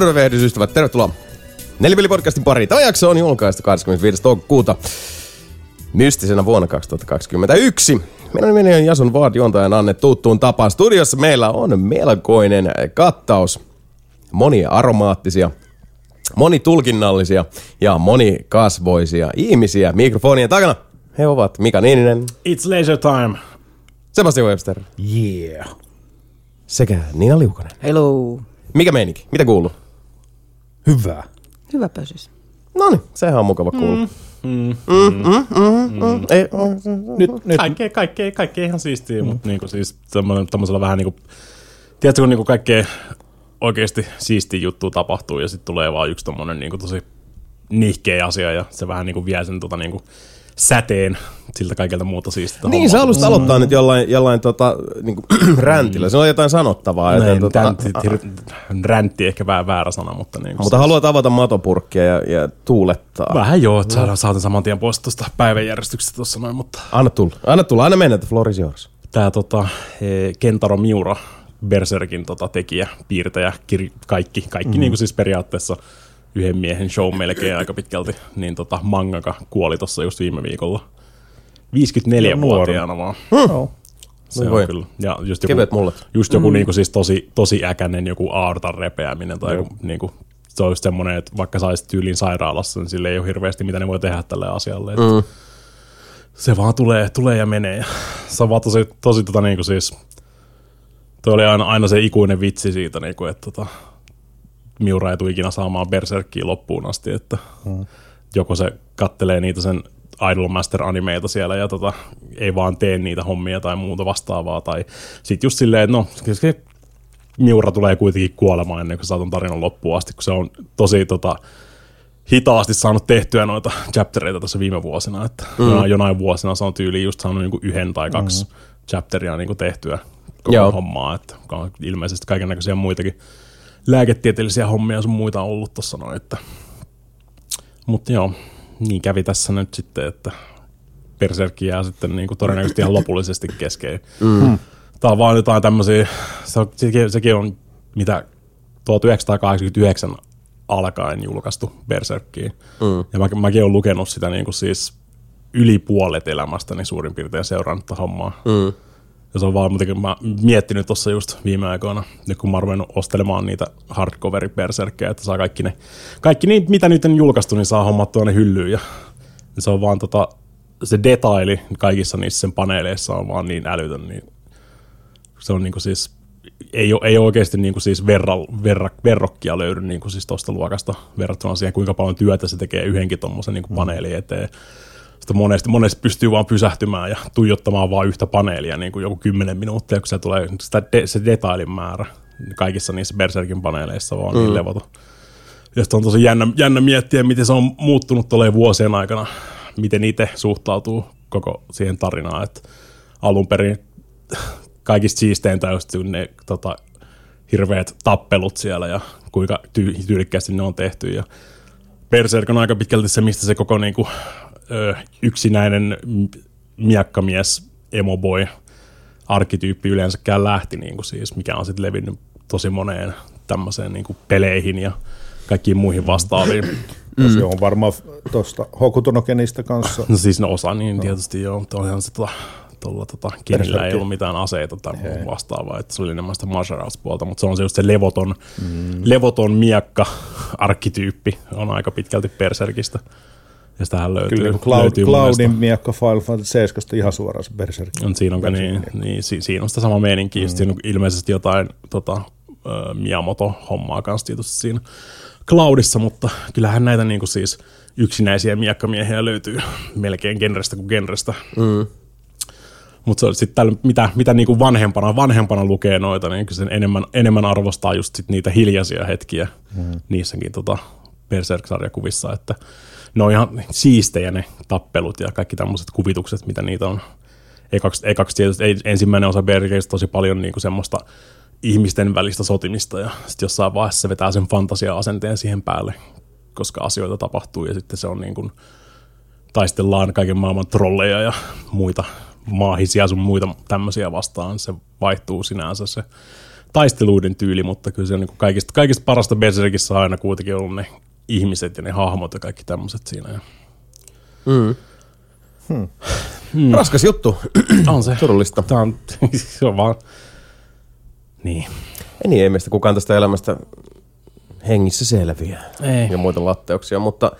Tervehdys ystävät, tervetuloa Nelipeli-podcastin pariin. Tämä jakso on julkaistu 25. toukokuuta mystisenä vuonna 2021. Meidän nimi on Jason Vaad, juontajan Anne Tuttuun tapaan. Studiossa meillä on melkoinen kattaus. Monia aromaattisia, monitulkinnallisia ja monikasvoisia ihmisiä mikrofonien takana. He ovat Mika Niininen, It's leisure time. Sebastian Webster Yeah. sekä Niina Liukonen. Hello. Mikä meininki? Mitä kuuluu? Hyvä. Hyvä pösys. No niin, sehän on mukava kuulla. Mm. Ei, Nyt, nyt. Kaikkea, kaikkea, kaikkea ihan siistiä, mm. mutta niinku siis tämmöisellä vähän niinku, tiedätkö kun niinku kaikkea oikeasti siistiä juttu tapahtuu ja sitten tulee vaan yksi tommonen niinku tosi nihkeä asia ja se vähän niinku vie sen tota niinku säteen siltä kaikelta muuta siistiltä Niin, sä haluaisit aloittaa nyt jollain, jollain tota, niin kuin, räntillä. Se on jotain sanottavaa. Joten, Näin, tota, räntti, räntti ehkä vähän väärä sana, mutta niinku mutta haluat avata matopurkkia ja, ja tuulettaa. Vähän joo, että saadaan, saatan saman tien pois tuosta päiväjärjestyksestä tuossa noin, mutta Anna tulla. Anna tulla. Aina mennä, että Floris yours. tämä tota, eh, Kentaro Miura, Berserkin tota, tekijä, piirtäjä, kir- kaikki, kaikki mm. niin kuin siis periaatteessa yhden miehen show melkein aika pitkälti, niin tota, mangaka kuoli tuossa just viime viikolla. 54-vuotiaana vaan. Joo. Se Voi on kyllä. Ja just joku, Kevyet mullet. just joku mm. niinku siis tosi, tosi äkäinen joku aortan repeäminen tai joku, niinku, se on just semmoinen, että vaikka sä olisit tyyliin sairaalassa, niin sille ei ole hirveästi mitä ne voi tehdä tälle asialle. Mm. Se vaan tulee, tulee ja menee. Ja se on vaan tosi, tosi tota niinku siis, toi oli aina, aina se ikuinen vitsi siitä, niinku, että tota, Miura ei tule ikinä saamaan Berserkkiä loppuun asti, että mm. joko se kattelee niitä sen Idolmaster-animeita siellä ja tota, ei vaan tee niitä hommia tai muuta vastaavaa. Tai sitten just silleen, että no, Miura tulee kuitenkin kuolemaan ennen kuin saa ton tarinan loppuun asti, kun se on tosi tota, hitaasti saanut tehtyä noita chaptereita tässä viime vuosina. Että mm. jonain, vuosina se on tyyliin just saanut niinku yhden tai kaksi mm. chapteria niinku tehtyä koko Joo. hommaa. Että on ilmeisesti kaikenlaisia muitakin lääketieteellisiä hommia sun muita on ollut tuossa noin. Että. Mutta joo, niin kävi tässä nyt sitten, että Berserkki jää sitten niin kuin todennäköisesti ihan lopullisesti kesken. Mm. Tämä on vaan jotain tämmöisiä, se on, sekin, sekin on mitä 1989 alkaen julkaistu Berserkkiin. Mm. Ja mä, mäkin olen lukenut sitä niin kuin siis yli puolet elämästäni suurin piirtein seurannut tätä hommaa. Mm. Ja se on vaan muutenkin, mä miettinyt tuossa just viime aikoina, nyt kun mä oon ruvennut ostelemaan niitä hardcoveri berserkkejä, että saa kaikki ne, kaikki ne, mitä nyt on julkaistu, niin saa hommattua ne hyllyyn. Ja se on vaan tota, se detaili kaikissa niissä sen paneeleissa on vaan niin älytön, niin se on niinku siis, ei ole, ei ole oikeasti niinku siis verra, verra, verrokkia löydy niinku siis tosta luokasta verrattuna siihen, kuinka paljon työtä se tekee yhdenkin tuommoisen niinku paneelin eteen. Sitten monesti, monesti pystyy vaan pysähtymään ja tuijottamaan vaan yhtä paneelia niin kuin joku 10 minuuttia, kun se tulee sitä de, se detailin määrä kaikissa niissä Berserkin paneeleissa vaan mm. niin levoton. Ja on tosi jännä, jännä miettiä, miten se on muuttunut tulee vuosien aikana, miten itse suhtautuu koko siihen tarinaan, että alun perin kaikista siisteintä just ne tota, hirveät tappelut siellä ja kuinka ty- tyylikkäästi ne on tehty ja Berserk on aika pitkälti se, mistä se koko niinku, ö, yksinäinen miakkamies, emoboy, arkkityyppi yleensäkään lähti, niin kuin siis, mikä on sitten levinnyt tosi moneen tämmöiseen niin kuin peleihin ja kaikkiin muihin vastaaviin. Mm. Se on varmaan tuosta Hokutonokenista kanssa. No siis no osa, niin tietysti joo, mutta onhan se tota, tuolla tota, Kenillä ei ollut mitään aseita tai muuta vastaavaa, että se oli enemmän sitä martial puolta, mutta se on se just se levoton, mm. levoton miakka arkkityyppi on aika pitkälti Berserkistä. Ja sitähän löytyy. Kyllä niin Cloud, löytyy Cloudin miekka Final Fantasy 7 ihan suoraan se Berserk. On, siinä, on, niin, niin, si, siinä on sitä sama meininki. Mm. Siinä on ilmeisesti jotain tota, ö, Miyamoto-hommaa kanssa tietysti siinä Cloudissa, mutta kyllähän näitä niin kuin siis yksinäisiä miekkamiehiä löytyy melkein genrestä kuin genrestä. Mm. Mutta se on sitten mitä, mitä niinku vanhempana, vanhempana lukee noita, niin kyllä sen enemmän, enemmän arvostaa just sit niitä hiljaisia hetkiä mm. niissäkin tota Berserk-sarjakuvissa, että ne on ihan siistejä ne tappelut ja kaikki tämmöiset kuvitukset, mitä niitä on. Ekaksi, ekaksi tietysti ensimmäinen osa Berserkistä tosi paljon niinku semmoista ihmisten välistä sotimista ja sitten jossain vaiheessa se vetää sen fantasia-asenteen siihen päälle, koska asioita tapahtuu ja sitten se on niin kuin, taistellaan kaiken maailman trolleja ja muita maahisia sun muita tämmöisiä vastaan. Se vaihtuu sinänsä se taisteluiden tyyli, mutta kyllä se on niin kuin kaikista, kaikista parasta Berserkissä aina kuitenkin ollut ne ihmiset ja ne hahmot ja kaikki tämmöiset siinä. Ja Mm. Hmm. Raskas juttu. on se. Surullista. Tämä on, se on vaan, niin. Ei niin, ei meistä kukaan tästä elämästä hengissä selviää. Ei. Ja muita latteuksia, mutta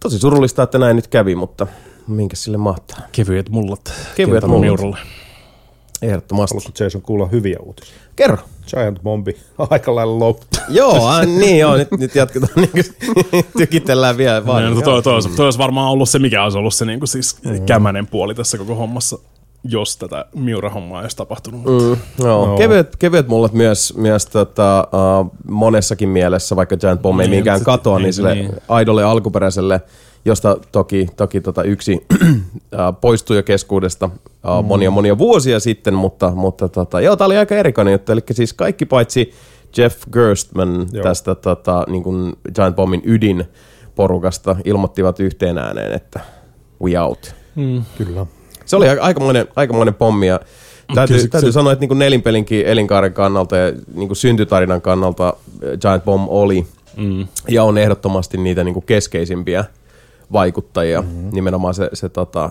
tosi surullista, että näin nyt kävi, mutta minkä sille mahtaa? Kevyet mullat. Kevyet mullat. Ehdottomasti. Haluatko Jason kuulla hyviä uutisia? Kerro. Giant Bombi aika lailla loppu. Joo, niin joo, nyt, nyt jatketaan, niin kuin, tykitellään vielä vaan. Niin, no, toi, toi, olisi, toi olisi varmaan ollut se, mikä olisi ollut se niin kuin siis Mm. kämänen puoli tässä koko hommassa, jos tätä Miura-hommaa ei olisi tapahtunut. Mm. Joo. No. Kevyet, kevyet mullat myös, myös tota, uh, monessakin mielessä, vaikka Giant Bomb ei Niin, minkään se- katoa, niin se sille niin. aidolle alkuperäiselle, josta toki, toki tota yksi uh, poistui jo keskuudesta uh, monia monia vuosia sitten, mutta, mutta tota, joo, tää oli aika erikoinen juttu, eli siis kaikki paitsi Jeff Gerstmann Joo. tästä tota, niin kuin Giant Bombin ydinporukasta ilmoittivat yhteen ääneen, että we out. Mm. Kyllä. Se oli aika- aikamoinen, aikamoinen pommi ja täytyy, Kyllä se- täytyy se- sanoa, että niin kuin nelinpelinkin elinkaaren kannalta ja niin kuin syntytarinan kannalta äh, Giant Bomb oli Mm. ja on ehdottomasti niitä niin kuin keskeisimpiä vaikuttajia. Mm-hmm. Nimenomaan se, se tota,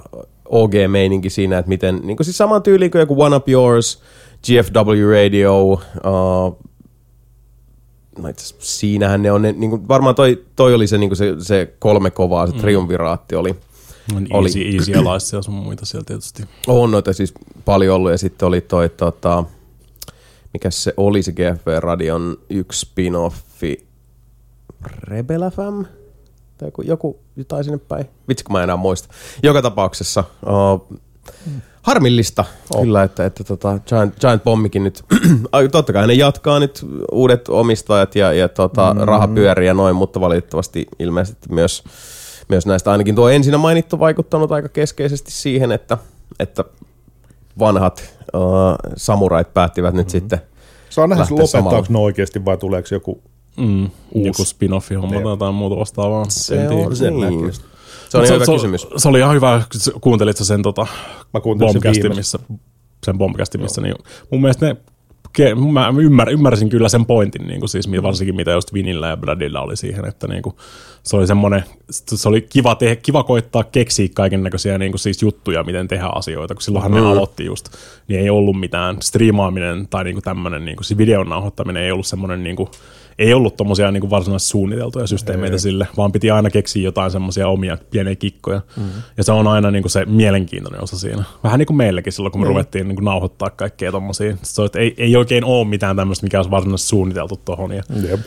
OG-meininki siinä, että miten, niin kuin siis saman tyyliin kuin joku One Up Yours, GFW Radio, uh, no itse siinähän ne on, ne, niin kuin, varmaan toi, toi oli se, niin kuin se, se kolme kovaa, se mm. triumviraatti oli. On Oli. easy, easy alaisia sun muita siellä tietysti. On noita siis paljon ollut ja sitten oli toi tota, mikä se oli se GFV-radion yksi spin-offi, Rebel FM? Tai joku, joku jotain sinne päin. Vitsi, kun mä en enää muista. Joka tapauksessa uh, harmillista oh. kyllä, että, että tota Giant, Giant Bombikin nyt, ai, totta kai ne jatkaa nyt uudet omistajat ja, ja tota, mm. raha pyörii ja noin, mutta valitettavasti ilmeisesti myös, myös näistä ainakin tuo ensinnä mainittu vaikuttanut aika keskeisesti siihen, että, että vanhat uh, samurait päättivät nyt sitten Saa nähdä, lopettaako ne oikeasti vai tuleeko joku Mm. Joku spin-offi homma tai jotain muuta vastaavaa. Se on sen niin. Se on Mut ihan hyvä se, kysymys. Se oli ihan hyvä, kuuntelit sen tota, Mä sen bombcastin, viimeisen. missä, sen bombcastin, missä niin mun mielestä ne mä ymmär, ymmärsin kyllä sen pointin, niin kuin siis varsinkin mitä just Vinillä ja Bradilla oli siihen, että niin kuin, se oli semmoinen, se oli kiva, te- kiva koittaa keksiä kaiken näköisiä niin kuin siis juttuja, miten tehdä asioita, kun silloinhan mm. ne aloitti just, niin ei ollut mitään striimaaminen tai niin kuin tämmöinen, niin kuin se videon nauhoittaminen ei ollut semmoinen niin kuin, ei ollut tommosia niin varsinaisesti suunniteltuja systeemeitä sille, vaan piti aina keksiä jotain semmoisia omia pieniä kikkoja. Mm-hmm. Ja se on aina niin kuin se mielenkiintoinen osa siinä. Vähän niin kuin meilläkin silloin, kun me ruvettiin niin kuin nauhoittaa kaikkea tommosia. Se on, että ei, ei oikein ole mitään tämmöistä, mikä olisi varsinaisesti suunniteltu tohon. Ja Jep.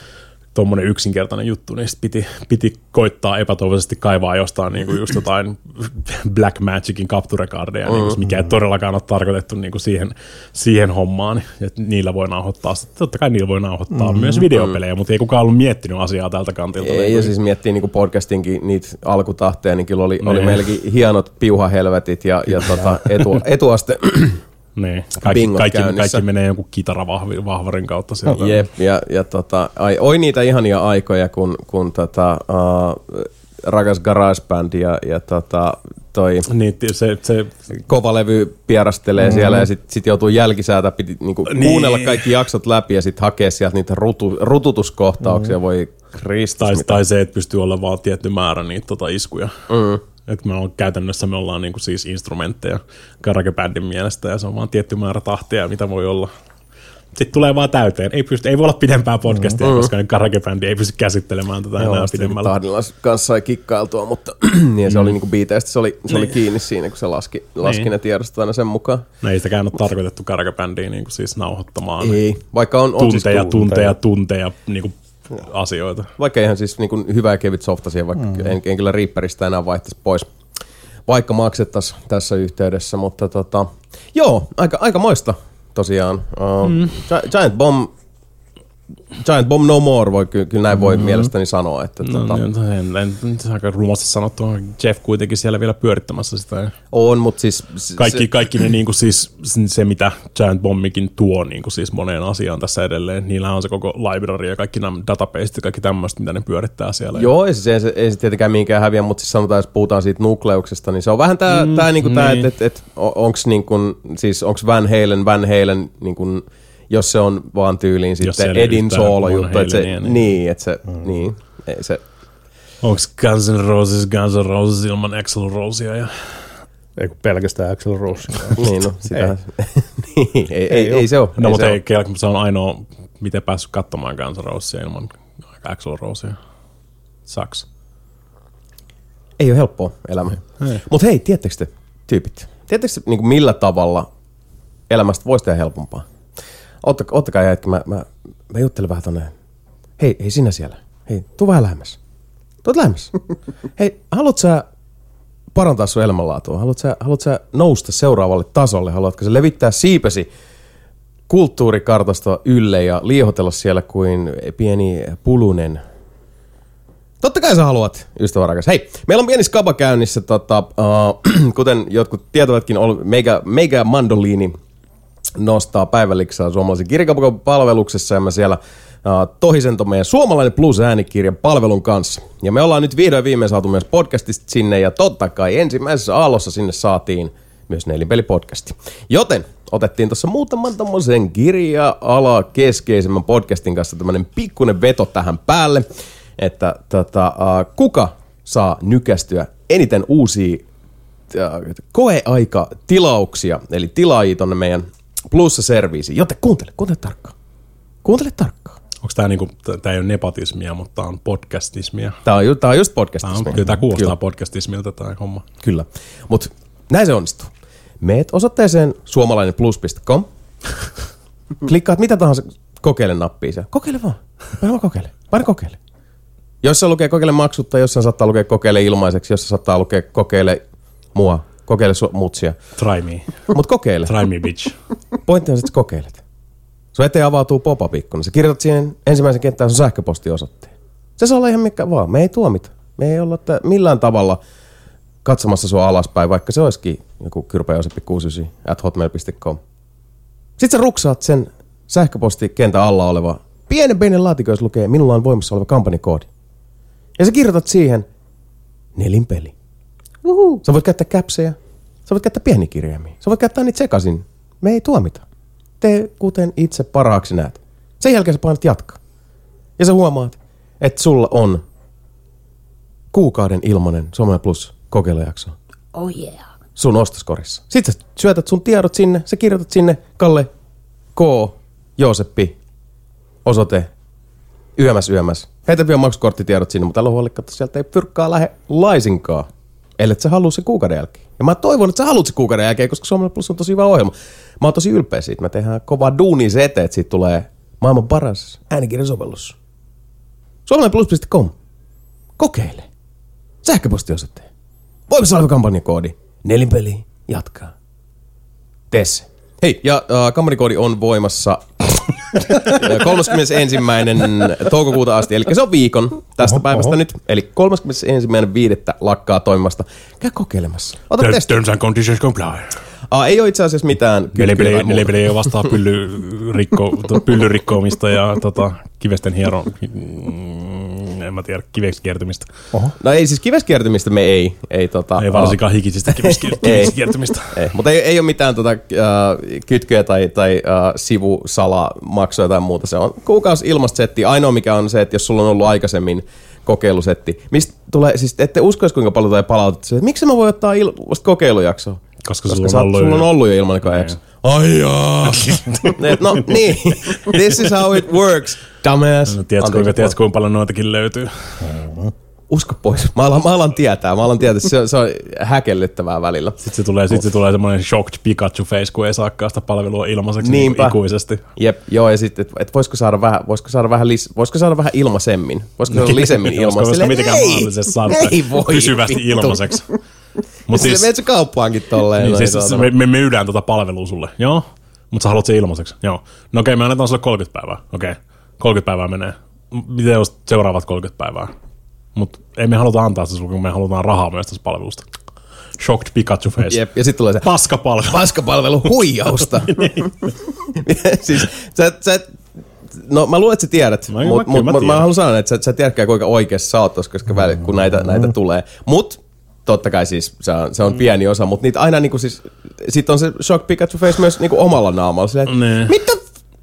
Tuommoinen yksinkertainen juttu, niin sit piti, piti koittaa epätoivoisesti kaivaa jostain niin kuin just jotain Black Magicin capture-cardeja, niin kuin, mikä ei todellakaan ole tarkoitettu niin kuin siihen, siihen hommaan, että niillä voi nauhoittaa. Sitten Totta kai niillä voi nauhoittaa mm-hmm. myös videopelejä, mutta ei kukaan ollut miettinyt asiaa tältä kantilta. Ei, niin ja kuin- siis miettii niin alkutastinkin niitä alkutahteja, niin kyllä oli, oli Niin. meilläkin hienot piuhahelvetit ja, ja tota, etu, etuaste. Niin, kaikki, bingot kaikki, käynnissä. kaikki menee jonkun kitaravahvarin kautta sieltä. Jep, ja, ja tota, ai, oi niitä ihania aikoja, kun, kun tota, uh, rakas GarageBand ja, ja tota, toi Niin, se, se, kova levy pierastelee mm. siellä ja sitten sit joutuu jälkisäätä piti niinku Niin. niin. kuunnella kaikki jaksot läpi ja sitten hakea sieltä niitä rutu, rututuskohtauksia, mm. voi kristus. tai, mitä- tai se, että pystyy olla vaan tietty määrä niitä tota, iskuja. Mm. Että me on, käytännössä me ollaan niinku siis instrumentteja GarageBandin mielestä ja se on vaan tietty määrä tahtia, mitä voi olla. Sitten tulee vaan täyteen. Ei, pysty, ei voi olla pidempää podcastia, mm. koska GarageBand ei pysty käsittelemään tätä enää Joo, pidemmällä. Tahdilla kanssa sai kikkailtua, mutta niin se oli niinku biiteistä, se oli, se oli kiinni siinä, kun se laski, laski Niin. ne tiedostot aina sen mukaan. No ei sitäkään ole tarkoitettu GarageBandiin niin siis nauhoittamaan Ei, vaikka on, on tunteja, siis tullut, tunteja, tunteja niin kuin asioita. vaikka ihan siis niin hyvä ja kevyt softa siihen, vaikka mm. en, en kyllä Reaperistä enää vaihtaisi pois, vaikka maksettaisiin tässä yhteydessä, mutta tota, joo, aika, aika moista tosiaan. Uh, mm. Giant Bomb Giant Bomb No More, voi, kyllä, kyllä näin voi mm. mielestäni sanoa. Että, No, tota, niin, en, en, en, aika rumasti sanottu, on Jeff kuitenkin siellä vielä pyörittämässä sitä. on, mutta siis... se- Kaikki, se, kaikki ne niinku siis, se, mitä Giant Bombikin tuo niinku siis moneen asiaan tässä edelleen. Niillä on se koko library ja kaikki nämä databaseit ja kaikki tämmöistä, mitä ne pyörittää siellä. Joo, ei se, ei se, ei se tietenkään mihinkään häviä, mutta siis sanotaan, jos puhutaan siitä nukleuksesta, niin se on vähän tämä, mm, tää, niinku tää niin. että et, et, onko niinku, siis onks Van Halen, Van Halen niinku jos se on vaan tyyliin sitten ei Edin yhtään soolo Van juttu, että se, niin. niin. niin, että se, mm. niin, ei se, Onks Guns N' Roses Guns N' Roses ilman Axl Rosea ja Ei kun pelkästään Axel Rose. niin no, sitä, niin, ei, ei, ei, ei, se ole. No, mutta se ei, kelk- se on ainoa, miten päässyt katsomaan Guns N' Rosea ilman Axl Rosea. Saks. Ei ole helppoa elämä. Mutta hei, tiedättekö te, tyypit, tiedättekö te, niin kuin millä tavalla elämästä voisi tehdä helpompaa? Ottakaa, ottakaa hetki, mä, mä, mä juttelen vähän tonne. Hei, hei sinä siellä. Hei, tuu vähän lähemmäs. Tuut lähemmäs. hei, haluat sä parantaa sun elämänlaatua? Haluat sä, haluat sä nousta seuraavalle tasolle? Haluatko sä levittää siipesi kulttuurikartasta ylle ja liihotella siellä kuin pieni pulunen Totta kai sä haluat, ystävä rakas. Hei, meillä on pieni skaba käynnissä, tota, uh, kuten jotkut tietävätkin, meikä, meikä mandoliini nostaa päivälliksaa suomalaisen kirjakaupan palveluksessa ja mä siellä tohisen meidän suomalainen plus-äänikirjan palvelun kanssa. Ja me ollaan nyt vihdoin viimein saatu myös podcastista sinne ja totta kai ensimmäisessä aallossa sinne saatiin myös Nelinpeli-podcasti. Joten otettiin tuossa muutaman tommosen kirja-ala keskeisemmän podcastin kanssa tämmönen pikkunen veto tähän päälle, että tota, kuka saa nykästyä eniten uusia äh, koeaika-tilauksia, eli tilaajia tonne meidän plussa-serviisiin. Joten kuuntele, kuuntele tarkkaan. Kuuntele tarkkaan. Onko tämä niinku, tää ei ole nepotismia, mutta tämä on podcastismia? Tää on, ju- tää on just Tää podcastismia. on, kyllä tämä kuulostaa Kyllä. podcastismilta tämä homma. Kyllä. Mutta näin se onnistuu. Meet osoitteeseen suomalainenplus.com. Klikkaat mitä tahansa kokeile nappia siellä. Kokeile vaan. Paina vaan kokeile. Paina kokeile. Jossain lukee kokeile maksutta, jossain saattaa lukea kokeile ilmaiseksi, jossain saattaa lukea kokeile mua, kokeile su- mutsia. Try me. Mut kokeile. Try me, bitch. Pointti on, että sä kokeilet. Sun eteen avautuu pop-up-ikkuna. Sä kirjoitat siihen ensimmäisen kenttään sun sähköpostiosoitteen. Se saa olla ihan mikä vaan. Me ei tuomita. Me ei olla että millään tavalla katsomassa sua alaspäin, vaikka se olisikin joku kyrpäjoseppi 69 at hotmail.com. Sitten sä ruksaat sen sähköpostikentän alla oleva pienen pienen laatikon, jos lukee minulla on voimassa oleva kampanjakoodi. Ja sä kirjoitat siihen nelinpeli. Uhu. Sä voit käyttää käpsejä, sä voit käyttää pienikirjaimia, sä voit käyttää niitä sekaisin. Me ei tuomita. Tee kuten itse parhaaksi näet. Sen jälkeen sä painat jatka. Ja sä huomaat, että sulla on kuukauden ilmanen Suomen Plus kokeilujakso Oh yeah. sun ostoskorissa. Sitten sä syötät sun tiedot sinne, sä kirjoitat sinne Kalle K. Jooseppi, osoite, yömäs yömäs. Heität vielä maksukorttitiedot sinne, mutta älä huoli, katso, sieltä ei pyrkkaa lähde laisinkaan. Ellei sä halua se kuukauden jälkeen. Ja mä toivon, että sä haluat se kuukauden jälkeen, koska Suomen Plus on tosi hyvä ohjelma. Mä oon tosi ylpeä siitä. Mä tehdään kovaa duunia se eteen, että siitä tulee maailman paras äänikirjasovellus. Suomalainenplus.com. Kokeile. Sähköpostiosoitteen. Voimassa oleva kampanjakoodi. Nelinpeli jatkaa. Tee se. Hei, ja äh, kampanjakoodi on voimassa 31. toukokuuta asti, eli se on viikon tästä Oho, päivästä oho. nyt. Eli 31.5. lakkaa toimimasta. Käy kokeilemassa. Ota testi. Terms and conditions comply. Ah, ei ole itse asiassa mitään Nelipeli, ei vastaa pylly, rikko, pyllyn rikkoamista ja tota, kivesten hiero... Mm, en mä tiedä, kiveksi kiertymistä. Oho. No ei siis kiveskiertymistä me ei. Ei, tota, Ei varsinkaan hikisistä kiveksi kiveksi kiertymistä. Ei, mutta ei, ei ole mitään tota, äh, kytkyjä tai, tai äh, sivusalamaksuja tai muuta. Se on kuukausi ilmasta settiä. Ainoa mikä on se, että jos sulla on ollut aikaisemmin kokeilusetti, mistä tulee, siis ette uskoisi kuinka paljon tulee palautetta, miksi mä voin ottaa il- kolkeilujaksoa? Koska, Koska sulla sä, on ollut, sulla on jo- ollut jo ilmainen jakso. Ai jaa. No niin, this is how it works, dumbass. No, tiedätkö, kuinka, tiedätkö, kuinka paljon noitakin löytyy? Usko pois. Mä alan, mä alan tietää, mä alan tietää. Se, on- se on häkellyttävää välillä. Sitten se tulee, sit se tulee semmoinen shocked Pikachu face, kun ei saakaan sitä palvelua ilmaiseksi niin Niinpä. ikuisesti. Jep, joo, ja sitten, että et voisiko saada vähän, voisiko saada vähän, lis, voisiko saada vähän ilmaisemmin? Voisiko saada lisemmin ilmaiseksi? olisiko Silleen, mitenkään ei, mahdollisesti saada ei voi pysyvästi vittu. ilmaiseksi. Mutta Mutta siis, siis, menet sä kauppaankin tolleen. niin, siis tuota. me, me, myydään tota palvelua sulle, joo, mutta sä haluat sen ilmaiseksi, joo. No okei, me annetaan sulle 30 päivää, okei, 30 päivää menee. Miten jos seuraavat 30 päivää? Mutta ei me haluta antaa sitä sulle, kun me halutaan rahaa myös tästä palvelusta. Shocked Pikachu face. Jep, ja sitten tulee se Paskapalvelu. paskapalvelu huijausta. Niin. siis sä, sä, et- no mä luulen, että sä tiedät, Mä- mutta mä- kyllä mut, mä mut, mä tiedän. haluan sanoa, että sä, sä tiedätkään kuinka oikeassa sä oot koska väli, kun näitä, näitä tulee. Mut totta kai siis se on, se on pieni osa, mutta niitä aina niinku siis, sit on se shock Pikachu face myös niinku omalla naamalla. Silleen, Nee. mitä,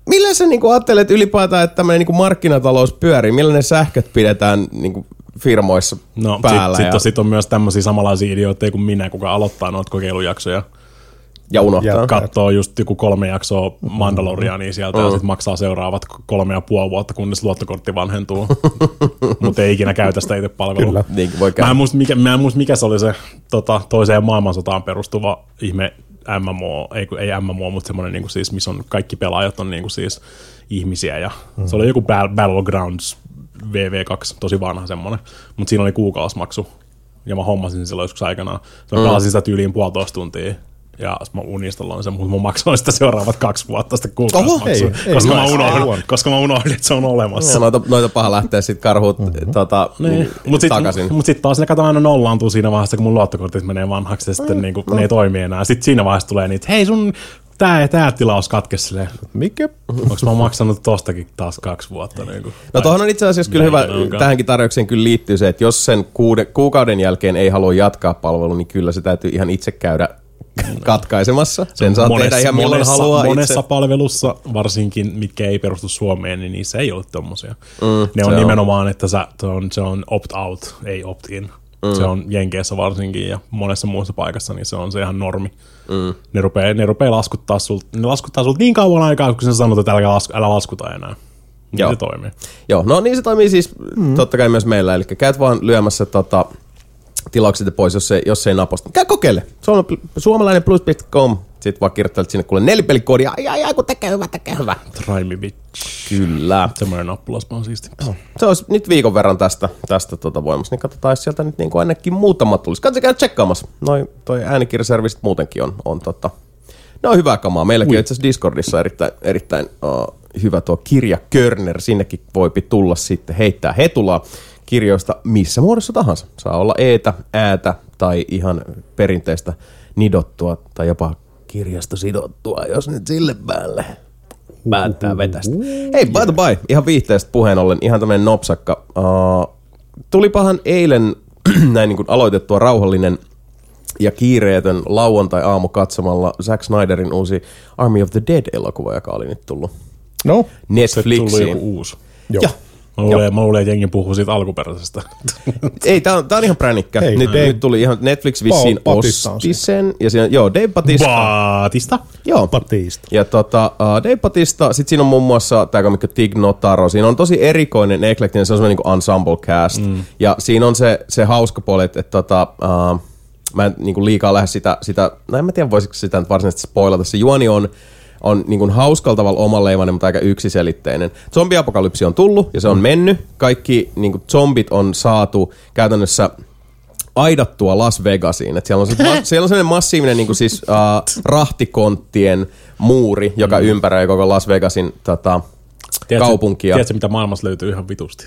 millä sä niinku ajattelet ylipäätään, että tämmöinen niinku markkinatalous pyörii? Millä ne sähköt pidetään niinku firmoissa No, päällä? sitten ja, sit, sit on myös tämmöisiä samanlaisia idiootteja kuin minä, kuka aloittaa noita kokeilujaksoja. Ja unohtaa. Ja- Katsoo just joku kolme jaksoa Mandaloriania sieltä ja sitten maksaa seuraavat kolme ja puoli vuotta, kunnes luottokortti vanhentuu. Mutta ei ikinä käytä sitä itse palvelua. Kyllä. Voi Mä käydä. en muista, mikä, mä en muista, mikä se oli se tota, toiseen maailmansotaan perustuva ihme MMO, ei, ei MMO, mutta semmoinen niinku siis, missä on kaikki pelaajat on niinku siis ihmisiä ja mm. se oli joku Bal- Battlegrounds VV2, tosi vanha semmoinen, mutta siinä oli kuukausimaksu ja mä hommasin sen silloin joskus aikanaan. Mä pelasin sitä tyyliin puolitoista tuntia ja mä unistelin sen, mutta mä maksoin sitä seuraavat kaksi vuotta sitä kuukausimaksua, koska, ei, mä unohdin, koska mä unohdin, että se on olemassa. Ja noita, noita paha lähteä sitten karhuut mm-hmm. tota, Niin. Mutta takaisin. sitten mut sit taas ne kato aina nollaantuu siinä vaiheessa, kun mun luottokortit menee vanhaksi ja sitten niinku, ne ei toimi enää. Sitten siinä vaiheessa tulee niitä, hei sun tää, tää tilaus katkesi silleen. Mikä? Onks mä maksanut tostakin taas kaksi vuotta? Niinku. No tuohon on itse asiassa kyllä hyvä, onkaan. tähänkin tarjoukseen kyllä liittyy se, että jos sen kuude, kuukauden jälkeen ei halua jatkaa palvelua, niin kyllä se täytyy ihan itse käydä katkaisemassa. Sen saa tehdä ihan milloin monessa, haluaa monessa itse. palvelussa, varsinkin mitkä ei perustu Suomeen, niin niissä ei ole tommosia. Mm, ne on on. nimenomaan, että sä, se, on, se on opt-out, ei opt-in. Mm. Se on Jenkeissä varsinkin ja monessa muussa paikassa, niin se on se ihan normi. Mm. Ne, rupeaa, ne rupeaa laskuttaa sulta, ne laskuttaa sulta niin kauan aikaa, kun sä sanot, että älä, lasku, älä laskuta enää. Niin Joo. se toimii. Joo, no niin se toimii siis mm. totta kai myös meillä. Eli käyt vaan lyömässä tota, tilaukset pois, jos, se, jos ei naposta. Käy kokeile. Suom- Suomalainen plus.com. Sitten vaan kirjoittelet sinne kuule nelipelikoodi. Ai, ai, ai, kun tekee hyvä, tekee hyvä. Try me bitch. Kyllä. Semmoinen nappulaspa on siisti. Se olisi nyt viikon verran tästä, tästä tota voimassa, niin katsotaan, jos sieltä nyt niin kuin ainakin muutama tulisi. Katsotaan käydä tsekkaamassa. Noi, toi äänikirjaservisit muutenkin on, on tota, ne on hyvää kamaa. Meilläkin on itse asiassa Discordissa erittäin, erittäin uh, hyvä tuo kirja Körner. Sinnekin voipi tulla sitten heittää hetulaa kirjoista missä muodossa tahansa. Saa olla eetä, äätä tai ihan perinteistä nidottua tai jopa kirjasta sidottua, jos nyt sille päälle päättää vetästä. Hei, by the by, ihan viihteestä puheen ollen, ihan tämmönen nopsakka. Uh, tulipahan eilen näin niin kuin aloitettua rauhallinen ja kiireetön lauantai-aamu katsomalla Zack Snyderin uusi Army of the Dead-elokuva, joka oli nyt tullut No, Se tullut Netflixiin. joku uusi. joo. Ja, Mä luulen, mä luulen, että jengi puhuu siitä alkuperäisestä. ei, tää on, tää on ihan pränikkä. Hei, nyt, Dave- nyt tuli ihan Netflix vissiin Paul osti sen. Ja siinä, joo, Dave Batista. Baatista? joo, Batista. Ja tota, uh, Dave Batista, sit siinä on muun muassa tämä komikko Tig Notaro. Siinä on tosi erikoinen, eklektinen, se on semmoinen niin ensemble cast. Mm. Ja siinä on se, se hauska puoli, että, että tota, uh, mä en niin kuin liikaa lähde sitä, sitä, no en mä tiedä voisiko sitä nyt varsinaisesti spoilata. Se juoni on, on niin kuin hauskalla tavalla omanleimainen, mutta aika yksiselitteinen. Zombiapokalypsi on tullut ja se on mennyt. Kaikki niin kuin zombit on saatu käytännössä aidattua Las Vegasiin. Et siellä, on se, siellä on sellainen massiivinen niin kuin siis, uh, rahtikonttien muuri, joka mm. ympäröi koko Las Vegasin tota, kaupunkia. Tiedätkö, mitä maailmassa löytyy ihan vitusti?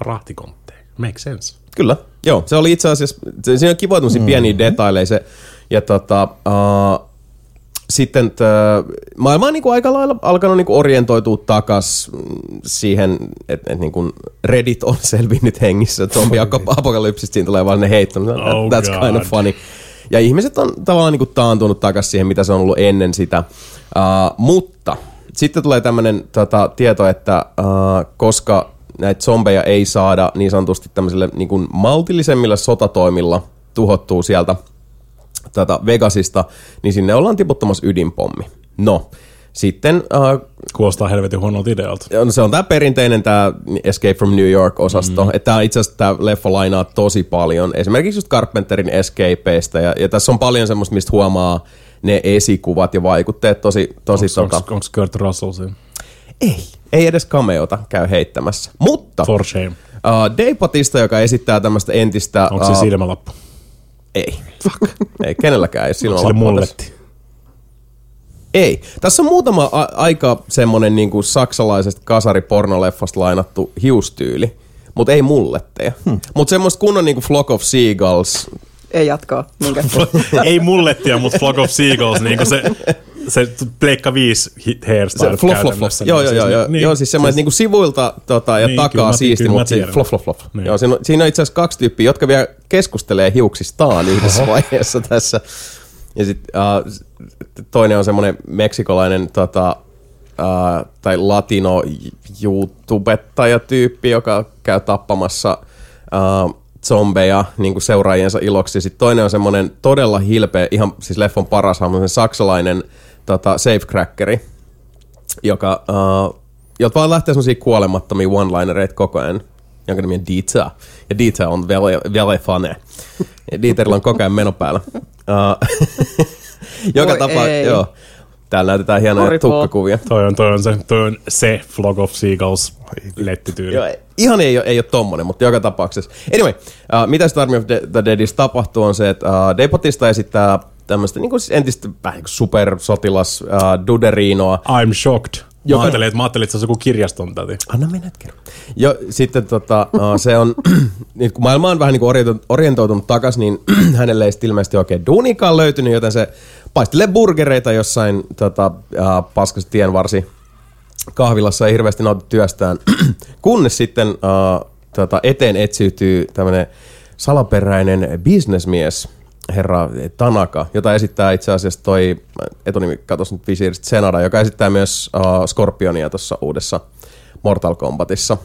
Rahtikontteja. Make sense. Kyllä, joo. Se oli itse asiassa, se, siinä on kivoja mm. pieniä detaileja. Se, ja tota, uh, sitten t, maailma on niinku aika lailla alkanut niinku orientoitua takas siihen, että et niinku Reddit on selvinnyt hengissä. Zombi-apokalypsista siinä tulee vaan ne heitto. Oh That's kind of God. funny. Ja ihmiset on tavallaan niinku taantunut takas siihen, mitä se on ollut ennen sitä. Uh, mutta sitten tulee tämmöinen tota, tieto, että uh, koska näitä zombeja ei saada niin sanotusti tämmöisille niin kuin maltillisemmilla sotatoimilla tuhottuu sieltä tätä Vegasista, niin sinne ollaan tiputtamassa ydinpommi. No, sitten uh, Kuulostaa helvetin huonolta idealta. on- se on tämä perinteinen tämä Escape from New York-osasto. Mm. Että itse asiassa tämä leffa lainaa tosi paljon. Esimerkiksi just Carpenterin Escapeista. Ja, ja tässä on paljon semmoista, mistä huomaa ne esikuvat ja vaikutteet tosi, tosi tota... Onko Kurt Russell siinä? Ei. Ei edes cameota käy heittämässä. Mutta For shame. uh, Dave Batista, joka esittää tämmöistä entistä... Onko se uh, silmälappu? Ei. Fuck. ei, kenelläkään ei silloin sille mulletti? Ei. Tässä on muutama a- aika semmonen niinku saksalaisesta kasaripornoleffasta lainattu hiustyyli, mutta ei mulletteja. Hmm. Mutta semmoista kunnon niinku Flock of Seagulls. Ei jatkaa. Minkä? Ei mullettia, mutta Flock of Seagulls, niin kuin se, se Pleikka 5 hit hairstyle flof, flof, flof. Joo, joo, Niin joo, siis joo. niin- joo, siis semmoinen niinku sivuilta tota, ja Niin, takaa kyllä mä- siisti, mutta tiedän. flof, flof, flof. Niin. Joo, siinä on, siinä on itse asiassa kaksi tyyppiä, jotka vielä keskustelee hiuksistaan yhdessä vaiheessa tässä. Ja sitten uh, toinen on semmoinen meksikolainen tota, uh, tai latino YouTubettaja-tyyppi, joka käy tappamassa uh, zombeja niin kuin seuraajiensa iloksi. Sitten toinen on semmoinen todella hilpeä, ihan siis leffon paras hahmo, saksalainen tota, safecrackeri, joka, uh, jolta vaan lähtee semmoisia kuolemattomia one-linereita koko ajan, jonka nimi on Dieter. Ja Dieter on vele, fane. Dieterillä on koko ajan meno päällä. Uh, joka Voi tapa, ei. joo. Täällä näytetään hienoja Horrible. tukkakuvia. Toi on, toi on, se, toi on se Flock of Seagulls lettityyli. Joo, ihan ei, ole- ei ole tommonen, mutta joka tapauksessa. Anyway, uh, mitä sitten Army of the, the Deadissa tapahtuu on se, että uh, Dave Bautista esittää tämmöistä niin siis entistä vähän niin kuin supersotilas uh, Duderinoa. I'm shocked. Mä Joka- ajattelin, että, mä ajattelin, että se on joku kirjaston täti. Anna mennä kerran. Jo, sitten tota, uh, se on, niin kun maailma on vähän niin kuin orientoitunut, takas, niin hänelle ei ilmeisesti oikein duunikaan löytynyt, joten se paistelee burgereita jossain tota, uh, paskassa tienvarsi kahvilassa ei hirveästi nauti työstään, kunnes sitten uh, tota, eteen etsiytyy tämmöinen salaperäinen bisnesmies, herra Tanaka, jota esittää itse asiassa toi, etunimi katos nyt visiiristä, Senada, joka esittää myös uh, Scorpionia tuossa uudessa Mortal Kombatissa.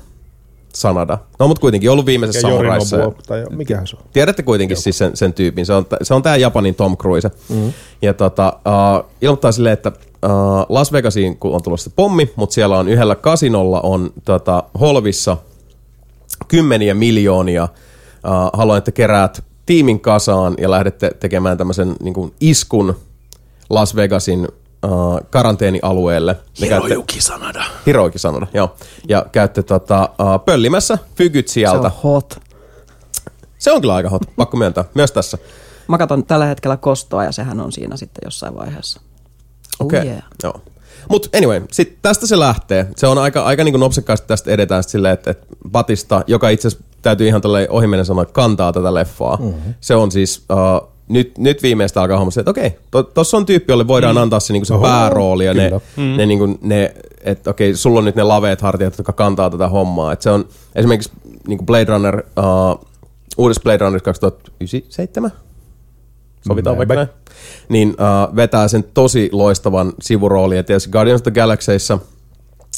Sanada. No mutta kuitenkin ollut viimeisessä Ja samuraissa. Tai mikähän se on? Tiedätte kuitenkin siis sen, sen tyypin. Se on, se on tämä Japanin Tom Cruise. Mm. Ja tota, uh, ilmoittaa silleen, että uh, Las Vegasiin kun on tulossa pommi, mutta siellä on yhdellä kasinolla on tota, holvissa kymmeniä miljoonia. Uh, haluan, että keräät tiimin kasaan ja lähdette tekemään tämmöisen niin kuin iskun Las Vegasin uh, karanteenialueelle. Hiroyuki Sanada. Hiroiki sanoda, joo. Ja käytte tota, uh, pöllimässä fygyt Se sieltä. on hot. Se on kyllä aika hot, pakko myöntää. Myös tässä. Mä katson tällä hetkellä kostoa ja sehän on siinä sitten jossain vaiheessa. Okei. Oh Okay. yeah. Joo. Mut anyway, sit tästä se lähtee. Se on aika, aika niin nopsekkaasti tästä edetään sit silleen, että, että Batista, joka itse asiassa täytyy ihan tälle ohimennen sanoa, että kantaa tätä leffaa. Mm-hmm. Se on siis, uh, nyt, nyt viimeistä alkaa homma se, että okei, to, tossa on tyyppi, jolle voidaan mm. antaa se, niin se Oho, päärooli ja ne, kyllä. mm. ne, niin kuin, ne että okei, sulla on nyt ne laveet hartiat, jotka kantaa tätä hommaa. Et se on esimerkiksi niin kuin Blade Runner, uh, uudessa Blade Runner 2097, sovitaan vaikka näin, niin uh, vetää sen tosi loistavan sivuroolin. Ja tietysti Guardians of the Galaxyissa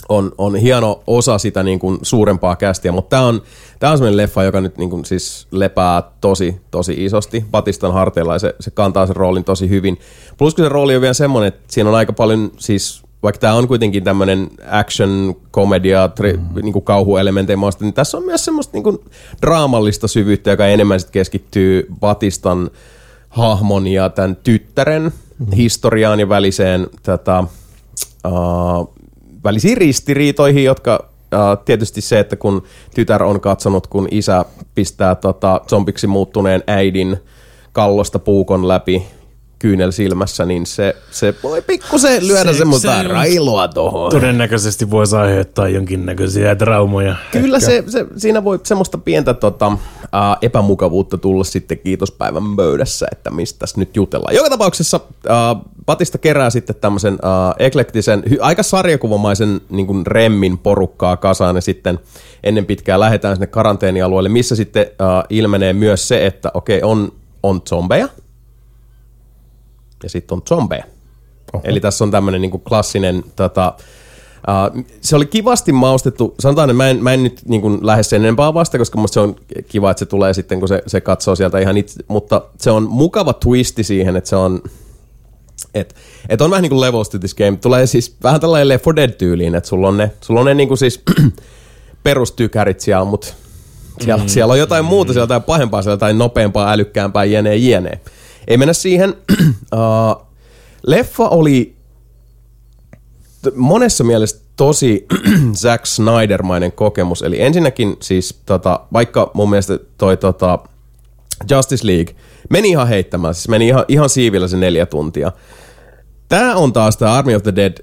on, on hieno osa sitä niin kuin suurempaa kästiä, mutta tämä on, tää on sellainen leffa, joka nyt niin kuin siis lepää tosi, tosi isosti Batistan harteilla ja se, se kantaa sen roolin tosi hyvin. Plus kun se rooli on vielä semmoinen, että siinä on aika paljon siis vaikka tämä on kuitenkin tämmöinen action, komedia, tri, mm. niin kuin kauhuelementtejä maasta, niin tässä on myös semmoista niin kuin draamallista syvyyttä, joka enemmän sit keskittyy Batistan hahmon ja tämän tyttären mm. historiaan ja väliseen tätä, uh, välisiin ristiriitoihin, jotka uh, tietysti se, että kun tytär on katsonut, kun isä pistää tota, zombiksi muuttuneen äidin kallosta puukon läpi kyynel silmässä, niin se, se voi pikkusen lyödä Se- semmoista se- railoa tohon. Todennäköisesti voisi aiheuttaa jonkinnäköisiä traumoja. Kyllä se, se, siinä voi semmoista pientä tota, uh, epämukavuutta tulla sitten kiitospäivän pöydässä, että mistä nyt jutellaan. Joka tapauksessa uh, Patista kerää sitten tämmöisen uh, eklektisen, hy, aika sarjakuvamaisen niin kuin remmin porukkaa kasaan ja sitten ennen pitkää lähdetään sinne karanteenialueelle, missä sitten uh, ilmenee myös se, että okei, on, on zombeja ja sitten on zombeja. Oho. Eli tässä on tämmöinen niinku klassinen, tota, uh, se oli kivasti maustettu, sanotaan, että mä en, mä en nyt niinku lähde sen enempää vasta, koska musta se on kiva, että se tulee sitten, kun se, se katsoo sieltä ihan itse, mutta se on mukava twisti siihen, että se on, et, et on vähän niin kuin levels to this game. Tulee siis vähän tällainen Left 4 Dead-tyyliin, että sulla on ne, sulla on ne niin kuin siis perustykärit siellä, mutta siellä, mm. siellä on jotain muuta, siellä on jotain pahempaa, siellä on jotain nopeampaa, älykkäämpää, jene, jene. Ei mennä siihen. uh, leffa oli t- monessa mielessä tosi Zack Snyder-mainen kokemus. Eli ensinnäkin siis, tota, vaikka mun mielestä toi tota, Justice League meni ihan heittämään, siis meni ihan, ihan siivillä se neljä tuntia. Tämä on taas tämä Army of the Dead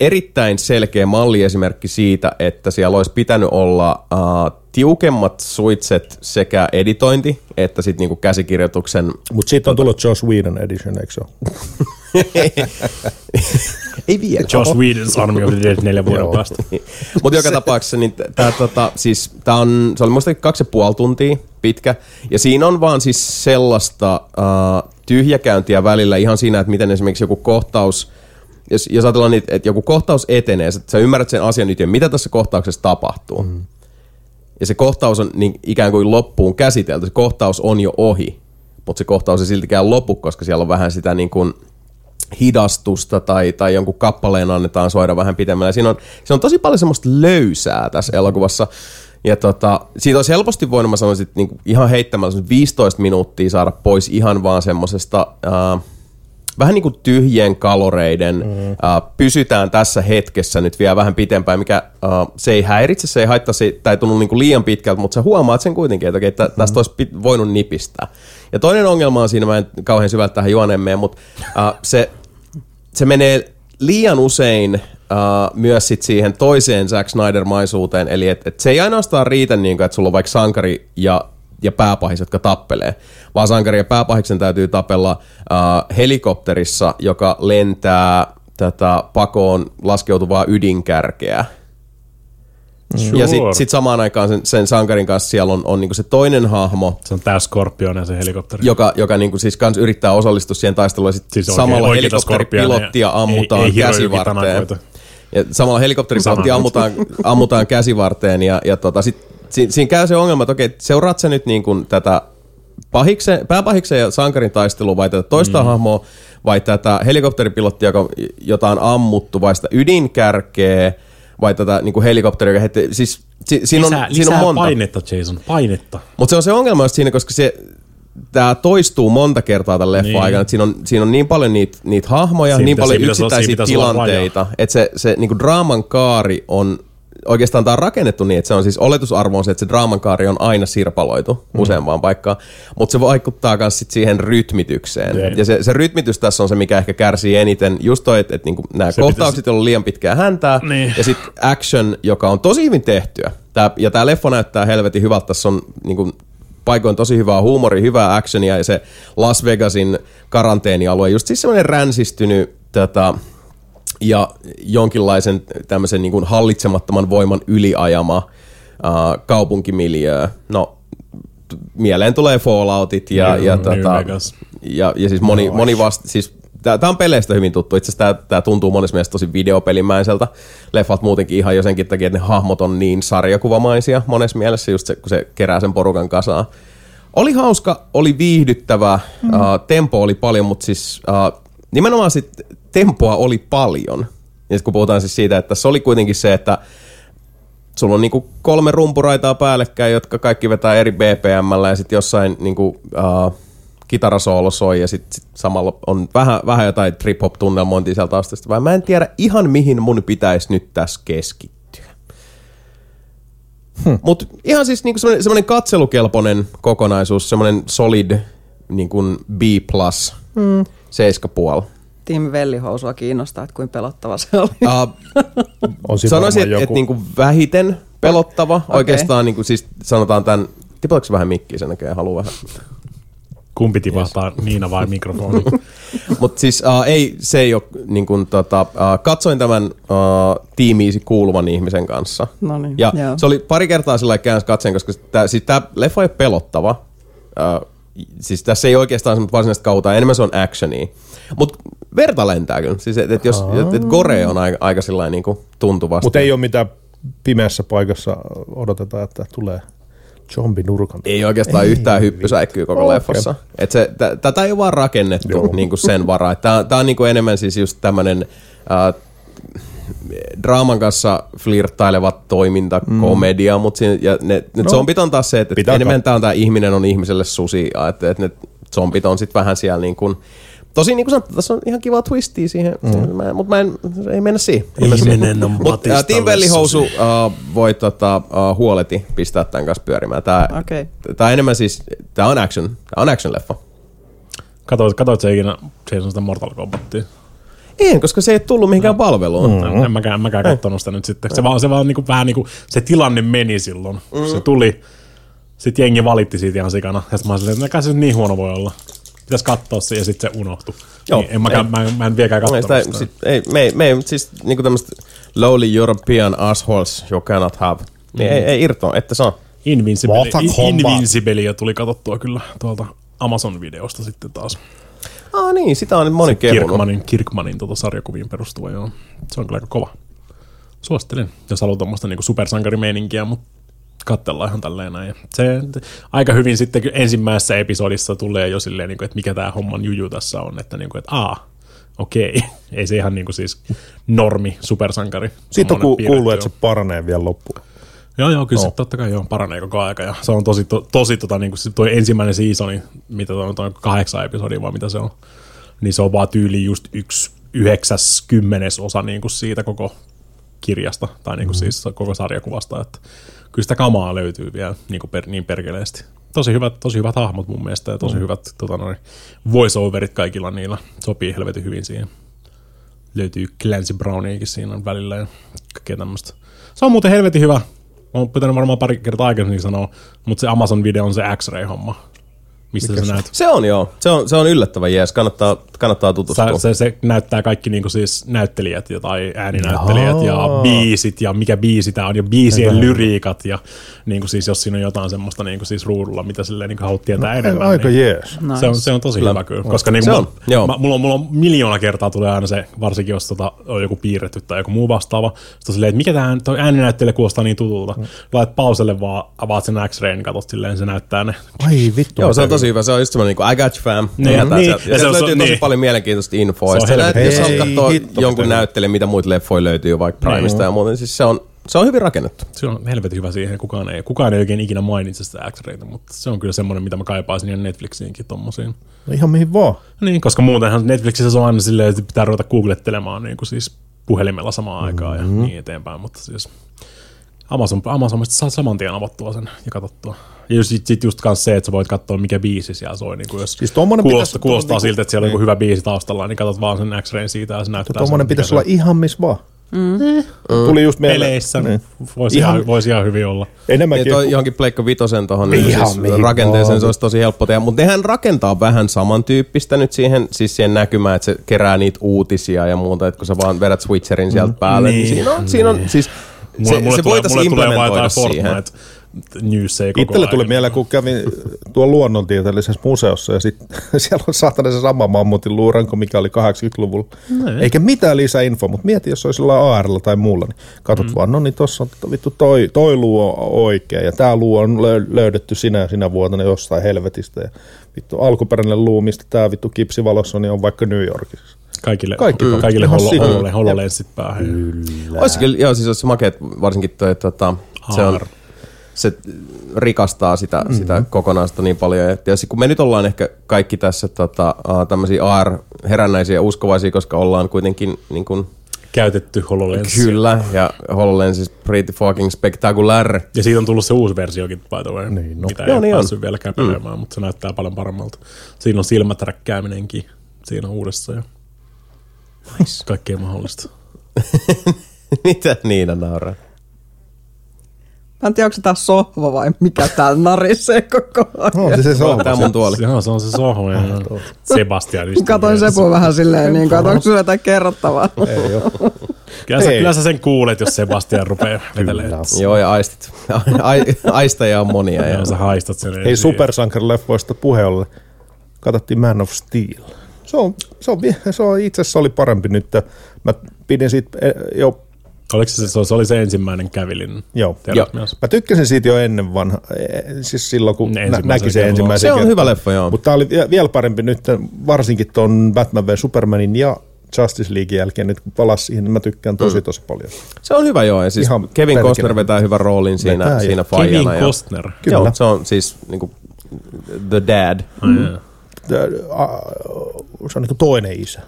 erittäin selkeä malliesimerkki siitä, että siellä olisi pitänyt olla uh, tiukemmat suitset sekä editointi että sitten niinku käsikirjoituksen Mutta siitä on tullut Josh Whedon edition, eikö se ole? Ei vielä. Joss Whedon's Army of the Dead neljän vuoden päästä. Mutta joka tapauksessa niin tää, tota, siis, tää on, se oli muista kaksi ja puoli tuntia pitkä. Ja siinä on vaan siis sellaista uh, tyhjäkäyntiä välillä ihan siinä, että miten esimerkiksi joku kohtaus jos, jos ajatellaan, niin, että joku kohtaus etenee, sä, sä ymmärrät sen asian nyt, mitä tässä kohtauksessa tapahtuu. Mm. Ja se kohtaus on niin ikään kuin loppuun käsitelty. Se kohtaus on jo ohi, mutta se kohtaus ei siltikään lopu, koska siellä on vähän sitä niin kuin hidastusta tai, tai jonkun kappaleen annetaan soida vähän pitemmälle. Siinä on, siinä on tosi paljon semmoista löysää tässä elokuvassa. Ja tota, siitä olisi helposti voinut, mä sanoisin, niinku ihan heittämällä 15 minuuttia saada pois ihan vaan semmoisesta... Uh, vähän niin kuin tyhjien kaloreiden, mm. uh, pysytään tässä hetkessä nyt vielä vähän pitempään, mikä uh, se ei häiritse, se ei haittaisi, tai ei tunnu niin kuin liian pitkältä, mutta sä huomaat sen kuitenkin, että, okay, että mm. tästä olisi pit, voinut nipistää. Ja toinen ongelma on siinä, mä en kauhean syvältä tähän juoneen mene, mutta uh, se, se menee liian usein uh, myös sit siihen toiseen Zack Snyder-maisuuteen, eli että et se ei ainoastaan riitä, niin kuin, että sulla on vaikka sankari ja ja pääpahis, jotka tappelee, vaan sankari ja pääpahiksen täytyy tapella uh, helikopterissa, joka lentää tätä pakoon laskeutuvaa ydinkärkeä. Sure. Ja sitten sit samaan aikaan sen, sen sankarin kanssa siellä on, on niinku se toinen hahmo. Se on tää Scorpion ja se helikopteri. Joka, joka niinku siis kans yrittää osallistua siihen taisteluun. Ja sit siis samalla helikopteripilottia ammutaan ei, ei käsivarteen. Ja samalla helikopteripilottia ammutaan, ammutaan käsivarteen ja, ja tota, sit si, siinä käy se ongelma, että okei, seuraat sä nyt niin kuin tätä pahiksen, pääpahiksen ja sankarin taistelua vai tätä toista mm. hahmoa vai tätä helikopteripilottia, joka, jota on ammuttu vai sitä ydinkärkeä vai tätä niin kuin helikopteria, joka heitti, siis si, siinä, lisää, on, siinä on monta. painetta, Jason, painetta. Mutta se on se ongelma just siinä, koska se, tämä toistuu monta kertaa tämän leffan niin. aikana. Että siinä, on, siinä on niin paljon niitä, niitä hahmoja, siitä, niin paljon yksittäisiä tilanteita, että se, se niin kuin draaman kaari on oikeastaan tämä on rakennettu niin, että se on siis oletusarvo on se, että se draamankaari on aina sirpaloitu mm. useampaan paikkaan, mutta se vaikuttaa myös sit siihen rytmitykseen. Yeah. Ja se, se rytmitys tässä on se, mikä ehkä kärsii eniten. Just toi, että, että niinku nämä kohtaukset pitäisi... on liian pitkää häntää, niin. ja sitten action, joka on tosi hyvin tehtyä. Tää, ja tämä leffa näyttää helvetin hyvältä. Tässä on niinku, paikoin tosi hyvää huumoria, hyvää actionia, ja se Las Vegasin karanteenialue, just siis semmoinen ränsistynyt tätä, ja jonkinlaisen tämmöisen niin kuin hallitsemattoman voiman yliajama äh, kaupunkimiljöö. No, mieleen tulee Falloutit ja, ja, ja, tota, ja, ja siis moni, no, moni vasta, siis Tämä on peleistä hyvin tuttu. Itse asiassa tämä tuntuu monessa mielessä tosi videopelimäiseltä. Leffat muutenkin ihan jo senkin takia, että ne hahmot on niin sarjakuvamaisia monessa mielessä, just se, kun se kerää sen porukan kasaan. Oli hauska, oli viihdyttävä, mm. uh, tempo oli paljon, mutta siis uh, nimenomaan sit tempoa oli paljon. Ja kun puhutaan siis siitä, että se oli kuitenkin se, että sulla on niinku kolme rumpuraitaa päällekkäin, jotka kaikki vetää eri BPMllä ja sitten jossain niinku, uh, kitarasoolo soi ja sitten sit samalla on vähän, vähän jotain trip-hop-tunnelmointia sieltä taustasta. Vai mä en tiedä ihan mihin mun pitäisi nyt tässä keskittyä. Hmm. Mutta ihan siis niinku semmoinen katselukelpoinen kokonaisuus, semmoinen solid niinku B+, hmm. 7,5. Team Vellihousua kiinnostaa, että kuinka pelottava se oli. Uh, sanoisin, että et niinku vähiten pelottava. Okay. Oikeastaan niinku, siis sanotaan tämän, tiputaanko vähän mikkiä sen näkee, haluaa vähän. Kumpi tipahtaa, yes. Niina vai mikrofoni? Mutta siis uh, ei, se ei ole, niin kun, tota, uh, katsoin tämän uh, tiimiisi kuuluvan ihmisen kanssa. Noniin, ja joo. se oli pari kertaa sillä käännös katseen, koska tämä siis leffa ei ole pelottava. Uh, siis tässä ei oikeastaan varsinaista kauta, enemmän se on actionia. Mutta verta lentää kyllä. Siis et, et jos, et, et gore on aika, aika sillä niin tuntuvasti. Mutta ei ole mitään pimeässä paikassa odoteta, että tulee zombi nurkan. Ei oikeastaan ei, yhtään hyppysäikkyä koko okay. leffassa. Et se, t- tätä ei ole vaan rakennettu niin kuin sen varaa. Tämä on niin kuin enemmän siis just tämmöinen äh, draaman kanssa flirttaileva toiminta, mm. komedia, mutta siinä, ja ne, ne no, zombit on taas se, että enemmän tämä on tämä ihminen on ihmiselle susi, että, että ne zombit on sitten vähän siellä niin kuin, Tosi niin kuin sanottu, tässä on ihan kiva twisti siihen, mm. mutta mä en, ei mennä siihen. Ihminen on Mut, uh, Team Housu uh, voi tota, uh, huoleti pistää tämän kanssa pyörimään. Tää, okay. tää on enemmän siis, tää on action, tää on action-leffa. Katoit, katoit se ikinä sitä Mortal Kombatia? En, koska se ei tullut mihinkään no. palveluun. Mm-hmm. En mäkään, en mäkään katsonut sitä nyt sitten. Se vaan, se vaan niinku, vähän niinku, se tilanne meni silloin. Mm. Se tuli, sitten jengi valitti siitä ihan sikana. Ja sitten mä olin, että se niin huono voi olla pitäisi katsoa se ja sitten se unohtui. Joo, niin en mäkään, mä, mä en vieläkään katsonut sitä. sitä. Sit, ei, me, me ei, siis niinku tämmöistä lowly European assholes you cannot have. Niin mm. ei, ei irtoa, että saa. Invincible, Invincible tuli katsottua kyllä tuolta Amazon-videosta sitten taas. Ah niin, sitä on nyt moni kehunut. Kirkmanin, Kirkmanin tota sarjakuviin perustuva, joo. Se on kyllä aika kova. Suosittelen, jos haluaa tuommoista niinku supersankarimeininkiä, mutta katsellaan ihan tälleen näin. Ja Se aika hyvin sitten ensimmäisessä episodissa tulee jo silleen, niinku, että mikä tämä homman juju tässä on, että, niinku, että aa, okei, ei se ihan niinku siis normi supersankari. Siitä on ku- kuullut, että se paranee vielä loppuun. Joo, joo, kyllä se Oh. totta kai joo, paranee koko aika. Ja se on tosi, to, tosi tota, niin kuin tuo ensimmäinen seasoni, mitä on, tuo kahdeksan episodia vai mitä se on, niin se on vaan tyyli just yksi yhdeksäs kymmenes osa niin kuin siitä koko kirjasta, tai niin kuin mm-hmm. siis koko sarjakuvasta, että kyllä sitä kamaa löytyy vielä niin, kuin per, niin perkeleesti. Tosi hyvät, tosi hyvät hahmot mun mielestä ja tosi mm. hyvät tota, noin, voiceoverit kaikilla niillä. Sopii helvetin hyvin siihen. Löytyy Clancy Browniakin siinä välillä ja kaikkea tämmöistä. Se on muuten helvetin hyvä. Oon pitänyt varmaan pari kertaa aikaisemmin sanoa, mutta se Amazon-video on se X-ray-homma. Mistä Mikä sä se- näet? Se on joo. Se on, se on yllättävän jees. Kannattaa, kannattaa tutustua. Se, se, se näyttää kaikki niinku siis näyttelijät ja, tai ääninäyttelijät ja Jaa. biisit ja mikä biisi tää on ja biisien lyriikat ja niinku siis jos siinä on jotain semmoista niinku siis ruudulla, mitä silleen niinku haluat tietää enemmän. Aika niin jees. Nice. se, on, se on tosi hyvä kyllä, koska niinku Se mulla, on, joo. mä, mulla, on, mulla on miljoona kertaa tulee aina se, varsinkin jos tota, on joku piirretty tai joku muu vastaava, sitten silleen, että mikä tämä toi ääninäyttelijä kuulostaa niin tutulta. Mm. Laitat pauselle vaan, avaat sen X-rayn, niin katsot silleen, se näyttää ne. Ai vittu. Joo, se on miten tosi hyvä. Se on just semmoinen niin I got you fam. Niin, Jätään niin. sieltä. Ja Ja se on- löytyy tosi niin. paljon mielenkiintoista infoa. Se on Ja helvetin Jos Ei katsoa jonkun näyttelijän, mitä muita leffoja löytyy vaikka Primesta ja muuten, siis se on, se on hyvin rakennettu. Se on helvetin hyvä siihen, kukaan ei, kukaan ei oikein ikinä mainitse sitä X-rayta, mutta se on kyllä semmoinen, mitä mä kaipaisin ja Netflixiinkin tommosiin. No ihan mihin vaan. Niin, koska muutenhan Netflixissä se on aina silleen, että pitää ruveta googlettelemaan niin kuin siis puhelimella samaan aikaan ja niin eteenpäin, mutta siis Amazon, Amazonista saat saman tien avattua sen ja katsottua. Ja just, sit, sit just kans se, että sä voit katsoa mikä biisi siellä soi, niin kuin jos Siis kuulostaa, pitäisi- kuulostaa niinku- siltä, että siellä on joku hyvä biisi taustalla, niin katsot vaan sen X-rayn siitä ja se näyttää Tuommoinen pitäisi olla se ihan missä vaan. Mm. Tuli just mieleen. peleissä. Niin. Voisi Ihan- ihan, voisi ihan hyvin olla. Enemmänkin. Niin toi johonkin Pleikka Vitosen tuohon niin siis rakenteeseen se olisi tosi helppo tehdä, mutta nehän rakentaa vähän samantyyppistä nyt siihen, siis siihen näkymään, että se kerää niitä uutisia ja muuta, että kun sä vaan vedät switcherin sieltä päälle, niin, Niin. siinä on, siinä on siis Mulle, se, mulle se tulee, mulle tulee implementoida jotain siihen. Fortnite newsseja koko Itselle tuli mieleen, kun kävin tuolla luonnontieteellisessä museossa ja sitten siellä on saatana se sama mammutin luuranko, mikä oli 80-luvulla. Eikä mitään lisäinfoa, mutta mieti, jos olisi jollain ARlla tai muulla, niin katsot mm. vaan, no niin tossa on to- vittu toi, toi luu on oikea ja tämä luu on lö- löydetty sinä ja sinä vuotena jostain helvetistä ja vittu alkuperäinen luu, mistä tämä vittu kipsivalossa on, niin on vaikka New Yorkissa. Kaikille, Kaikki mm. kaikille holo, siinä. hololle, hololenssit päähän. Olisi kyllä, joo, siis olisi makeet, varsinkin toi, tota, se on, AR. Se rikastaa sitä, mm-hmm. sitä kokonaista niin paljon. Ja tietysti kun me nyt ollaan ehkä kaikki tässä tota, tämmöisiä AR-herännäisiä ja uskovaisia, koska ollaan kuitenkin niin kuin, Käytetty HoloLens. kyllä, ja HoloLens is pretty fucking spectacular. Ja siitä on tullut se uusi versiokin, by the way, Niin, no. mitä Joo, ei niin ole on. päässyt vielä käpelemään, mm. mutta se näyttää paljon paremmalta. Siinä on silmäträkkääminenkin siinä uudessa ja nice. kaikkea mahdollista. Mitä Niina nauraa? Mä en tiedä, onko se tää sohva vai mikä täällä narisee koko ajan. No, se, se. Tää on mun tuoli. Se on, se on se sohva ja Sebastian istui Katoin. Sepu vähän silleen, niin kuin, että onko sulla jotain kerrottavaa. Ei ole. Kyllä sä, kyllä sä sen kuulet, jos Sebastian rupeaa vetelemään. Joo, ja aistit. Ai, aisteja on monia. Ja sä haistat sen Ei supersankarileffoista puheolle. Katsottiin Man of Steel. Se on, se on, se on itse asiassa oli parempi nyt. Mä pidin siitä eh, jo, Oliko se, se, se oli se ensimmäinen kävilin joo. terapeutti? Mä tykkäsin siitä jo ennen vanha, eh, siis silloin kun nä- ensimmäisen näki sen ensimmäisen Se on hyvä leffa, joo. Mutta tää oli vie- vielä parempi nyt, varsinkin ton Batman v Supermanin ja Justice League jälkeen, nyt kun palasi siihen, niin mä tykkään tosi Mm. tosi paljon. Se on hyvä joo, ja siis Ihan Kevin perkele. Costner vetää hyvän roolin siinä, Vetää, siinä ja- faijana. Kevin ja- Costner. Kyllä. Joo, se on siis niinku the dad. Mm. Yeah. Tää, a- Se on niin toinen isä.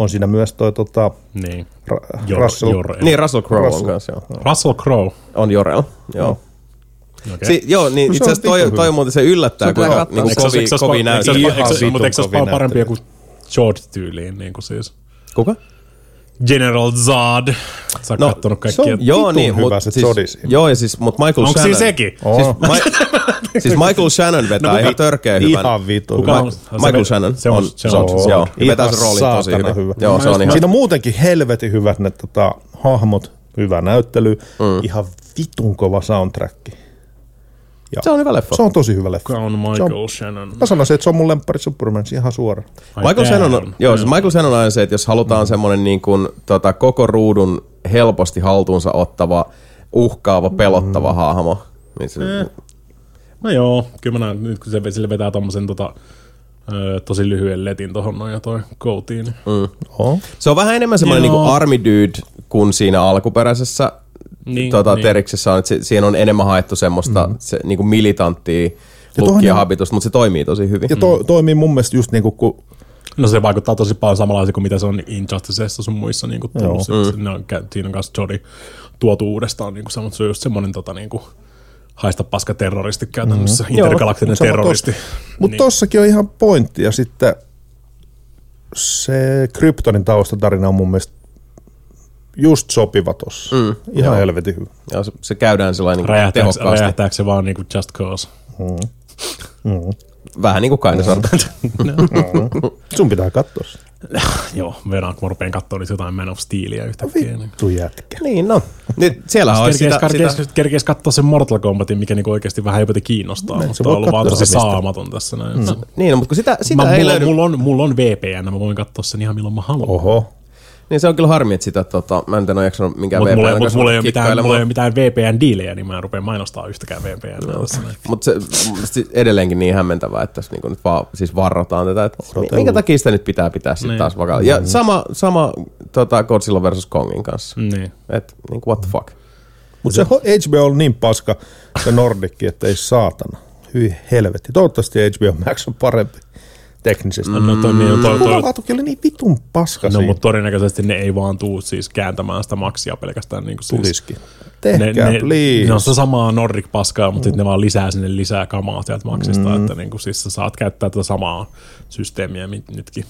On siinä myös toi tota, Niin. Ra- Jor, Russell. Jor, Niin, Russell Crowe on Russell. kanssa, joo. Russell Crowe. On Jorel, joo. Okay. Si, joo, niin No se itse on asiassa toi, toi muuten se yllättää, Se kuinka katsoa. niinku eikö se- vitun Mutta eikö se ole parempi näyttelijä. joku George-tyyliin, niin kuin siis Kuka? General Zod. Sä oot No, kattonut se on kaikkia. Joo, niin, hyvä mutta se siis, Zodi siinä. joo, ja siis, mut Michael Onko Shannon. siinä sekin? Siis, Oo. Ma, siis Michael Shannon vetää No, ihan törkeä hyvän. Ihan vitu. Kuka on? Se- Michael Shannon se on- se on- Zod, se on- joo. Ja vetää Ihan sen roolin tosi hyvin. hyvä. Joo, se on ihan... Siinä on muutenkin helvetin hyvät ne tota, hahmot, hyvä näyttely, mm. ihan vitun kova soundtrack. Ja Se on hyvä leffa. Se on tosi hyvä leffa. On Michael Shannon? Mä sanoisin, että se on mun lemppari Superman ihan suora. Ai Michael Shannon, on. on, joo, siis Michael Shannon on aina se, että jos halutaan semmoinen niin kuin, tota, koko ruudun helposti haltuunsa ottava, uhkaava, pelottava hahmo. Niin se, Eh. No joo, kyllä mä näen, nyt kun se sille vetää tommosen tota, ö, tosi lyhyen letin tohon noin ja toi koutiin. Niin. Oho. se on vähän enemmän semmoinen niin Joo. kuin army dude kuin siinä alkuperäisessä Niin, tota, niin. Teriksessä on, että se, siinä on enemmän haettu semmoista mm. se, niin kuin militanttia lukkia habitusta, mutta se toimii tosi hyvin. Ja to, toimii mun mielestä just niinku, kun No se vaikuttaa tosi paljon samanlaisia kuin mitä se on Injusticessa sun muissa niin kuin tullut. Mm. ne on, siinä on kanssa Jody tuotu uudestaan, niin kuin se, mutta se on just semmoinen tota, niin kuin, haista paska terroristi käytännössä, mm. intergalaktinen Sama terroristi. Mutta niin. tossakin on ihan pointti ja sitten se Kryptonin taustatarina on mun mielestä just sopiva tossa. Mm, ihan joo. helvetin hyvä. Ja se, se käydään sellainen niin tehokkaasti. räjähtääkö se vaan niin kuin just cause? Vähän niin kuin Kainesarta. Sun pitää katsoa se. Joo, vedän, kun mä rupean katsoa niitä jotain Man of Steelia yhtäkkiä. Niin. Vittu jätkä. niin no. Nyt siellä on Kerkees, sitä, kerkees, sitä, kerkees katsoa sen Mortal Kombatin, mikä niinku oikeasti vähän jopa kiinnostaa, Näin, mutta se on ollut vaan tosi saamaton tässä näin. Mm. niin, no, mutta kun sitä, sitä Mä, ei mulla, löydy. mulla, on, mulla on VPN, mä voin katsoa sen ihan milloin mä haluan. Oho. Niin se on kyllä harmi, että sitä, tota, mä en ole jaksanut minkään Mutta mulla, VPN mulla, ei ole mitään, mulla ei ole mitään VPN-diilejä, niin mä en rupea mainostaa yhtäkään VPN. näin. Mutta se se edelleenkin niin hämmentävää, että tässä niinku nyt vaan siis varrotaan tätä. Että Odotellaan. minkä takia sitä nyt pitää pitää sitten Niin. taas vakaalla. Ja sama, sama tota Godzilla versus Kongin kanssa. Niin. Et niinku what the fuck. Mutta se ho- HBO on niin paska, se Nordikki, että ei saatana. Hyi helvetti. Toivottavasti HBO Max on parempi teknisesti. No, toi, niin, toi, toi, Kuvalaatukin oli niin vitun paska no mutta todennäköisesti ne ei vaan tuu siis kääntämään sitä maksia pelkästään. Niin kuin siis, Tulisikin. Tehkää, ne, please. ne on sitä samaa Nordic paskaa, mutta sitten ne vaan lisää sinne lisää kamaa sieltä maksista, mm. että niin kuin, siis sä saat käyttää tätä samaa systeemiä mi- nytkin,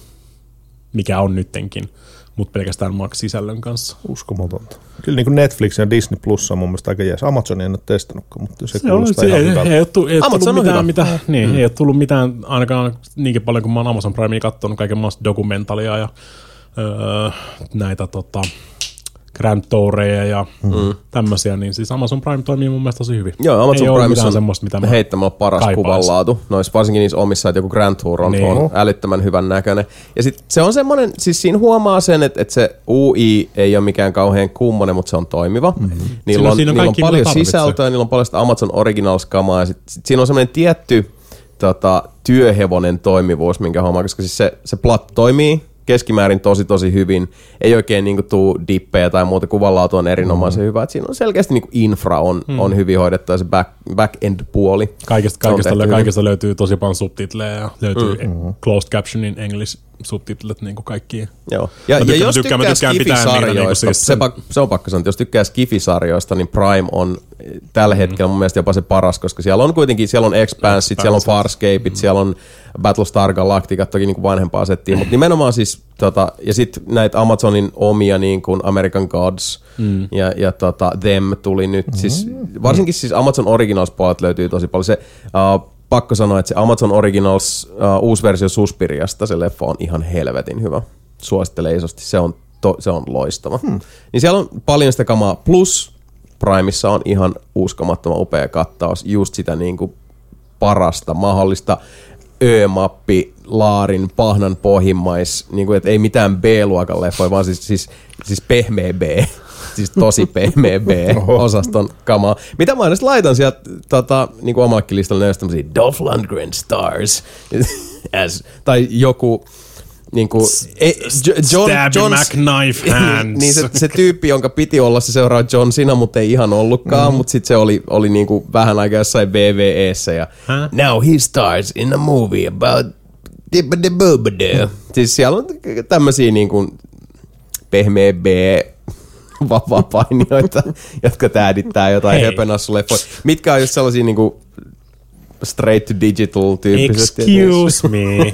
mikä on nyttenkin, mutta pelkästään Max-sisällön kanssa. Uskomatonta. Kyllä niin kuin Netflix ja Disney Plus on mun mielestä aika jees. Amazon en ole testannutkaan, mutta se, Se on, kuulostaa se, ihan ei, hyvältä. ei, ei ole Amazon tullut on mitään, mitä, niin, mm. ei ole tullut mitään ainakaan niinkin paljon kuin mä oon Amazon Primea katsonut kaikenlaista dokumentalia ja öö, näitä tota, Grand Toureja ja mm. tämmöisiä, niin siis Amazon Prime toimii mun mielestä tosi hyvin. Joo, ei Amazon Primeissa mitään on semmoista, mitä mä heittämällä paras kuvanlaatu. Nois, varsinkin niissä omissa, että joku Grand Tour on, Niin. on älyttömän hyvän näköinen. Ja sit se on semmoinen, siis siinä huomaa sen, että, että se UI ei ole mikään kauhean kummonen, mutta se on toimiva. Mm-hmm. Niillä on, siinä on niillä on paljon tarvitsee. sisältöä, niillä on paljon sitä Amazon Originals-kamaa ja sit, sit siinä on semmoinen tietty tota, työhevonen toimivuus, minkä homma, koska siis se, se plat toimii keskimäärin tosi tosi hyvin. Ei oikein niinku tuu dippejä tai muuta, kuvanlaatu on erinomaisen mm. hyvä. Et siinä on selkeästi niinku infra on, mm. on hyvin hoidettu ja se back, back-end-puoli. Kaikista, tehty lö, hyvin. kaikista löytyy tosi paljon subtitleja ja löytyy mm-hmm. closed captionin english subtitlet niin kuin kaikkiin. Joo. Ja, Mä ja tykkään- jos mä tykkään- tykkää tykkään Skifi-sarjoista, niinku siis se, se on pakko sanoa, että jos tykkää Skifi-sarjoista, niin Prime on eh, tällä hetkellä mun mielestä jopa se paras, koska siellä on kuitenkin, siellä on Expansit, siellä on Farscapeit, siellä on Battlestar Galactica, toki niin kuin vanhempaa settiä, mutta nimenomaan siis, tota, ja sitten näitä Amazonin omia niin kuin American Gods mm. ja, ja tota, Them tuli nyt, siis, varsinkin siis Amazon Originals puolet löytyy tosi paljon. Se, uh, pakko sanoa, että se Amazon Originals uh, uusi versio Suspiriasta, se leffa on ihan helvetin hyvä. Suosittelen isosti, se on, to, se on loistava. Hmm. Niin siellä on paljon sitä kamaa, plus Primeissa on ihan uskomattoman upea kattaus, just sitä niin kuin parasta mahdollista Ö-mappi, Laarin, Pahnan pohjimmais, niin kuin, että ei mitään B-luokan leffoja, vaan siis, siis, siis pehmeä B, siis tosi pehmeä B-osaston kamaa. Mitä mä edes laitan sieltä tota, niin kuin omallekin listalle, ne tämmöisiä Dolph Lundgren stars, as, tai joku niin kuin, e, Jo- Stab your McKnife hands. niin, niin se, se tyyppi, jonka piti olla se seuraava John Cena, mutta ei ihan ollutkaan, mm. mutta sitten se oli, oli niinku vähän aikaa jossain VVEssä ja Häh? now he stars in a movie about dibbidi Siis siellä on tämmöisiä niinku pehmeä B vapaa-painijoita, jotka täädittää jotain Hei. höpönassuleffoja. Mitkä on just sellaisia niinku straight to digital tyyppisesti. Excuse me.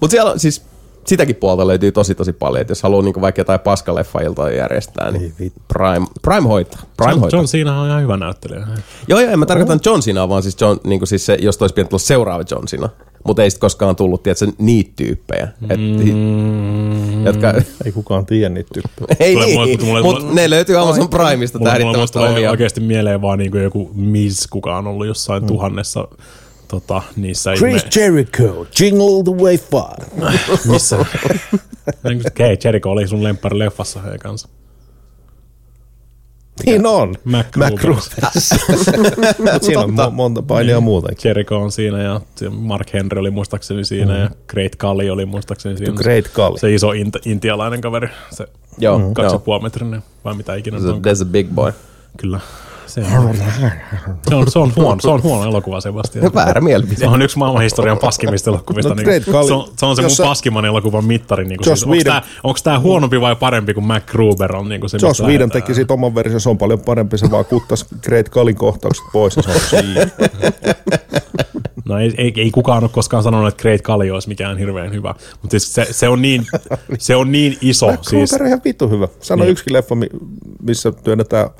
Mutta siellä on siis sitäkin puolta löytyy tosi tosi paljon. Et jos haluaa niinku vaikka jotain paskaleffailtoja järjestää, niin. Prime, Prime hoitaa. Prime John, hoitaa. John Cena on ihan hyvä näyttelijä. Joo, joo, en mä tarkoitan John Cenaa, vaan siis, John, niin siis se, jos olisi pitänyt tulla seuraava John Cena. Mutta ei sit koskaan tullut, tiedätkö, niitä tyyppejä. Et, Mm. jotka, Ei kukaan tiedä niitä tyyppejä. ei Tulee- niin, mulle- mulle- mutta mulle- ne löytyy Amazon Primeista mulla, mulla tähdittävästä tulee omia. oikeasti mieleen vaan niinku joku Miz, kuka on ollut jossain tuhannessa tota, niissä Chris Jericho, Jingle the Way Far. missä. Hei, Jericho oli sun lemppari leffassa heidän kanssa. Niin on. Mac Mac Rubens. Mut siinä on mo- monta painia muutenkin. Jericho on siinä ja Mark Henry oli muistaakseni siinä ja Great Kali oli muistaakseni siinä. Great Kali. Se iso int- intialainen kaveri, se Joo, kaksi ja joo. puoli metrinen vai mitä ikinä se There's on. a, there's a big boy. Kyllä. Se on, se on, se on, huono, se on huono elokuva, Sebastian. Väärä mielipide. Se on yksi maailmanhistorian paskimmista elokuvista. No, niin Kali- se, on, se on se mun Jossa- paskimman elokuvan mittari. Niin Joss siis, onko Whedon- tää, onks tää huonompi vai parempi kuin Mac Gruber on? Niin kuin se, mistä Whedon teki siitä oman version, se on paljon parempi, se vaan kuttas Great Kalin kohtaukset pois ja se on. No ei, ei, ei, kukaan ole koskaan sanonut, että Great Kali olisi mikään hirveän hyvä. Mutta siis se, se, on niin, se on niin iso. Mac siis, Gruber on ihan vittu hyvä. Sano Niin. yksikin leffa, mi- missä työnnetään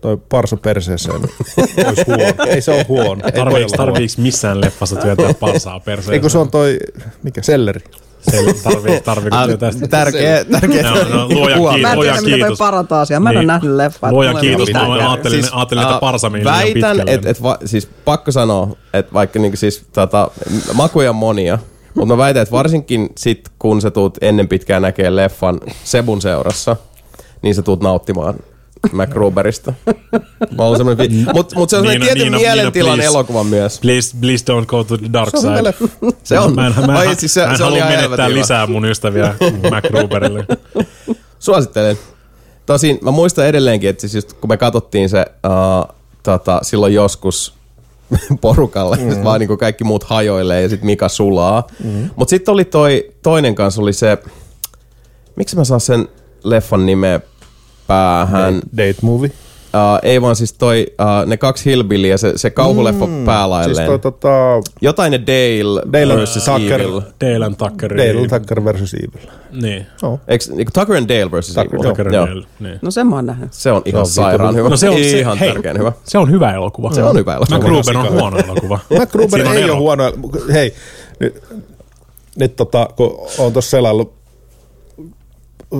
toi parsa perseeseen. niin Olisi huono. Ei se ole huono. Ei tarviiks, missään leffassa työntää parsaa perseeseen? Ei kun se on toi, mikä, selleri. Se, tarvii, tarviiko Ah, sitä? Tärkeä, tärkeä. No, no, luoja huomio. Mä en tiedä, mitä toi kiitos. parantaa asiaa. Mä en ole nähnyt leffaa. Ole kiitos. Mä ajattelin, Siis, ajattelin että parsa meni liian Väitän, että et, va, siis pakko sanoa, että vaikka niinku siis, tota, makuja on monia, mutta mä väitän, että varsinkin sit, kun sä tuut ennen pitkään näkee leffan Sebun seurassa, niin sä tuut nauttimaan MacGruberista. Mä oon semmoinen, vi- mut, mut se on semmoinen Niina, tietyn Niina, mielentilan Niina, please. elokuva myös. Please, please don't go to the dark Se on hyvä side. Se on. Mä en, mä en, Ai, siis se, mä en se halua menettää lisää mun ystäviä MacGruberille. Suosittelen. Tosin mä muistan edelleenkin, että siis just kun me katsottiin se uh, tota, silloin joskus porukalle, mm. vaan niin kuin kaikki muut hajoilee ja sitten Mika sulaa. Mm. Mutta sitten oli toi toinen kanssa, oli se, miksi mä saan sen leffan nimeä päähän? Date movie. Uh, ei vaan siis toi, uh, ne kaksi hillbillyä, se, se kauhuleffa mm, päälailleen. Siis toi tota, Jotain ne Dale, Dale versus Tucker. Evil. Dale and Tucker. Dale Tucker versus Evil. Niin. Oh. Eiks, niinku Tucker and Dale versus Tucker, Evil. Tucker Joo. and Dale. Niin. No sen mä oon nähnyt. Se on ihan on sairaan hyvä. No se on ihan se, hei, tärkeän hyvä. Se on hyvä elokuva. Se on hyvä elokuva. MacGruber on huono elokuva. MacGruber ei ero. ole huono. Hei, nyt, nyt tota, kun on tuossa selaillut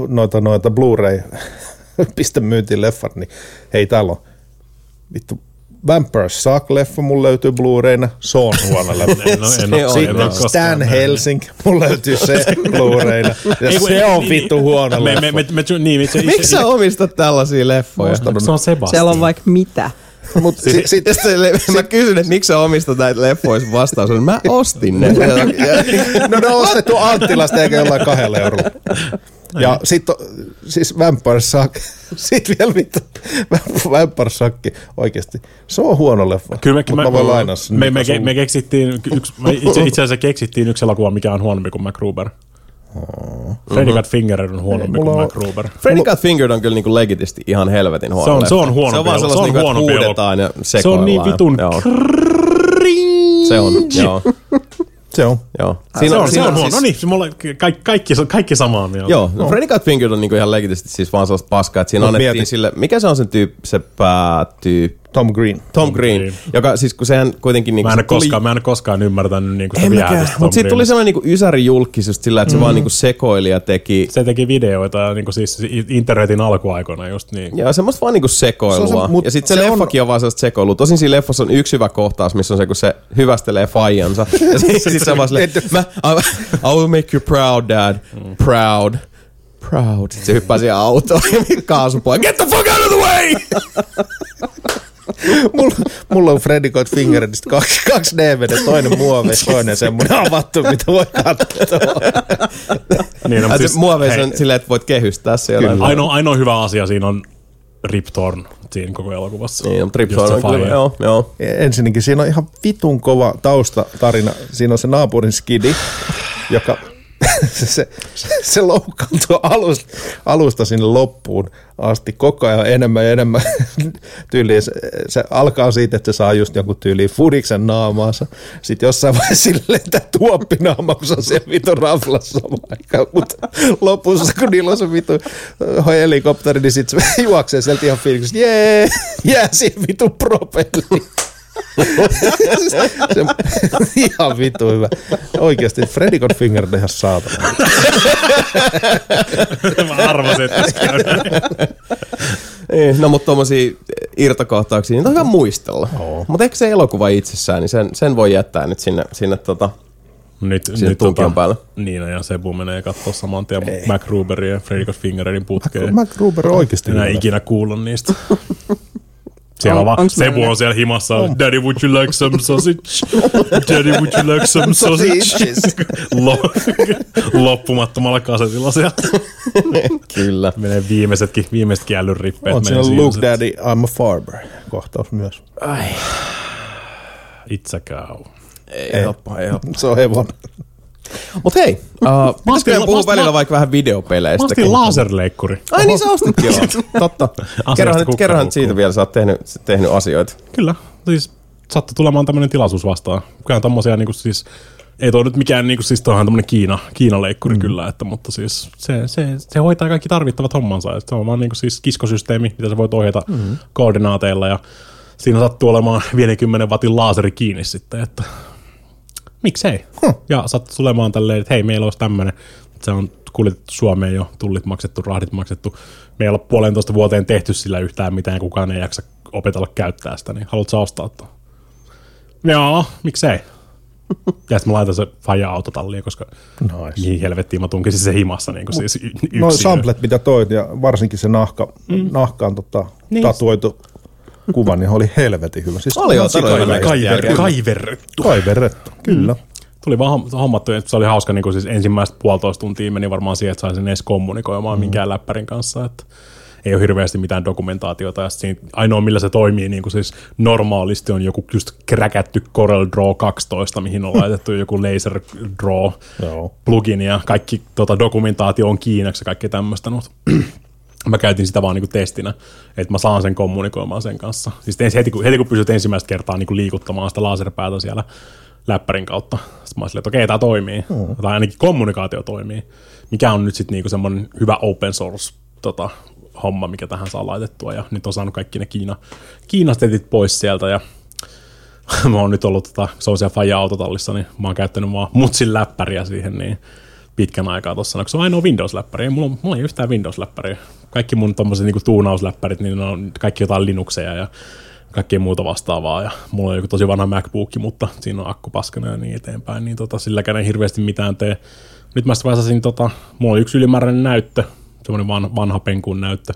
noita, noita Blu-ray pistemyyntiin leffat, niin hei täällä on vittu Vampire Suck-leffa mulla löytyy Blu-rayna, se on huono leffa. En, en, on Stan. Helsing, mulla löytyy se Blu-rayna. Ja Ei, se on niin, vittu huono me, leffa. me, me, me, niin, itse, Miksi sä omistat tällaisia leffoja? Se on Sebastian. Siellä on vaikka mitä. Mut si, sit, Sitten se, mä kysyn, että miksi sä omistat näitä leffoja, sun vastaus on, mä ostin ne. no ne on ostettu Anttilasta eikä jollain kahdella eurolla. Ja sitten siis Vampire Suck, sit vielä vittu, Vampire Suck, oikeesti, se on huono leffa. Kyllä me, Mut mä voin lainaa sen. me, me, Mika me, keksittiin, yksi, me itse, itse asiassa keksittiin yksi elokuva, mikä on huonompi kuin MacGruber. Freddy Got Fingered on huonompi Mulla kuin on- MacGruber. Freddy Got Fingered on kyllä niinku legitisti ihan helvetin huono Se on- leffa. se on huonompi Se on vaan sellaista, Se on niinku, että huonompi huudetaan ja Se sekoillaan. on niin vitun Joo. cringe. Se on, joo. Se on. joo. Se on, se siinä on huono. siis- No niin, se mulla kaikki, kaikki, kaikki samaa mieltä. Joo, no. Freddy Got on niinku ihan legitisti siis vaan sellaista paskaa, että siinä Mut annettiin mieti. sille, mikä se on sen tyyppi, se päätyyppi? Tom Green. Tom Green, Green. joka siis kun sehän kuitenkin niinku Mä en, se koskaan, mä en koskaan ymmärtänyt niinku sitä mäkään, viehätystä Tom mutta siitä tuli sellainen niinku ysäri julkis just sillä, että se vaan niinku sekoili ja teki Se teki videoita ja niinku siis internetin alkuaikoina just niin. Joo, semmoista vaan niinku sekoilua. Se on se- mut ja sitten se, se on- leffakin on vaan sellaista sekoilua. Tosin siinä leffassa on yksi hyvä kohtaus, missä on se, kun se hyvästelee faijansa. ja sitten sit se on vaan silleen, mä, I, I will make you proud, dad. Proud. Proud. Sitten se hyppää siihen autoon ja kaasupoja. Get the fuck out of the way! mulla, mulla on Freddy Got Fingeredistä kaksi, kaksi DVD, toinen muovi, toinen semmoinen avattu, mitä voi katsoa. Niin, no, muoveissa hei, on silleen, että voit kehystää se ainoa, ainoa hyvä asia siinä on Rip Torn siinä koko elokuvassa. Niin, mutta Rip Torn on kyllä, joo, joo. Ensinnäkin siinä on ihan vitun kova taustatarina. Siinä on se naapurin skidi, joka se, se, se loukkaantuu alusta, alusta sinne loppuun asti koko ajan enemmän ja enemmän tyyliin. Se, se, alkaa siitä, että se saa just jonkun tyyliin fudiksen naamaansa. Sitten jossain vaiheessa sille lentää tuoppinaama, kun se on siellä vitu raflassa aikaan. Mutta lopussa, kun niillä on se vitu helikopteri, niin sitten se juoksee sieltä ihan fiiliksessä, jee, jää siihen vitu propelliin. Se, ihan vitu hyvä. Oikeasti Freddy Got Finger on ihan saatana. Mä arvasin, että. Niin, no mutta tuommoisia irtokohtauksia, niitä on hyvä muistella. Mutta eikö se elokuva itsessään, niin sen, sen voi jättää nyt sinne, sinne tota, Nyt, Sinne nyt tunkion päälle. Niina ja Sebu menee katsoa saman tien Mac Ruberin ja Freddy Got Fingerin putkeen. Mac Gruber on oikeasti Enää ikinä kuulla niistä. Siellä On- on, vaan, Sebu meillä- on siellä himassa. Daddy, would you like some sausage? Daddy, would you like some sausage? Lo- loppumattomalla kasetilla siellä. kyllä. Menee viimeisetkin, viimeisetkin rippeet. On menee siinä Luke se- Daddy, I'm a Farber kohtaus myös. Ai, It's a cow. ei helppo, ei helppo. Se on hevonen. Mut hei, uh, pitäisikö ostin- meidän puhua mä välillä mä- vaikka vähän Mä videopeleistä? ostin laserleikkuri. Ai niin sä ostitkin joo. Totta. Kerrohan, kukkaruukkuun. kerrohan nyt siitä vielä, sä oot tehnyt, tehnyt asioita. Kyllä, siis sattui tulemaan tämmöinen tilaisuus vastaan. Kyllä tommosia niinku siis, ei toi nyt mikään niinku siis toihan tämmönen Kiina, Kiina-leikkuri mm. kyllä, että, mutta siis se, se, se, hoitaa kaikki tarvittavat hommansa. Että se on vaan niinku siis kiskosysteemi, mitä sä voit ohjata mm. koordinaateilla ja siinä sattuu olemaan 50 watin laaseri kiinni sitten, että miksei. Huh. Ja sattuu tulemaan tälleen, että hei, meillä olisi tämmöinen, se on kuljetettu Suomeen jo, tullit maksettu, rahdit maksettu. Me ei olla puolentoista vuoteen tehty sillä yhtään mitään, kukaan ei jaksa opetella käyttää sitä, niin haluatko ostaa tuon? Joo, miksei. Ja sitten mä laitan se faija autotalliin, koska Nice. mihin helvettiin mä tunkisin se himassa niin siis yksin. Noin samplet, mitä toit, ja varsinkin se nahka, mm. nahkaan tota, Niin. niin. tatuoitu kuva, niin oli helvetin hyvä. Siis Oli joo, Kaiver, järkeä. kaiverrettu. Kaiverrettu, kyllä. Tuli vaan hom- hommattu, että se oli hauska, niin siis ensimmäistä puolitoista tuntia meni varmaan siihen, että sai sen edes kommunikoimaan mm. minkään läppärin kanssa, että ei ole hirveästi mitään dokumentaatiota, ja siinä ainoa millä se toimii niin kuin siis normaalisti on joku just kräkätty Corel Draw 12, mihin on laitettu joku Laser Draw Joo. plugin, ja kaikki tota, dokumentaatio on kiinaksi ja kaikki tämmöistä, mutta mä käytin sitä vaan niinku testinä, että mä saan sen kommunikoimaan sen kanssa. Siis ensi- heti, kun, heti kun pystyt ensimmäistä kertaa niinku liikuttamaan sitä laserpäätä siellä läppärin kautta, sitten mä olin että okei, tämä toimii. Mm. Tai ainakin kommunikaatio toimii. Mikä on nyt sitten niinku semmoinen hyvä open source tota, homma, mikä tähän saa laitettua. Ja nyt on saanut kaikki ne Kiina, Kiinastetit pois sieltä ja mä oon nyt ollut, tota, siellä Faja autotallissa, niin mä oon käyttänyt vaan mutsin läppäriä siihen niin pitkän aikaa tossa, kun se on ainoa Windows-läppäri. Mulla, mulla ei yhtään Windows-läppäriä. Kaikki mun tommoset niinku tuunausläppärit, niin ne on kaikki jotain Linuxeja ja kaikkea muuta vastaavaa. Ja mulla on joku tosi vanha MacBook, mutta siinä on akku paskana ja niin eteenpäin. Niin tota, silläkään ei hirveästi mitään tee. Nyt mä sitten tota, mulla on yksi ylimääräinen näyttö, semmoinen van, vanha penkun näyttö.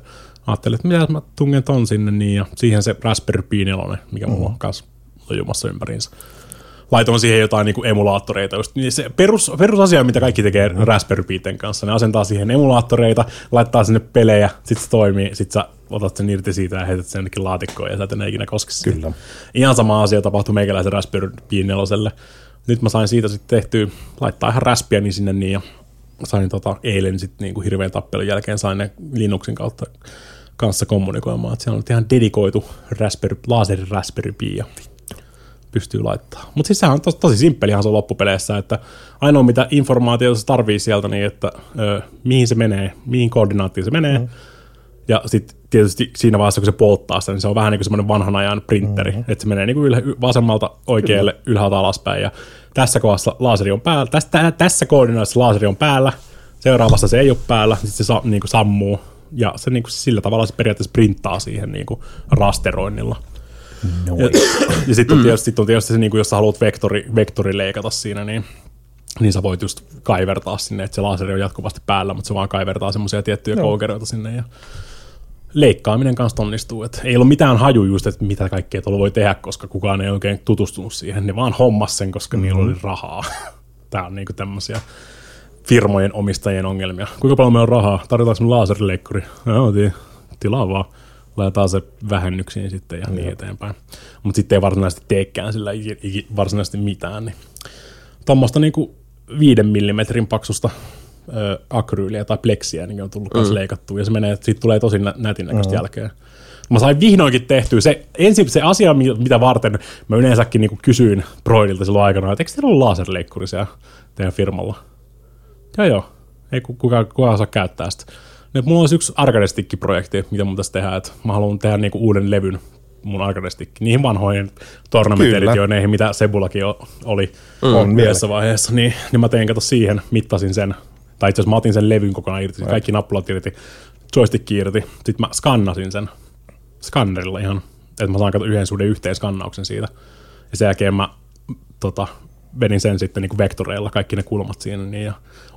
Ajattelin, että mitä mä tungen ton sinne, niin ja siihen se Raspberry Pi 4, mikä mulla on kanssa lojumassa ympäriinsä laitoin siihen jotain niin kuin emulaattoreita. Just, niin se perus, perusasia, mitä kaikki tekee Raspberry Piten kanssa, ne asentaa siihen emulaattoreita, laittaa sinne pelejä, sit se toimii, sit sä otat sen irti siitä ja heität sen jonnekin laatikkoon ja sä et enää ikinä koske. Kyllä. Ihan sama asia tapahtui meikäläisen Raspberry Pi 4. Nyt mä sain siitä sitten tehtyä, laittaa ihan Raspiani sinne niin ja sain tota, eilen sitten niin kuin hirveän tappelun jälkeen sain ne Linuxin kautta kanssa kommunikoimaan, että siellä on ihan dedikoitu Raspberry, Raspberry Pi ja pystyy laittaa. Mutta siis sehän on tos, tosi simppelihan se on loppupeleissä, että ainoa mitä informaatiota se tarvii sieltä, niin että ö, mihin se menee, mihin koordinaattiin se menee, mm. ja sitten tietysti siinä vaiheessa, kun se polttaa sitä, niin se on vähän niin kuin semmoinen vanhan ajan printeri, mm-hmm. että se menee niin kuin ylhä, vasemmalta oikealle, Kyllä. ylhäältä alaspäin, ja tässä kohdassa laaseri on päällä, tässä, tässä koordinaatissa laaseri on päällä, seuraavassa se ei ole päällä, sitten se sa, niin kuin sammuu, ja se niin kuin sillä tavalla se periaatteessa printtaa siihen niin kuin rasteroinnilla. Ja, ja sitten on tietysti, sit on tietysti se, niin kuin, jos sä haluat vektori, vektori leikata siinä, niin, niin sä voit just kaivertaa sinne, että se laseri on jatkuvasti päällä, mutta se vaan kaivertaa semmoisia tiettyjä no. koukeroita sinne ja leikkaaminen kanssa onnistuu. Et ei ollut mitään haju just, että mitä kaikkea tuolla voi tehdä, koska kukaan ei oikein tutustunut siihen. Ne vaan hommas sen, koska mm-hmm. niillä oli rahaa. Tämä on niinku tämmöisiä firmojen omistajien ongelmia. Kuinka paljon meillä on rahaa? Tarjotaanko me laaserileikkuri? Joo, tilaa vaan. Laitetaan se vähennyksiin sitten ja niin eteenpäin. Mutta sitten ei varsinaisesti teekään sillä varsinaisesti mitään. Niin. Tuommoista niinku viiden millimetrin paksusta ö, akryyliä tai pleksiä niin on tullut mm. leikattua, ja se menee, siitä tulee tosi nä- nätin näköistä mm. jälkeen. Mä sain vihdoinkin tehtyä se, ensin se asia, mi- mitä varten mä yleensäkin niin kysyin Broidilta silloin aikana, että eikö teillä ole laserleikkuri siellä teidän firmalla? Joo joo, ei ku- kukaan, kukaan saa käyttää sitä. Nyt mulla olisi yksi arcade-stikki-projekti, mitä mun tässä tehdään, että mä haluan tehdä niinku uuden levyn mun arcade niihin vanhoihin tournament editioineihin, mitä Sebulakin oli On on mielessä vaiheessa, niin, niin mä tein kato siihen, mittasin sen, tai itse asiassa mä otin sen levyn kokonaan irti, kaikki nappulat irti, joystick irti, sitten mä skannasin sen skannerilla ihan, että mä saan kato yhden suhden yhteen skannauksen siitä, ja sen jälkeen mä tota, vedin sen sitten niin vektoreilla, kaikki ne kulmat siinä, niin, ja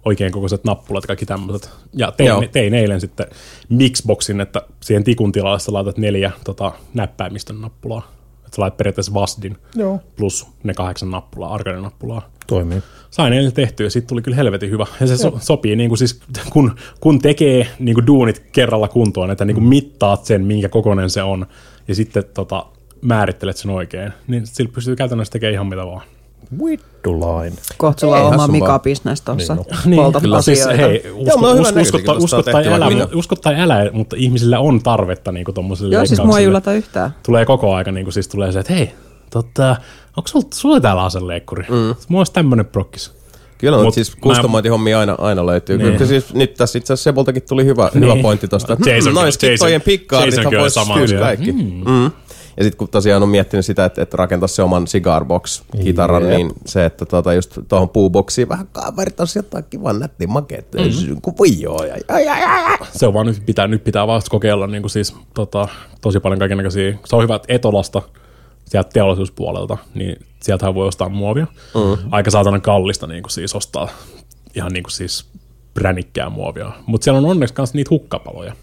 oikein kokoiset nappulat, kaikki tämmöiset. Ja tein, Joo. tein eilen sitten mixboxin, että siihen tikun tilalle sä laitat neljä tota, näppäimistön nappulaa. Että sä laitat periaatteessa VASDin Joo. plus ne kahdeksan nappulaa, arcade nappulaa. Toimii. Sain eilen tehtyä ja siitä tuli kyllä helvetin hyvä. Ja se so, sopii, niin kuin siis, kun, kun tekee niin kuin duunit kerralla kuntoon, että niin kuin mittaat sen, minkä kokoinen se on, ja sitten tota, määrittelet sen oikein, niin sillä pystyy käytännössä tekemään ihan mitä vaan. Vittulain. Kohta sulla on oma Mika-bisnes tossa. Niin, Poltat kyllä, siis hei, usko, mulla on hyvä usko, usko, tai älä, usko tai älä, mutta ihmisillä on tarvetta niin tuommoiselle Joo, siis mua ei yllätä yhtään. Tulee koko aika, niin kuin, siis tulee se, että hei, tota, onko sulla, sulla täällä aseleikkuri? Mm. Mulla olisi tämmöinen prokkis. Kyllä, Mut mutta siis mä- kustomointihommia aina, aina löytyy. Niin. Niin. Siis, nyt tässä itse asiassa Sebultakin tuli hyvä, niin. hyvä pointti tuosta, Jason- hmm, naiskittojen Jason- oli voisi samaa kyllä mieltä. kaikki. Mm. Mm. Ja sitten kun tosiaan on miettinyt sitä, että, että rakentaa se oman cigar box kitaran, Jep. niin se, että tuota just tuohon puuboksiin vähän kaavertaisi jotain kivan nättiä makeet, mm. ja, ja. Se on vaan nyt pitää, nyt pitää vasta kokeilla niin kuin siis, tota, tosi paljon kaikenlaisia. Se on hyvä, että Etolasta sieltä teollisuuspuolelta, niin sieltähän voi ostaa muovia. Mm. Aika saatana kallista niin kuin siis ostaa ihan niin kuin siis pränikkää muovia. Mutta siellä on onneksi myös niitä hukkapaloja,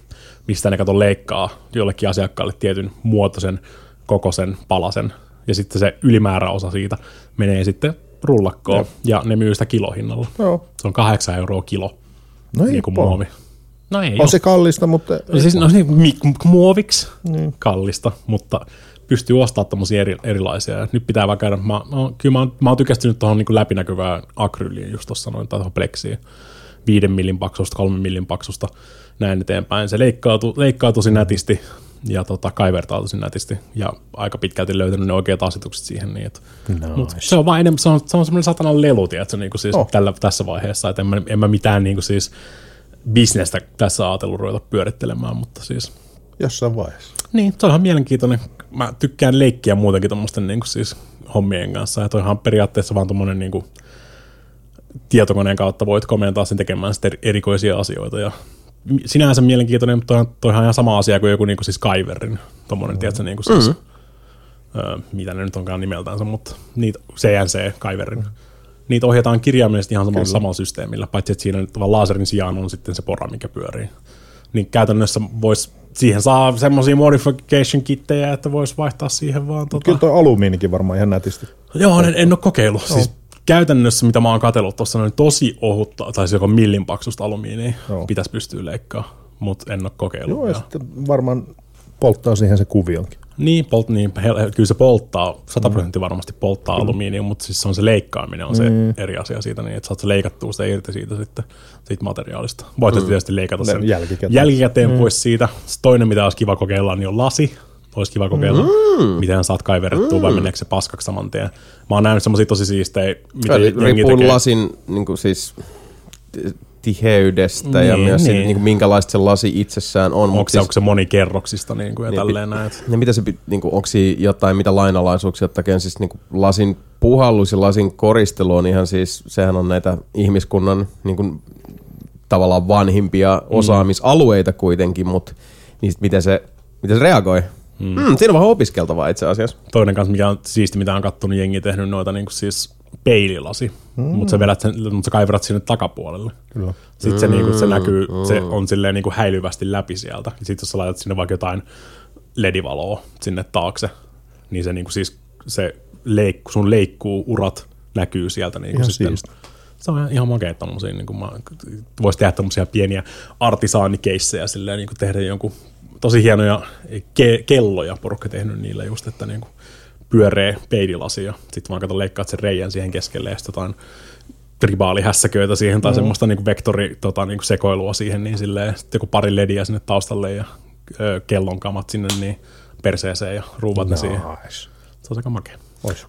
mistä ne kato leikkaa jollekin asiakkaalle tietyn muotoisen, kokoisen, palasen. Ja sitten se ylimääräosa siitä menee sitten rullakkoon Jep. ja ne myy sitä kilohinnalla. Joo. Se on kahdeksan euroa kilo, No ei niin kuin muovi. No ei On se kallista, mutta No siis no, niin, muoviksi niin. kallista, mutta pystyy ostamaan tommosia eri, erilaisia. Ja nyt pitää vaan käydä, mä, mä, kyllä mä, oon- mä oon tykästynyt tuohon niin läpinäkyvään akryyliin just tuossa noin, tai tuohon pleksiin. Viiden millin paksusta, kolmen millin paksusta, näin eteenpäin. Se leikkaa, leikkaa tosi nätisti ja tota, kaivertaa tosi nätisti ja aika pitkälti löytänyt ne oikeat asetukset siihen. Niin, että, Nice. mut se on vaan enemmän, se on, se on semmoinen satanan lelu, tiedätkö, niin kuin siis Oh. tällä, tässä vaiheessa, että en mä, en mä mitään niin kuin siis bisnestä tässä ajatellut ruveta pyörittelemään, mutta siis jossain vaiheessa. niin, se on ihan mielenkiintoinen. Mä tykkään leikkiä muutenkin tuommoisten niin siis hommien kanssa. Ja toihan periaatteessa vaan tuommoinen niin kuin, tietokoneen kautta voit komentaa sen tekemään sitten erikoisia asioita. Ja sinänsä mielenkiintoinen, mutta toihan, toihan on ihan sama asia kuin joku niin kuin siis Kaiverin. Tuommoinen, mm. tiedätkö, niin kuin siis, mm-hmm. öö, mitä ne nyt onkaan nimeltänsä, mutta niitä CNC Kaiverin. Niitä ohjataan kirjaimellisesti ihan samalla, samalla systeemillä, paitsi että siinä nyt vaan laserin sijaan on sitten se pora, mikä pyörii. Niin käytännössä vois, siihen saa semmoisia modification kittejä, että voisi vaihtaa siihen vaan tota... Kyllä toi alumiinikin varmaan ihan nätisti. Joo, en, en ole kokeillut. Siis käytännössä, mitä mä oon katsellut tuossa, niin tosi ohutta, tai se joko millin paksusta alumiinia Joo. pitäisi pystyä leikkaamaan, mutta en ole kokeillut. Joo, ja vielä. sitten varmaan polttaa siihen se kuvionkin. Niin, polt, niin kyllä se polttaa, 100 prosenttia varmasti polttaa alumiinia, mutta siis se on se leikkaaminen on se Mm. eri asia siitä, niin että saat se leikattua se irti siitä sitten, siitä materiaalista. Voit mm. tietysti leikata sen Jälkikäteen. jälkikäteen mm. pois siitä. Sitten toinen, mitä olisi kiva kokeilla, niin on lasi. Olisi kiva kokeilla, mm. miten saat kaiverrettua mm. vai meneekö se paskaksi saman tien. Mä oon nähnyt semmosia tosi siistejä, mitä Eli jengi riippuu tekee. lasin niin kuin siis tiheydestä ja Niin, myös niin. niin. Niin kuin minkälaista se lasi itsessään on. Onko se, onko se monikerroksista niin kuin, ja Niin, tälleen näin. Ja mitä se, pi- niinku, onko jotain, mitä lainalaisuuksia tekee, siis niinku lasin puhallus ja lasin koristelu on ihan siis, sehän on näitä ihmiskunnan niinku, tavallaan vanhimpia osaamisalueita kuitenkin, mutta niin sit miten se, miten se reagoi? Mm. Mm, siinä on vähän opiskeltavaa itse asiassa. Toinen kanssa, mikä on siisti, mitä on kattonut, jengi tehnyt noita niin kuin siis peililasi, mm. mutta sä, vedät sen, mutta sä kaiverat sinne takapuolelle. Kyllä. Sitten se, niin kuin, se näkyy, se on silleen niin kuin häilyvästi läpi sieltä. Sitten jos sä laitat sinne vaikka jotain ledivaloa sinne taakse, niin se, niin kuin siis, se leikku, sun leikkuu urat näkyy sieltä. Niin kuin Ihan sitten, siisti. se on ihan makea tommosia, niin kuin mä, voisi tehdä tommosia pieniä artisaanikeissejä silleen, niin kuin tehdä jonkun tosi hienoja ke- kelloja porukka tehnyt niillä just, että niin kuin pyöreä peililasi ja sitten vaan kato leikkaat sen reijän siihen keskelle ja sitten jotain tribaalihässäköitä siihen tai mm. semmoista niin vektori tota, niin sekoilua siihen, niin silleen sitten joku pari lediä sinne taustalle ja ö, kellonkamat sinne niin perseeseen ja ruuvat ne siihen. Nice. Se on aika makea.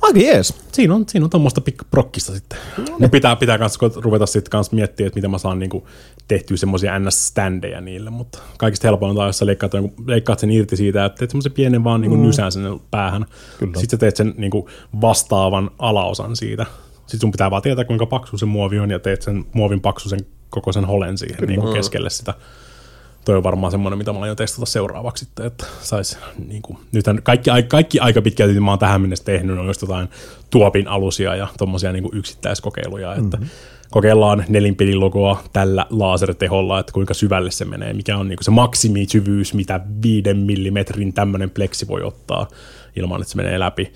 Aika jees. Siinä on, siinä on tuommoista pikku prokkista sitten. No, pitää, pitää kans, ruveta sitten kans miettiä, että miten mä saan niinku tehtyä semmoisia NS-standeja niille, mutta kaikista helpointa on, jos sä leikkaat, leikkaat sen irti siitä, että teet semmoisen pienen vaan niinku mm. nysän sinne päähän. Sitten sä teet sen niinku vastaavan alaosan siitä. Sitten sun pitää vaan tietää, kuinka paksu se muovi on, ja teet sen muovin paksuisen koko sen holen siihen niinku keskelle sitä. Toi on varmaan semmoinen, mitä mä aion testata seuraavaksi sitten, että sais niinku, nythän kaikki, ai- kaikki aika pitkälti mä oon tähän mennessä tehnyt, on just jotain tuopin alusia ja tommosia niinku yksittäiskokeiluja, että mm-hmm. kokeillaan nelinpelin logoa tällä laserteholla, että kuinka syvälle se menee, mikä on niinku se maksimisyvyys, mitä viiden millimetrin tämmöinen pleksi voi ottaa ilman, että se menee läpi.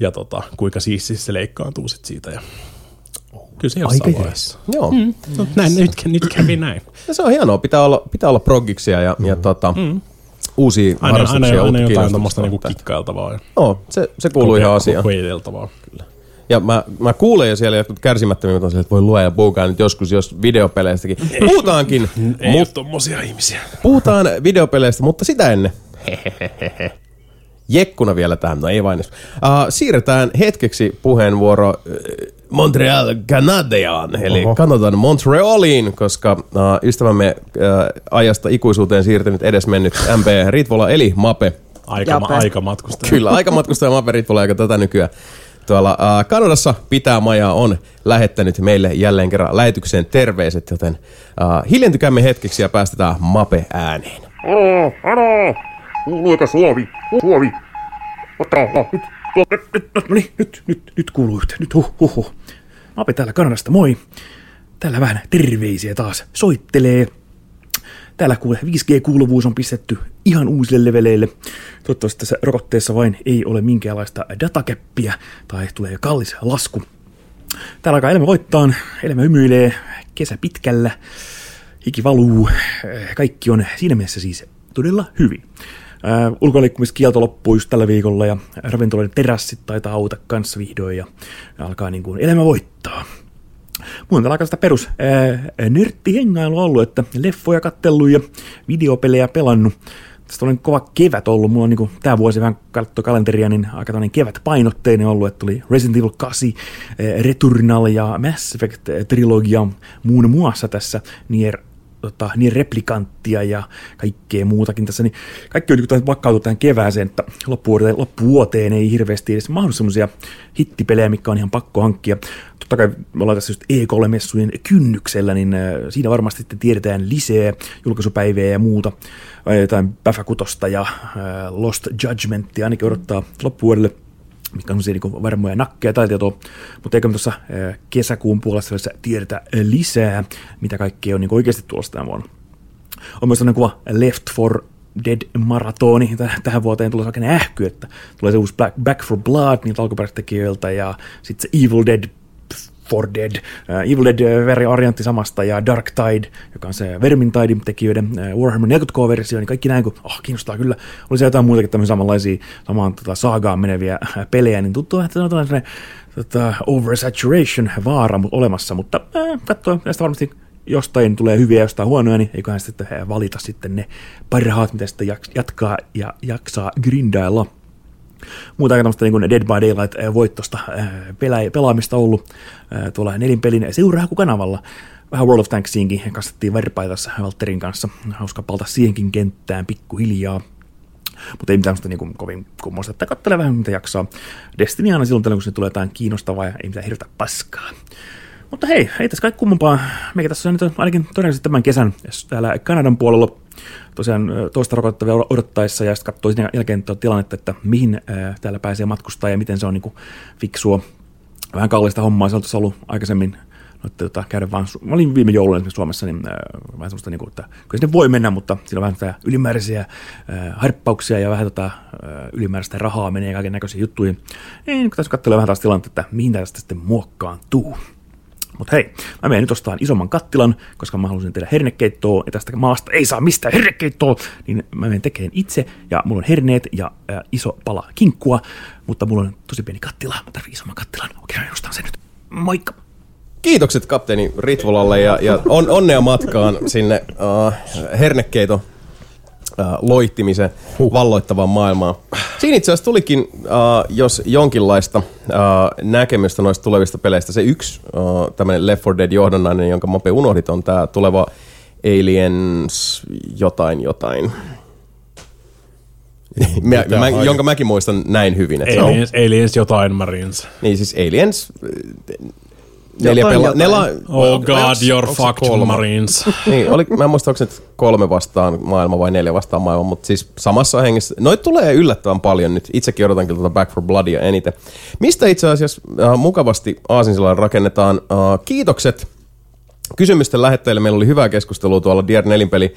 Ja tota, kuinka siisti se leikkaantuu sit siitä. Ja kyllä se jossain Aika vaiheessa. jees. Joo. Mm. No, näin, nyt, nyt kävi näin. Ja se on hienoa. Pitää olla, pitää olla proggiksia ja, ja tota, mm. uusia Aina, harrastuksia. aina, aina jotain tuommoista niinku kikkailtavaa ja Joo, se, se kuuluu ihan asiaan. koeteltavaa. Ja mä, mä kuulen jo siellä jotkut siellä, että voi luoda ja buukaa nyt joskus, jos videopeleistäkin. Puhutaankin, Ei mut, ole tommosia ihmisiä. puhutaan videopeleistä, mutta sitä ennen. Jekkuna vielä tähän, no ei vain. Uh, siirretään hetkeksi puheenvuoro uh, Montreal Canadiaan, eli Oho. Kanadan Montrealiin, koska uh, ystävämme uh, ajasta ikuisuuteen siirtynyt edesmennyt MP Ritvola, eli Mape, Aika, Jape. aika matkustaja. Kyllä, aikamatkustaja Mape Ritvola, joka tätä nykyään tuolla uh, Kanadassa pitää majaa, on lähettänyt meille jälleen kerran lähetykseen terveiset, joten uh, hiljentykäämme hetkeksi ja päästetään Mape ääneen. Alo, alo! Kuuluuko Suomi? Suomi! Ota, no, nyt, nyt, nyt, no, niin, nyt, nyt, nyt kuuluu yhteen, nyt huh, huh, huh. Ape täällä Kanadasta, moi. Täällä vähän terveisiä taas soittelee. Täällä kuule 5G-kuuluvuus on pistetty ihan uusille leveleille. Toivottavasti tässä rokotteessa vain ei ole minkäänlaista datakäppiä tai tulee kallis lasku. Täällä alkaa elämä voittaa, elämä hymyilee, kesä pitkällä, hiki valuu, kaikki on siinä mielessä siis todella hyvin. Ulkoiliikkumiskielto loppuu just tällä viikolla ja ravintoloiden terassit taitaa auta kanssa vihdoin ja alkaa niin kuin elämä voittaa. Mulla on aika sitä perus ää, nörttihengailua ollut, että leffoja kattellut ja videopelejä pelannut. Tästä on kova kevät ollut. Mulla on niin tämä vuosi vähän katsottu kalenteria, niin aika tämmöinen kevät painotteinen ollut, että tuli Resident Evil 8, ää, Returnal ja Mass Effect ää, trilogia muun muassa tässä Nier tota, niin replikanttia ja kaikkea muutakin tässä, niin kaikki on niin vakkautu tähän kevääseen, että loppuvuoteen, loppuvuoteen ei hirveästi edes mahdu semmoisia hittipelejä, mikä on ihan pakko hankkia. Totta kai me ollaan tässä just E3-messujen kynnyksellä, niin äh, siinä varmasti sitten tiedetään lisää julkaisupäiviä ja muuta. Äh, Jotain Päfä Kutosta ja äh, Lost Judgmentia ainakin odottaa loppuvuodelle mikä on niin varmoja nakkeja tai tietoa, mutta eikö me tuossa kesäkuun puolessa tiedetä lisää, mitä kaikkea on niin oikeasti tulossa tänä vuonna. On myös sellainen kuva Left for Dead maratoni Täh- tähän vuoteen tulee oikein ähky, että tulee se uusi Black, Back for Blood niiltä alkuperäisiltä tekijöiltä ja sitten se Evil Dead for Dead, uh, Evil Dead uh, variantti samasta ja Dark Tide, joka on se Vermintidein tekijöiden uh, Warhammer 40K-versio, niin kaikki näin, kun oh, kiinnostaa kyllä. Oli se jotain muitakin tämmöisiä samanlaisia samaan tota, saagaan meneviä äh, pelejä, niin tuntuu, että on tällainen tota, oversaturation vaara mut, olemassa, mutta äh, katsoa, näistä varmasti jostain tulee hyviä ja jostain huonoja, niin eiköhän sitten äh, valita sitten ne parhaat, mitä sitten jatkaa ja jaksaa grindailla. Muuta tämmöistä niin Dead by Daylight-voittosta pelaa- pelaamista ollut äh, tuolla nelinpelin seuraajakukanavalla. Vähän World of Tanksiinkin kastettiin verpaita tässä Valtterin kanssa. Hauska palata siihenkin kenttään pikkuhiljaa. Mutta ei mitään niin kovin kummoista, että katselee vähän mitä jaksaa. Destiny aina silloin tällöin, kun se tulee jotain kiinnostavaa ja ei mitään hirveätä paskaa. Mutta hei, ei tässä kaikki kummempaa. Meikä tässä on nyt ainakin todennäköisesti tämän kesän täällä Kanadan puolella tosiaan toista rokottavia odottaessa ja sitten katsoi sen jälkeen tuota tilannetta, että mihin ää, täällä pääsee matkustaa ja miten se on niin fiksua. Vähän kallista hommaa, se on ollut aikaisemmin että, tota, käydä vaan, mä olin viime jouluna esimerkiksi Suomessa, niin äh, vähän semmoista, niin kuin, että kyllä sinne voi mennä, mutta siinä on vähän tätä ylimääräisiä äh, harppauksia ja vähän tota, äh, ylimääräistä rahaa menee kaiken näköisiin juttuihin. Niin, kun tässä katselee vähän taas tilannetta, että mihin tästä sitten muokkaantuu. Mutta hei, mä menen nyt ostaan isomman kattilan, koska mä halusin tehdä hernekeittoa, ja tästä maasta ei saa mistään hernekeittoa, niin mä menen tekemään itse, ja mulla on herneet ja äh, iso pala kinkkua, mutta mulla on tosi pieni kattila, mä tarvitsen isomman kattilan. Okei, mä ostan sen nyt. Moikka! kiitokset kapteeni Ritvolalle ja, ja on, onnea matkaan sinne uh, hernekeito uh, loihtimisen valloittavaan maailmaan. Siinä itse asiassa tulikin, uh, jos jonkinlaista uh, näkemystä noista tulevista peleistä, se yksi uh, tämmöinen Left 4 Dead johdannainen, jonka Mape unohdit, on tämä tuleva Aliens jotain jotain. mä, mä, jonka mäkin muistan näin hyvin. Että se on- Aliens, aliens jotain Marines. niin siis Aliens, äh, neljä Jotain, pela- jotain. nela, Oh god, onks- you're fucked kolme? Marines. Niin, oli, mä en muista, onko se nyt kolme vastaan maailma vai neljä vastaan maailma, mutta siis samassa hengessä. Noit tulee yllättävän paljon nyt. Itsekin odotan kyllä tuota Back for Bloodia eniten. Mistä itse asiassa äh, mukavasti Aasinsilla rakennetaan äh, kiitokset kysymysten lähettäjille. Meillä oli hyvää keskustelua tuolla Dier Nelinpeli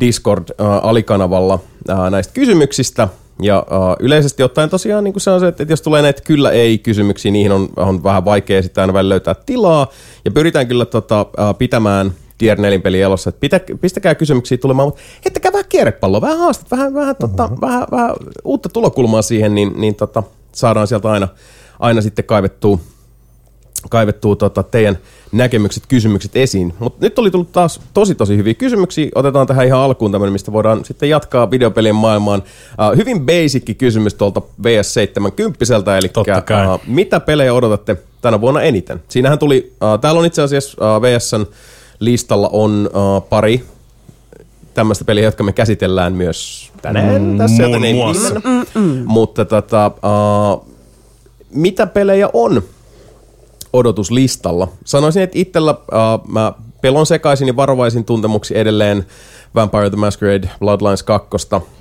Discord-alikanavalla äh, näistä kysymyksistä. Ja äh, yleisesti ottaen tosiaan niin se on se, että, että jos tulee näitä kyllä ei kysymyksiä, niihin on, on vähän vaikea sitten aina välillä löytää tilaa. Ja pyritään kyllä tota, äh, pitämään Tier 4 peli elossa, että pitä, pistäkää kysymyksiä tulemaan, mutta heittäkää vähän kierrepalloa, vähän haastet, vähän, vähän, tota, vähän, vähän uutta tulokulmaa siihen, niin, niin tota, saadaan sieltä aina, aina sitten kaivettua kaivettua tota, teidän näkemykset, kysymykset esiin. Mutta nyt oli tullut taas tosi tosi hyviä kysymyksiä. Otetaan tähän ihan alkuun tämmöinen, mistä voidaan sitten jatkaa videopelien maailmaan. Uh, hyvin basic kysymys tuolta VS70, eli uh, mitä pelejä odotatte tänä vuonna eniten? Siinähän tuli, uh, täällä on itse asiassa uh, VSn listalla on uh, pari tämmöistä peliä, jotka me käsitellään myös tänään Mm, tässä, muun joten ei muassa. viimeinen. Mutta tota, uh, mitä pelejä on odotuslistalla. Sanoisin, että itsellä uh, mä pelon sekaisin ja varovaisin tuntemuksi edelleen Vampire the Masquerade Bloodlines 2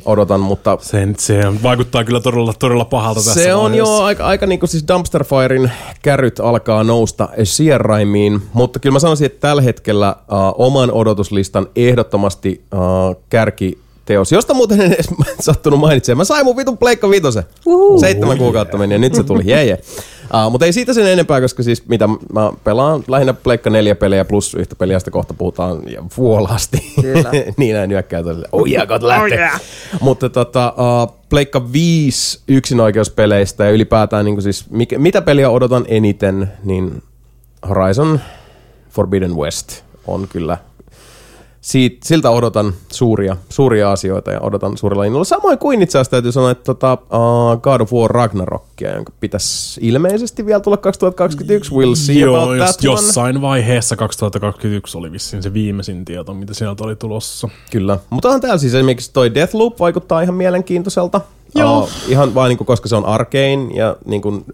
odotan, mutta Se, se on- vaikuttaa kyllä todella, todella pahalta tässä se on vaiheessa. jo aika, aika niin kuin siis Dumpster Firein kärryt alkaa nousta sierraimiin, mutta kyllä mä sanoisin, että tällä hetkellä uh, oman odotuslistan ehdottomasti uh, kärki teos, josta muuten en edes sattunut mainitsemaan. Mä sain mun vitun Pleikka Vitosen. Uhu. Seitsemän kuukautta meni ja nyt se tuli. Jee, jee. Uh, mutta ei siitä sen enempää, koska siis mitä mä pelaan lähinnä Pleikka neljä pelejä plus yhtä peliä, sitä kohta puhutaan ja vuolaasti. Kyllä. niin näin nyökkää tosiaan. Oh yeah, lähtee. Oh yeah. Mutta tota, uh, Pleikka 5 yksinoikeuspeleistä ja ylipäätään niin siis, mikä, mitä peliä odotan eniten, niin Horizon Forbidden West on kyllä siitä, siltä odotan suuria, suuria asioita ja odotan suurella innolla. Samoin kuin itse asiassa täytyy sanoa, että tota, uh, God of War Ragnarokia, jonka pitäisi ilmeisesti vielä tulla 2021. We'll see Joo, about jos, that one. jossain vaiheessa 2021 oli vissiin se viimeisin tieto, mitä sieltä oli tulossa. Kyllä, mutta on täällä siis esimerkiksi toi Deathloop vaikuttaa ihan mielenkiintoiselta. Joo. Uh, ihan vain niin kuin, koska se on arkein ja niin kuin,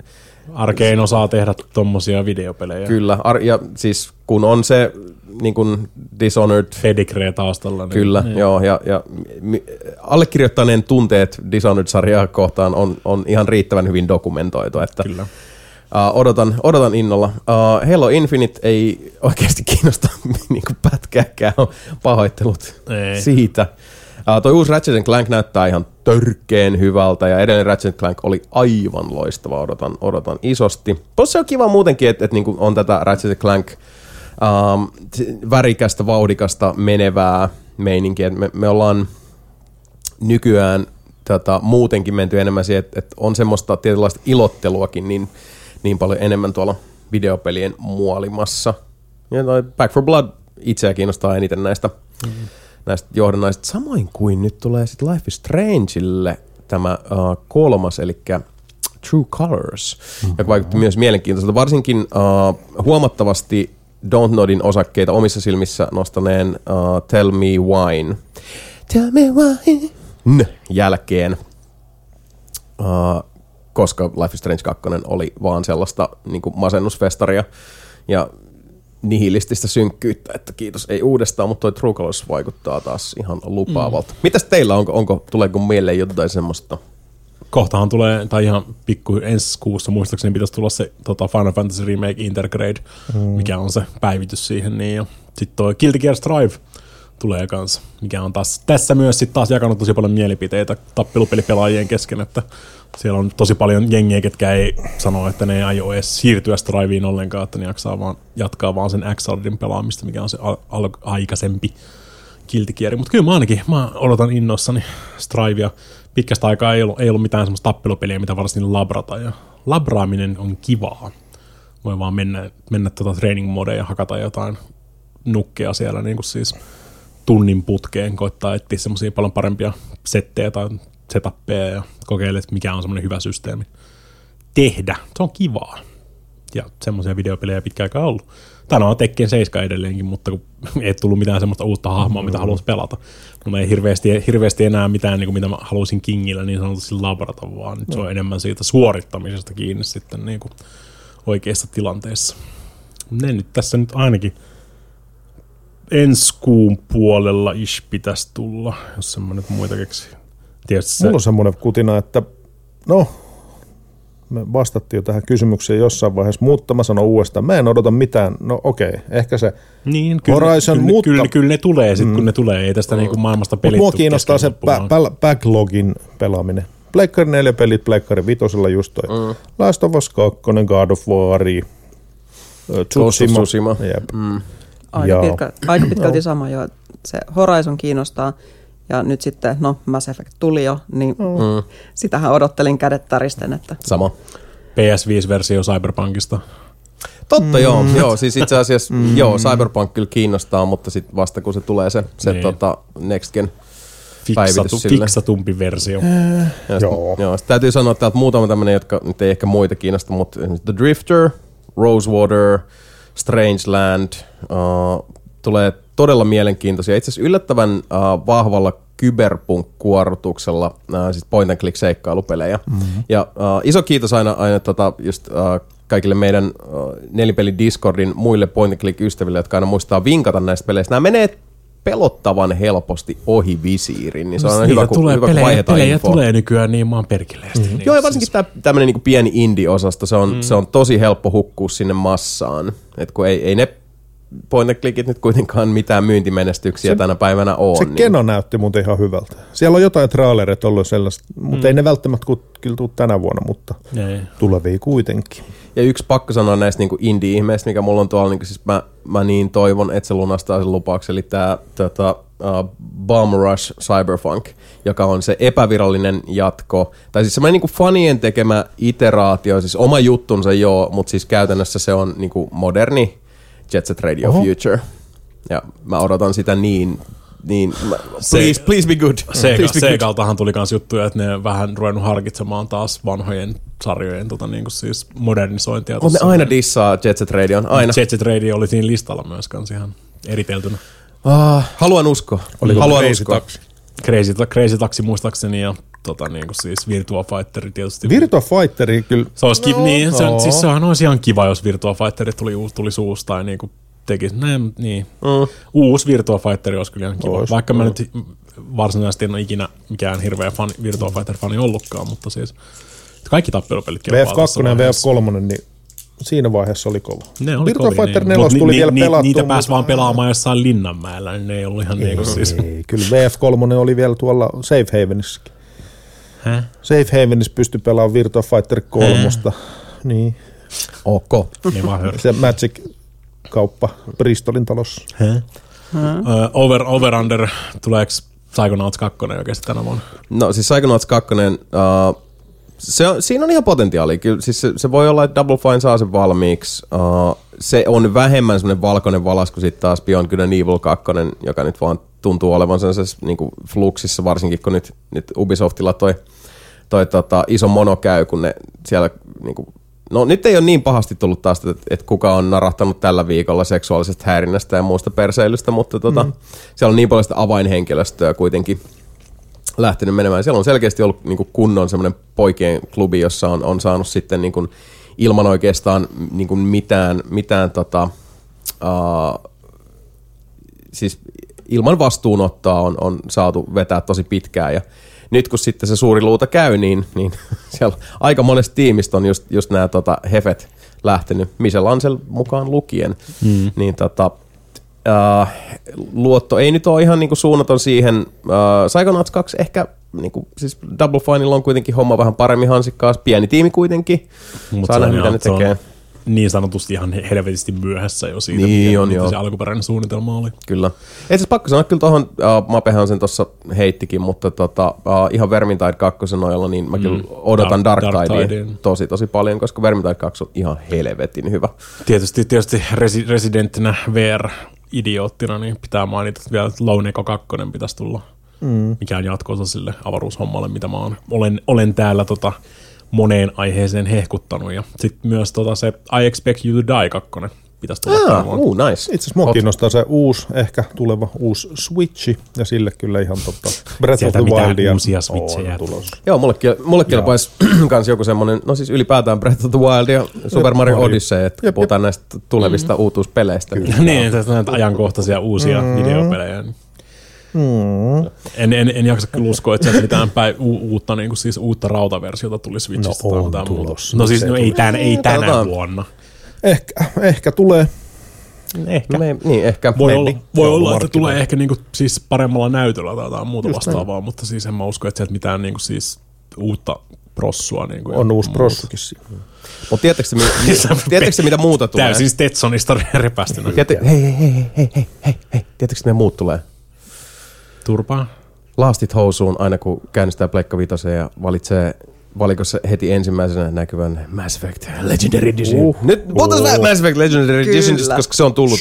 Arkein osaa tehdä tommosia videopelejä. kyllä, ar- ja siis kun on se niin kuin Dishonored Pedigree taustalla. Niin, Kyllä, niin. joo, ja, ja mi- allekirjoittaneen tunteet Dishonored-sarjaa kohtaan on, on ihan riittävän hyvin dokumentoitu, että Kyllä. Uh, odotan, odotan innolla. Uh, Halo Infinite ei oikeasti kiinnosta niin kuin pätkääkään, pahoittelut Ei. siitä. Uh, toi uusi Ratchet Clank näyttää ihan törkeen hyvältä ja edellinen Ratchet Clank oli aivan loistava, odotan, odotan isosti. Se on kiva muutenkin, että, että niin on tätä Ratchet Clank um, värikästä, vauhdikasta, menevää meininkiä. Me, me ollaan nykyään tota, muutenkin menty enemmän siihen, että, että on semmoista tietynlaista ilotteluakin niin, niin paljon enemmän tuolla videopelien muolimassa. Ja toi Back for Blood itseä kiinnostaa eniten näistä, mm-hmm. Näistä johdannaisista. Samoin kuin nyt tulee sitten Life is Strangeille tämä uh, kolmas, eli True Colors, mm-hmm. joka vaikutti myös mielenkiintoiselta. Varsinkin uh, huomattavasti Don't Nodin osakkeita omissa silmissä nostaneen uh, Tell Me Wine. Tell me why. N jälkeen. Uh, koska Life is Strange 2 oli vaan sellaista niin kuin masennusfestaria ja nihilististä synkkyyttä, että kiitos ei uudestaan, mutta toi True Colors vaikuttaa taas ihan lupaavalta. Mm. Mitäs teillä, onko, onko, tuleeko mieleen jotain semmoista? Kohtahan tulee, tai ihan pikku ensi kuussa muistaakseni pitäisi tulla se tota Final Fantasy Remake Intergrade, mm. mikä on se päivitys siihen. Niin, ja sitten toi Guilty Gear Strive tulee kanssa, mikä on taas, tässä myös sit taas jakanut tosi paljon mielipiteitä tappelupelipelaajien kesken, että siellä on tosi paljon jengiä, ketkä ei sano, että ne ei aio edes siirtyä Striveen ollenkaan, että ne jaksaa vaan, jatkaa vaan sen x pelaamista, mikä on se al- al- aikaisempi Gear. Mutta kyllä mä ainakin, mä odotan innoissani Strivea. Pitkästä aikaa ei ollut, ei ollut mitään semmoista tappelupeliä, mitä varsin labrata. Ja labraaminen on kivaa. voi vaan mennä, mennä tuota training modeen ja hakata jotain nukkea siellä niin kuin siis tunnin putkeen, koittaa etsiä semmoisia paljon parempia settejä tai setappeja ja kokeilla, että mikä on semmoinen hyvä systeemi tehdä. Se on kivaa. Ja semmoisia videopelejä pitkään aikaa ollut. Tämä on Tekken 7 edelleenkin, mutta kun ei tullut mitään semmoista uutta hahmoa, mitä haluaisi pelata. Mulla ei hirveästi, hirveästi enää mitään, niin kuin mitä mä haluaisin Kingillä niin sanotusti labrata, vaan nyt se on enemmän siitä suorittamisesta kiinni sitten niin kuin oikeissa tilanteissa. Ne nyt tässä nyt ainakin ensi kuun puolella ish pitäisi tulla, jos semmoinen muita keksii. Tietysti se, Mulla on semmoinen kutina, että no, me vastattiin jo tähän kysymykseen jossain vaiheessa, mutta mä sanon uudestaan, mä en odota mitään, no okei, ehkä se, niin, kyllä, Horizon, kyllä, mutta- kyllä, kyllä, ne tulee sitten, kun ne tulee. Ei tästä niinku maailmasta pelitty. mua kiinnostaa se ba- ba- backlogin pelaaminen. Pleikkari 4 pelit, Pleikkari 5 just toi. Mm. Last of Us 2, God of War, of Tsushima. Jep. Mm. Aika, pitkä, aika pitkälti sama jo. Se Horizon kiinnostaa. Ja nyt sitten, no Mass Effect tuli jo, niin mm. sitähän odottelin kädet täristen, että Sama. PS5-versio Cyberpunkista. Totta mm. joo, joo, siis itse asiassa mm. joo, Cyberpunk kyllä kiinnostaa, mutta sitten vasta kun se tulee se, se Niin. tota, Next Gen Fiksatu, fiksatumpi versio. Ja Joo. sit, joo. Sit täytyy sanoa täältä muutama tämmöinen, jotka nyt ei ehkä muita kiinnosta, mutta The Drifter, Rosewater, Strangeland, uh, tulee todella mielenkiintoisia. Itse asiassa yllättävän uh, vahvalla kyberpunk-kuorrutuksella, uh, siis point and click seikkailupelejä. Mm-hmm. Ja uh, iso kiitos aina, aina tota, just, uh, kaikille meidän uh, nelipeli Discordin muille point and click ystäville, jotka aina muistaa vinkata näistä peleistä. Nämä menee pelottavan helposti ohi visiirin, niin se on aina hyvä, kun, tulee, hyvä, kun pelejä, vaihdetaan pelejä infoa. tulee nykyään niin maan perkeleesti. Mm-hmm. Joo, ja varsinkin tämä tämmöinen niinku pieni indie-osasto, se on, mm. se on tosi helppo hukkua sinne massaan. Et kun ei, ei ne point nyt kuitenkaan mitään myyntimenestyksiä se, tänä päivänä ole. Se niin. Keno näytti muuten ihan hyvältä. Siellä on jotain trailerit ollut sellaista, mutta ei ne välttämättä kyllä tuu tänä vuonna, mutta Ei. tulevia kuitenkin. Ja yksi pakko sanoa näistä niinku indie-ihmeistä, mikä mulla on tuolla, niinku, siis mä, mä niin toivon, että se lunastaa sen lupauksen, eli tämä tota, uh, Bomb Rush Cyberpunk, joka on se epävirallinen jatko, tai siis semmoinen niinku fanien tekemä iteraatio, siis oma juttunsa joo, mutta siis käytännössä se on niinku moderni Jet Set Radio Oho. Future. Ja mä odotan sitä niin, niin mä, Se- please, please be good. Sega, please be good. Segaltahan tuli kans juttuja, että ne vähän ruvennut harkitsemaan taas vanhojen sarjojen tota, niin kuin siis modernisointia. Mutta ne aina dissaa Jet Set Radion, aina. Jet Set Radio oli siinä listalla myös kans ihan eriteltynä. Ah, haluan uskoa. Oliko haluan Crazy uskoa. Taxi? Crazy, Crazy Taxi muistaakseni ja tota, niin kuin siis Virtua Fighter tietysti. Virtua Fighteri kyllä, se olisi kiva, niin, se, no. siis sehän olisi ihan kiva, jos Virtua Fighter tuli, tuli suus tai niin kuin tekisi. Näin, niin. Mm. Uusi Virtua Fighter olisi kyllä ihan kiva. Ois. Vaikka mä nyt varsinaisesti en ole ikinä mikään hirveä fan, Virtua Fighter-fani ollutkaan, mutta siis kaikki tappelupelitkin on vaan tässä VF2 ja vaiheessa. VF3, niin siinä vaiheessa oli kova. Ne oli Virtua kovin, Fighter niin. 4 Mut tuli ni- vielä ni- pelattua. Niitä mutta- pääsi vaan pelaamaan jossain Linnanmäellä, niin ne ei ollut ihan niin kuin siis... Ei, kyllä VF3 oli vielä tuolla Safe Havenissakin. Häh? Safe Havenissa pystyi pelaamaan Virtua Fighter 3. Niin, Ok. Niin vaan hör. se Magic-kauppa Bristolin talossa. Ö, over, over under, tuleeko Psychonauts 2 oikeasti tänä vuonna? No siis Psychonauts 2, uh, se on, siinä on ihan potentiaalia. Kyllä, siis se, se, voi olla, että Double Fine saa sen valmiiksi. Uh, se on vähemmän semmoinen valkoinen valas kuin sitten taas Beyond Good and Evil 2, joka nyt vaan tuntuu olevan sellaisessa niin fluksissa, varsinkin kun nyt, nyt Ubisoftilla toi, toi tota, iso mono käy, kun ne siellä niin kuin, No nyt ei ole niin pahasti tullut taas, että, että kuka on narahtanut tällä viikolla seksuaalisesta häirinnästä ja muusta perseilystä, mutta tota, mm. siellä on niin paljon sitä avainhenkilöstöä kuitenkin lähtenyt menemään. Siellä on selkeästi ollut niin kuin kunnon semmoinen poikien klubi, jossa on, on saanut sitten niin kuin ilman oikeastaan niin kuin mitään, mitään tota, uh, siis ilman vastuunottoa on, on saatu vetää tosi pitkään ja nyt kun sitten se suuri luuta käy, niin, niin siellä aika monesta tiimistä on just, just nämä tota, hefet lähtenyt, Michelangelo mukaan lukien, mm. niin tota, uh, luotto ei nyt ole ihan niinku suunnaton siihen. Uh, Psychonauts 2 ehkä, niinku, siis Double Fineilla on kuitenkin homma vähän paremmin hansikkaas, pieni tiimi kuitenkin, Mut saa nähdä mitä ne se on- tekee. Niin sanotusti ihan helvetisti myöhässä jo siitä, Niin mikä, on, mitä joo. se alkuperäinen suunnitelma oli. Kyllä. Itse asiassa pakko sanoa, kyllä tuohon, uh, Mapehan sen tuossa heittikin, mutta tota, uh, ihan Vermintide 2 nojalla, niin mä kyllä odotan Dark- Dark, Dark Tidea tosi tosi paljon, koska Vermintide 2 on ihan helvetin hyvä. Tietysti, tietysti resi- residenttinä VR-idioottina, niin pitää mainita, että vielä Lone Echo 2 pitäisi tulla. Mm. Mikä on jatkoosa sille avaruushommalle, mitä mä oon, olen, olen täällä tota, moneen aiheeseen hehkuttanut. Ja sitten myös tota, se I Expect You to Die 2 pitäisi tulla Ah, vuonna. uh, nice. Itse asiassa mua Oot- kiinnostaa se uusi, ehkä tuleva uusi Switchi, ja sille kyllä ihan totta. Breath Sieltä of the Wildia uusia Switchejä tulossa. Joo, mullekin, mulle kelpaisi kans joku semmonen, no siis ylipäätään Breath of the Wild ja Super Mario. Odyssey, että Jep, puhutaan näistä tulevista uutuuspeleistä. niin, tässä on näitä ajankohtaisia uusia mm. videopelejä. niin Mm. En, en, en jaksa kyllä uskoa, että mitään päin, u, uutta, niin kuin siis uutta rautaversiota tuli Switchistä no, tai muuta. No siis no, ei, tän, ei tänä Tätä... vuonna. Ehkä, ehkä tulee. Ehkä. Me, niin, ehkä. Voi olla, voi olla että tulee ehkä niinku, siis paremmalla näytöllä tai jotain muuta Just vastaavaa, näin. mutta siis en mä usko, että sieltä mitään niinku, siis uutta prossua. Niin kuin on uusi muuta. prossukin siinä. Mutta tiedätkö, mi- mitä muuta tulee? Täysin Stetsonista repästynyt. Tiedätte, hei, hei, hei, hei, hei, hei, hei, tiedättekö mitä muut tulee? Turpaa. Lastit housuun aina kun käynnistää Pleikka ja valitsee valikossa heti ensimmäisenä näkyvän Mass Effect Legendary Edition. Uh, Nyt puhutaan uh, Mass Effect Legendary Kyllä. Edition, koska se on tullut.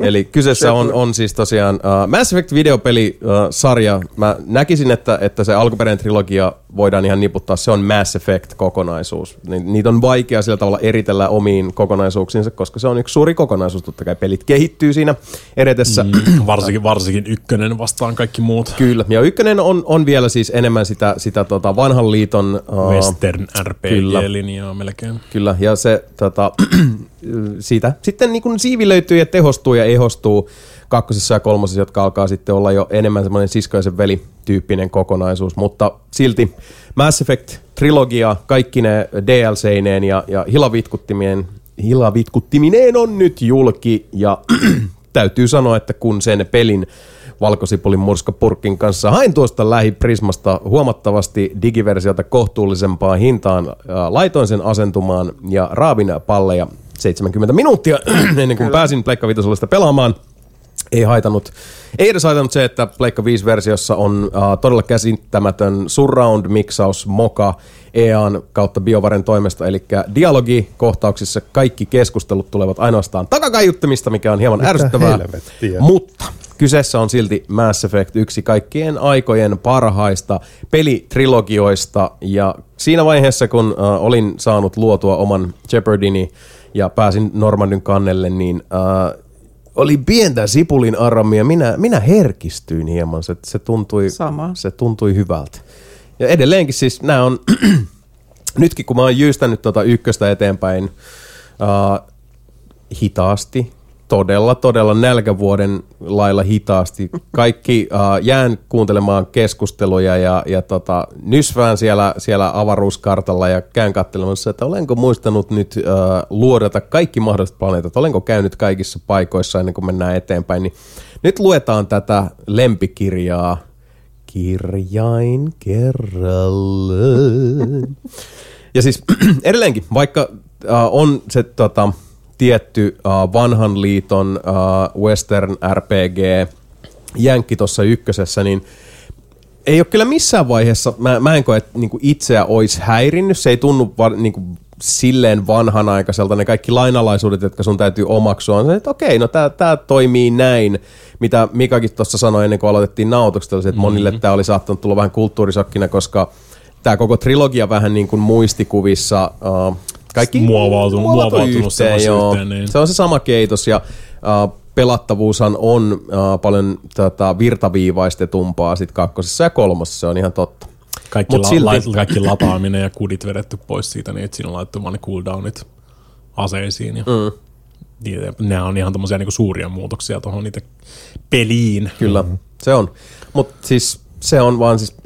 Eli kyseessä on, on siis tosiaan uh, Mass Effect videopeli-sarja. Mä näkisin, että, että se alkuperäinen trilogia voidaan ihan niputtaa. Se on Mass Effect-kokonaisuus. Ni, niitä on vaikea sillä tavalla eritellä omiin kokonaisuuksiinsa, koska se on yksi suuri kokonaisuus. Totta kai pelit kehittyy siinä edetessä. Mm. varsinkin, varsinkin ykkönen vastaan kaikki muut. Kyllä, ja ykkönen on, on vielä siis enemmän sitä, sitä tota vanhan liiton... Western. RPG-linjaa melkein. Kyllä, ja se tota, siitä sitten niin kuin siivilöityy ja tehostuu ja ehostuu kakkosessa ja kolmosessa, jotka alkaa sitten olla jo enemmän semmoinen siskoisen veli-tyyppinen kokonaisuus, mutta silti Mass Effect-trilogia, kaikki ne DLC-neen ja, ja hilavitkuttimien, hilavitkuttimineen on nyt julki, ja täytyy sanoa, että kun sen pelin valkosipulin murskapurkin kanssa hain tuosta lähiprismasta huomattavasti digiversiota kohtuullisempaan hintaan. Laitoin sen asentumaan ja raavin palleja 70 minuuttia ennen kuin pääsin Pleikka Vitosella pelaamaan. Ei haitannut. Ei edes haitannut se, että Pleikka 5-versiossa on uh, todella käsittämätön surround-miksaus moka EAN kautta BioVaren toimesta, eli dialogikohtauksissa kaikki keskustelut tulevat ainoastaan takakaiuttamista, mikä on hieman ärsyttävää. helvettiä? Mutta kyseessä on silti Mass Effect, yksi kaikkien aikojen parhaista pelitrilogioista. Ja siinä vaiheessa, kun uh, olin saanut luotua oman Jeopardini ja pääsin Normandyn kannelle, niin uh, oli pientä sipulin aramia. Minä, minä herkistyin hieman. Se, se, tuntui, Sama. se tuntui hyvältä. Ja edelleenkin siis nämä on, nytkin kun mä oon jyystänyt tuota ykköstä eteenpäin uh, hitaasti, todella, todella nälkävuoden lailla hitaasti. Kaikki uh, jään kuuntelemaan keskusteluja ja, ja tota, nysvään siellä, siellä avaruuskartalla ja käyn katselemassa, että olenko muistanut nyt uh, luodata kaikki mahdolliset planeetat, olenko käynyt kaikissa paikoissa ennen kuin mennään eteenpäin. Niin nyt luetaan tätä lempikirjaa kirjain kerrallaan. Ja siis edelleenkin, vaikka äh, on se tota, tietty äh, vanhan liiton äh, western RPG jänkki tuossa ykkösessä, niin ei ole kyllä missään vaiheessa, mä, mä en koe, että niinku itseä olisi häirinnyt. Se ei tunnu va, niinku silleen vanhanaikaiselta. Ne kaikki lainalaisuudet, jotka sun täytyy omaksua, on se, että okei, no tää, tää toimii näin. Mitä Mikakin tuossa sanoi ennen kuin aloitettiin nautukset, että monille Mhm. tämä oli saattanut tulla vähän kulttuurisokkina, koska tämä koko trilogia vähän niin kuin muistikuvissa uh, kaikki Muovautunut- muovautunut semmoisen yhteen, niin. Se on se sama keitos ja uh, pelattavuushan on uh, paljon tota, virtaviivaistetumpaa sit kakkosessa ja kolmosessa, se on ihan totta. Kaikki, Mut la, silti- la, kaikki lataaminen ja kudit vedetty pois siitä, niin että siinä on laittu vaan ne cooldownit aseisiin. Ja mm. nämä on ihan tommosia niinku suuria muutoksia tuohon niitä peliin. Kyllä, mm-hmm. se on. Mutta siis se on vaan siis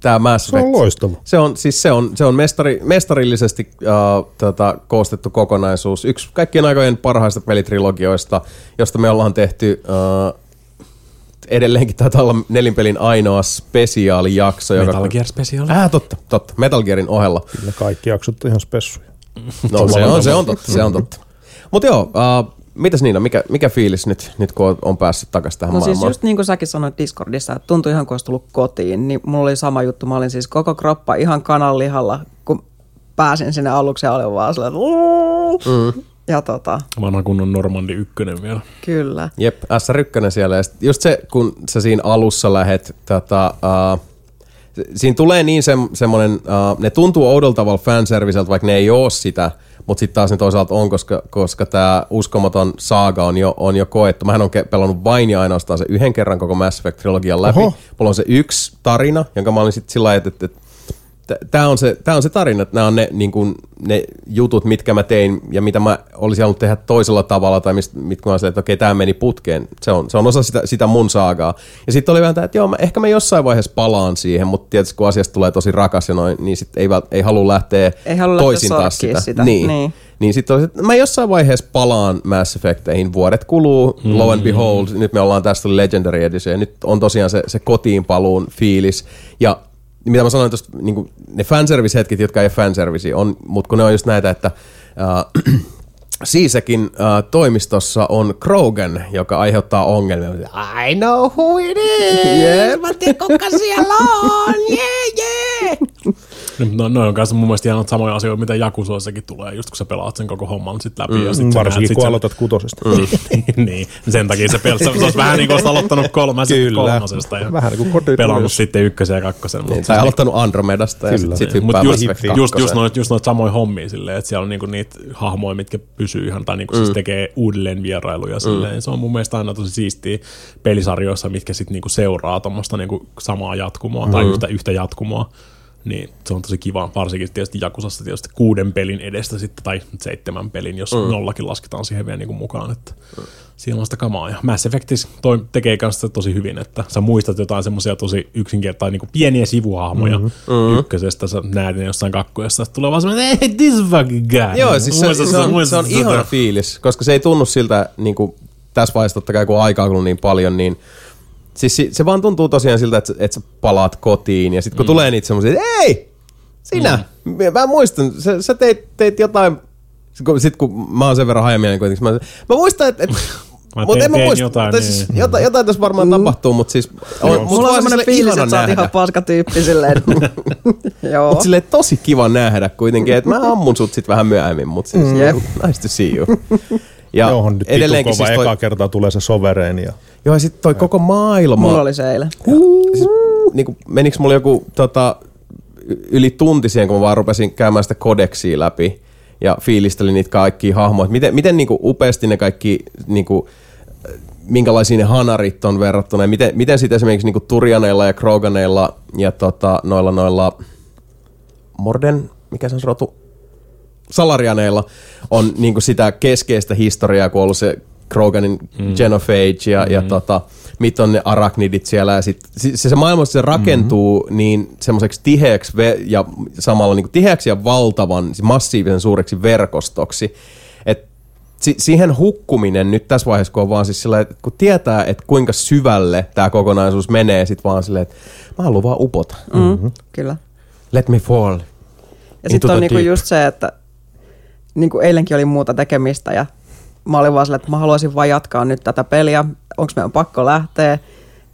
tämä Mass Se on Effect. loistava. Se on, siis se on, se on mestari, mestarillisesti uh, tota, koostettu kokonaisuus. Yksi kaikkien aikojen parhaista pelitrilogioista, josta me ollaan tehty uh, edelleenkin taitaa olla nelinpelin ainoa spesiaalijakso. Metal Gear Special. Äh, totta, totta. Metal Gearin ohella. Kyllä kaikki jaksot on ihan spessuja. No se on, se on totta, se on totta. Mutta joo, uh, mitäs Niina, mikä, mikä fiilis nyt, nyt kun on- on päässyt takaisin tähän No siis maailmaan? just niin kuin säkin sanoit Discordissa, että tuntui ihan kuin olisi tullut kotiin, niin mulla oli sama juttu. Mä olin siis koko kroppa ihan kananlihalla, kun pääsin sinne aluksi ja olin vaan silleen, mm. ja tota, Vanha kunnon Normandi ykkönen vielä. kyllä. Jep, SR1 siellä. Ja just se, kun sä siinä alussa lähet, tota, uh, siinä tulee niin se, semmoinen, uh, ne tuntuu oudolta tavalla fanserviceltä, vaikka ne ei oo sitä, mutta sitten taas ne toisaalta on, koska, koska tämä uskomaton saaga on jo, on jo koettu. Mähän on pelannut vain ja ainoastaan se yhden kerran koko Mass Effect-trilogian läpi. Oho. Mulla on se yksi tarina, jonka mä olin sitten sillä että, että Tämä on, se, tää on se tarina, että nämä on ne, niin kuin, ne jutut, mitkä mä tein ja mitä mä olisin halunnut tehdä toisella tavalla tai mistä, mitkä mä olisin, että okei, tämä meni putkeen. Se on, se on osa sitä, sitä mun saagaa. Ja sitten oli vähän tämä, että joo, mä, ehkä mä jossain vaiheessa palaan siihen, mutta tietysti kun asiasta tulee tosi rakas ja noin, niin sitten ei, ei halua lähteä Ei halua lähteä toisintaa sorkkiin sitä. sitä, Niin. niin. Niin sitten oli, että mä jossain vaiheessa palaan Mass Effecteihin, vuodet kuluu, mm. low and behold, nyt me ollaan tästä Legendary Edition, ja nyt on tosiaan se, se kotiin paluun fiilis, ja mitä mä sanoin tuosta, niin ne fanservice-hetket, jotka ei ole fanservice, on, mutta kun ne on just näitä, että äh, Siisäkin äh, toimistossa on Krogan, joka aiheuttaa ongelmia. I know who it is! Yeah. Mä tiedän, kuka siellä on! Yeah, yeah! No, noin on kanssa mun mielestä ihan samoja asioita, mitä Jakusoissakin tulee, just kun sä pelaat sen koko homman sit läpi. Ja sit Varsinkin näet sit kun sen- aloitat kutosesta. niin, sen takia se pelaa. Se, olisi vähän niin kuin aloittanut kolmas, Kyllä. kolmosesta ja Vähän niin kuin pelannut sitten ykkösen ja kakkosen. Niin, tai aloittanut Andromedasta ja sitten sit Mutta hyppää just, just, just, noit, just noit samoja hommia silleen, että siellä on niinku niitä hahmoja, mitkä pysyy ihan, tai niinku siis tekee uudelleen vierailuja silleen. Se on mun mielestä aina tosi siistiä pelisarjoissa, mitkä sitten niinku seuraa tuommoista niinku samaa jatkumoa tai yhtä, yhtä jatkumoa. Niin se on tosi kiva, varsinkin tietysti Jakusassa tietysti kuuden pelin edestä sitten, tai seitsemän pelin, jos mm. nollakin lasketaan siihen vielä niinku mukaan, että siellä on sitä kamaa. Ja Mass Effectis toi tekee kanssa tosi hyvin, että sä muistat jotain semmoisia tosi yksinkertaisia niin pieniä sivuhahmoja mm-hmm. ykkösestä, sä näet ne jossain kakkoessa, sitten tulee vaan semmoinen, hey, this fucking guy. Joo, siis se, Muistat se, sä- on, se muistat on sä ihana tätä? fiilis, koska se ei tunnu siltä, niin kuin, tässä vaiheessa totta kai kun aikaa kuluu niin paljon, niin siis se, se vaan tuntuu tosiaan siltä, että, sä- että sä palaat kotiin ja sitten kun mm. tulee niitä semmoisia, että ei, sinä, mm. mä muistan, sä, sä teit, teit jotain, sitten kun, sit kun mä oon sen verran hajamielinen kuitenkin, mä, mä muistan, että, että Mä Mut teen- en mä muista, jotain, tai siis niin. jotain, jotain tässä varmaan tapahtuu, mutta siis on, mut Mulla on semmoinen fiilis, että sä oot ihan paska tyyppi silleen. Joo. Mut silleen tosi kiva nähdä kuitenkin, että mä ammun sut sit vähän myöhemmin, mutta siis Jep. nice to see you. Ja Joo, nyt edelleenkin kova siis toi, eka kertaa tulee se sovereeni. Ja... joo, ja sit toi koko maailma. Mulla oli se eilen. Siis, niinku, meniks mulla joku tota, yli tunti siihen, kun mä vaan rupesin käymään sitä kodeksia läpi ja fiilistelin niitä kaikkia hahmoja. Miten, miten niinku upeasti ne kaikki, niinku, äh, minkälaisia ne hanarit on verrattuna ja miten, miten sitten esimerkiksi niinku Turianeilla ja Kroganeilla ja tota, noilla noilla Morden, mikä se on se rotu? Salarianeilla on niinku sitä keskeistä historiaa, kun on ollut se Kroganin mm. Genophage ja, mm. ja tota, mit on ne arachnidit siellä. Ja sit, se, se maailma se rakentuu mm. niin semmoiseksi tiheäksi ve- ja samalla niinku tiheäksi ja valtavan, siis massiivisen suureksi verkostoksi, että si- siihen hukkuminen nyt tässä vaiheessa, kun on vaan siis sillä, että kun tietää, että kuinka syvälle tämä kokonaisuus menee, sit vaan silleen, että mä haluan vaan upota. Mm, kyllä. Let me fall. Ja sitten on niinku just se, että niinku eilenkin oli muuta tekemistä ja mä olin vaan silleen, että mä haluaisin vaan jatkaa nyt tätä peliä. Onko meidän pakko lähteä?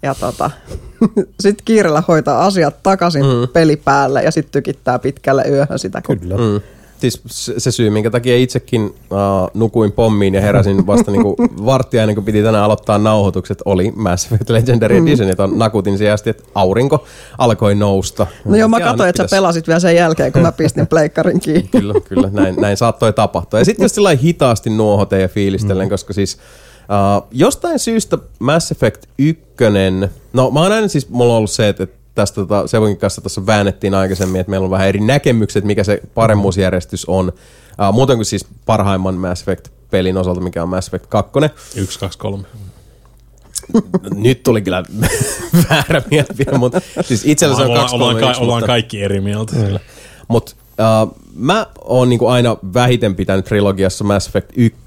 Ja tota, sitten kiireellä hoitaa asiat takaisin mm. peli päälle ja sitten tykittää pitkälle yöhön sitä. Kun... Kyllä. Mm. Siis se, syy, minkä takia itsekin uh, nukuin pommiin ja heräsin vasta niinku varttia ennen kuin piti tänään aloittaa nauhoitukset, oli Mass Effect Legendary Mm. Edition, jota nakutin siihen asti, että aurinko alkoi nousta. No joo, mä katsoin, että sä pelasit vielä sen jälkeen, kun mä pistin pleikkarin kiinni. Kyllä, kyllä, näin, näin saattoi tapahtua. Ja sitten just sillä hitaasti nuohoten ja fiilistellen, mm. koska siis uh, jostain syystä Mass Effect 1, no mä oon aina siis, mulla on ollut se, että tästä tota, Sevonkin kanssa tuossa väännettiin aikaisemmin, että meillä on vähän eri näkemykset, mikä se paremmuusjärjestys on. Uh, muuten kuin siis parhaimman Mass Effect-pelin osalta, mikä on Mass Effect 2. Yksi, kaksi, kolme. Nyt tuli kyllä väärä mielipide, mutta siis itsellä se on ollaan, 2 ollaan, 3 ka- ollaan kaikki eri mieltä. Mutta uh, mä oon niinku aina vähiten pitänyt trilogiassa Mass Effect 1,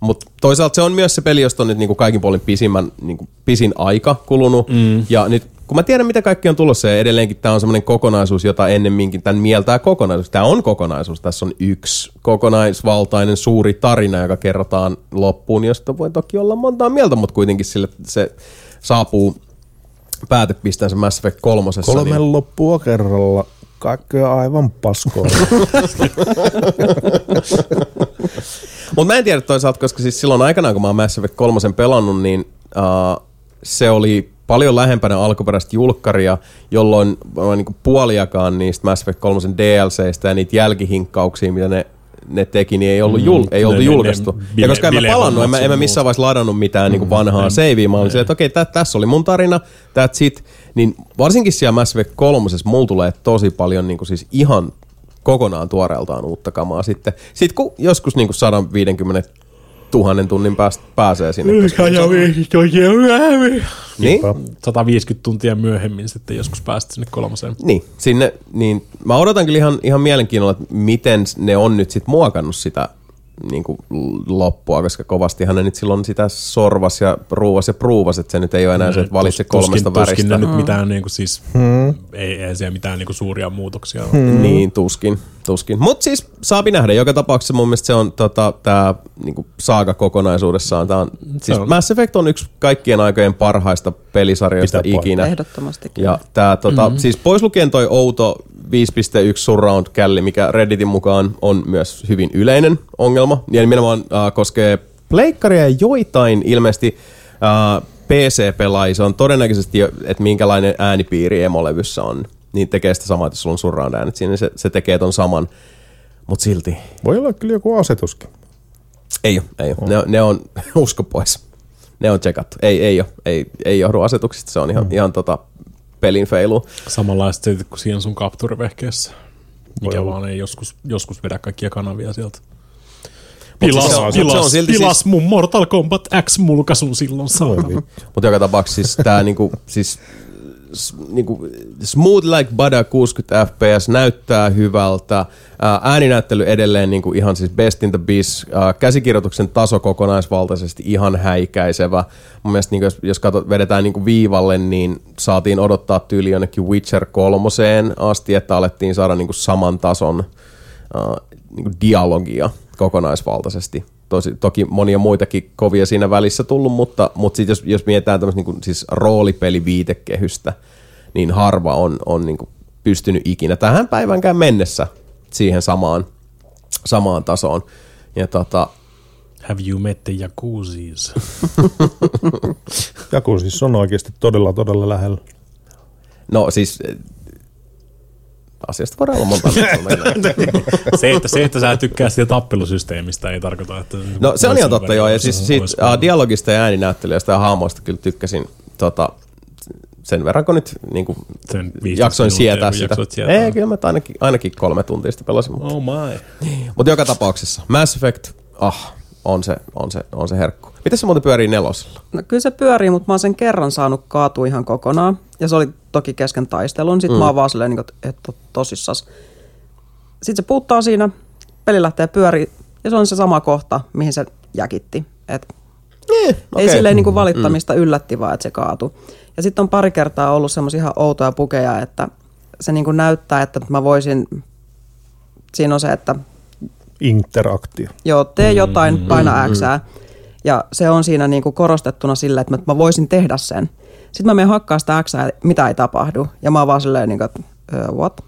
mutta toisaalta se on myös se peli, josta on nyt niinku kaikin puolin pisimmän, niinku pisin aika kulunut. Mm. Ja nyt kun mä tiedän mitä kaikki on tulossa ja edelleenkin tämä on semmoinen kokonaisuus, jota ennemminkin tämän mieltää kokonaisuus. Tämä on kokonaisuus, tässä on yksi kokonaisvaltainen suuri tarina, joka kerrotaan loppuun, josta voi toki olla montaa mieltä, mutta kuitenkin sille se saapuu päätepisteensä Mass Effect kolmosessa. Kolme niin, loppua kerralla. Kaikkea aivan paskoa. Mutta mä en tiedä toisaalta, koska siis silloin aikanaan, kun mä oon Mass Effect 3 pelannut, niin uh, se oli paljon lähempänä alkuperäistä julkkaria, jolloin niinku puoliakaan niistä Mass Effect 3 DLCistä ja niitä jälkihinkkauksia, mitä ne ne teki, niin ei, ollut jul, ei Ne- oltu ne- julkaistu. ne ja koska en mä palannut, en mä, en mä missään vaiheessa ladannut mitään niin vanhaa Mm. savea. Mä olin silleen, että okei, tä, tässä oli mun tarina, that's it. Niin varsinkin siellä Mass Effect 3, mulla tulee tosi paljon niin siis ihan kokonaan tuoreeltaan uutta kamaa sitten. Sitten kun joskus niin 150 000 tunnin päästä pääsee sinne. koska- Niin, 150 tuntia myöhemmin sitten joskus päästä sinne kolmoseen. niin, sinne, niin mä odotan kyllä ihan, ihan mielenkiinnolla, että miten ne on nyt sit muokannut sitä niin kuin loppua, koska kovastihan ne nyt silloin sitä sorvas ja ruuvas ja pruuvas, että se nyt ei ole enää se, että valitse kolmesta tuskin, väristä. Tuskin ne nyt mitään niinku siis, ei, ei siellä mitään niinku suuria muutoksia ole. Mm. Niin, tuskin. tuskin. Mutta siis saapi nähdä. Joka tapauksessa mun mielestä se on tota, tämä niinku, saaga kokonaisuudessaan. Tää on, siis on. Mass Effect on yksi kaikkien aikojen parhaista pelisarjoista Pitää ikinä. Ehdottomasti kyllä. Ja tää, tota, mm-hmm. siis pois lukien toi outo 5.1 surround-källi, mikä Redditin mukaan on myös hyvin yleinen ongelma. Ja nimenomaan äh, koskee pleikkaria ja joitain ilmeisesti äh, PC-pelaajia. Se on todennäköisesti, että minkälainen äänipiiri emolevyssä on. Niin tekee sitä samaa, että jos sulla on surround äänet siinä, niin se, se tekee ton saman. Mutta silti Voi olla kyllä joku asetuskin. ei ole, ei ole. Ne, on- ne on, usko pois. Ne on tsekattu. Ei, ei ole. Ei, ei johdu asetuksista. Se on ihan, mm. ihan tota pelin feilu. Samanlaista kuin siinä sun capture-vehkeessä. Mikä vaan ei joskus, joskus vedä kaikkia kanavia sieltä. Siis Pilas, se on- pilas, se on silti pilas siis- mun Mortal Kombat X-mulkaisun silloin saatana. Mutta joka tapauksessa siis tää niinku, siis niinku, smooth like butter 60 fps näyttää hyvältä. Ää, ääninäyttely edelleen niinku ihan siis best in the biz. Käsikirjoituksen taso kokonaisvaltaisesti ihan häikäisevä. Mun mielestä niinku, jos, jos katsot, vedetään niinku viivalle, niin saatiin odottaa tyyli jonnekin Witcher kolmoseen asti, että alettiin saada niinku saman tason ää, niinku dialogia kokonaisvaltaisesti. Tosi, toki monia muitakin kovia siinä välissä tullut, mutta, mutta sit jos, jos mietitään tämmöistä niin siis roolipeliviitekehystä, niin harva on, on niin pystynyt ikinä tähän päivänkään mennessä siihen samaan, samaan tasoon. Ja tota, Have you met the Yakuzis? Jaku siis on oikeasti todella, todella lähellä. no siis asiasta voidaan olla monta mieltä. se, että, se, että sä tykkää siitä tappelusysteemistä, ei tarkoita, että... No se on ihan totta joo, ja siis siitä uh, dialogista ja ääninäyttelystä ja haamoista kyllä tykkäsin tota, sen verran, kun nyt niin kuin, Sen 15 jaksoin sietää sitä. sietää. Ei, kyllä mä ainakin, ainakin kolme tuntia sitä pelasin. Mutta Oh my. mut joka tapauksessa, Mass Effect, ah, on se, on se, on se herkku. Miten se muuten pyörii nelosella? No kyllä se pyörii, mutta mä oon sen kerran saanut kaatua ihan kokonaan. Ja se oli toki kesken taistelun. Sitten mm. mä oon vaan silleen, niin kuin, että tosissas. Sitten se puuttaa siinä, peli lähtee pyörii ja se on se sama kohta, mihin se jäkitti. Et Eh, Ei okei. silleen niin kuin valittamista mm. yllätti vaan, että se kaatui. Ja sitten on pari kertaa ollut semmoisia ihan outoja pukeja, että se niin kuin näyttää, että mä voisin, siinä on se, että Interaktio. joo, tee jotain, paina X. Ja se on siinä niin kuin korostettuna sillä, että mä- mä voisin tehdä sen. Sitten mä menen hakkaa sitä X, mitä ei tapahdu. Ja mä oon vaan silleen, niin kuin, että "Ö, what?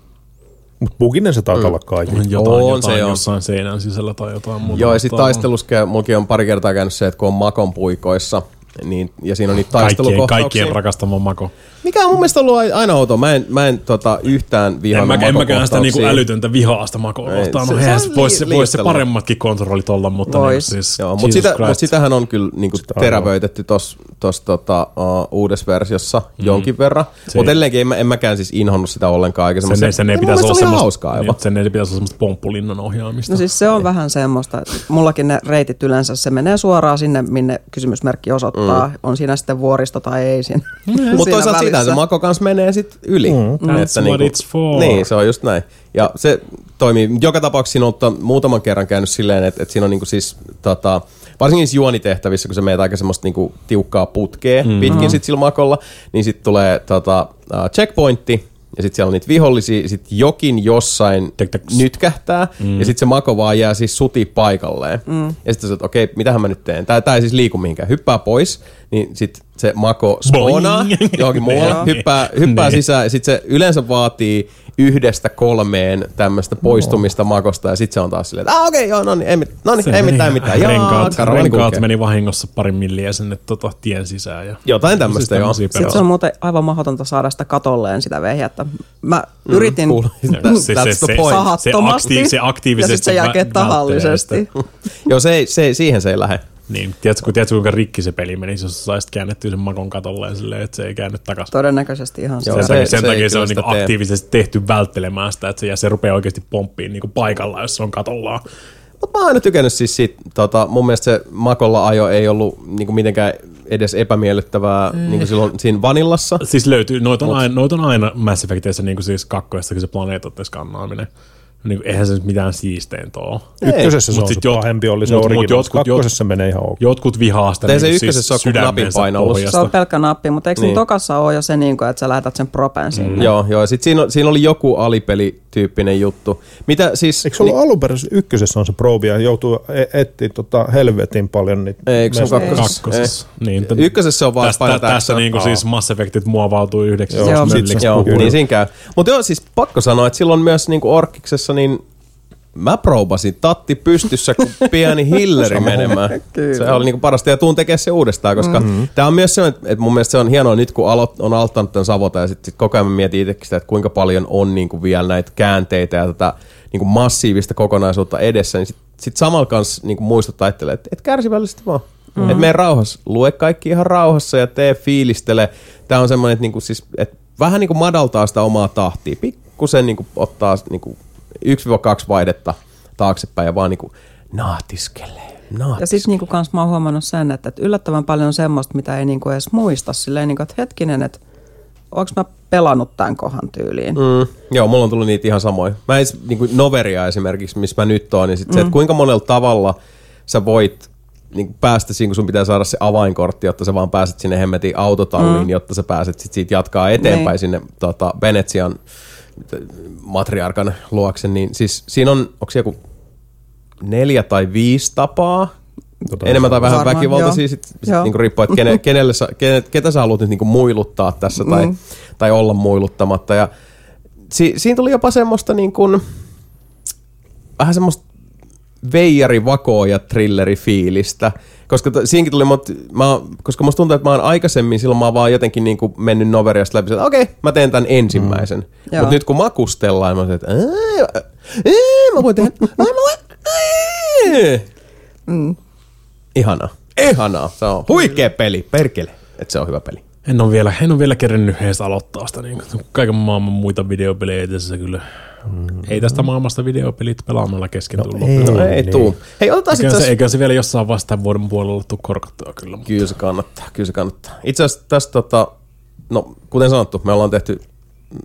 Mutta buginen se taitaa olla kaikki. Jotain, On jotain se, on. jossain seinän sisällä tai jotain muuta. Joo, ja sitten taistelussa mulki on pari kertaa käynyt se, että kun on makon puikoissa, niin, ja siinä on niitä Kaikkien, taistelukohtauksia. kaikkien rakastama mako. Mikä on mun mielestä ollut aina outoa. Mä en, mä en tota, yhtään En, vihannut mä, en mäkään sitä niinku älytöntä vihaa sitä makoa Ei, kohtaan. se- No, se se, vois, se, vois se paremmatkin kontrollit olla, mutta Vois. niinku siis, Joo, mutta sitä, mut sitähän on kyllä niinku Sitä terävöitetty tuossa tos, tota, uh, uudessa versiossa mm. jonkin verran. Mutta edelleenkin en, mä- en mäkään siis inhonnut sitä ollenkaan. Eikä sen, ei- sen ei pitäisi olla semmoista, niin, sen ei pitäisi olla semmoista pomppulinnan ohjaamista. No siis se on vähän semmoista, että mullakin ne reitit yleensä, se menee suoraan sinne, minne kysymysmerkki osoittaa. Mm. On siinä sitten vuoristo tai ei siinä. Mutta siinä toisaalta välissä. se mako kanssa menee sit yli. Mm. That's what it's for. Niin, se on just näin. Ja se toimii. Joka tapauksessa siinä on muutaman kerran käynyt silleen, että, että siinä on niinku siis, tota, varsinkin niissä juonitehtävissä, kun se meet aika semmoista niinku tiukkaa putkea mm. pitkin sit sillä makolla, niin sitten tulee tota, uh, checkpointti, ja sitten siellä on niitä vihollisia, sitten jokin jossain Tek, tek. nytkähtää, mm. ja sitten se mako vaan jää siis suti paikalleen. Mm. Ja sitten sä että okei, mitähän mä nyt teen? Tää, tää ei siis liiku mihinkään. Hyppää pois, niin sitten se mako spoonaa johonkin muualle, hyppää, hyppää sisään, ja sitten se yleensä vaatii yhdestä kolmeen tämmöistä poistumista makosta, ja sitten se on taas silleen, että ah, okei, joo, no niin, ei, no niin, ei mitään, mitään. Jaa, renkaat, karavani renkaat meni vahingossa parin milliä sinne tota, tien sisään. Ja Jotain tämmöistä, joo. Sitten se on muuten aivan mahdotonta saada sitä katolleen sitä vehjättä. Mä Mm, yritin cool. That's the point. sahattomasti, se, akti- se aktiivisesti ja sitten se jälkeen tahallisesti. Joo, se, ei- se, siihen se ei lähde. Niin, tiedätkö, kun tiedätkö, kuinka rikki se peli meni, jos sä saisit käännettyä sen makon katolleen silleen, että se ei käänny takaisin. Todennäköisesti ihan Joo, Sen, se. se- takia, sen se takia se on niinku aktiivisesti tehty välttelemään sitä, että se, ja se rupeaa oikeasti pomppiin niinku paikalla, jos se on katollaan. Mutta mä oon aina tykännyt siis siitä, tota, mun mielestä se makolla ajo ei ollut niinku mitenkään edes epämiellyttävää mm. niinku silloin siinä vanillassa. Siis löytyy, noita on, aina, noita on aina Mass Effectissä niin kuin siis kakkoissakin se planeetoiden skannaaminen. Niin eihän se nyt mitään siisteintä ole. Ykkösessä se on sit se jot- pahempi oli se mut- mut jotkut- Kakkosessa menee ihan ok. Jotkut vihaa sitä Ei se niinku ykkösessä ole kuin sydämensä napin painallus. Se on pelkkä nappi, mutta eikö niin. Niin. tokassa ole jo se, niin kuin, että sä lähetät sen propen sinne? Joo, joo. Ja sit siinä, siinä oli joku alipelityyppinen juttu. Mitä siis... Eikö se ollut alun perin ykkösessä on se probi ja joutuu e- etsiä tota helvetin paljon niitä. Eikö se ole kakkosessa? Kakkosessa. Niin, t- Ykkösessä on vaan tästä, painat tässä X. niinku siis Mass Effectit muovautuu yhdeksi Joo, Joo, Joo, niin siinä käy. Mutta joo, siis pakko sanoa, että silloin myös niinku Orkiksessa, niin mä probasin tatti pystyssä, kun pieni hilleri menemään. Se oli niinku parasta ja tuun tekemään se uudestaan, koska mm-hmm. tämä on myös se, että mun mielestä se on hienoa nyt, kun alo- on aloittanut tämän Savota ja sitten sit koko ajan mietin itsekin sitä, että kuinka paljon on niinku vielä näitä käänteitä ja tätä niinku massiivista kokonaisuutta edessä, niin sitten sit samalla kanssa niinku muistuttaa itselleen, että et kärsivällisesti vaan. Mm-hmm. Että mene rauhassa, lue kaikki ihan rauhassa ja tee fiilistele. Tämä on semmoinen, että niinku siis, et vähän niinku madaltaa sitä omaa tahtia. Pikkusen niinku ottaa niinku 1-2 vaihdetta taaksepäin ja vaan niinku naatiskelee. Ja naatiskelee. sitten niinku kans mä oon huomannut sen, että, että yllättävän paljon on semmoista, mitä ei niinku edes muista. Silleen, niinku, että hetkinen, että onko mä pelannut tämän kohan tyyliin. Mm, joo, mulla on tullut niitä ihan samoja. Mä en, niin kuin Noveria esimerkiksi, missä mä nyt oon, niin sit mm. se, että kuinka monella tavalla sä voit niin päästä siihen, kun sun pitää saada se avainkortti, jotta sä vaan pääset sinne hemmetin autotalliin, mm. jotta sä pääset sit siitä jatkaa eteenpäin Niin. sinne tota, Venetsian matriarkan luokse, niin siis siinä on, onko se joku neljä tai viisi tapaa, Tota, enemmän tai vähän Varmaan, väkivaltaisia, joo. sit, sit Joo. niinku riippuu, että kene, kenelle sä, kene, ketä sä haluat nyt niinku muiluttaa tässä tai, Mm. tai olla muiluttamatta. Ja si, siinä tuli jopa semmoista niin kuin, vähän semmoista veijari vakooja trilleri fiilistä. Koska t- siinäkin tuli, mut, mä, koska musta tuntuu, että mä oon aikaisemmin, silloin mä oon vaan jotenkin niin kuin mennyt Noveriasta läpi, että okei, mä teen tämän ensimmäisen. Mm. Mutta nyt kun makustellaan, mä oon että "Ää, ää, mä voin tehdä, mä voin, ää." Mm. Ihanaa. Ihanaa. Se on huikea peli. Perkele. Että se on hyvä peli. En ole vielä, en ole vielä kerennyt edes aloittaa sitä. Niin kaiken maailman muita videopelejä tässä kyllä. Mm. Ei tästä maailmasta videopelit pelaamalla kesken no, tullut. ei. No ei niin. tuu. Hei, otetaan Eikä se, eikä se vielä jossain vasta vuoden puolella tuu korkattua kyllä. Mutta Kyllä se kannattaa, kyllä se kannattaa. Itse asiassa tästä, tota, no kuten sanottu, me ollaan tehty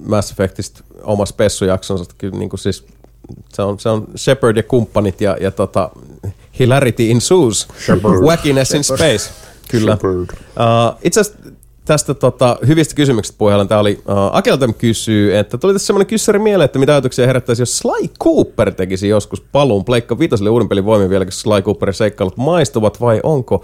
Mass Effectista oma spessujaksonsa, kyllä niin kuin siis se on, se on Shepard ja kumppanit ja, ja tota, Hilarity ensues, Wackiness in space. Kyllä. Uh, itse asiassa tästä tota, hyvistä kysymyksistä puheella, tämä oli, uh, Akeltam kysyy, että tuli tässä semmoinen kyssäri mieleen, että mitä ajatuksia herättäisi, jos Sly Cooper tekisi joskus paluun Pleikka Vitoselle uuden pelin voimin vielä, kun Sly Cooperin seikkailut maistuvat, vai onko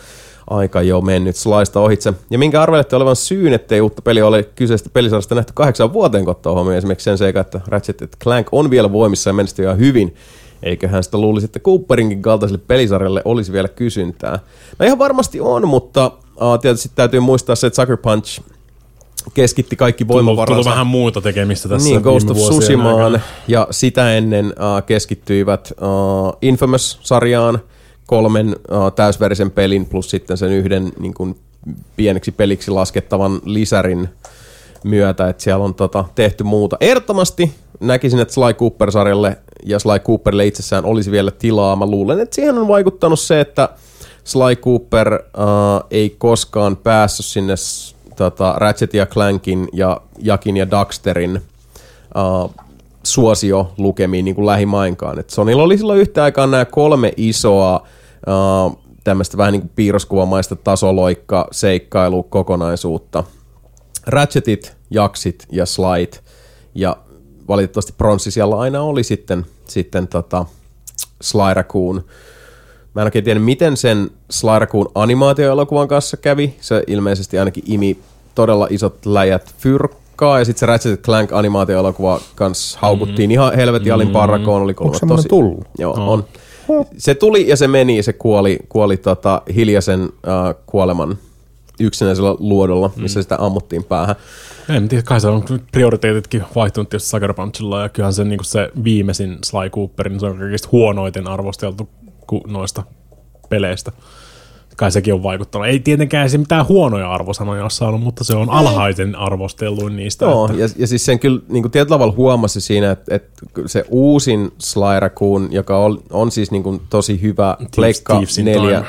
aika jo mennyt Slysta ohitse? Ja minkä arvelette olevan syyn, ettei uutta peliä ole kyseistä pelisarjasta nähty kahdeksan vuoteen kottoa huomioon esimerkiksi sen seikan, että Ratchet Clank on vielä voimissa ja menestyy ihan hyvin. Eiköhän sitä luulisi, että Cooperinkin kaltaiselle pelisarjalle olisi vielä kysyntää. No ihan varmasti on, mutta uh, tietysti täytyy muistaa se, että Sucker Punch keskitti kaikki tullut, tullut voimavaransa. vähän muuta tekemistä tässä Niin, Ghost of Tsushimaan ja sitä ennen uh, keskittyivät uh, Infamous-sarjaan kolmen uh, täysverisen pelin plus sitten sen yhden niin kuin, pieneksi peliksi laskettavan lisärin myötä, että siellä on tota, tehty muuta. Ehdottomasti näkisin, että Sly Cooper-sarjalle ja Sly Cooperille itsessään olisi vielä tilaa. Mä luulen, että siihen on vaikuttanut se, että Sly Cooper uh, ei koskaan päässyt sinne tota, Ratchet ja Clankin ja Jakin ja Daxterin uh, suosio lukemiin niin kuin lähimainkaan. Et Sonylla oli silloin yhtä aikaa nämä kolme isoa uh, tämmöistä vähän niin kuin piirroskuvamaista tasoloikka seikkailu kokonaisuutta. Ratchetit, jaksit ja slide ja valitettavasti pronssi siellä aina oli sitten, sitten tota Sly Raccoon. Mä en oikein tiedä, miten sen Raccoon animaatioelokuvan kanssa kävi. Se ilmeisesti ainakin imi todella isot läjät fyrkkaa, ja sitten se Ratchet Clank animaatioelokuva kanssa haukuttiin mm. ihan helvetin alin parrakoon. Oli Onko semmoinen tullut? Joo, no. on. Se tuli ja se meni ja se kuoli, kuoli tota hiljaisen uh, kuoleman yksinäisellä luodolla, missä mm. sitä ammuttiin päähän. En tiedä, kai se on prioriteetitkin vaihtunut tietysti Sucker Punchilla, ja kyllähän se, niin se viimeisin Sly Cooper, niin se on kaikista huonoiten arvosteltu noista peleistä. Kai sekin on vaikuttanut. Ei tietenkään se mitään huonoja arvosanoja ole saanut, mutta se on alhaiten arvostelluin niistä. Joo, että... ja, ja siis sen kyllä niin kuin tietyllä tavalla huomasi siinä, että, että se uusin Sly Raccoon, joka on, on siis niin kuin tosi hyvä Pleikka 4,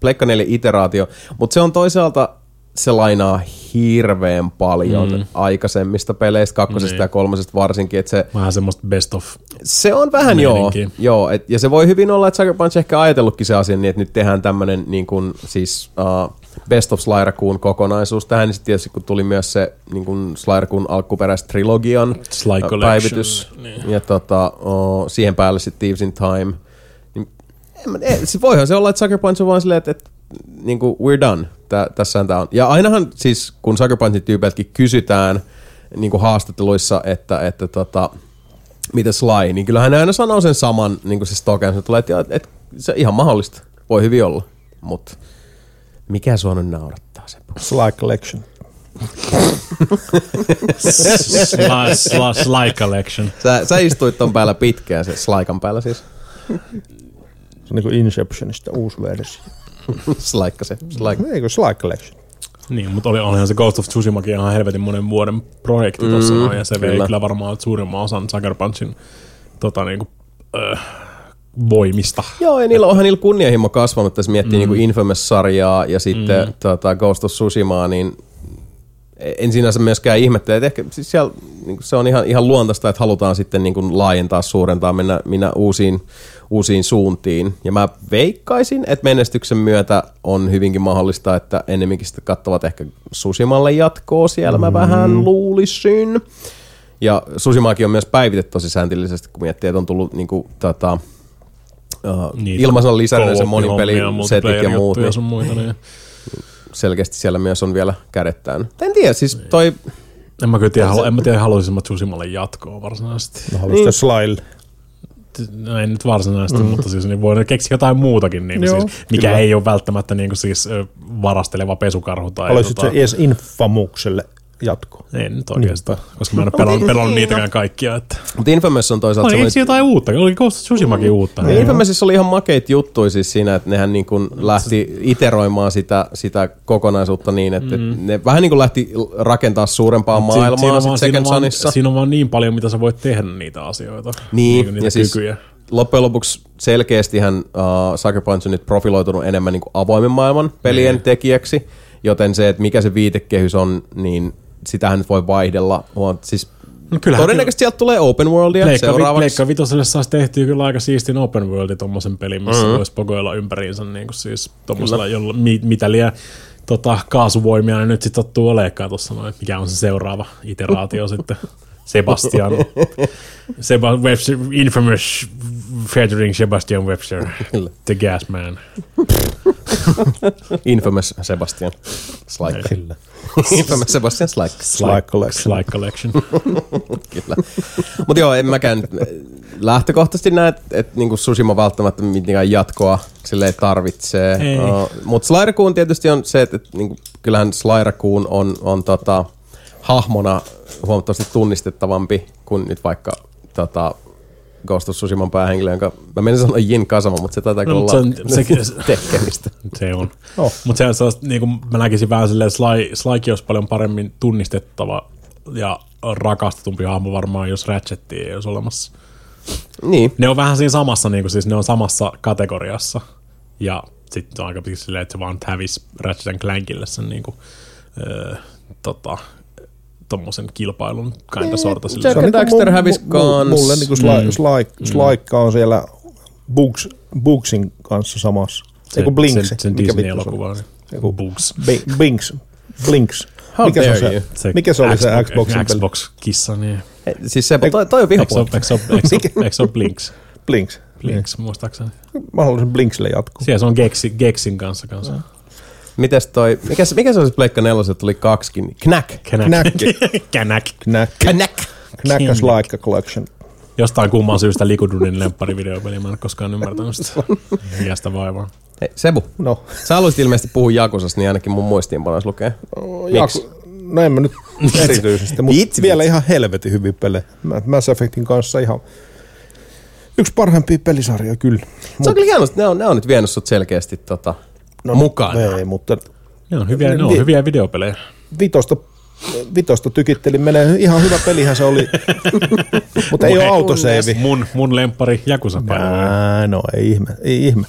Pleikka 4 iteraatio, mutta se on toisaalta se lainaa hirveän paljon mm. aikaisemmista peleistä, kakkosesta niin. ja kolmosesta varsinkin. Että se, vähän semmoista best of Se on vähän joo, joo et, ja se voi hyvin olla, että Sucker Punch ehkä ajatellutkin se asia niin, että nyt tehdään tämmöinen niin kuin, siis uh, Best of Sly Raccoon kokonaisuus tähän, niin sitten tietysti kun tuli myös se niin kuin Sly Raccoon alkuperäis trilogian Sly uh, päivitys, niin. ja tota, uh, siihen päälle sitten Thieves in Time, niin, en, se voihan se olla, että Sucker Punch on vaan silleen, että, että niin kuin, we're done Tä, tässä tämä on. Ja ainahan siis, kun Sucker tyypeiltäkin kysytään niin kuin haastatteluissa, että, että tota, mitä Sly, niin kyllähän ne aina sanoo sen saman, niin kuin se Stoken, se tulee, että, että se ihan mahdollista, voi hyvin olla, mutta mikä sua nyt naurattaa se? Sly Collection. sly, sly, sly Collection. Sä, sä istuit ton päällä pitkään, se Slykan päällä siis. Se on niin kuin Inceptionista uusi versio. Slaikka se. Slaikka. Eikö Slaik Collection? Niin, mutta oli, olihan se Ghost of Tsushimakin ihan helvetin monen vuoden projekti mm, tuossa noin, ja se kyllä. vei kyllä varmaan suurimman osan Sucker Punchin tota, niinku, äh, voimista. Joo, ja niillä onhan niillä kunnianhimo kasvanut, jos miettii mm. niin Infamous-sarjaa ja sitten mm. tota, Ghost of Tsushimaa, niin en sinänsä myöskään ihmettele, että ehkä siis siellä, niin se on ihan, ihan luontaista, että halutaan sitten niin kuin laajentaa, suurentaa, mennä, mennä uusiin, uusiin suuntiin. Ja mä veikkaisin, että menestyksen myötä on hyvinkin mahdollista, että enemmänkin sitten katsovat ehkä Susimalle jatkoa siellä, mä mm. vähän luulisin. Ja Susimaakin on myös päivitetty tosi sääntillisesti, kun miettii, että on tullut niin kuin, tota, uh, ilmaisen lisännyt se monipelisetit ja muut. Niin, muita, niin selkeästi siellä myös on vielä kädettään. En tiedä, siis toi... En mä kyllä tiedä, halu, en mä tiedä, haluaisin mä Tsusimalle jatkoa varsinaisesti. No haluaisin niin. Slile. No ei nyt varsinaisesti, mm. mutta siis niin voi keksiä jotain muutakin, niin Joo, siis, mikä kyllä. ei ole välttämättä niin kuin siis varasteleva pesukarhu. Tai Haluaisit tota... se edes Infamukselle jatko. Ei nyt oikeastaan, niin. koska mä en ole pelannut, pelannut niitäkään kaikkia. Että. Mutta Infamous on toisaalta... Oli jotain uutta, oli Ghost of Tsushimakin uutta. Niin, Infamousissa oli ihan makeit juttuja siis siinä, että nehän niin kuin lähti iteroimaan sitä, sitä kokonaisuutta niin, että mm. ne vähän niin kuin lähti rakentaa suurempaa Mut maailmaa siinä, siinä, Second siinä, Sonissa. siinä on vaan niin paljon, mitä sä voit tehdä niitä asioita. Niin, niin niitä ja siis kykyjä. loppujen lopuksi selkeästihän uh, Sucker Punch on nyt profiloitunut enemmän niin kuin avoimen maailman pelien mm. tekijäksi, joten se, että mikä se viitekehys on, niin sitähän nyt voi vaihdella. Siis No kyllähän Todennäköisesti sieltä tulee open worldia Pleikka, seuraavaksi. Pleikka vitoselle saisi tehtyä kyllä aika siistin open worldi tuommoisen pelin, missä mm-hmm. voisi pokoilla ympäriinsä niin kuin siis tuommoisella, jolla, mitä liian tota, kaasuvoimia niin nyt sitten tottuu oleekaan tuossa noin, mikä on se seuraava iteraatio sitten. Sebastian, Seba, Webster, infamous featuring Sebastian Webster, the gas man. infamous Sebastian Slike. Kyllä. Infamous Sebastian Slike. Slike Collection. Slike Collection. Kyllä. Mutta joo, en mäkään lähtökohtaisesti näe, että et, niinku Sushima välttämättä mitenkään jatkoa sille tarvitsee. Uh, Mutta Sly Raccoon tietysti on se, että et, niinku, kyllähän Sly Raccoon on, on tota, hahmona huomattavasti tunnistettavampi kuin nyt vaikka tota, Ghost of Tsushiman päähenkilö, jonka mä menin sanoa Jin Kasama, mutta se taitaa no, olla se, on, se, tekemistä. Se on. Oh. Mutta se on niin kuin mä näkisin vähän silleen, Sly, Slykin olisi paljon paremmin tunnistettava ja rakastetumpi hahmo varmaan, jos Ratchetti ei olisi olemassa. Niin. Ne on vähän siinä samassa, niin kuin, siis ne on samassa kategoriassa. Ja sitten on aika pitkä silleen, että se vaan hävisi Ratchet Clankille sen niin kuin, öö, tota, tommosen kilpailun kinda niin, sorta. Jack and niinku Daxter hävisi kans. Mulle niinku Sly, mm. Sly, Sly, on siellä Bugs, Bugsin kanssa samassa. Se, Eiku Blinks. Sen, sen Mikä vittu se on? Disney-elokuva. Joku- Bugs. Bi- Binks. Blinks. How Mikä se, on dare se, you. mikä se oli se Xbox- Xboxin peli? Xbox-kissa, niin. Eh, Siis se, toi, toi on se vihapuolta. eikö se ole- se se Blinks? Blinks. Blinks, muistaakseni. Mä haluaisin Blinksille jatkuu. Siellä se on Gexi, Gexin kanssa kanssa. Mites toi, mikä, se- mikä se oli se Pleikka neloset, tuli kaksikin? Knack. Knäkki. Känäk. Knäk. Knack. Knäkäs like a collection. Jostain kumman syystä Likudunin lempparivideopeli, mä en ole koskaan ymmärtänyt sitä. Iästä vaivaa. Hei, Sebu, No, sä haluaisit ilmeisesti puhua Jakusasta, niin ainakin mun muistiinpanoissa lukee. Jaku, no en mä nyt erityisesti, mutta Vitsi, vielä vitsi. ihan helvetin hyviä pelejä. Mä- Mass Effectin kanssa ihan yksi parhaimpia pelisarjoja kyllä. Se on kyllä hienoa, että ne on, ne on nyt vienyt sut selkeästi tota, no, mukaan. Ei, mutta Ne on hyviä, ne on Vi- hyviä videopelejä. vitosta, vitosta tykittelin. Menee ihan hyvä pelihän se oli, mutta ei ole autoseivi. Mun, mun lemppari Jakusa no ei ihme, ei ihme.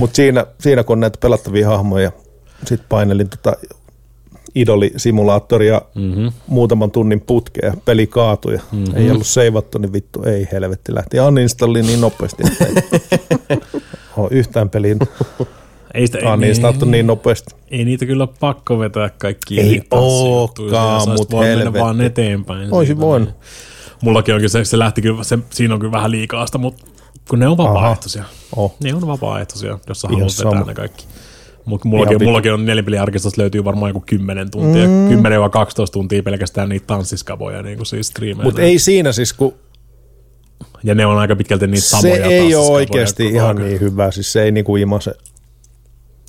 Mutta siinä, siinä kun näitä pelattavia hahmoja, sit painelin tota idolisimulaattoria mm-hmm. muutaman tunnin putkea, peli kaatui ja mm-hmm. ei ollut seivattu, niin vittu ei helvetti. Lähti uninstalliin niin nopeasti, että ei ole yhtään peliin Ei, sitä, ei, uninstattu niin nopeasti. ei niitä kyllä ole pakko vetää kaikki Ei eri tanssijuttuja. ookaan, Sä olisit mut voinut mennä vaan eteenpäin. Oisin siitä, voinut. niin. Mullakin onkin se, se lähti kyllä, se, siinä on kyllä vähän liikaasta, mutta kun ne on vapaaehtoisia. Oh. Ne on vapaaehtoisia, jos sä haluat vetää ne kaikki. Mut mullakin, mullakin on nelipeliarkistosta löytyy varmaan joku 10 tuntia, mm. 10-12 tuntia pelkästään niitä tanssiskaboja niin kuin siis. Mutta ei siinä siis, kun Ja ne on aika pitkälti niitä se samoja ei ole oikeasti ihan niin hyvä. Siis se ei niinku imase.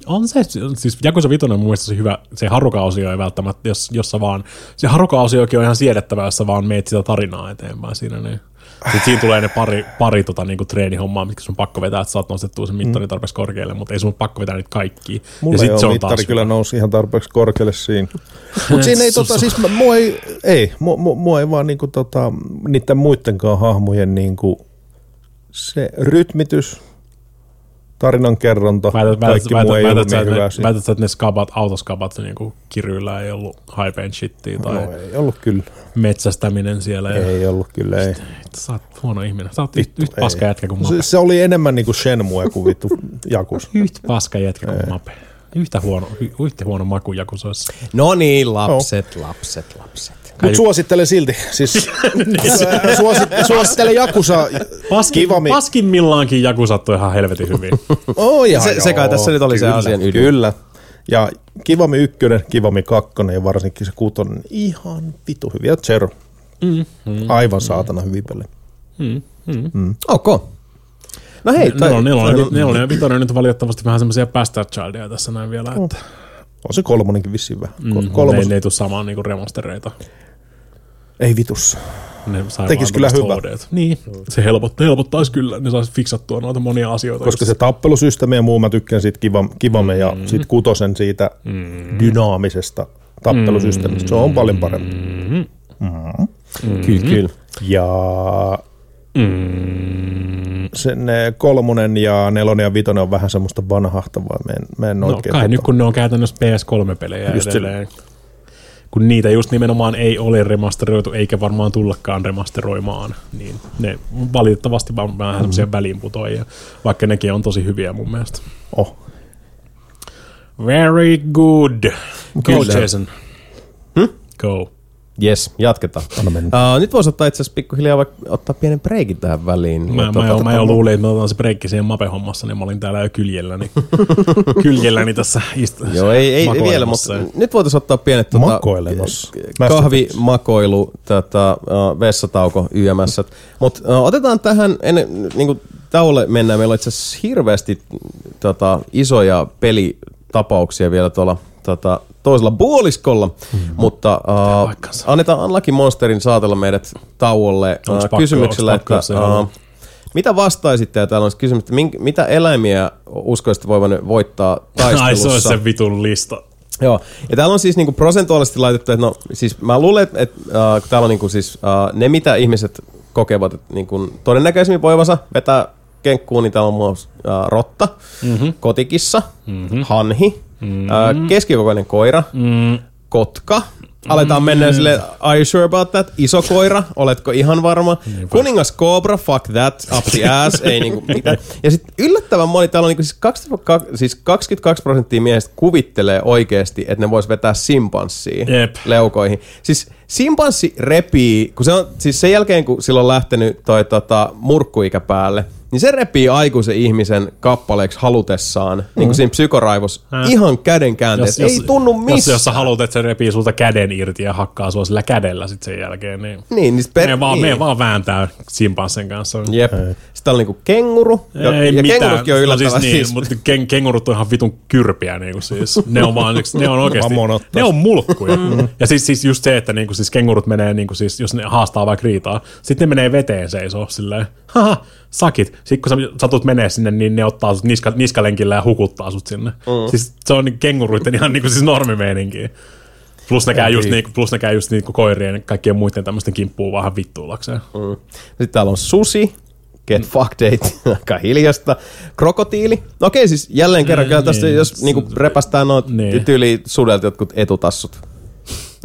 On se, siis Jakusa Vitoinen on mun mielestä se hyvä, se Haruka-osio ei välttämättä, jos, jossa vaan, se Haruka-osiokin on ihan siedettävä, jossa vaan meet sitä tarinaa eteenpäin siinä, niin sitten siinä tulee ne pari, pari tota, niinku treenihommaa, mitkä sun on pakko vetää, että saat nostettua sen mittarin tarpeeksi korkealle, mutta ei sun pakko vetää niitä kaikkia. Mulla ja ei sit ole se on mittari taas kyllä nousi ihan tarpeeksi korkealle siinä. Mutta siinä ei tota, siis mä- mua ei, ei, mua, mua ei vaan niinku tota, niiden muidenkaan hahmojen niinku se rytmitys, tarinan kerronta, Väität, väität, kaikki muu ei väität, ollut väität, niin hyvä että, siinä. ne skabat, autoskabat niin kirjoilla ei ollut hype and shittia tai No ei ollut kyllä, metsästäminen siellä. Ja, ei ollut kyllä, ei. sä oot huono ihminen. Sä oot Vittu, yhtä paska jätkä kuin Se, Mape. se oli enemmän niinku Shenmue kuin vittu Jakus. Yhtä paska jätkä kuin Mape. Yhtä huono, yhtä huono maku Jakusoissa. No niin, lapset, lapset, lapset. Mutta suosittelen silti. Siis, ää, suosit, suosittelen Jakusa. Paskin, Kivami. paskimmillaankin Jaku sattui ihan helvetin hyvin. Oh, ihan Se- se kai tässä nyt oli se kyllä, asian ydin. Kyllä. Ja Kivami ykkönen, Kivami kakkonen ja varsinkin se kutonen. Ihan vitu hyviä. Zero. Mm, Aivan saatana hyviä pelejä. Ok. No hei, toi, Nelonen, nelonen, toi- nelonen ja vitonen nyt valitettavasti vähän semmoisia bastard childia tässä näin vielä, että On se kolmonenkin vissiin vähän. mm, ne, kolmos. ne ei tule samaan niinku remastereita. Ei vitussa. Ne sai Tekis kyllä hyvä. HDt. Niin, se helpottaa, helpottaisi kyllä, ne saisi fiksattua noita monia asioita. Koska se just. tappelusysteemi ja muu, mä tykkään siitä Kivam, Kivame ja Mm. siitä kutosen siitä dynaamisesta tappelusysteemistä. Se on paljon parempi. Kyllä, kyllä. Ja Mm, se, ne kolmonen ja nelonen ja vitonen on vähän semmoista vanhahtavaa. Mä en, mä en no kai tota- nyt kun ne on käytännössä PS3-pelejä Just edelleen. Kun niitä just nimenomaan ei ole remasteroitu, eikä varmaan tullakaan remasteroimaan, niin ne valitettavasti vaan vähän Mm. semmoisia väliinputoajia, vaikka nekin on tosi hyviä mun mielestä. Oh. Very good. Go Kyllä. Jason. Go. Yes, jatketaan. Uh, nyt voisi ottaa itse asiassa pikkuhiljaa vaikka ottaa pienen breikin tähän väliin. Mä, Ja mä, tota, jo, mä jo luulin, että me otetaan se breikki siihen mape-hommassa, niin mä olin täällä jo kyljelläni, kyljelläni tässä istu, Joo, ei, ei, ei vielä, mutta nyt voitaisiin ottaa pienet tota, Makoilemassa. kahvi, makoilu, tota, uh, vessatauko, YMS. Mutta uh, otetaan tähän, ennen niin kuin tauolle mennään, meillä on itse asiassa hirveästi tota, isoja pelitapauksia vielä tuolla tota, toisella puoliskolla, mm-hmm. mutta uh, annetaan Unlucky Monsterin saatella meidät tauolle uh, pakko- kysymyksellä, että uh, mitä vastaisitte, ja täällä on kysymys, että mink, mitä eläimiä uskoisitte voivan voittaa taistelussa? Ai se olisi se vitun lista. Joo, ja täällä on siis niinku prosentuaalisesti laitettu, että no siis mä luulen, että, äh, täällä on niinku siis äh, ne, mitä ihmiset kokevat, että niinku todennäköisemmin voivansa vetää kenkkuun, niin täällä on muassa äh, rotta, mm-hmm. kotikissa, mm-hmm. hanhi, mm-hmm. Keskikokoinen koira, Mm, kotka, aletaan mennä sille, are you sure about that? Iso koira, oletko ihan varma? Kuningas Cobra, fuck that, up the ass, ei niinku mitään. Ja sitten yllättävän moni, täällä on niinku siis, 22, siis 22 prosenttia miehistä kuvittelee oikeasti, että ne vois vetää simpanssia Jep. leukoihin. Siis simpanssi repii, kun se on, siis sen jälkeen kun sillä on lähtenyt toi tota, murkkuikä päälle, niin se repii aikuisen ihmisen kappaleeksi halutessaan, mm. niin kuin siinä psykoraivos, Äh. ihan käden käänteessä. Ei tunnu Jos, missään. jos sä haluat, että se repii sulta käden irti ja hakkaa sua sillä kädellä sit sen jälkeen, niin... Niin, niin per... Me vaan, niin. me vaan vääntää simpanssen kanssa. Jep. Sitten on niinku kenguru. Ja, Ei ja mitään. kengurutkin on no yllättävän siis, niin, siis. mutta ken, kengurut on ihan vitun kyrpiä niinku siis. Ne on vaan, ne on oikeasti, ne on mulkkuja. Ja siis, siis just se, että niinku siis kengurut menee niinku siis, jos ne haastaa vaikka riitaa, sitten ne menee veteen seisoo silleen, haha, sakit. Sitten kun sä satut menee sinne, niin ne ottaa sut niska, niskalenkillä ja hukuttaa sut sinne. Mm. Siis se on niin kenguruitten ihan niinku siis normimeininki. Plus ne, käy just, niinku, plus ne käy just niinku koirien ja kaikkien muiden tämmöisten kimppuun vähän vittuulakseen. Mm. Sitten täällä on susi. Get fucked date. Aika hiljasta. Krokotiili. No okei, siis jälleen kerran, kyllä tästä niin, jos niinku repästään noit Niin. niin. tyyli sudelta jotkut etutassut.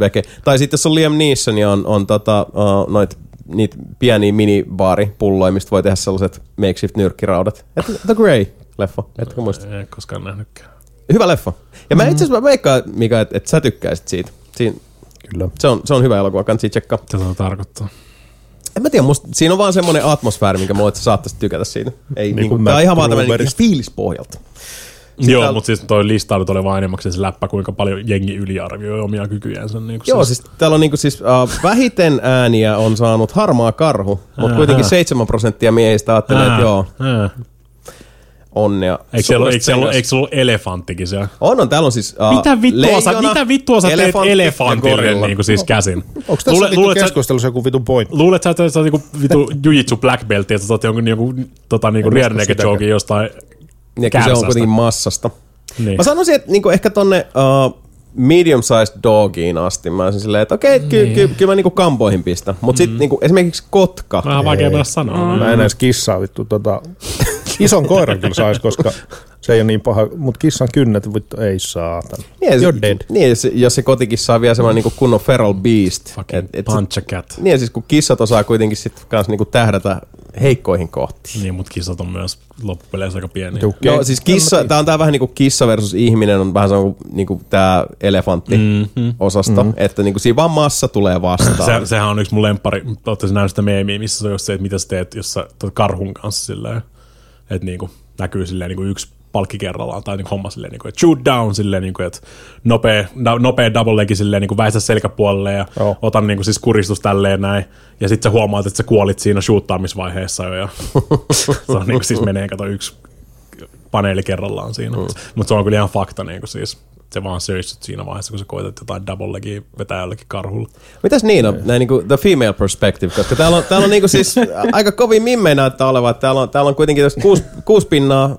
Veke. Tai sitten jos on Liam Neeson, niin on, on tota, uh, noit niitä pieniä minibaaripulloja, mistä voi tehdä sellaiset makeshift nyrkkiraudat. Et, The Grey-leffa, etkö muista? En koskaan nähnytkään. Hyvä leffa. Ja mä itse asiassa mä veikkaan, Mika, että et sä tykkäisit siitä. Siin, Kyllä. se, on, se on hyvä elokuva, kannattaa tsekkaa. Tätä se tarkoittaa. En mä tiedä, musta, siinä on vaan semmoinen atmosfääri, minkä mulla, että sä saattaisit tykätä siitä. Ei, Niin niin kuin tää on ihan vaan tämmöinen Gruberista. Fiilispohjalta. Joo, täällä- mutta siis toi listailut oli vaan enemmän se läppä, kuinka paljon jengi yliarvioi omia kykyjänsä. Niin Joo, siis täällä on niinku siis, uh, vähiten ääniä on saanut harmaa karhu, mutta kuitenkin 7 prosenttia miehistä ajattelee, että joo, Ää. onnea. Eikö siellä, eikö, siellä, eikö siellä ollut elefanttikin siellä? On, on, täällä on siis uh, Mitä vittua, sä, leijona, mitä vittua sä teet elefantille niin kuin siis käsin? Onko tässä Luule- niinku luulet, sä, keskustelussa joku vitun pointti? luulet sä, että sä oot niinku vitu jujitsu black belt, että sä oot jonkun niinku, tota, niinku rear naked jokin jostain Ja kyllä se on kuitenkin massasta. Niin. Mä sanoisin, että niinku ehkä tonne uh, medium-sized dogiin asti. Mä olisin silleen, että okei, ky- Niin. ky- kyllä mä niinku kampoihin pistän. Mutta Mm. sitten niinku, esimerkiksi kotka. Vähän vaikea mennä sanoa. Mä en edes kissaa vittu tota... Ison koiran kyllä sais, koska se ei ole niin paha, mutta kissan kynnet vittu ei saatan. Niin, You're dead. Niin, jos, jos se kotikissa on vielä semmoinen niinku kunnon feral beast. Fucking punch a cat. Niin, siis kun kissat osaa kuitenkin sit kans niinku tähdätä heikkoihin kohtiin. Niin, mutta kissat on myös loppupeleissä aika pieniä. Vittu, No siis kissa, tää on tää vähän niinku kissa versus ihminen, on vähän sama kuin niinku tää elefantti Mhm. osasto, että niinku siinä vaan massa tulee vastaan. Se, sehän on yksi mun lemppari. Olette nähnyt sitä meemiä, missä se on just se, että mitä sä teet, jos sä karhun kanssa silleen, että niinku näkyy silleen niinku yksi palkki kerrallaan tai niinku homma silleen, niinku, että shoot down silleen, niinku, että nopea, nopea double legi silleen, niinku väistä selkäpuolelle ja Joo. otan niinku siis kuristus tälleen näin. Ja sit sä huomaat, että sä kuolit siinä shoottaamisvaiheessa jo ja se on niinku siis menee, kato yksi paneeli kerrallaan siinä. Mm. Mutta se on kyllä ihan fakta niinku siis. Se vaan söissyt siinä vaiheessa, kun sä koetat jotain double legia vetää jollekin karhulla. Mitäs niin on, näin niinku the female perspective, koska täällä on, täällä on niinku siis aika kovin mimmei näyttää olevan, että täällä on, täällä on kuitenkin kuusi, kuusi pinnaa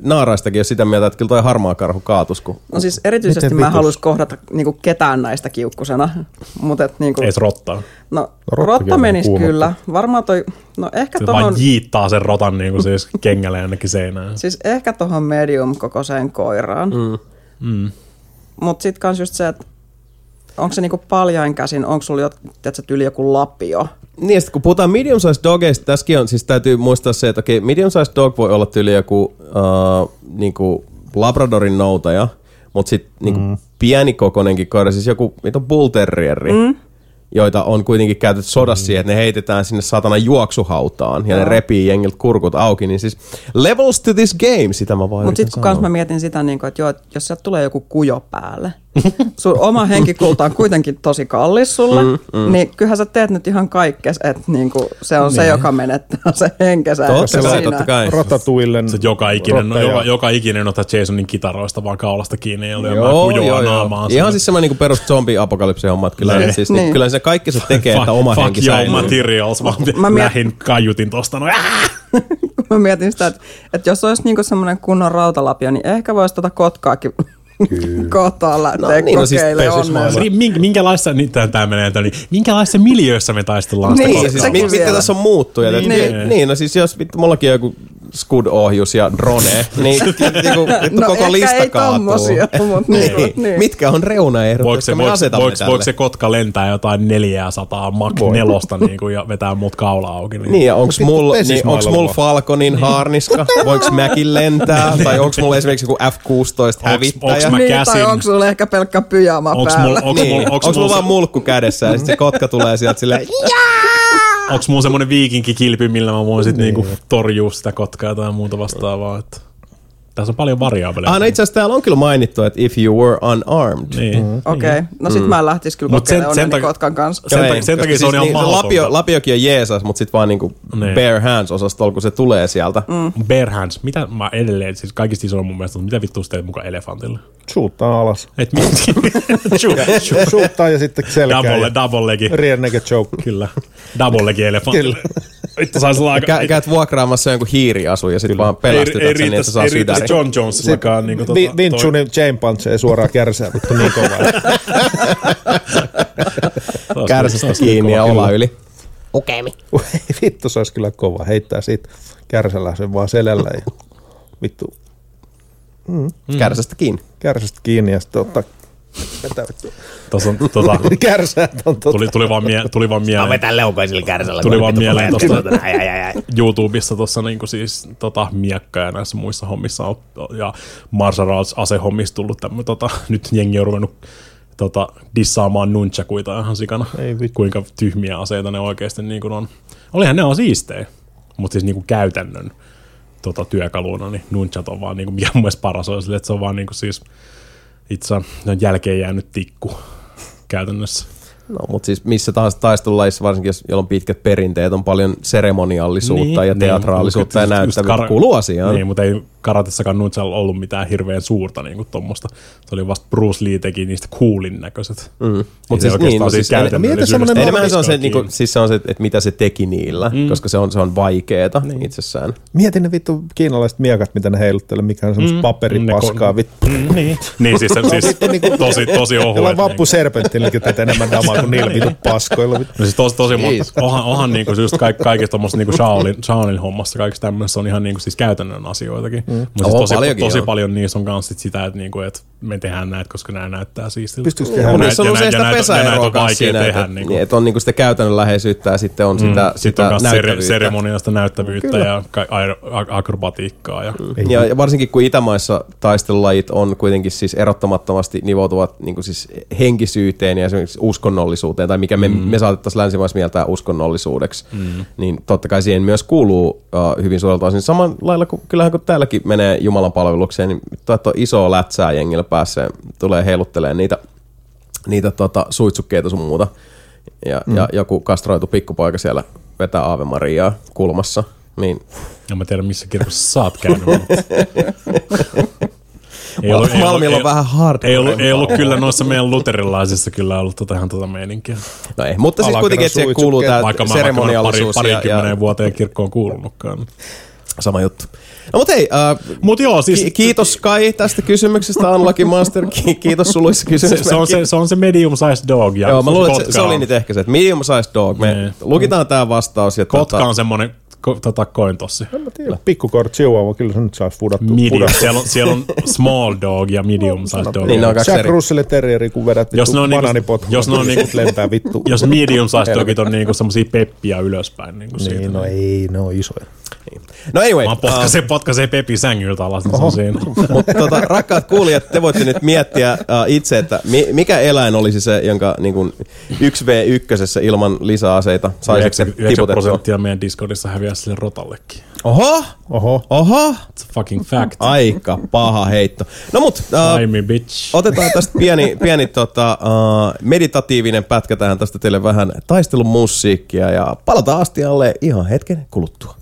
naaraistakin, jos sitä mieltä, että kyllä toi harmaa karhu kaatus, kun No siis erityisesti Miten mä vitus? halus kohdata niinku ketään näistä kiukkusena, mutta et niinku, Ei se rottaa. no rotta on menis kuumottaa. kyllä. Varmaan toi, no ehkä Se tohon, vaan jiittaa sen rotan niin kuin siis kengälle jonnekin seinään. siis ehkä tohon medium kokoiseen koiraan. Mm. Mm. Mut sit kans just se, että onko se niinku paljain käsin, onko sulla jo, tiedätkö, tyyli joku lapio? Niin, kun puhutaan medium-sized dogeista, tässäkin on, siis täytyy muistaa se, että okei, medium-sized dog voi olla tyyli joku uh, niinku Labradorin noutaja, mutta sitten niinku mm. pienikokoinenkin koira, siis joku mitä bull terrieri, mm. Joita on kuitenkin käytetty sodassa siihen, että ne heitetään sinne saatana juoksuhautaan ja ne repii jengiltä kurkut auki, niin siis levels to this game, sitä mä vaan Mutta sitten kun kans mä mietin sitä, niinku, että joo, jos sieltä tulee joku kujo päälle, sun oma henkikulta on kuitenkin tosi kallis sulle, mm, mm. niin kyllähän sä teet nyt ihan kaikkes, että niinku, se on se, joka menettää se henkensä. Totta kai, totta kai. Ratatuillen Se joka ikinen, no, joka, joka ikinen ottaa Jasonin kitaroista vaan kaulasta kiinni ja jotain kujoa joo, joo. naamaan. Ihan siis semmoinen niin perus zombi-apokalypsi homma, että kyllä, Niin. siis, Niin. niin. kyllä se kaikki se tekee, fuck, että oma fuck henki your säilyy. materials, vaan Mä miet- lähin kaiutin tosta. No, äh! kun mä mietin sitä, että, että jos olisi niinku semmoinen kunnon rautalapio, niin ehkä voisi tuota kotkaakin lähteä No niin, no siis. Niin, minkä, minkälaista, nyt tää menee, niin, minkälaisessa miljöössä me taistellaan sitä Niin, Niin, kohtaa? siis mit, mitkä tässä on muuttujat. Niin. Niin. Niin. niin, no siis jos vittu, mullakin on joku Scud-ohjus ja drone, niin niinku, No koko lista ei kaatuu. tommosia, mutta niinku, niin. niin. Mitkä on reunaehdot, Voiko se, me voiko, asetamme voiko, tälle? voiko se kotka lentää jotain 400 Mach 4 niin kuin, ja vetää mut kaula auki? Niin. Niin, ja onks mulla niin, onks mul. Falconin haarniska? Voinko mäkin lentää? tai onks mulla esimerkiksi joku F-16 hävittäjä? onks mä Niin, käsin? tai onko sulla ehkä pelkkä pyjama Onks päällä? mulla, onks Niin, mulla, onks, onks mulla vaan mulkku kädessä ja sit se kotka tulee sieltä silleen, onks mulla semmonen viikinkikilpi, millä mä voin sit niinku torjua sitä kotkaa tai muuta vastaavaa? Että tässä on paljon variaabeleja. Ah, no itse asiassa täällä on kyllä mainittu, että if you were unarmed. Niin. Okei, okay. no sit mä en lähtis kyllä Mut sen- kokeilemaan sen sen, takia- kotkan kanssa. Sen sen koska takia se on ihan niin, mahdotonta. Lapio, lapiokin on jeesas, mutta sitten vaan niinku Niin. bare hands osastolla, kun se tulee sieltä. Mm. Bare hands. Mitä mä edelleen, siis kaikista isoin mun mielestä, mitä vittu teet mukaan elefantille? Shoottaa alas. Et mit, Shoot- shoot. Shoottaa ja sitten selkää. double, double legi. rear naked choke. Kyllä. Double legi elefantille. Vittu sais olla aika... Kä, käyt vuokraamassa jonkun hiiriasu ja sitten vaan pelästytät ei, sen niin, että saa ei riittäisi sydäri. John Jonesillakaan. Niin Vi, Vinchunin chain punch suoraan kärsää vittu niin kovaa. Kärsästä kiinni ja olla yli. Ei vittu, se olisi kyllä kova. Heittää siitä kärsällä sen vaan selällä ja vittu Mm. Kärsästä kiinni. kärsästä kiinni ja sitten ottaa. Tuossa on, tota, Kärsää on totta. tuli, tuli, vaan mie, tuli vaan mieleen. Vetää leukoisilla kärsällä. Tuli vaan mieleen ai. YouTubessa tuossa niinku siis tota, miekka ja näissä muissa hommissa on, ja martial arts asehommissa tullut tämmöinen, tota, nyt jengi on ruvennut tota, dissaamaan nunchakuita ihan sikana, Ei vittu. kuinka tyhmiä aseita ne oikeasti niin kuin on. Olihan ne on siistejä, mutta siis niin kuin käytännön tota, työkaluna, niin nunchat on vaan niin kuin, mikä mun paras on sille, että se on vaan niin kuin siis itse asiassa jälkeen jäänyt tikku käytännössä. No, mutta siis missä tahansa taistelulajissa, varsinkin jos, jolla on pitkät perinteet, on paljon seremoniallisuutta ja teatraalisuutta ja just- just näyttävyyttä. kara- Kuuluu asiaan. Niin, mutta ei karatessakaan Nunchalla ollut mitään hirveän suurta niin kuin tommosta. Se oli vasta Bruce Lee teki niistä coolin näköiset. Mm. Mut Mut siis niin, no siis siis en- Enemmän se on se, Kiinni. niinku, siis se on se, että mitä se teki niillä, mm. koska se on, se on vaikeeta niin. itsessään. Mietin ne vittu kiinalaiset miekat, mitä ne heiluttelee, mikä on semmoista mm, paperipaskaa. ne Vittu. Mm, niin. niin, siis, se, siis tosi, tosi Jolla on ohuet. vappu serpenttilläkin teet enemmän damaa kuin niillä vittu paskoilla. Vittu. No siis tosi, tosi monta, onhan, onhan niinku just kaik, kaikista tuommoista niinku Shaolin, Shaolin hommassa, kaikista tämmöisessä on ihan niinku siis käytännön asioitakin. Mm. Mutta siis On tosi, tosi paljon niissä on kans sit sitä, että niinku, et me tehdään näitä, koska nämä näyttää siistiltä. Pystyykö Ja tehdä Mutta näitä- on ja usein sitä ja ja pesäeroa on kanssa siinä, tehdä. että, niinku. niin, että on niinku sitä käytännönläheisyyttä ja sitten on sitä, on sitä sere- näyttävyyttä. seremoniasta näyttävyyttä ja ka- aer- a- akrobatiikkaa. Ja, Ja, ja varsinkin kun Itämaissa taistelulajit on kuitenkin siis erottamattomasti nivoutuvat niin siis henkisyyteen ja esimerkiksi uskonnollisuuteen, tai mikä me, mm. me saatettaisiin länsimaissa mieltää uskonnollisuudeksi, mm. niin totta kai siihen myös kuuluu uh, hyvin suurelta osin. Saman lailla kuin kyllähän kun täälläkin menee Jumalan palvelukseen, niin tuo iso lätsää jengillä päässä tulee heiluttelee niitä, niitä tota, suitsukkeita sun muuta. Ja, mm. ja joku kastroitu pikkupoika siellä vetää Aave Mariaa kulmassa, niin en mä tiedä, missä kirkossa sä oot käynyt. mutta- Ei Malmilla on vähän hardcore. Ei ollut, ei ollut kyllä noissa meidän luterilaisissa kyllä ollut tota ihan tota meininkiä. No ei, mutta siis kuitenkin, että siihen kuuluu tämä Vaikka mä vaikka mä pari, seremoniallisuus ja, parikymmenen ja vuoteen kirkkoon kuulunutkaan. Sama juttu. No mutta hei, uh, Mut joo, siis ki- kiitos Kai tästä kysymyksestä, Unlucky Master. Ki- kiitos suluissa se, kysymyksestä. se, on se, se on se medium sized dog. Ja Joo, mä luulen, että se, kotka se oli nyt ehkä se, että medium sized dog. Me Niin. lukitaan tämä vastaus. Ja Kotka tota, on semmonen ko, tota, kointossi. Pikkukort chihuahua, kyllä se nyt saisi fudattua. Medium. fudattua. Siellä on, siellä on small dog ja medium sized dog. Niin, ne on kaksi Jack eri. Russell Terrieri, kun vedät Jos vittu ne on niinku- jos ne on niinku- lentää vittu. Jos medium sized dogit on niinku semmosia peppiä ylöspäin. Niinku siitä. Niin, no ei, ne on isoja. No anyway, Mä uh, potkasen, potkasen Pepi sängyltä alas, niin se on siinä. mutta tota, rakkaat kuulijat, te voitte nyt miettiä uh, itse, että mi- mikä eläin olisi se, jonka niin kuin 1v1 ilman lisäaseita saisitte 9 tiputettua. prosenttia meidän Discordissa häviää sille rotallekin. Oho, Oho. oho, It's a fucking fact. aika paha heitto. No mut, uh, I me bitch. Otetaan tästä pieni, pieni tota, uh, meditatiivinen pätkä tähän tästä teille vähän taistelun musiikkia ja palataan astialle ihan hetken kuluttua.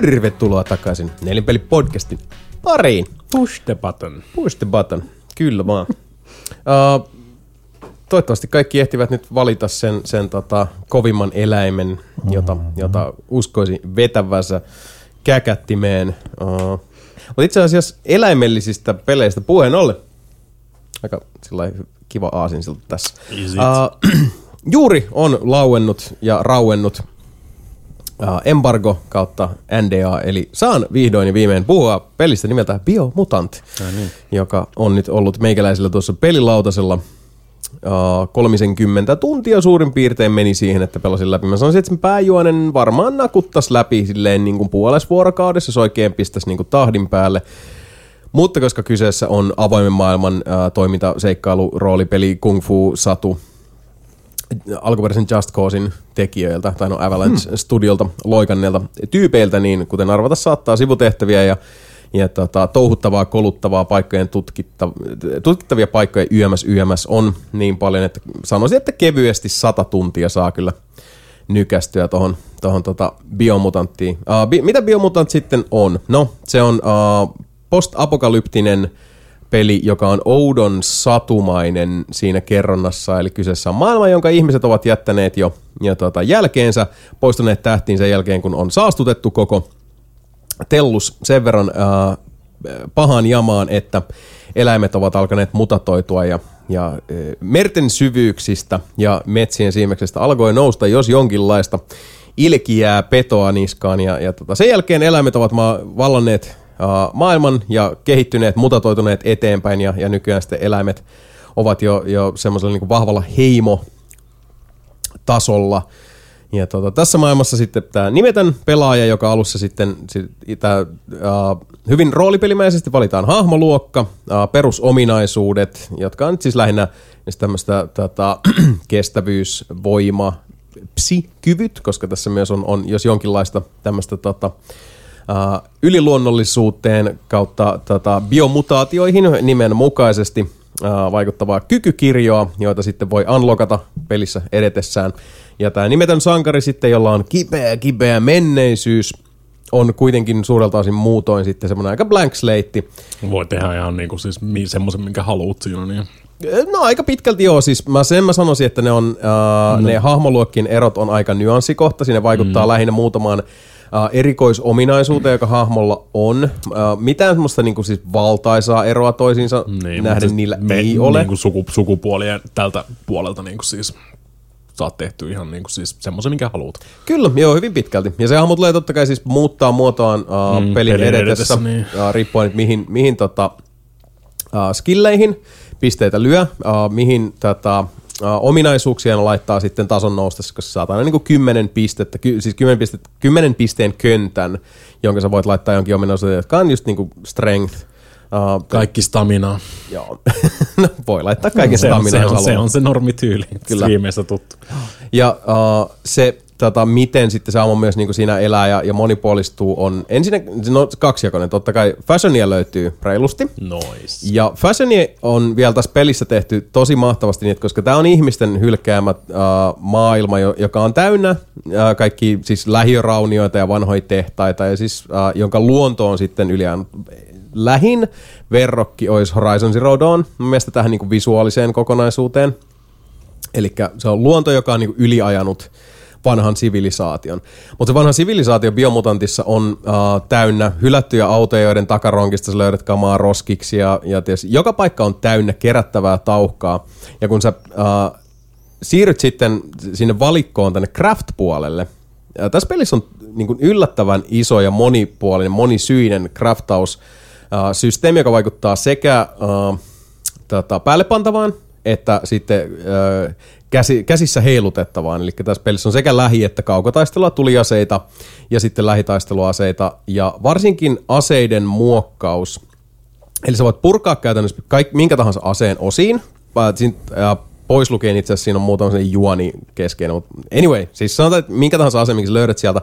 Tervetuloa takaisin Nelinpeli-podcastin pariin. Push the button. Push the button. Kyllä vaan. Uh, toivottavasti kaikki ehtivät nyt valita sen, sen tota, kovimman eläimen, jota, jota uskoisi vetävänsä käkättimeen. Uh, mutta itse asiassa eläimellisistä peleistä puheen ollen. Aika sillä kiva aasinsilta tässä. Is it? Uh, juuri on lauennut ja rauennut embargo kautta NDA, eli saan vihdoin ja viimein puhua pelistä nimeltä Biomutant, niin. joka on nyt ollut meikäläisellä tuossa pelilautasella uh, 30 tuntia suurin piirtein meni siihen, että pelasin läpi. Mä sanoisin, että sen pääjuonen varmaan nakuttas läpi silleen niin kuin puolessa vuorokaudessa, jos oikein pistäisi niin kuin tahdin päälle. Mutta koska kyseessä on avoimen maailman äh, toiminta, seikkailu, roolipeli, kung fu, satu, alkuperäisen Just Causein tekijöiltä, tai no Avalanche hmm. Studiolta loikanneelta tyypeiltä, niin kuten arvata saattaa sivutehtäviä ja, ja tota, touhuttavaa, koluttavaa paikkojen tutkitta, tutkittavia paikkoja YMS YMS on niin paljon, että sanoisin, että kevyesti sata tuntia saa kyllä nykästyä tuohon tohon tota biomutanttiin. Uh, bi- mitä biomutant sitten on? No, se on uh, post-apokalyptinen peli, joka on oudon satumainen siinä kerronnassa. Eli kyseessä on maailma, jonka ihmiset ovat jättäneet jo ja tota, jälkeensä, poistuneet tähtiin sen jälkeen, kun on saastutettu koko tellus sen verran äh, pahan jamaan, että eläimet ovat alkaneet mutatoitua ja, ja äh, merten syvyyksistä ja metsien siimeksestä alkoi nousta jos jonkinlaista ilkiää petoa niskaan ja, ja tota, sen jälkeen eläimet ovat vallanneet maailman ja kehittyneet, mutatoituneet eteenpäin ja, ja nykyään sitten eläimet ovat jo, jo semmoisella niin vahvalla heimo tasolla. Ja tota, tässä maailmassa sitten tämä nimetön pelaaja, joka alussa sitten sit, tää, uh, hyvin roolipelimäisesti valitaan hahmoluokka, uh, perusominaisuudet, jotka on siis lähinnä tämmöistä tota, kestävyys, voima, psi-kyvyt, koska tässä myös on, on jos jonkinlaista tämmöistä tota, uh, yliluonnollisuuteen kautta tota, biomutaatioihin nimenmukaisesti uh, vaikuttavaa kykykirjoa, joita sitten voi unlockata pelissä edetessään. Ja tämä nimetön sankari sitten, jolla on kipeä, kipeä menneisyys, on kuitenkin suurelta osin muutoin sitten semmoinen aika blank slate. Voi tehdä ihan niinku siis semmoisen, minkä haluut siinä. Niin. No aika pitkälti joo, siis mä sen mä sanoisin, että ne, on, uh, no. ne hahmoluokkien erot on aika nyanssikohtaisia, ne vaikuttaa mm. lähinnä muutamaan erikoisominaisuuteen, joka hahmolla on. Uh, mitään semmoista niinku siis valtaisaa eroa toisiinsa niin, nähden siis niillä me, ei ole. Niinku suku, sukupuolien tältä puolelta niinku siis saat tehty ihan niinku siis semmoisen, minkä haluat. Kyllä, joo, hyvin pitkälti. Ja se hahmo tulee totta kai siis muuttaa muotoaan uh, mm, pelin, pelin edetessä, edetessä, niin. uh, riippuen, että mihin, mihin tota, uh, skilleihin pisteitä lyö, uh, mihin tota, ominaisuuksia ne laittaa sitten tason noustessa, koska saat aina niin kuin 10 pistettä, ky, siis 10, pistet, 10 pisteen köntän, jonka sä voit laittaa jonkin ominaisuuteen, jotka on just niin kuin strength, Uh, Kaikki staminaa. Joo. no, voi laittaa kaiken Se on, stamina, se, jos on, se on se normityyli. Kyllä. Viimeistä tuttu. Ja uh, se, tota, miten sitten se aamu myös niin siinä elää ja, ja monipuolistuu, on ensin no, kaksijakoinen. Totta kai fashionia löytyy reilusti. Nois. Ja fashioni on vielä tässä pelissä tehty tosi mahtavasti, niin, että koska tämä on ihmisten hylkäämä uh, maailma, jo- joka on täynnä uh, kaikki siis lähiöraunioita ja vanhoja tehtaita, ja siis, uh, jonka luonto on sitten yliään lähin verrokki olisi Horizon Zero Dawn, mun mielestä tähän niin kuin visuaaliseen kokonaisuuteen. Eli se on luonto, joka on niin yliajanut vanhan sivilisaation. Mutta se vanha sivilisaatio biomutantissa on äh, täynnä hylättyjä autoja, joiden takaronkista sä löydät kamaa roskiksi ja, ja ties, joka paikka on täynnä kerättävää tauhkaa. Ja kun sä äh, siirryt sitten sinne valikkoon tänne craft-puolelle, ja tässä pelissä on niin yllättävän iso ja monipuolinen, monisyinen craftaus-systeemi, joka vaikuttaa sekä äh, tota, päällepantavaan että sitten äh, käsi, käsissä heilutettavaan. Eli tässä pelissä on sekä lähi- että kaukotaistelua, tuliaseita ja sitten lähitaisteluaseita ja varsinkin aseiden muokkaus. Eli sä voit purkaa käytännössä kaik, minkä tahansa aseen osiin. Äh, pois lukien itse asiassa siinä on muutama juoni keskeinen, mutta anyway, siis sanotaan, että minkä tahansa aseen, minkä löydät sieltä,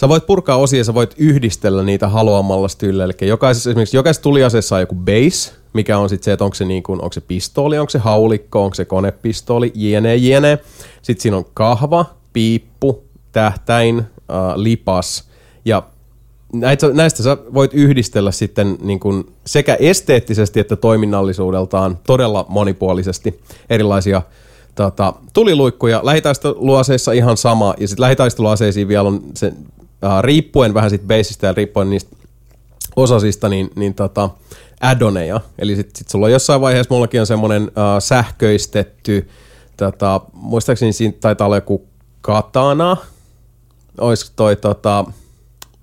Sä voit purkaa osia ja sä voit yhdistellä niitä haluamalla tyylillä. Eli jokaisessa, esimerkiksi jokaisessa tuliaseessa on joku base, mikä on sitten se, että onko se, niin kuin, onko se pistooli, onko se haulikko, onko se konepistooli, jne, jne. Sitten siinä on kahva, piippu, tähtäin, äh, lipas ja näitä, näistä sä voit yhdistellä sitten niin kuin sekä esteettisesti että toiminnallisuudeltaan todella monipuolisesti erilaisia tota, tuliluikkuja. Lähitaisteluaseissa ihan sama, ja sitten lähitaisteluaseisiin vielä on se, äh, riippuen vähän siitä basista ja riippuen niistä osasista, niin, niin tota, addoneja. Eli sitten sit sulla on jossain vaiheessa, mullakin on semmoinen äh, sähköistetty, tota, muistaakseni siinä taitaa olla joku katana, olisiko toi tota,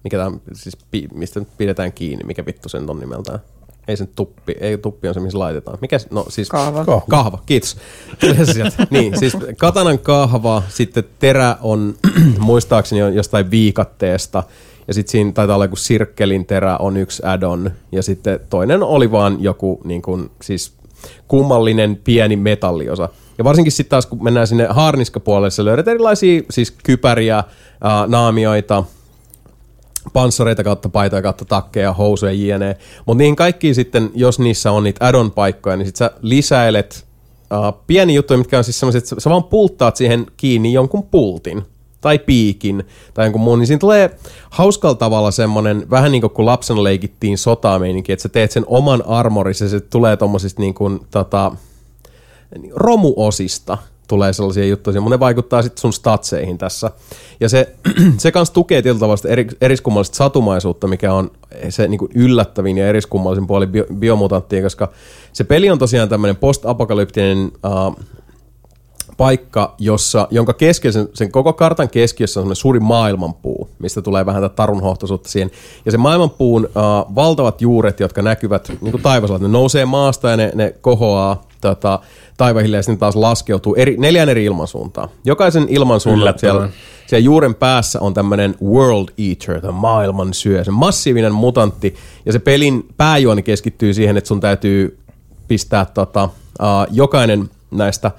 mikä tämä, siis pi, mistä nyt pidetään kiinni, mikä vittu sen on nimeltään. Ei sen tuppi, ei tuppi on se, missä laitetaan. Mikä, se- no siis... Kahva. Kahva. Kahva, kiitos. Niin, siis katanan kahva, sitten terä on muistaakseni on jostain viikatteesta, ja sitten siinä taitaa olla joku sirkkelin terä on yksi add-on, ja sitten toinen oli vaan joku niin kuin, siis kummallinen pieni metalliosa. Ja varsinkin sitten taas, kun mennään sinne haarniskapuolelle, sä löydät erilaisia siis kypäriä, ää, naamioita, panssareita kautta paitoja kautta takkeja, housuja jne. Mutta niin kaikki sitten, jos niissä on niitä add-on paikkoja, niin sit sä lisäilet uh, pieni juttuja, mitkä on siis sellaiset, että sä vaan pulttaat siihen kiinni jonkun pultin tai piikin tai jonkun muun, niin siinä tulee hauskalla tavalla semmoinen, vähän niin kuin kun lapsena leikittiin sotameininki, että sä teet sen oman armorissa ja se tulee tommosista niin kuin, tota, romuosista tulee sellaisia juttuja, mutta ne vaikuttaa sitten sun statseihin tässä. Ja se, se kans tukee tietyllä tavalla eri, eriskummallista satumaisuutta, mikä on se niin kuin yllättävin ja eriskummallisin puoli bio, biomutanttia, koska se peli on tosiaan tämmöinen post-apokalyptinen uh, paikka, jossa, jonka keskellä, sen, koko kartan keskiössä on semmoinen suuri maailmanpuu, mistä tulee vähän tätä tarunhohtoisuutta siihen. Ja se maailmanpuun uh, valtavat juuret, jotka näkyvät niin kuin taivasalla, ne nousee maasta ja ne, ne kohoaa tota, taivahille ja sitten taas laskeutuu eri, neljän eri ilmansuuntaan. Jokaisen ilmansuunnan siellä, siellä juuren päässä on tämmöinen World Eater, tämä maailman syö, se massiivinen mutantti, ja se pelin pääjuoni keskittyy siihen, että sun täytyy pistää tota, uh, jokainen näistä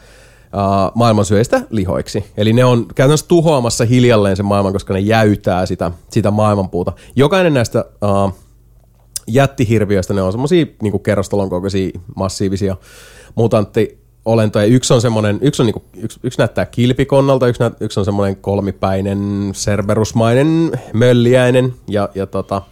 maailmansyöistä lihoiksi. Eli ne on käytännössä tuhoamassa hiljalleen sen maailman, koska ne jäytää sitä, sitä maailmanpuuta. Jokainen näistä uh, jättihirviöistä, ne on semmosia niin kerrostalon kokoisia massiivisia mutanttiolentoja. Yksi on semmoinen, yksi, on niinku, yksi, yksi näyttää kilpikonnalta, yksi, yksi on semmoinen kolmipäinen, serberusmainen, mölliäinen ja, ja tota,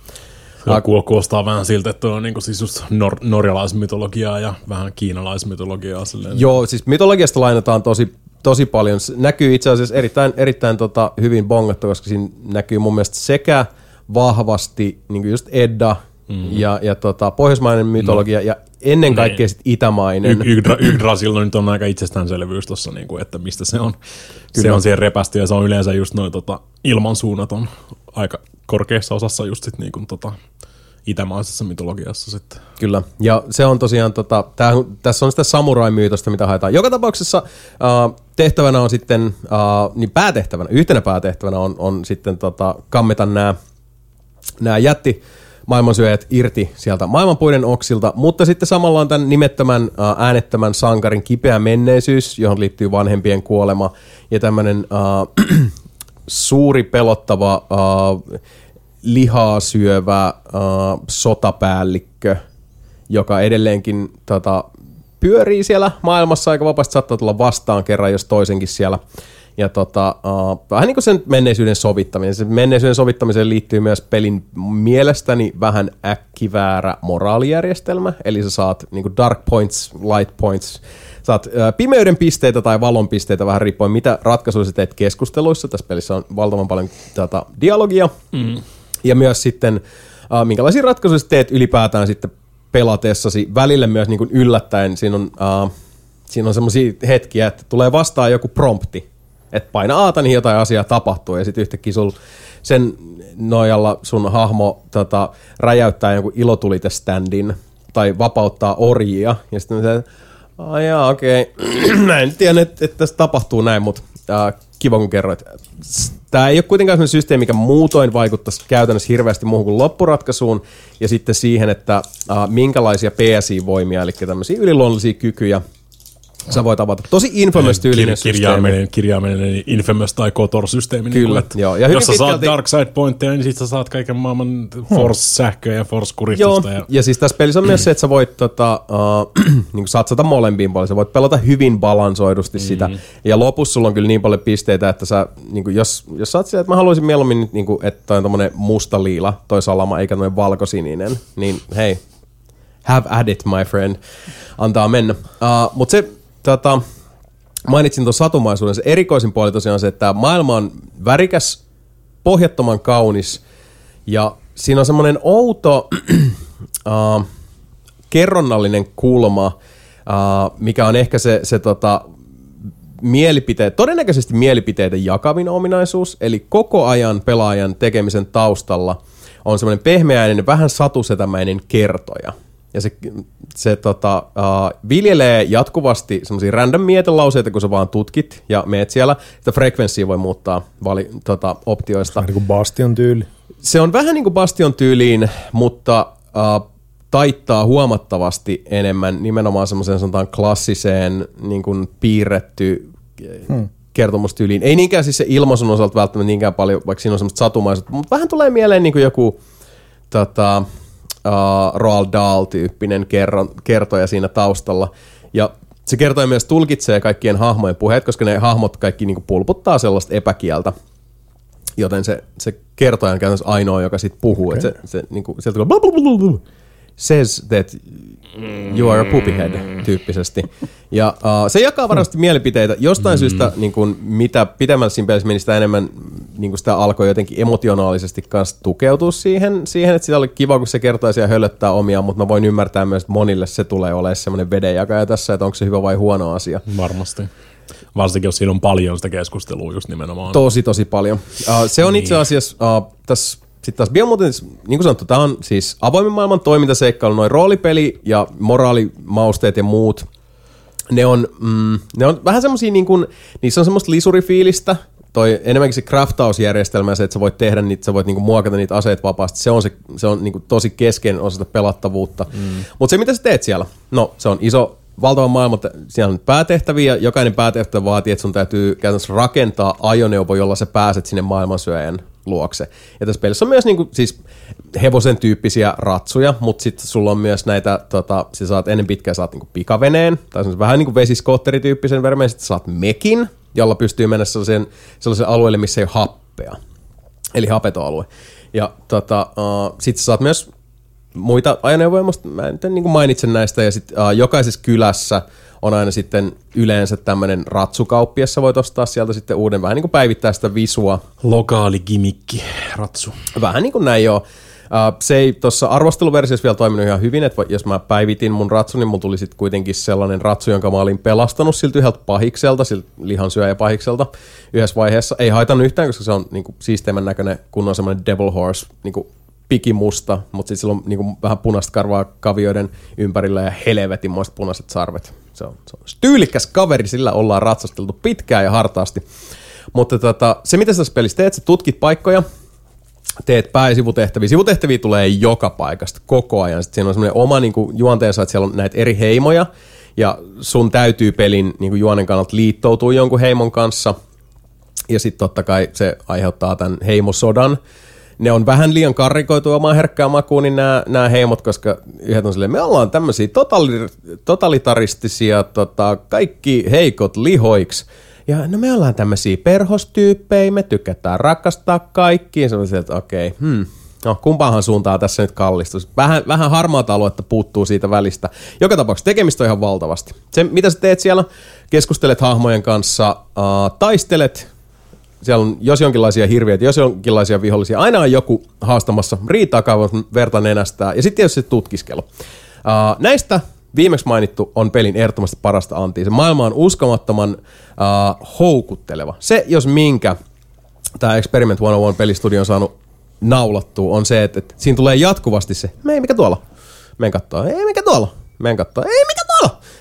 Se kuul- kuulostaa vähän siltä, että on niinku siis just nor- norjalaismytologiaa ja vähän kiinalaismytologiaa. Silleen. Joo, siis mytologiasta lainataan tosi, tosi paljon. Se näkyy itse asiassa erittäin, erittäin tota, hyvin bongattu, koska siinä näkyy mun mielestä sekä vahvasti niin just Edda mm-hmm. ja, ja tota, pohjoismainen mytologia no. ja ennen Niin. kaikkea sit itämainen. Y- Ygdra, Yggdrasilla nyt on aika itsestäänselvyys tuossa, niinku, että mistä se on. Kyllä. Se on siihen repästy ja se on yleensä just noin tota, ilmansuunnat on aika korkeassa osassa just sit niinku, tota, itämaisessa mytologiassa sitten. Kyllä, ja se on tosiaan, tota, tää, tässä on sitä samurai-myytosta, mitä haetaan. Joka tapauksessa äh, tehtävänä on sitten, äh, niin päätehtävänä, yhtenä päätehtävänä on, on sitten tota, kammeta nämä nämä jätti maailmansyöjät irti sieltä maailmanpuiden oksilta, mutta sitten samalla on tämän nimettömän äänettömän sankarin kipeä menneisyys, johon liittyy vanhempien kuolema ja tämmöinen äh, suuri pelottava äh, lihaa syövä äh, sotapäällikkö, joka edelleenkin tota, pyörii siellä maailmassa aika vapaasti, saattaa tulla vastaan kerran, jos toisenkin siellä. Ja tota, uh, vähän niin kuin sen menneisyyden sovittaminen. Se menneisyyden sovittamiseen liittyy myös pelin mielestäni vähän äkkiväärä moraalijärjestelmä. Eli sä saat niin kuin dark points, light points, saat pimeyden pisteitä tai valon pisteitä vähän riippuen mitä ratkaisuja sä teet keskusteluissa. Tässä pelissä on valtavan paljon tota, dialogia. Mm. Ja myös sitten, minkälaisia ratkaisuja sä teet ylipäätään sitten pelatessasi. Välillä myös niin kuin yllättäen siinä on, uh, siinä on semmoisia hetkiä, että tulee vastaan joku prompti, että paina aata, niin jotain asiaa tapahtuu, ja sitten yhtäkkiä sul sen nojalla sun hahmo tota, räjäyttää jonkun ilotuliteständin tai vapauttaa orjia, ja sitten se, ai jaa, okei, okay. en tiedä, että, että tässä tapahtuu näin, mutta äh, kiva kun kerroit. Tämä ei ole kuitenkaan sellainen systeemi, mikä muutoin vaikuttaisi käytännössä hirveästi muuhun kuin loppuratkaisuun, ja sitten siihen, että äh, minkälaisia PSI-voimia, eli tämmöisiä yliluonnollisia kykyjä, Sä voit avata. Tosi infamous tyylinen Kir- kirjaimellinen, kirjaimellinen Infamous tai Kotor-systeemi. Kyllä, niin kuin, joo. Ja hyvin jos sä saat pitkälti- Dark Side Pointteja, niin sit sä saat kaiken maailman Force-sähköä ja Joo, Force-kuristusta. Ja... ja siis tässä pelissä on myös se, että sä voit tota, uh, niin satsata molempiin puolin. Sä voit pelata hyvin balansoidusti mm. sitä. Ja lopussa sulla on kyllä niin paljon pisteitä, että sä, niin kuin, jos, jos sä oot siellä, että mä haluaisin mieluummin, nyt, niin kuin, että toi on tommonen musta liila, toi salama, eikä tommonen valkosininen, niin hei, have at it, my friend. Antaa mennä. Uh, Mutta se, tota, mainitsin tuon satumaisuuden. Se erikoisin puoli tosiaan on se, että maailma on värikäs, pohjattoman kaunis ja siinä on semmoinen outo uh, kerronnallinen kulma, uh, mikä on ehkä se, se tota, mielipiteet, todennäköisesti mielipiteiden jakavin ominaisuus, eli koko ajan pelaajan tekemisen taustalla on semmoinen pehmeäinen, vähän satusetämäinen kertoja. Ja se, se tota, uh, viljelee jatkuvasti semmoisia random mietelauseita, kun sä vaan tutkit ja meet siellä. Sitä frekvenssiä voi muuttaa vali, tota, optioista. Vähän niin kuin Bastion tyyli. Se on vähän niin kuin Bastion tyyliin, mutta uh, taittaa huomattavasti enemmän nimenomaan semmoiseen sanotaan klassiseen niin kuin piirretty hmm. kertomustyyliin. Ei niinkään siis se ilmaisun osalta välttämättä niinkään paljon, vaikka siinä on semmoista satumaiset, mutta vähän tulee mieleen niin kuin joku tota, uh, Roald Dahl-tyyppinen kerron, kertoja siinä taustalla. Ja se kertoja myös tulkitsee kaikkien hahmojen puheet, koska ne hahmot kaikki niin kuin pulputtaa sellaista epäkieltä joten se, se kertoja on käytännössä ainoa, joka sitten puhuu. Okay. Et se, se, niinku, sieltä tulee blablabla, says that you are a poopyhead tyyppisesti. Ja uh, se jakaa varmasti mielipiteitä. Jostain syystä, niin kun, mitä pitemmälle siinä pelissä meni, sitä enemmän niin kun sitä alkoi jotenkin emotionaalisesti kanssa tukeutua siihen, siihen, että sitä oli kiva, kun se kertoisi ja hölöttää omiaan, mutta mä voin ymmärtää myös, että monille se tulee olemaan semmoinen vedenjakaja tässä, että onko se hyvä vai huono asia. Varmasti. Varsinkin, jos siinä on paljon sitä keskustelua just nimenomaan. Tosi, tosi paljon. Uh, se on itse asiassa uh, tässä sitten taas Biomutant, niin kuin sanottu, tämä on siis avoimen maailman toimintaseikkailu, noin roolipeli ja moraalimausteet ja muut. Ne on, mm, ne on vähän semmosia niin kuin, niissä on semmoista lisurifiilistä, toi enemmänkin se craftausjärjestelmä se, että sä voit tehdä niitä, sä voit niinku muokata niitä aseet vapaasti, se on, se, se on niinku tosi keskeinen osa sitä pelattavuutta. Mm. Mutta se, mitä sä teet siellä, no se on iso, valtava maailma, että siellä on päätehtäviä, jokainen päätehtävä vaatii, että sun täytyy käytännössä rakentaa ajoneuvo, jolla sä pääset sinne maailmansyöjän luokse. Ja tässä pelissä on myös niinku, siis hevosen tyyppisiä ratsuja, mutta sitten sulla on myös näitä, tota, sä saat ennen pitkään saat niinku pikaveneen, tai vähän niin kuin vesiskootterityyppisen vermeen, sitten saat mekin, jolla pystyy mennä sellaiseen, sellaiseen alueelle, missä ei ole happea. Eli hapetoalue. Ja tota, uh, sitten sä saat myös muita ajoneuvoja, mä en niin mainitsen näistä, ja sitten uh, jokaisessa kylässä on aina sitten yleensä tämmöinen ratsukauppi, jossa voit ostaa sieltä sitten uuden, vähän niin kuin päivittää sitä visua. Lokaali gimikki, ratsu. Vähän niin kuin näin joo. Se ei tuossa arvosteluversiossa vielä toiminut ihan hyvin, että jos mä päivitin mun ratsun, niin mun tuli sitten kuitenkin sellainen ratsu, jonka mä olin pelastanut siltä yhdeltä pahikselta, siltä lihansyöjä pahikselta yhdessä vaiheessa. Ei haitannut yhtään, koska se on niinku siisteimmän näköinen, kun on semmoinen devil horse, niinku pikimusta, mutta sitten sillä on niinku vähän punaista karvaa kavioiden ympärillä ja helvetinmoiset punaiset sarvet. Se on, se on tyylikkäs kaveri, sillä ollaan ratsasteltu pitkään ja hartaasti. Mutta tota, se, mitä sä tässä pelissä teet, sä tutkit paikkoja, teet pää- ja sivutehtäviä. Sivutehtäviä tulee joka paikasta koko ajan. Sitten siinä on semmoinen oma niin kuin, juonteensa, että siellä on näitä eri heimoja, ja sun täytyy pelin niin kuin, juonen kannalta liittoutua jonkun heimon kanssa. Ja sitten totta kai se aiheuttaa tämän heimosodan. Ne on vähän liian karrikoitu omaan herkkään makuun, niin nämä, nämä heimot, koska yhdet on silleen, me ollaan tämmöisiä totali- totalitaristisia, tota, kaikki heikot lihoiksi. Ja no me ollaan tämmöisiä perhostyyppejä, me tykätään rakastaa kaikkiin. Se on se, että okei, okay, hmm, no kumpaahan suuntaan tässä nyt kallistus. Vähän, vähän harmaata aluetta puuttuu siitä välistä. Joka tapauksessa tekemistä on ihan valtavasti. Se, mitä sä teet siellä, keskustelet hahmojen kanssa, uh, taistelet, siellä on jos jonkinlaisia hirviöitä, jos jonkinlaisia vihollisia, aina on joku haastamassa, riitaa kaivaa verta nenästää, ja sitten tietysti tutkiskelu. Uh, näistä viimeksi mainittu on pelin ehdottomasti parasta antia. Se maailma on uskomattoman uh, houkutteleva. Se, jos minkä, tämä Experiment 101 pelistudio on saanut naulattua, on se, että, että siinä tulee jatkuvasti se, ei mikä tuolla, men kattoo, ei mikä tuolla, men kattoo, ei mikä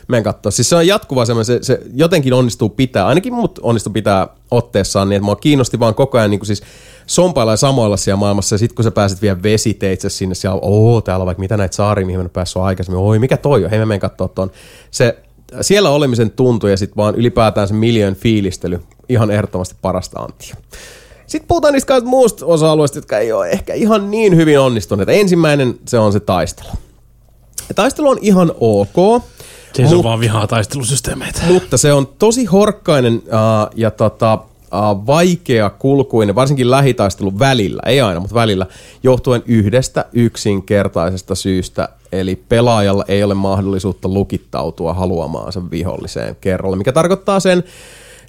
tuolla, men kattoo. Siis se on jatkuva semmoinen, se, se jotenkin onnistuu pitää, ainakin mut onnistuu pitää otteessaan niin, että mua kiinnosti vaan koko ajan niin kuin siis sompailla ja samoilla siellä maailmassa, ja sitten kun sä pääset vielä vesiteitse sinne, siellä oo, täällä on vaikka mitä näitä saaria, mihin mä päässyt aikaisemmin, oi, mikä toi on, hei mä menen kattoo ton. Se siellä olemisen tuntu ja sitten vaan ylipäätään se miljoon fiilistely, ihan ehdottomasti parasta antia. Sitten puhutaan niistä kaikista muusta osa-alueista, jotka ei ole ehkä ihan niin hyvin onnistuneet. Ensimmäinen se on se taistelu. Ja taistelu on ihan ok. Se on vaan vihaa taistelusysteemeitä. Mutta se on tosi horkkainen uh, ja tota, uh, vaikea kulkuinen, varsinkin lähitaistelun välillä, ei aina, mutta välillä, johtuen yhdestä yksinkertaisesta syystä. Eli pelaajalla ei ole mahdollisuutta lukittautua haluamaansa viholliseen kerralla, mikä tarkoittaa sen,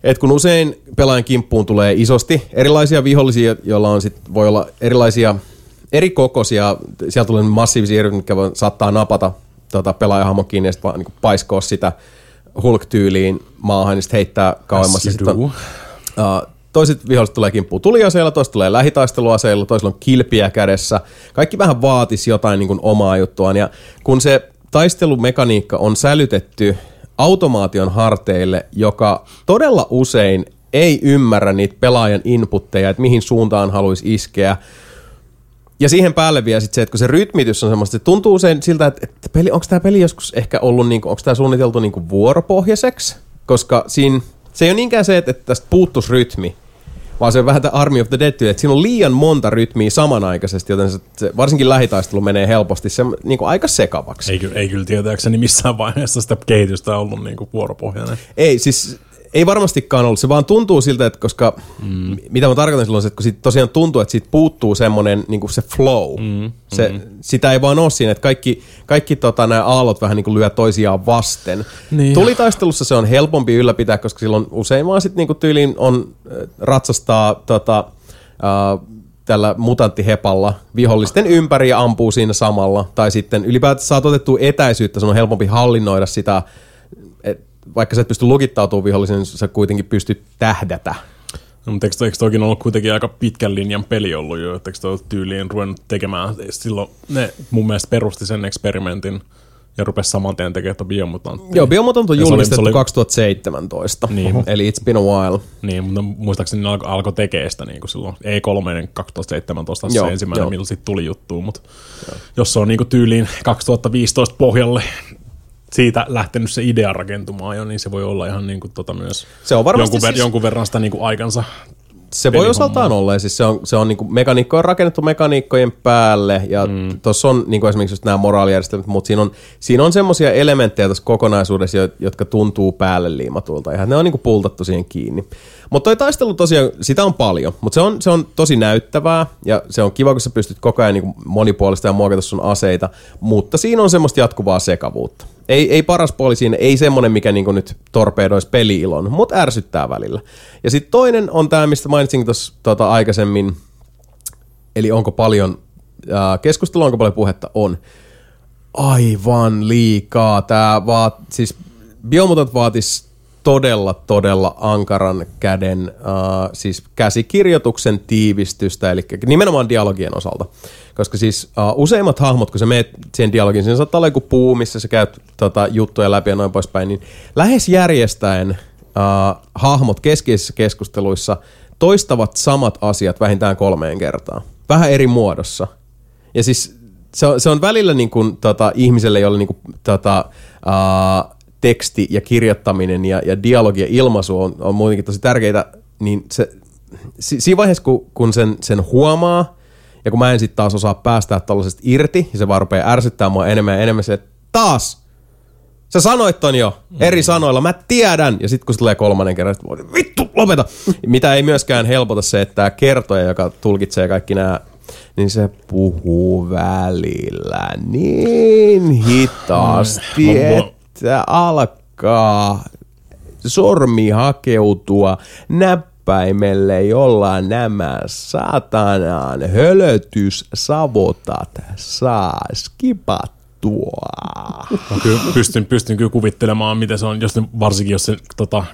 että kun usein pelaajan kimppuun tulee isosti erilaisia vihollisia, joilla on sit, voi olla erilaisia eri kokoisia, sieltä tulee massiivisia eri, mitkä saattaa napata tota, pelaajahahmon kiinni ja sitten vaan niin paiskoa sitä Hulk-tyyliin maahan, niin sitten heittää kauemmas. As you Sitten. Uh, toiset viholliset tulee kimppuun tuliaseilla, toiset tulee lähitaisteluaseilla, toisilla on kilpiä kädessä. Kaikki vähän vaatisi jotain niin kuin omaa juttuaan. Ja kun se taistelumekaniikka on sälytetty automaation harteille, joka todella usein ei ymmärrä niitä pelaajan inputteja, että mihin suuntaan haluaisi iskeä. Ja siihen päälle vielä sit se, että kun se rytmitys on semmoista, se tuntuu usein siltä, että, että peli, onko tämä peli joskus ehkä ollut, niinku, onko tämä suunniteltu niinku vuoropohjaiseksi, koska siinä, se ei ole niinkään se, että, että tästä puuttuisi rytmi, vaan se on vähän tämä Army of the Dead, että siinä on liian monta rytmiä samanaikaisesti, joten se, se varsinkin lähitaistelu menee helposti se, niinku aika sekavaksi. Ei, ei kyllä tietääkseni missään vaiheessa sitä kehitystä ollut niinku vuoropohjainen. Ei, siis ei varmastikaan ollut. Se vaan tuntuu siltä, että koska, mm. mitä mä tarkoitan silloin, se, että kun siitä tosiaan tuntuu, että siitä puuttuu semmoinen niin se flow. Mm. Se, sitä ei vaan ole siinä, että kaikki, kaikki tota, nämä aallot vähän niin kuin lyö toisiaan vasten. Niin. Tulitaistelussa se on helpompi ylläpitää, koska silloin usein vaan sitten niin tyyliin on ratsastaa tota, äh, tällä mutanttihepalla vihollisten ympäri ja ampuu siinä samalla. Tai sitten ylipäätään saat otettua etäisyyttä, sun on helpompi hallinnoida sitä, vaikka sä et pysty lukittautumaan vihollisen, niin sä kuitenkin pystyt tähdätä. No, mutta eikö, eikö toikin ollut kuitenkin aika pitkän linjan peli ollut jo, että eikö toi tyyliin ruvennut tekemään, silloin ne mun mielestä perusti sen eksperimentin ja rupesi saman tien tekemään tuota biomutanttia. Joo, Biomutant on se oli- julkistettu se oli- 2017, Niin. eli it's been a while. Niin, mutta muistaakseni ne alkoi alko tekemään sitä niin kuin silloin E3 2017 Joo, se ensimmäinen, joo. milloin siitä tuli juttu, mutta jos se on niin kuin tyyliin 2015 pohjalle siitä lähtenyt se idea rakentumaan jo, niin se voi olla ihan niin kuin tota myös Se on varmasti jonkun, ver- siis- jonkun verran sitä niin kuin aikansa. Se voi osaltaan olla, ja siis se on, se on niinku, mekaniikko on rakennettu mekaniikkojen päälle, ja mm. tuossa on niinku esimerkiksi just nämä moraalijärjestelmät, mutta siinä on, siinä on semmoisia elementtejä tässä kokonaisuudessa, jo- jotka tuntuu päälle liimatulta, ja ne on niinku pultattu siihen kiinni. Mutta toi taistelu tosiaan, sitä on paljon, mutta se on, se on tosi näyttävää, ja se on kiva, kun sä pystyt koko ajan niinku monipuolista ja muokata sun aseita, mutta siinä on semmoista jatkuvaa sekavuutta. Ei, ei paras puoli siinä, ei semmonen, mikä niinku nyt torpedoisi peli-ilon, mutta ärsyttää välillä. Ja sitten toinen on tämä, mistä mainitsin tuossa tota, aikaisemmin, eli onko paljon ää, keskustelua, onko paljon puhetta, on aivan liikaa. Tämä vaat, siis Biomutant vaatisi todella, todella ankaran käden, äh, siis käsikirjoituksen tiivistystä, eli nimenomaan dialogien osalta. Koska siis äh, useimmat hahmot, kun sä meet siihen dialogiin, siinä saattaa olla joku puu, missä sä käyt tota, juttuja läpi ja noin poispäin, niin lähes järjestäen äh, hahmot keskeisissä keskusteluissa toistavat samat asiat vähintään kolmeen kertaan. Vähän eri muodossa. Ja siis se on, se on välillä niin kuin, tota, ihmiselle, jolle niin kuin, tota, uh, teksti ja kirjoittaminen ja, ja dialogi ja ilmaisu on, on muutenkin tosi tärkeitä, niin se, si, siinä vaiheessa, kun, kun sen, sen huomaa, ja kun mä en sitten taas osaa päästää tällaisesta irti, ja se vaan rupeaa ärsyttää mua enemmän ja enemmän se, että taas, Sä sanoit ton jo eri sanoilla, mä tiedän. Ja sitten kun se tulee kolmannen kerran, voi, vittu, lopeta. Mitä ei myöskään helpota se, että tämä kertoja, joka tulkitsee kaikki nämä, niin se puhuu välillä niin hitaasti, Mä- mä- että alkaa sormi hakeutua näppäimelle, jolla nämä satanan hölötyssavotat saa skipattua. Mä kyllä pystyn, pystyn kyllä kuvittelemaan, miten se on, jos ne, varsinkin jos se tota,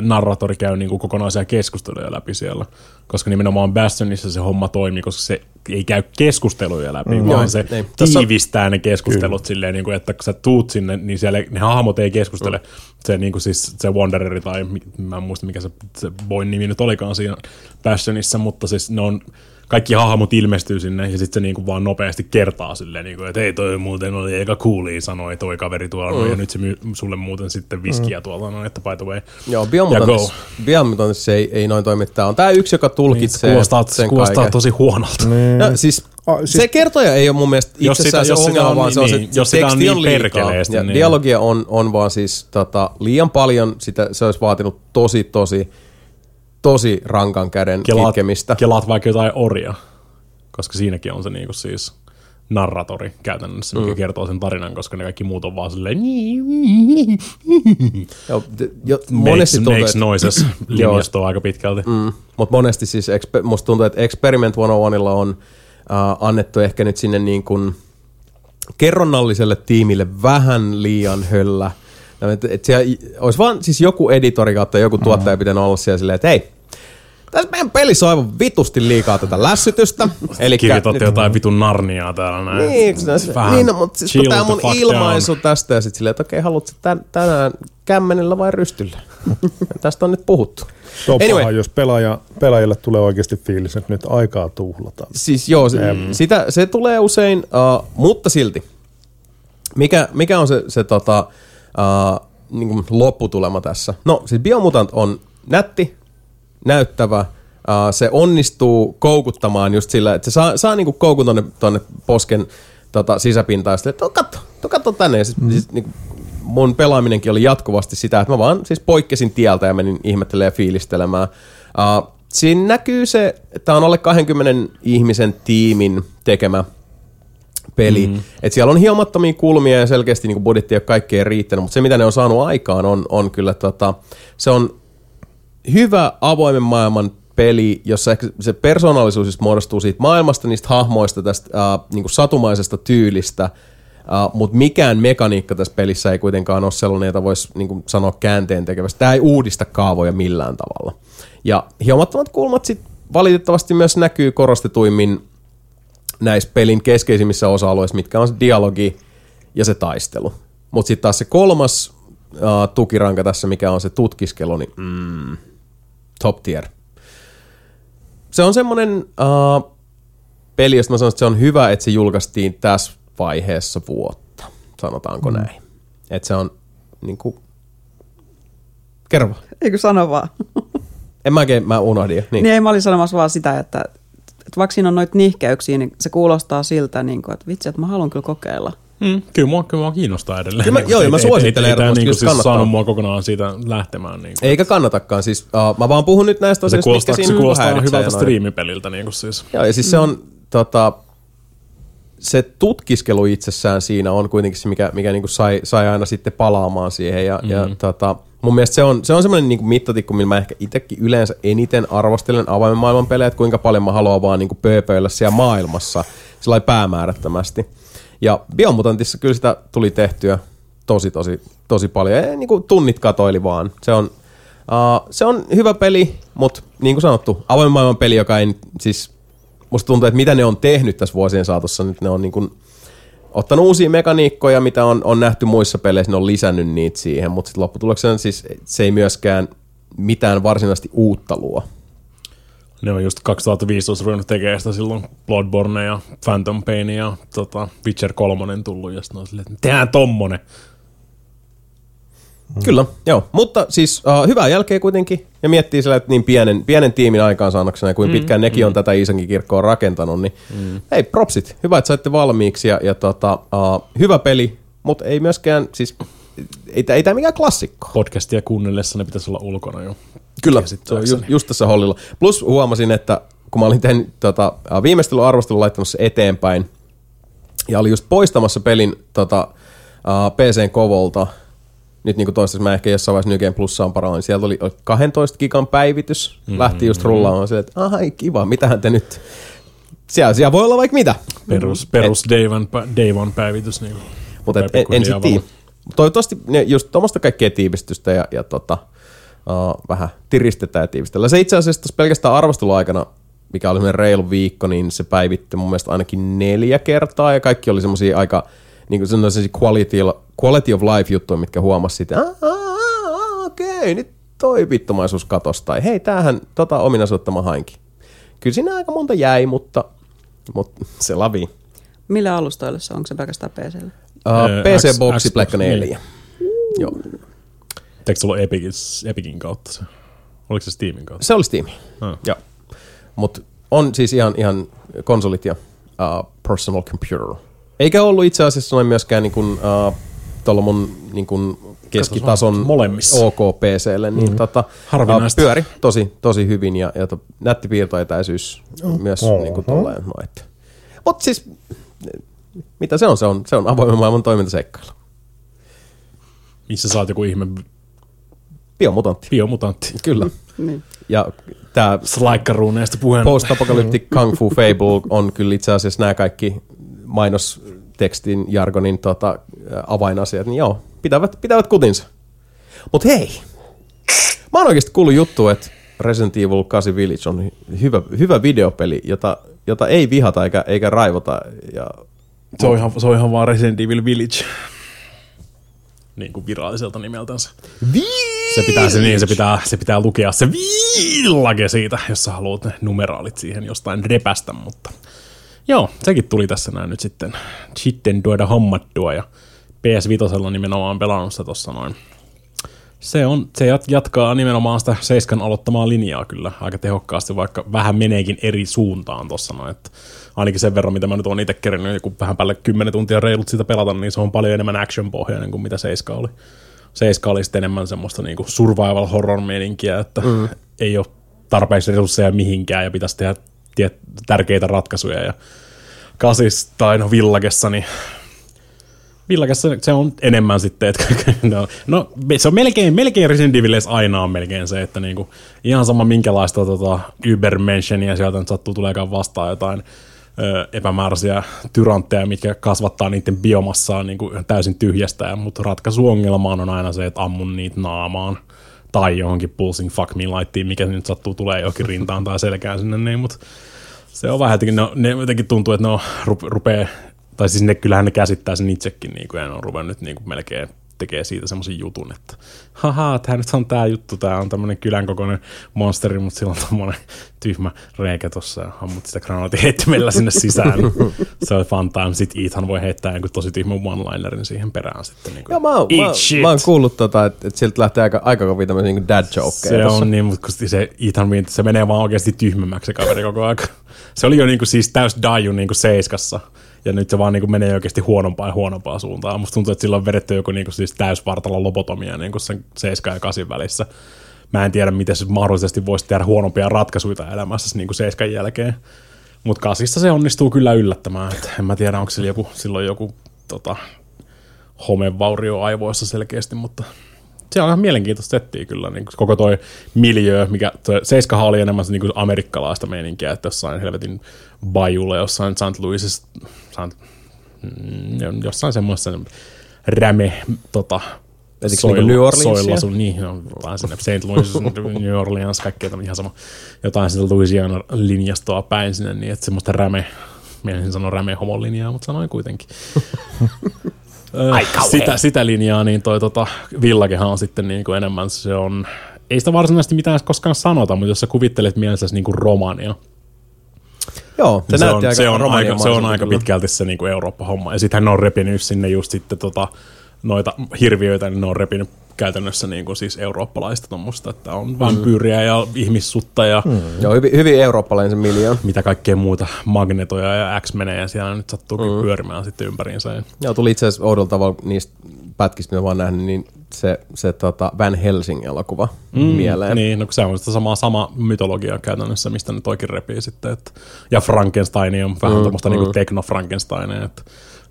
narratori käy niin kuin kokonaisia keskusteluja läpi siellä. Koska nimenomaan Bastionissa se homma toimii, koska se ei käy keskusteluja läpi, mm, vaan Joo, se ei. Tiivistää ne keskustelut silleen, niin kuin, että kun sä tuut sinne, niin siellä ne hahmot ei keskustele. Se, niin kuin siis, se Wandereri tai mä en muista mikä se, se Boyn nimi nyt olikaan siinä Passionissa, mutta siis ne on kaikki hahmot ilmestyy sinne ja sitten se niinku vaan nopeasti kertaa silleen, niinku, että hei toi muuten oli aika cooli, sanoi toi kaveri tuolla mm. ja nyt se myy sulle muuten sitten viskiä mm. tuolta noin, että by the way. Joo, Ja Biomutantis, go. Biomutantis ei, ei noin toimi. Tää on tää yksi, joka Niin, tulkitsee se kuulostaa, sen kuulostaa kaiken. tosi huonolta. No, siis, Ah, siis- se kertoja ei ole mun mielestä Jos itsessään sitä- se ongelma, on vaan niin- se on se, niin, se jos sitä on teksti on niin liikaa. perkeleesti, Ja niin- dialogia on, on vaan siis tota, liian paljon, sitä, se olisi vaatinut tosi, tosi, tosi rankan käden Kelaat, kitkemistä. kelaat vaikka jotain oria, koska siinäkin on se niinku siis narratori käytännössä, mikä mm. kertoo sen tarinan, koska ne kaikki muut on vaan silleen Joo, t- jo, monesti monesti tuntuu, makes noises linjastoa aika pitkälti. mm, mutta monesti siis, musta tuntuu, että Experiment 101 on äh, annettu ehkä nyt sinne niin kuin kerronnalliselle tiimille vähän liian höllä. Et, et siellä olisi vaan siis joku editori kautta joku tuottaja pitänyt olla siellä silleen, että hei, tässä meidän pelissä on aivan vitusti liikaa tätä lässytystä. Eli Kirjoitatte jotain vitun narniaa täällä näin. Niin, se, Vähän niin no, mutta siis kun tämä the mun ilmaisu down. tästä ja sitten silleen, että okei, haluatko sä tän, tänään kämmenellä vai rystyllä? tästä on nyt puhuttu. Se on Anyway. paha, jos pelaaja, pelaajille tulee oikeasti fiilis, että nyt aikaa tuhlataan. Siis joo, se, sitä, se tulee usein, uh, mutta silti. Mikä, mikä on se, se tota, uh, niin kuin lopputulema tässä? No siis Biomutant on nätti, näyttävä, uh, se onnistuu koukuttamaan just sillä, että se saa, saa niin kuin koukun tonne, tonne posken tota, sisäpintaan ja sitten, että "Oh, katso, to, katso tänne. Ja siis, mm. siis, niin kuin, mun pelaaminenkin oli jatkuvasti sitä, että mä vaan siis poikkesin tieltä ja menin ihmettelemään ja fiilistelemään. Uh, siinä näkyy se, että on alle 20 ihmisen tiimin tekemä peli. Mm. Et siellä on hiomattomia kulmia ja selkeästi niin budjetti ei ole kaikkeen riittänyt, mutta se mitä ne on saanut aikaan on, on kyllä tota, se on hyvä avoimen maailman peli, jossa ehkä se persoonallisuus just muodostuu siitä maailmasta, niistä hahmoista, tästä äh, niin satumaisesta tyylistä, äh, mutta mikään mekaniikka tässä pelissä ei kuitenkaan ole sellainen, jota voisi niin sanoa käänteen tekevästi. Tämä ei uudista kaavoja millään tavalla. Ja hiomattomat kulmat sitten valitettavasti myös näkyy korostetuimmin näissä pelin keskeisimmissä osa-alueissa, mitkä on se dialogi ja se taistelu. Mutta sitten taas se kolmas uh, tukiranka tässä, mikä on se tutkiskelu, niin mm, top tier. Se on semmoinen uh, peli, josta mä sanon, että se on hyvä, että se julkaistiin tässä vaiheessa vuotta, sanotaanko mm. näin. Että se on niinku... Kerro vaan. Eikö sano vaan? En mä oikein, mä unohdin. Niin. Niin ei, mä olin sanomassa vaan sitä, että, että vaikka siinä on noita nihkeyksiä, niin se kuulostaa siltä, niin kuin, että vitsi, että mä haluan kyllä kokeilla. Mm, kyllä, mua, kyllä mua kiinnostaa edelleen. Kyllä mä- Niin, joo, ei- ja mä ei- suosittelen ei- ei tää ehdottomasti, niinku just siis kannattaa. saanut mua kokonaan siitä lähtemään. Niinku. Eikä kannatakaan. Siis, uh, mä vaan puhun nyt näistä se asioista, kuulostaa, mitkä se siinä kuulostaa häiritsee hyvältä striimipeliltä. Niinku siis. Joo, ja siis se on tota, se tutkiskelu itsessään siinä on kuitenkin se, mikä, mikä niinku sai, sai aina sitten palaamaan siihen. Ja, mm. ja tota, mun mielestä se on, se on semmoinen niinku mittatikku, millä mä ehkä itsekin yleensä eniten arvostelen avoimen maailman pelejä, että kuinka paljon mä haluan vaan niinku pööpöillä siellä maailmassa sillä päämäärättömästi. Ja Biomutantissa kyllä sitä tuli tehtyä tosi, tosi, tosi paljon. Ja niinku tunnit katoili vaan. Se on, uh, se on hyvä peli, mutta niin kuin sanottu, avoimen maailman peli, joka ei siis musta tuntuu, että mitä ne on tehnyt tässä vuosien saatossa, nyt ne on niin kuin ottanut uusia mekaniikkoja, mitä on, on nähty muissa peleissä, ne on lisännyt niitä siihen, mutta sitten lopputuloksena siis se ei myöskään mitään varsinaisesti uutta luo. Ne on just 2015 ruvennut tekemään sitä silloin Bloodborne ja Phantom Pain ja tota, Witcher 3 tullut ja sitten on silleen, että tehdään tommonen. Mm. Kyllä, joo. Mutta siis uh, hyvää jälkeä kuitenkin, ja miettii sillä, että niin pienen, pienen tiimin aikaansaannoksena, ja kuin pitkään nekin on tätä Iisankin kirkkoa rakentanut, niin hei, propsit. Hyvä, että saitte valmiiksi, ja, ja tota, uh, hyvä peli, mutta ei myöskään, siis ei, ei tämä mikään klassikko. Podcastia kuunnellessa ne pitäisi olla ulkona jo. Kyllä, se on ju, just tässä hollilla. Plus huomasin, että kun mä olin tehnyt tota, ää, viimeistelyn arvostelun laittanut se eteenpäin, ja oli just poistamassa pelin tota, ää, PCn kovolta, nyt niin kuin toistaiseksi mä ehkä jossain vaiheessa New Game Plussaan paraan, niin sieltä oli oli 12 gigan päivitys, mm-hmm. lähti just rullaamaan se, että ai kiva, mitähän te nyt, siellä, siellä voi olla vaikka mitä. Perus, perus day, one, day one päivitys. Niin Mutta en, en sitten tiedä. Toivottavasti ne just tuommoista kaikkea tiivistystä ja, ja tota, uh, vähän tiristetään ja tiivistellään. Se itse asiassa pelkästään arvosteluaikana, mikä oli semmoinen reilu viikko, niin se päivitti mun mielestä ainakin neljä kertaa ja kaikki oli semmoisia aika niin kuin semmoisia quality, quality of life juttuja, mitkä huomasi sitten, "Aa, aa, aa, okei, nyt toi vittumaisuus katosi, tai hei, tämähän tota ominaisuutta mä hainkin. kyllä siinä aika monta jäi, mutta, mutta se lavi. Mille alustoille se on? Onko se pelkästään PClle? Uh, Öö, PC Boxi Black 4. niin. Joo. Eikö se ollut Epicin, Epicin kautta se? Oliko se Steamin kautta? Se oli Steam. Ah. Joo. Mutta on siis ihan, ihan konsolit ja uh, personal computer. Eikä ollut itse asiassa noin myöskään niin kuin, uh, tuolla mun niin kuin keskitason molemmissa. OK PClle, niin mm-hmm. tota, Harvinaista. uh, pyöri tosi, tosi hyvin ja, ja to, nätti piirtoetäisyys myös Oho. niin kuin tolleen. No, et. Mut siis, mitä se on? Se on, se on avoimen maailman toimintaseikkailu. Missä saat joku ihme Biomutantti. biomutantti. Kyllä. Niin. Ja tämä Slaikkaruuneesta puheen. Post-apocalyptic Kung Fu Fable on kyllä itse asiassa nämä kaikki mainostekstin, jargonin tota, avainasiat, niin joo, pitävät, pitävät kutinsa. Mutta hei, mä oon oikeasti kuullut juttu, että Resident Evil 8 Village on hyvä, hyvä videopeli, jota, jota ei vihata eikä, eikä raivota. Ja, Se on, ihan, se on ihan vaan Resident Evil Village. Niin kuin viralliselta nimeltänsä. Se pitää, se, niin, se, pitää, se pitää lukea se village siitä, jos sä haluat ne numeraalit siihen jostain repästä, mutta joo, sekin tuli tässä näin nyt sitten, sitten tuoda hommattua ja PS5 nimenomaan pelannut sitä tossa noin. Se, on, se jat- jatkaa nimenomaan sitä Seiskan aloittamaa linjaa kyllä aika tehokkaasti, vaikka vähän meneekin eri suuntaan tossa noin. Että ainakin sen verran, mitä mä nyt oon itse kerännyt, kun vähän päälle 10 tuntia reilut sitä pelata, niin se on paljon enemmän action-pohjainen kuin mitä Seiska oli. Seiska oli sitten enemmän semmoista niinku survival horror meininkiä, että mm. ei ole tarpeeksi resursseja mihinkään ja pitäisi tehdä tie- tärkeitä ratkaisuja. Ja kasis tai no villagessa, niin Villagessa se on enemmän sitten, että no, no se on melkein, melkein Resident Evilissä aina on melkein se, että niinku, ihan sama minkälaista tota, Übermenschenia sieltä nyt sattuu tuleekaan vastaan jotain epämääräisiä tyrantteja, mitkä kasvattaa niiden biomassaa niinku täysin tyhjästä, mutta ratkaisu ongelmaan on aina se, että ammun niitä naamaan tai johonkin pulsing fuck me laittiin, mikä nyt sattuu tulee johonkin rintaan tai selkään sinne, niin, mutta se on vähän jotenkin, no, ne jotenkin tuntuu, että ne on, rupe, rupeaa, tai siis ne, kyllähän ne käsittää sen itsekin, niin kuin, ja ne on ruvennut niin kuin melkein tekee siitä semmoisen jutun, että haha, tämä nyt on tämä juttu, tämä on tämmöinen kylän kokoinen monsteri, mutta sillä on tommonen tyhmä reikä tossa ja ammut sitä granaatin heittimellä sinne sisään. se on fun time. Sitten Ethan voi heittää jonkun tosi tyhmän one-linerin siihen perään sitten. Niin kuin, Joo, mä, oon- mä, shit. mä oon kuullut, tota, että, että sieltä lähtee aika, aika kovia tämmöisiä niin dad jokeja. Se on niin, mutta kun se Ethan se menee vaan oikeasti tyhmemmäksi se kaveri koko ajan. Se oli jo niinku siis täys daiju niinku seiskassa. Ja nyt se vaan niinku menee oikeasti huonompaa ja huonompaa suuntaan. Musta tuntuu, että sillä on vedetty joku niinku siis täysvartalo lobotomia niinku sen 7 ja 8 välissä. Mä en tiedä, miten se mahdollisesti voisi tehdä huonompia ratkaisuja elämässä niinku 7 jälkeen. Mutta kasissa se onnistuu kyllä yllättämään. Et en mä tiedä, onko sillä joku, silloin joku tota, homevaurio aivoissa selkeästi, mutta se on ihan mielenkiintoista settiä kyllä. Niin koko toi miljö, mikä Seiskahan oli enemmän niin kuin amerikkalaista meininkiä, että jossain helvetin bajulla, jossain St. Louisissa, St. mm, jossain semmoisessa räme tota, Etikö niinku New Orleansia? soillasu, niin, no, jotain sinne St. Louis, New Orleans, kaikkea ihan sama, jotain sinne Louisiana linjastoa päin sinne, niin että semmoista räme, mielisin sanoa räme homon linjaa, mutta sanoin kuitenkin. Ö, sitä, sitä linjaa, niin toi tota, Villakehan on sitten niin kuin enemmän, se on, ei sitä varsinaisesti mitään koskaan sanota, mutta jos sä kuvittelet mielessäsi niin kuin romania, Joo, se, niin se, näytti on, aika se, on aika, se on aika pitkälti se niin kuin Eurooppa-homma. Ja sitten ne on repinyt sinne just sitten tota, noita hirviöitä, niin ne on repinyt käytännössä niin kuin siis eurooppalaista tuommoista, että on vampyyriä ja ihmissutta ja mm. Joo, hyvin, hyvin eurooppalainen se miljoon. mitä kaikkea muuta magnetoja ja X-menejä siellä nyt sattuu mm. pyörimään sitten ympäriinsä. Ja Joo, tuli itse asiassa oudolla tavalla niistä pätkistä, mitä mä oon nähnyt, niin se, se tota Van Helsing-elokuva mm, mieleen. Niin, no se on sitä sama, sama mytologia käytännössä, mistä ne toikin repii sitten. Että, ja Frankenstein on vähän mm, tuommoista mm. niin tekno Frankensteinia, että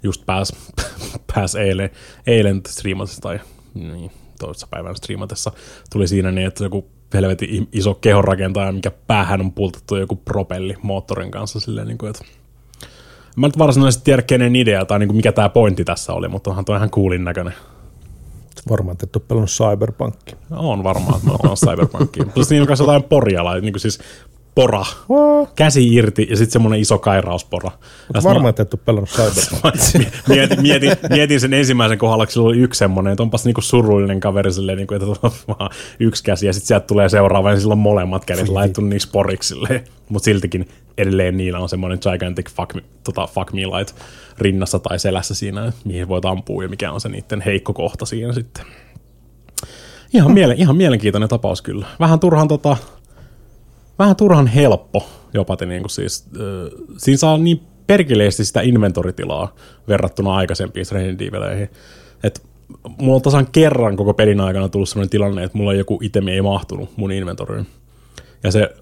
just pääs, pääs eilen, eilen striimatessa tai niin, toisessa päivänä striimatessa tuli siinä niin, että joku helvetin iso kehonrakentaja, mikä päähän on pultattu joku propelli moottorin kanssa silleen, niin kuin, että Mä nyt varsinaisesti tiedä, kenen idea tai niin kuin mikä tämä pointti tässä oli, mutta onhan tuo ihan kuulin näköinen. Varmaan te ette ole pelannut Cyberpunkki. On varmaan, että mä oon Cyberpunkia. Plus on myös jotain porjala, niin kuin siis pora, käsi irti ja sitten semmoinen iso kairauspora. Sit Varmaan, mä- että et ole pelannut Cyberpunk. mietin, mietin, mietin, sen ensimmäisen kohdalla, kun oli yksi semmoinen, että onpas niinku surullinen kaveri silleen, niinku, että on vaan yksi käsi ja sitten sieltä tulee seuraava ja sillä on molemmat kädet laittu niiksi poriksi mutta siltikin edelleen niillä on semmoinen gigantic fuck tota, fuck me light rinnassa tai selässä siinä, mihin voit ampua ja mikä on se niiden heikko kohta siinä sitten. Ihan, miele, ihan mielenkiintoinen tapaus kyllä. Vähän turhan, tota, vähän turhan helppo jopa. te Niin kuin siis, äh, siinä saa niin perkeleesti sitä inventoritilaa verrattuna aikaisempiin Resident Evileihin. Et mulla on tasan kerran koko pelin aikana tullut sellainen tilanne, että mulla joku itemi ei mahtunut mun inventoriin. Ja se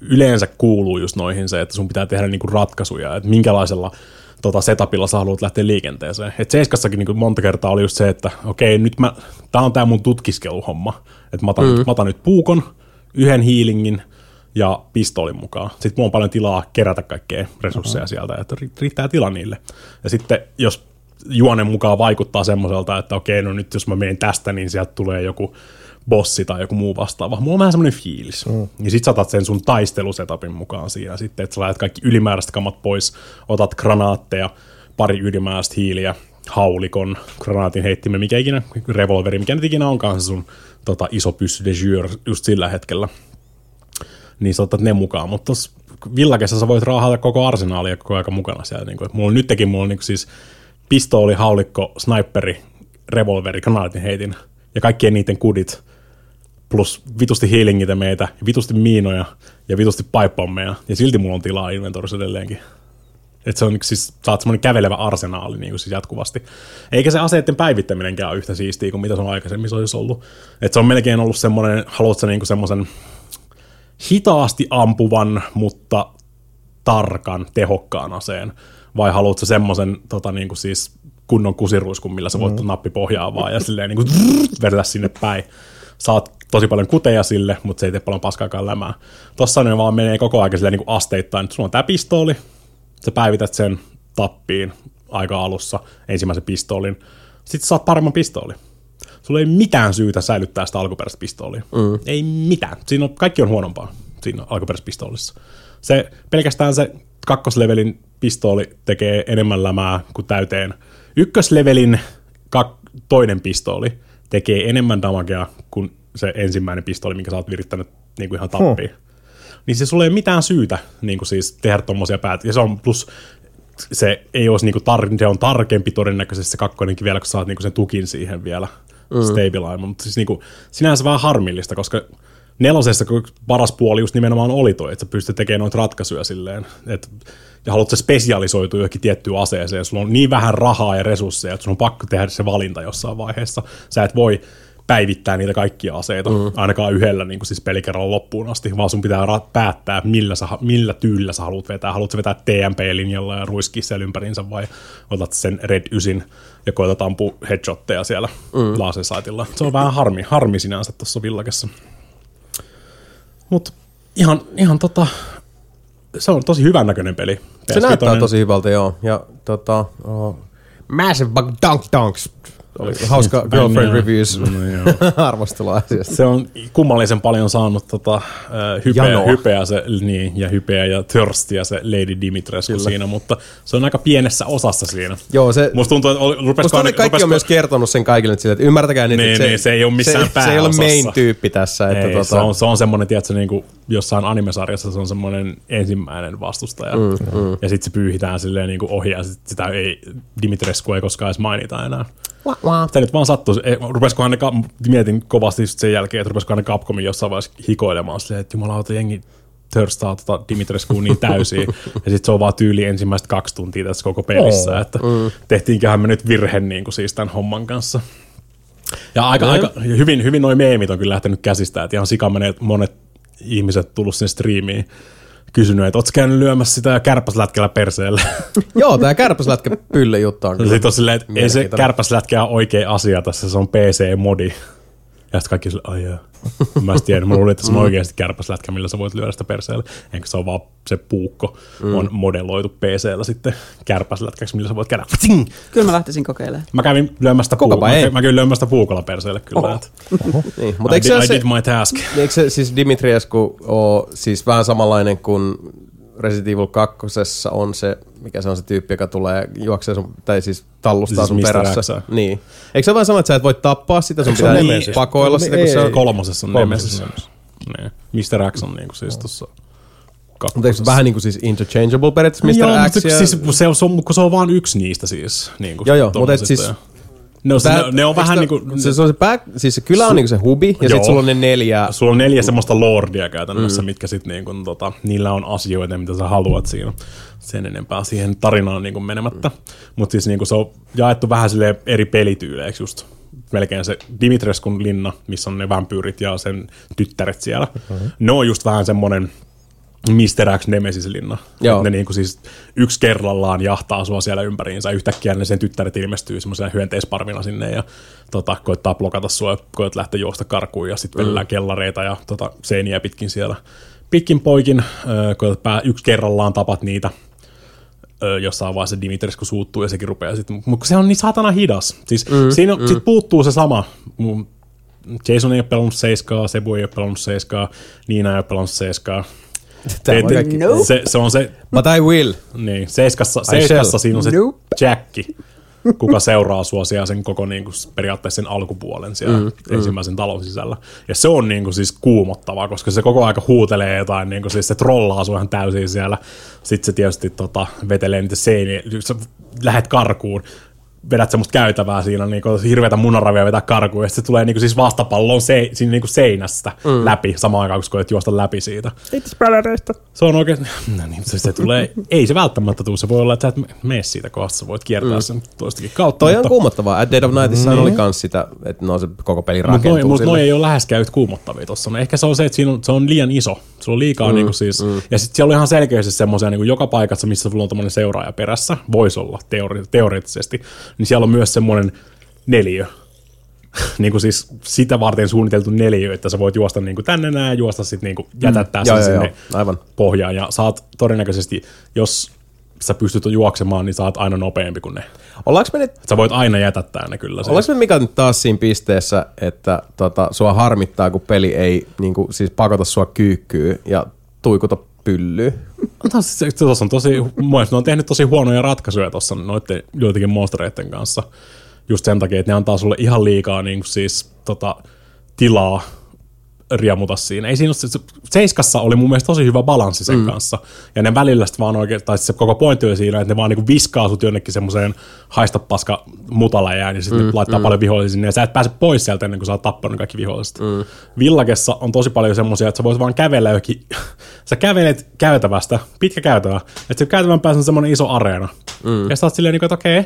yleensä kuuluu just noihin se, että sun pitää tehdä niinku ratkaisuja, että minkälaisella tota setupilla sä haluat lähteä liikenteeseen. Et Seiskassakin niinku monta kertaa oli just se, että okei, nyt mä, tää on tää mun tutkiskeluhomma. Että mä otan, mm. mä otan nyt puukon, yhden hiilingin ja pistoolin mukaan. Sitten mulla on paljon tilaa kerätä kaikkea resursseja mm-hmm. sieltä, että ri- riittää tila niille. Ja sitten jos juonen mukaan vaikuttaa semmoiselta, että okei, no nyt jos mä menen tästä, niin sieltä tulee joku bossi tai joku muu vastaava. Mulla on vähän semmoinen fiilis. Mm. Ja sit sä otat sen sun taistelusetapin mukaan siinä sitten, että sä laitat kaikki ylimääräiset kamat pois, otat granaatteja, pari ylimääräistä hiiliä, haulikon, granaatin heittimen, mikä ikinä, revolveri, mikä nyt ikinä onkaan sun tota, iso pyssy de jour just sillä hetkellä. Niin sä otat ne mukaan, mutta tossa villakessa sä voit raahata koko arsenaalia koko ajan mukana siellä. Niin kuin, mulla on nytkin mulla on niin siis pistooli, haulikko, sniperi, revolveri, granaatin heitin ja kaikkien niiden kudit plus vitusti healingitä meitä, vitusti miinoja ja vitusti paippommeja, ja silti mulla on tilaa inventorissa edelleenkin. Että se on siis, sä oot semmoinen kävelevä arsenaali niin kuin siis jatkuvasti. Eikä se aseiden päivittäminenkään ole yhtä siistiä kuin mitä se on aikaisemmin se olisi ollut. Että se on melkein ollut semmoinen, haluatko niin semmoisen hitaasti ampuvan, mutta tarkan, tehokkaan aseen, vai haluatko semmoisen tota, niin kuin siis kunnon kusiruiskun, millä sä voit mm. nappi pohjaa vaan ja silleen niin kuin sinne päin. Saat tosi paljon kuteja sille, mutta se ei tee paljon paskaakaan lämää. Tossa ne vaan menee koko ajan silleen niin kuin asteittain. Nyt sulla on tää pistooli, sä päivität sen tappiin aika alussa, ensimmäisen pistoolin. Sitten saat paremman pistooli. Sulla ei mitään syytä säilyttää sitä alkuperäistä pistoolia. Mm. Ei mitään. Siinä on, kaikki on huonompaa siinä alkuperäisessä pistoolissa. Se, pelkästään se kakkoslevelin pistooli tekee enemmän lämää kuin täyteen. Ykköslevelin kak- toinen pistooli tekee enemmän damagea kuin se ensimmäinen pistooli, minkä sä oot virittänyt niin kuin ihan tappiin. Hmm. Niin se sulla ei ole mitään syytä niin kuin siis tehdä tommosia päät. Ja se on plus se ei olisi niinku tar- se on tarkempi todennäköisesti se kakkonenkin vielä, kun saat niinku sen tukin siihen vielä mm. mutta siis niinku, sinänsä vähän harmillista, koska nelosessa paras puoli just nimenomaan oli toi, että sä pystyt tekemään noita ratkaisuja silleen, että ja haluat se spesialisoitua johonkin tiettyyn aseeseen, sulla on niin vähän rahaa ja resursseja, että sun on pakko tehdä se valinta jossain vaiheessa. Sä et voi päivittää niitä kaikkia aseita, mm. ainakaan yhdellä niin kuin siis pelikerralla loppuun asti, vaan sun pitää ra- päättää, millä, sä, millä tyylillä sä haluat vetää. Haluatko vetää TMP-linjalla ja ruiskii siellä ympärinsä vai otat sen Red 9 ja koetat ampua headshotteja siellä mm. lasersightilla. Se on vähän harmi, harmi sinänsä tuossa villakessa. Mutta ihan, ihan tota, se on tosi hyvän näköinen peli. Se näyttää PS5. tosi hyvältä, joo. Ja tota, oh, Massive Dunk Dunks. Oli hauska Girlfriend. Reviews No arvostelua asiasta. Se on kummallisen paljon saanut tota, hypeä, Janoa. hypeä, se, niin, ja hypeä ja thirstia se Lady Dimitrescu siinä, mutta se on aika pienessä osassa siinä. Joo, se, Musta tuntuu, että oli- Musta rupesko, tuntuu, että kaikki on myös kertonut sen kaikille nyt sille, että ymmärtäkää nyt, Niin, että niin, se ei ole missään se, se ei ole main tyyppi tässä. Että ei, tota, se, on, se on semmoinen, tiedätkö, niin kuin jossain animesarjassa se on semmoinen ensimmäinen vastustaja. Mm, mm. Ja sitten se pyyhitään silleen niin kuin ohi ja sit sitä ei, Dimitrescu ei koskaan edes mainita enää. Se nyt vaan sattuu. Ei, Rupeskohan ne, ka- mietin kovasti just sen jälkeen, että rupeskohan ne Capcomin jossain vaiheessa hikoilemaan silleen, että jumalauta jengi törstaa tota Dimitrescuun niin täysin. ja sitten se on vaan tyyli ensimmäiset kaksi tuntia tässä koko pelissä. Oo. että tehtiinköhän me nyt virhe niin kuin siis tämän homman kanssa. Ja aika, aika ja hyvin, hyvin noin meemit on kyllä lähtenyt käsistä, että ihan sika monet ihmiset tullut sinne striimiin kysynyt, että ootko käynyt lyömässä sitä kärpäslätkällä perseelle? Joo, tää kärpäslätkä pylle juttu on kyllä. sitten on silleen, että ei se kärpäslätkä ole oikea asia tässä, se on PC-modi. Ja sitten kaikki sille, ai jaa. Mä en tiedä, mä luulin, että se on oikeasti kärpäslätkä, millä sä voit lyödä sitä perseelle. Enkä se on vaan se puukko mm. on modelloitu PCllä sitten kärpäslätkäksi, millä sä voit käydä. Ptsing! Kyllä mä lähtisin kokeilemaan. Mä kävin lyömästä ei. Mä, mä kävin lyömästä puukolla perseelle kyllä. Oho. että Niin, I, mutta eikö did, se, I did my task. eikö se siis Dimitriescu ole siis vähän samanlainen kuin Resident Evil 2 on se, mikä se on se tyyppi, joka tulee juoksee sun, tai siis tallustaa Siis sun perässä. X. Niin. Eikö se ole vähän sama, että sä et voi tappaa sitä, sun pitää Nemesis? pakoilla sitä, kun Ei, se on... Kolmosessa on Nemesis. Niin. Mr. X on niinku siis tossa Mutta eikö se vähän niin kuin siis interchangeable periaatteessa Mr. Joo, X mutta ja... siis, se, on, se, on, kun se on vaan yksi niistä siis. Niin kuin Joo, joo, mutta siis- Ne on, Tää- ne, ne on vähän niin kuin... Se, se, on se, back, siis se kylä on niinku se hubi, ja sitten sulla on ne neljä... Sulla on neljä semmoista lordia käytännössä, mm. mitkä sitten niin kuin, tota, niillä on asioita, mitä sä haluat siinä. Sen enempää siihen tarinaan niin kuin menemättä. Mm. Mutta siis niin kuin se on jaettu vähän silleen eri pelityyleiksi just. Melkein se Dimitreskun linna, missä on ne vampyyrit ja sen tyttäret siellä. Mm-hmm. Ne on just vähän semmoinen Mr. X Nemesis-linna. Joo. Et Ne niinku siis yksi kerrallaan jahtaa sua siellä ympäriinsä. Yhtäkkiä ne sen tyttäret ilmestyy semmoisena hyönteisparvina sinne ja tota, koittaa blokata sua ja koet lähteä juosta karkuun ja sitten mm. kellareita ja tota, seiniä pitkin siellä. Pitkin poikin, ö, koetat pää, yksi kerrallaan tapat niitä jossain vaiheessa Dimitrescu suuttuu ja sekin rupeaa sitten, mutta se on niin saatana hidas. Siis mm, siinä on, mm. sit puuttuu se sama. Jason ei ole pelannut seiskaa, Sebu ei ole pelannut seiskaa, Niina ei ole pelannut seiskaa. Tämä on kaikki- Nope. se, se on se, But I will. niin, seiskassa, seiskassa siinä on se Nope. Jacki, kuka seuraa sua siellä sen koko niin kuin, periaatteessa sen alkupuolen siellä mm, ensimmäisen talon sisällä. Ja se on niin kuin, siis kuumottavaa, koska se koko aika huutelee jotain, niin kuin, siis se trollaa sua ihan täysin siellä. Sitten se tietysti tota, vetelee niitä seiniä, sä lähet karkuun, vedät semmoista käytävää siinä, niin kuin, hirveätä munaravia vetää karkuun, ja sitten se tulee niin kuin, siis vastapallon se, siinä niin kuin seinästä mm. läpi, samaan aikaan, kun koet juosta läpi siitä. Se on oikein, no niin, se, se tulee, ei se välttämättä tule, se voi olla, että sä et mene siitä kohdasta, sä voit kiertää mm. sen toistakin kautta. Toi on mutta, kuumottavaa. At Dead of Nightissa mm. oli kans sitä, että no se koko peli mutta rakentuu noi, mut noi ei ole läheskään yhtä kuumottavia tossa. No ehkä se on se, että siinä on, se on liian iso. Sulla on liikaa mm, niinku siis, mm. ja sitten siellä on ihan selkeästi semmoisia niinku joka paikassa, missä sulla on tämmöinen seuraaja perässä, voisi olla teori- teoreettisesti, niin siellä on myös semmoinen neliö, niin kuin siis sitä varten suunniteltu neliö, että sä voit juosta niin kuin tänne näin ja juosta sitten niin kuin jätättää Joo, sen joo, sinne joo. Aivan. pohjaan. Ja saat todennäköisesti, jos sä pystyt juoksemaan, niin saat aina nopeampi kuin ne. Ollaanko me nyt Sä voit aina jätättää ne kyllä. Ollaanko me Mika nyt taas siinä pisteessä, että tota, sua harmittaa, kun peli ei niin kuin, siis pakota sua kyykkyyn ja tuikuta Tuossa se- tuossa on tosi, ne on tehnyt tosi huonoja ratkaisuja tuossa noiden joitakin monstereiden kanssa. Just sen takia, että ne antaa sulle ihan liikaa niin kuin siis, tota, tilaa riemuta siinä. Ei siinä se, se- Seiskassa oli mun mielestä tosi hyvä balanssi sen mm. kanssa. Ja ne välillä sit vaan oikein, tai se koko pointti oli siinä, että ne vaan niinku viskaa sut jonnekin semmoiseen haista paska mutaläjään ja sitten mm, laittaa mm. paljon vihollisia sinne ja sä et pääse pois sieltä ennen kuin sä oot tappanut kaikki viholliset. Mm. Villakessa on tosi paljon semmoisia, että sä voit vaan kävellä jokin, sä kävelet käytävästä, pitkä käytävä, että se käytävän päässä on semmoinen iso areena. Mm. Ja sä oot silleen, niinku, että okei,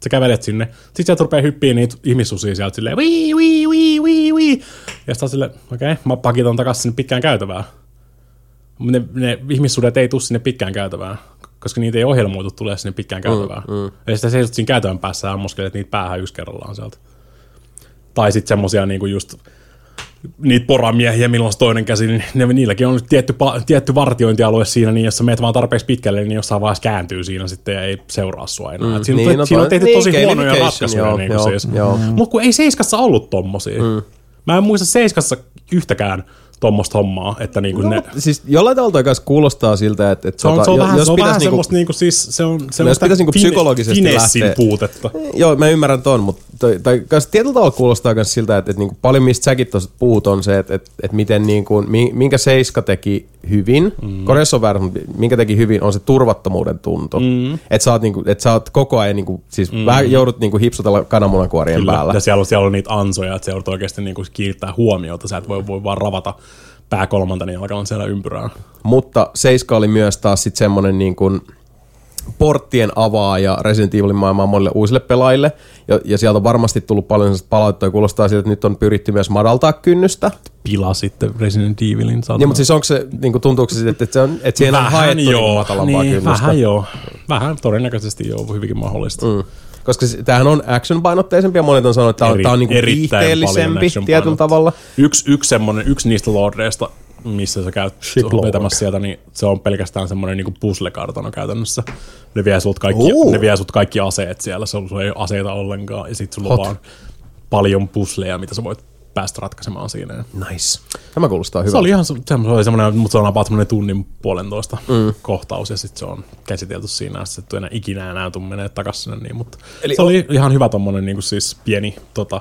sitten sä kävelet sinne. Sitten sieltä rupeaa hyppiä niitä ihmissusia sieltä silleen wii, wii, wii, wii, wii. Ja sitten silleen, okei, okay, mä pakitan takaisin sinne pitkään käytävään. Ne, ne ihmissudet ei tule sinne pitkään käytävään, koska niitä ei ohjelmoitu tulee sinne pitkään käytävään. Mm, mm. Ja sitten seisot siinä käytävän päässä ja ammuskelet niitä päähän yksi kerrallaan sieltä. Tai sitten semmosia niinku just niitä poramiehiä, milloin on toinen käsi, niin ne, niilläkin on tietty, tietty vartiointialue siinä, niin jos sä meet vaan tarpeeksi pitkälle, niin jossain vaiheessa kääntyy siinä sitten ja ei seuraa sua enää. Mm, siinä, niin, on, no siinä on tehty niin, tosi huonoja ratkaisuja. joo, niin joo, siis. joo. Mutta kun ei Seiskassa ollut tommosia. Mm. Mä en muista Seiskassa yhtäkään tuommoista hommaa, että niinku No, ne... siis jollain tavalla toi kanssa kuulostaa siltä, että, että Se on, tota, se on jo- vähän, jos se on pitäisi vähän niinku- semmoista niinku siis, se on jos semmoista pitäisi niinku psykologisesti finessin lähteä- puutetta. Joo, mä ymmärrän ton, mutta toi, tai kans tietyllä tavalla kuulostaa myös siltä, että, että niinku paljon mistä säkin tuossa puhut on se, että, että, että miten niinku, mi- minkä Seiska teki hyvin, mm. Korjassa on mutta minkä teki hyvin, on se turvattomuuden tunto. Mm. Että sä, oot niinku, että sä oot koko ajan, niinku, siis mm. vähän joudut niinku hipsutella kananmunakuorien Kyllä, päällä. ja siellä on, siellä on niitä ansoja, että se joudut oikeasti niinku kiinnittää huomiota. Sä et voi, voi vaan ravata pää kolmantena jalkaan siellä ympyrää. Mutta Seiska oli myös taas sitten semmoinen niin kuin porttien avaaja Resident Evilin maailmaan monille uusille pelaajille. Ja, ja sieltä on varmasti tullut paljon palautetta, ja kuulostaa siltä, että nyt on pyritty myös madaltaa kynnystä. Pila sitten Resident Evilin. Ja, mutta siis onko se, niin kuin tuntuuko se sitten, että, se on, että siihen on haettu niin matalampaa niin, kynnystä? vähän joo. Vähän todennäköisesti joo, hyvinkin mahdollista. Mm. Koska tämähän on action-painotteisempi ja monet on sanonut, että tämä on, Eri- tää on niinku paljon viihteellisempi tietyllä tavalla. Yksi, yksi, semmonen, yksi niistä lordeista, missä sä käyt vetämässä sieltä, niin se on pelkästään semmoinen niinku puzzle-kartano käytännössä. Ne vie sut kaikki, Ooh. ne vie sut kaikki aseet siellä, se sulla ei ole aseita ollenkaan, ja sit sulla on Hot. vaan paljon pusleja, mitä sä voit päästä ratkaisemaan siinä. Nice. Tämä kuulostaa Se hyvältä. oli ihan se, se oli semmoinen, mutta se on about semmoinen tunnin puolentoista mm. kohtaus ja sitten se on käsitelty siinä ja sitten enää ikinä enää tuu menee takaisin sinne niin, mutta Eli se oli ihan hyvä tommonen niin siis pieni tota,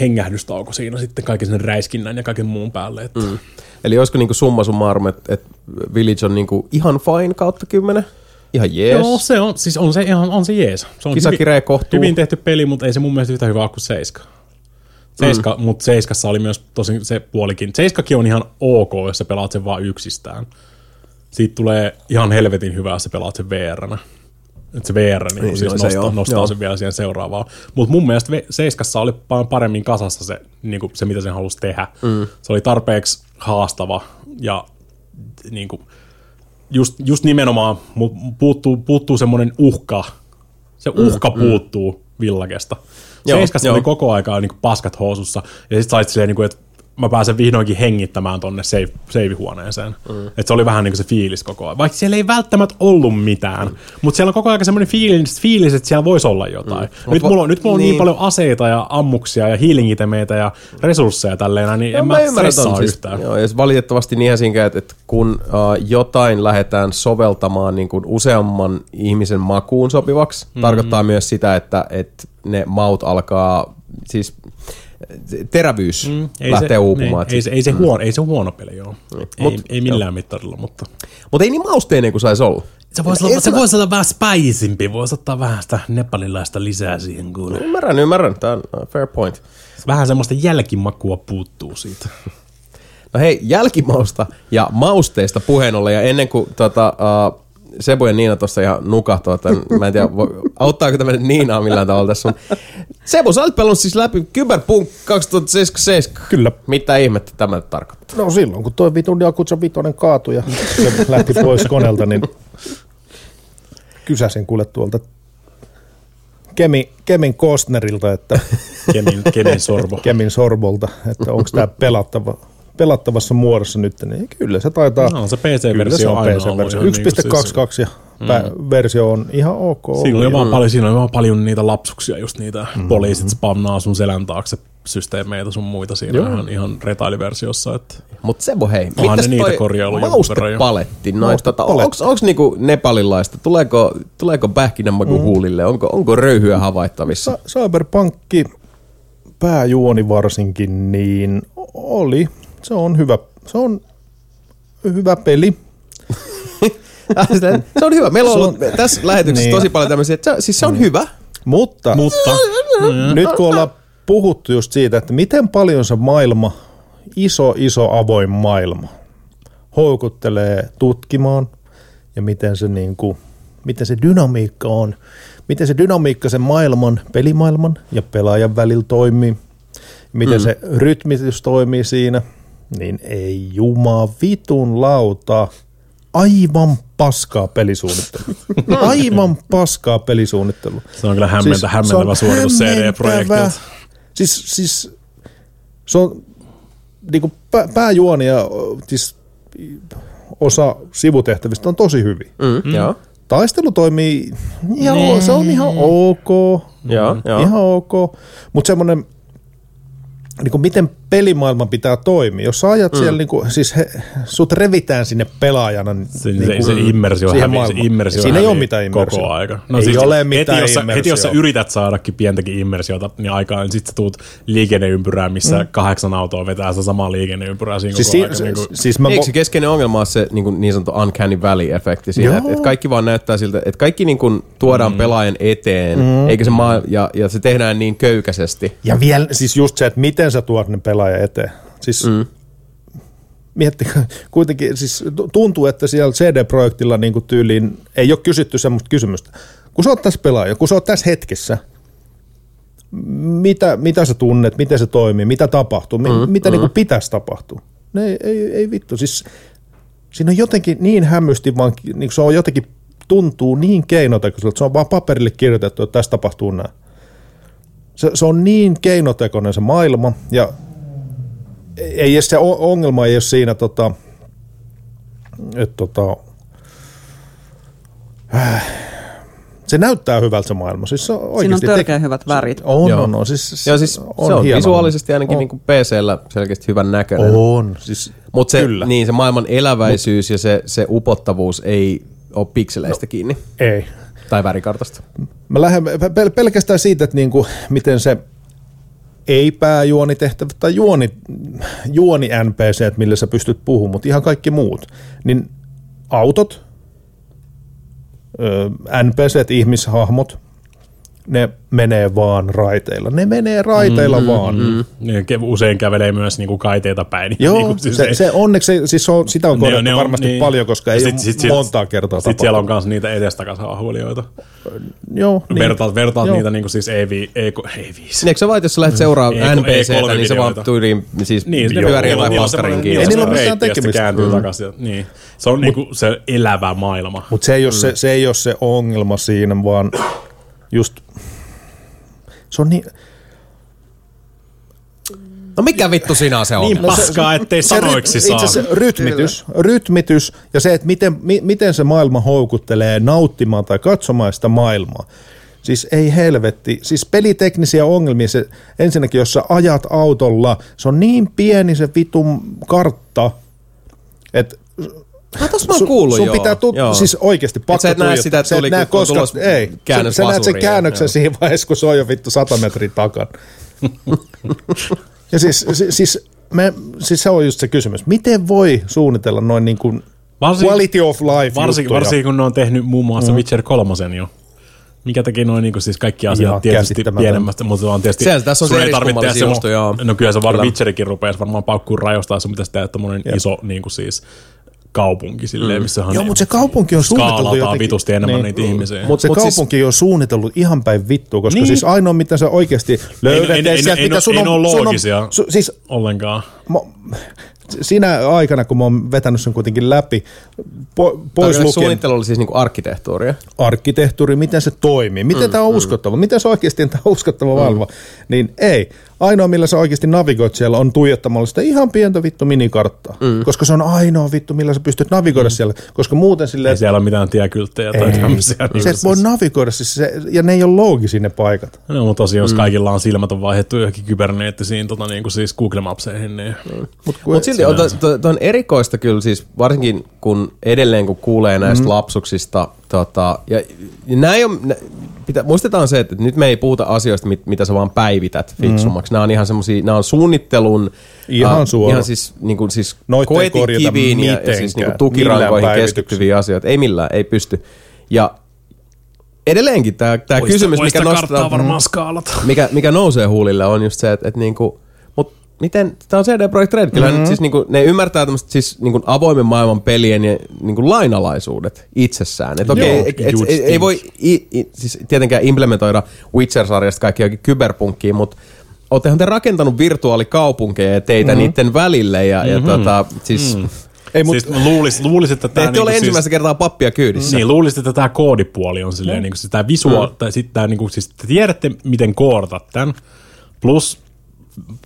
hengähdystauko siinä sitten kaiken sen räiskinnän ja kaiken muun päälle. Että mm. Eli olisiko niinku summa summarum, että et Village on niinku ihan fine kautta kymmenen? Ihan jees. Joo, se on, siis on se ihan, on se jees. Se on Kisakirja hyvin, kohtuu. hyvin tehty peli, mutta ei se mun mielestä yhtä hyvä kuin Seiska. Seiska, mm. mutta Seiskassa oli myös tosi se puolikin. Seiskakin on ihan ok, jos sä pelaat sen vaan yksistään. Siitä tulee ihan helvetin hyvä, jos sä pelaat sen VR-nä. Että se VR niin, Niin, siis joo, se nostaa, joo, nostaa joo. sen vielä siihen seuraavaan. Mutta mun mielestä Seiskassa oli paljon paremmin kasassa se, niin kuin se mitä sen halusi tehdä. Mm. Se oli tarpeeksi haastava ja niin kuin, just, just nimenomaan puuttuu, puuttuu semmoinen uhka. Se uhka mm, puuttuu villagesta. Joo, Seiskassa joo. oli koko aikaa niin paskat housussa ja sitten sait silleen, niin kuin, että mä pääsen vihdoinkin hengittämään tonne save, save-huoneeseen. Mm. Että se oli vähän niin kuin se fiilis koko ajan. Vaikka siellä ei välttämättä ollut mitään, mm. mutta siellä on koko ajan semmoinen fiilis, fiilis, että siellä voisi olla jotain. Mm. Nyt, mulla on, nyt mulla on niin. niin. paljon aseita ja ammuksia ja healingitemeitä ja resursseja tälleen, niin en mä, stressaa ton yhtään. Joo, ja valitettavasti niinhän siinä käy, että, että kun uh, jotain lähdetään soveltamaan niin kuin useamman ihmisen makuun sopivaksi, mm-hmm. tarkoittaa myös sitä, että, että ne maut alkaa, siis terävyys mm, Ei lähtee se, uupumaan. Niin, ei, se, ei, se huono, ei se huono peli ole. Ei, Mut- ei millään mittarilla, mutta... Mutta ei niin mausteinen kuin saisi olla. Se voisi olla, se voisi olla vähän spaisimpi, voisi ottaa vähän sitä nepalilaista lisää siihen kuule. Ymmärrän, ymmärrän. Tämä on uh, fair point. Vähän semmoista jälkimakua puuttuu siitä. No hei, jälkimausta ja mausteista puheen ollen, ja ennen kuin tota, uh, Sebu ja Niina tuossa ihan nukahtoo, että mä en tiedä, vo- auttaako tämä nyt Niinaa millään tavalla tässä. On. Sebu, sä olet pelannut siis läpi Cyberpunk 2077. Kyllä. Mitä ihmettä tämä tarkoittaa? No silloin, kun toi vitun Jakutsa vitonen kaatui ja se lähti pois koneelta, niin kysäsin kuule tuolta Kemi, Kemin Kostnerilta, että Kemin, Kemin sorbo. Kemin Sorbolta, että onko tämä pelattava, pelattavassa muodossa nyt, niin kyllä se taitaa. No, se kyllä se PC-versio on PC-versio. ihan niinku 1.22 ja pä- versio on ihan ok. Siinä oli, vaan paljon, siinä oli vaan paljon niitä lapsuksia, just niitä mm. poliisit spamnaa sun selän taakse systeemeitä sun muita siinä Joo. ihan, ihan retailiversiossa. Että Mutta Sebo, hei, mitäs ne niitä toi maustepaletti? Tota, onks, onks niinku nepalilaista? Tuleeko, tuleeko pähkinänmaku mm. huulille? Onko, onko röyhyä havaittavissa? Sa- Cyberpunkki pääjuoni varsinkin, niin oli. Se on hyvä, se on hyvä peli. se on hyvä. Meillä on ollut tässä lähetyksessä Niin. tosi paljon tämmöisiä, että se, siis se on hyvä. Mutta, Mutta nyt kun ollaan puhuttu just siitä, että miten paljon se maailma, iso iso avoin maailma, houkuttelee tutkimaan ja miten se, niin kuin, miten se dynamiikka on, miten se dynamiikka sen maailman, pelimaailman ja pelaajan välillä toimii, miten mm. se rytmitys toimii siinä, niin ei juma vitun lauta, aivan paskaa pelisuunnittelua. Aivan paskaa pelisuunnittelua. se on kyllä hämmentä, Siis hämmentävä se on suoritus hämmentävä. CD-projektilta. Siis, siis se on niinku pää, pääjuoni ja siis osa sivutehtävistä on tosi hyvin. Mm, mm. Joo. Taistelu toimii, joo, se on ihan ok. Joo, joo. Ihan ok. Mutta semmoinen, niin miten pelimaailman pitää toimia. Jos sä ajat mm. siellä, niin kuin, siis he, sut revitään sinne pelaajana. niin Se, se, se immersio siihen hävii, se immersio Siinä ei ole mitään immersiota. Koko aika. Ei ole mitään heti, jos, sä, heti jos sä yrität saadakin pientäkin immersiota niin aikaan, niin sit sä tuut liikenneympyrään, missä mm. kahdeksan autoa vetää sitä samaa liikenneympyrää siinä Siis, koko si, aika. si, niin kuin, siis mä, Eikö se keskeinen ongelma ole se niin, kuin niin sanottu uncanny valley-efekti siinä, että kaikki vaan näyttää siltä, että kaikki niin kuin tuodaan mm. pelaajan eteen, mm. eikä se maa, ja, ja se tehdään niin köykäisesti. Ja vielä siis just se, että miten sä tuot ne pelaaja eteen. Siis mm. miettikää, kuitenkin siis tuntuu, että siellä CD-projektilla niin kuin tyyliin ei ole kysytty semmoista kysymystä. Kun sä oot tässä pelaaja, kun sä oot tässä hetkessä, mitä, mitä sä tunnet, miten se toimii, mitä tapahtuu, mm, mitä mm. Niin kuin pitäisi tapahtua. Ne ei, ei, ei vittu, siis siinä on jotenkin niin hämysti, vaan niin se on jotenkin tuntuu niin keinotekoiselta. Se on vaan paperille kirjoitettu, että tässä tapahtuu näin. Se, se on niin keinotekoinen se maailma, ja ei se ongelma ei ole siinä, tota, että tota, äh, se näyttää hyvältä se maailma. Siis se on Siinä on oikeasti törkeän hyvät värit. On, Joo. on, on. Siis, Joo, siis on se on hieno. visuaalisesti ainakin on. niin kuin PCllä selkeästi hyvän näköinen. On, siis Mutta se, kyllä. niin, se maailman eläväisyys ja se, se upottavuus ei ole pikseleistä kiinni. ei. Tai värikartasta. Mä lähden pel- pelkästään siitä, että niinku, miten se ei pääjuonitehtävät tai juoni, juoni NPC, millä sä pystyt puhumaan, mutta ihan kaikki muut. Niin autot, NPC, ihmishahmot, ne menee vaan raiteilla. Ne menee raiteilla mm, vaan. Mm. Ne ke- usein kävelee myös niinku kaiteita päin. Joo, niinku, siis se, ei- se onneksi, se- siis se on, sitä on Ne- korjattu varmasti niin. paljon, koska ei sit, sit- ole sit- montaa kertaa Sitten siellä on myös niitä edestakaisin ahuilijoita. Joo, Niin. Vertaat, vertaat Joo. niitä niinku siis ei, ei, ei viisi. Eikö sä vaan, että jos sä lähdet seuraa Ei, kun- ei NPCtä, niin se vaan tyyliin siis Niin, pyörii on paskarin kiinni. Ei niillä ole mitään tekemistä. kääntyy Mm. takaisin. Niin. Se on niinku se elävä maailma. Mutta se, ei ole se, se ei ole se ongelma siinä, vaan just se on niin, No mikä vittu sinä se on? Niin paskaa, ettei sanoiksi ry- saa. itse rytmitys, rytmitys ja se, että miten, mi, miten se maailma houkuttelee nauttimaan tai katsomaan sitä maailmaa. Siis ei helvetti. Siis peliteknisiä ongelmia. Se, ensinnäkin, jos sä ajat autolla, se on niin pieni se vitun kartta, että Ah, tossa mä oon kuullut sun joo. pitää tut- joo. siis oikeasti pakko sä et näe sitä, että et tuli- näe on koska, tulos ei, käännös sä, sä näet sen käännöksen joo. siinä vaiheessa, kun se on jo vittu 100 metrin takana. ja siis, siis, siis, me, siis se on just se kysymys. Miten voi suunnitella noin niin kuin Varsin- quality of life Varsinkin, varsinkin kun ne on tehnyt muun muassa mm. Witcher 3 jo. Mikä teki noin niin siis kaikki asiat Ihan tietysti pienemmästä, mutta vaan tietysti... Sehän tässä on se eriskummallisia joo. No kyllä se var Kyllä. Witcherikin rupeaisi varmaan paukkuun rajoistaa, sun pitäisi tehdä tommonen iso niin kuin siis kaupunki silleen, missä on Joo, mutta se kaupunki on suunniteltu skaalataan jotenkin. vitusti enemmän Niin. niitä ihmisiä. Mutta se Mut siis- kaupunki on suunnitellut ihan päin vittua, koska Niin. siis ainoa, mitä sä oikeasti löydät, ei- ei- sieltä, ei- mitä ei- sun ei on, ole sun on, loogisia. su, siis Ollenkaan. Mä- siinä aikana, kun mä oon vetänyt sen kuitenkin läpi, po, pois lukien Suunnittelu oli siis niinku arkkitehtuuria. arkkitehtuuri, miten se toimii, miten mm, tämä on uskottava, miten se oikeasti on tämä uskottava Mm. maailma, niin ei. Ainoa, millä sä oikeasti navigoit siellä, on tuijottamalla sitä ihan pientä vittu minikarttaa. Mm. Koska se on ainoa vittu, millä sä pystyt navigoida mm. siellä. Koska muuten silleen, Ei siellä ole mitään tiekylttejä tai tämmöisiä. niin et voi navigoida, siis se, ja ne ei ole loogisia ne paikat. No, mutta tosiaan, jos kaikilla on silmät on vaihdettu johonkin kyberneettisiin tota, niin kuin siis Google Mapseihin, niin Mut kun Mutta silti on, to, to, to on erikoista kyllä siis, varsinkin kun edelleen kun kuulee näistä mm. lapsuksista, tota, ja, ja näin on, nä, pitä, muistetaan se, että nyt me ei puhuta asioista, mit, mitä sä vaan päivität fiksummaksi. Mm. Nämä on ihan semmosia, nämä on suunnittelun, Ihan äh, suora. ihan siis, niin kuin, siis koetikiviin ja, ja siis niin kuin tukirankoihin keskittyviä asioita. Ei millään, ei pysty. Ja edelleenkin tämä, tämä kysymys, mikä nostaa, varmaan skaalata. mikä, mikä nousee huulille on just se, että, että niinku, mut miten, tämä on CD Projekt Red, kyllä mm-hmm. siis niinku, ne ymmärtää tämmöistä siis niinku avoimen maailman pelien ja niinku lainalaisuudet itsessään. Et okei, Joo, et, et, just ei, voi i, i, siis tietenkään implementoida Witcher-sarjasta kaikki johonkin kyberpunkkiin, mutta oottehan te rakentanut virtuaalikaupunkeja ja teitä mm-hmm. niiden välille ja, ja tota, siis mm. ei, mut, Siis luulis, luulis, että te tämä ole niinku ensimmäistä kertaa pappia kyydissä. Niin, luulisin, että tämä koodipuoli on silleen, niin kuin, siis tämä visuaali, mm. tai sitten tämä, niin siis te tiedätte, miten koodatat tämän, plus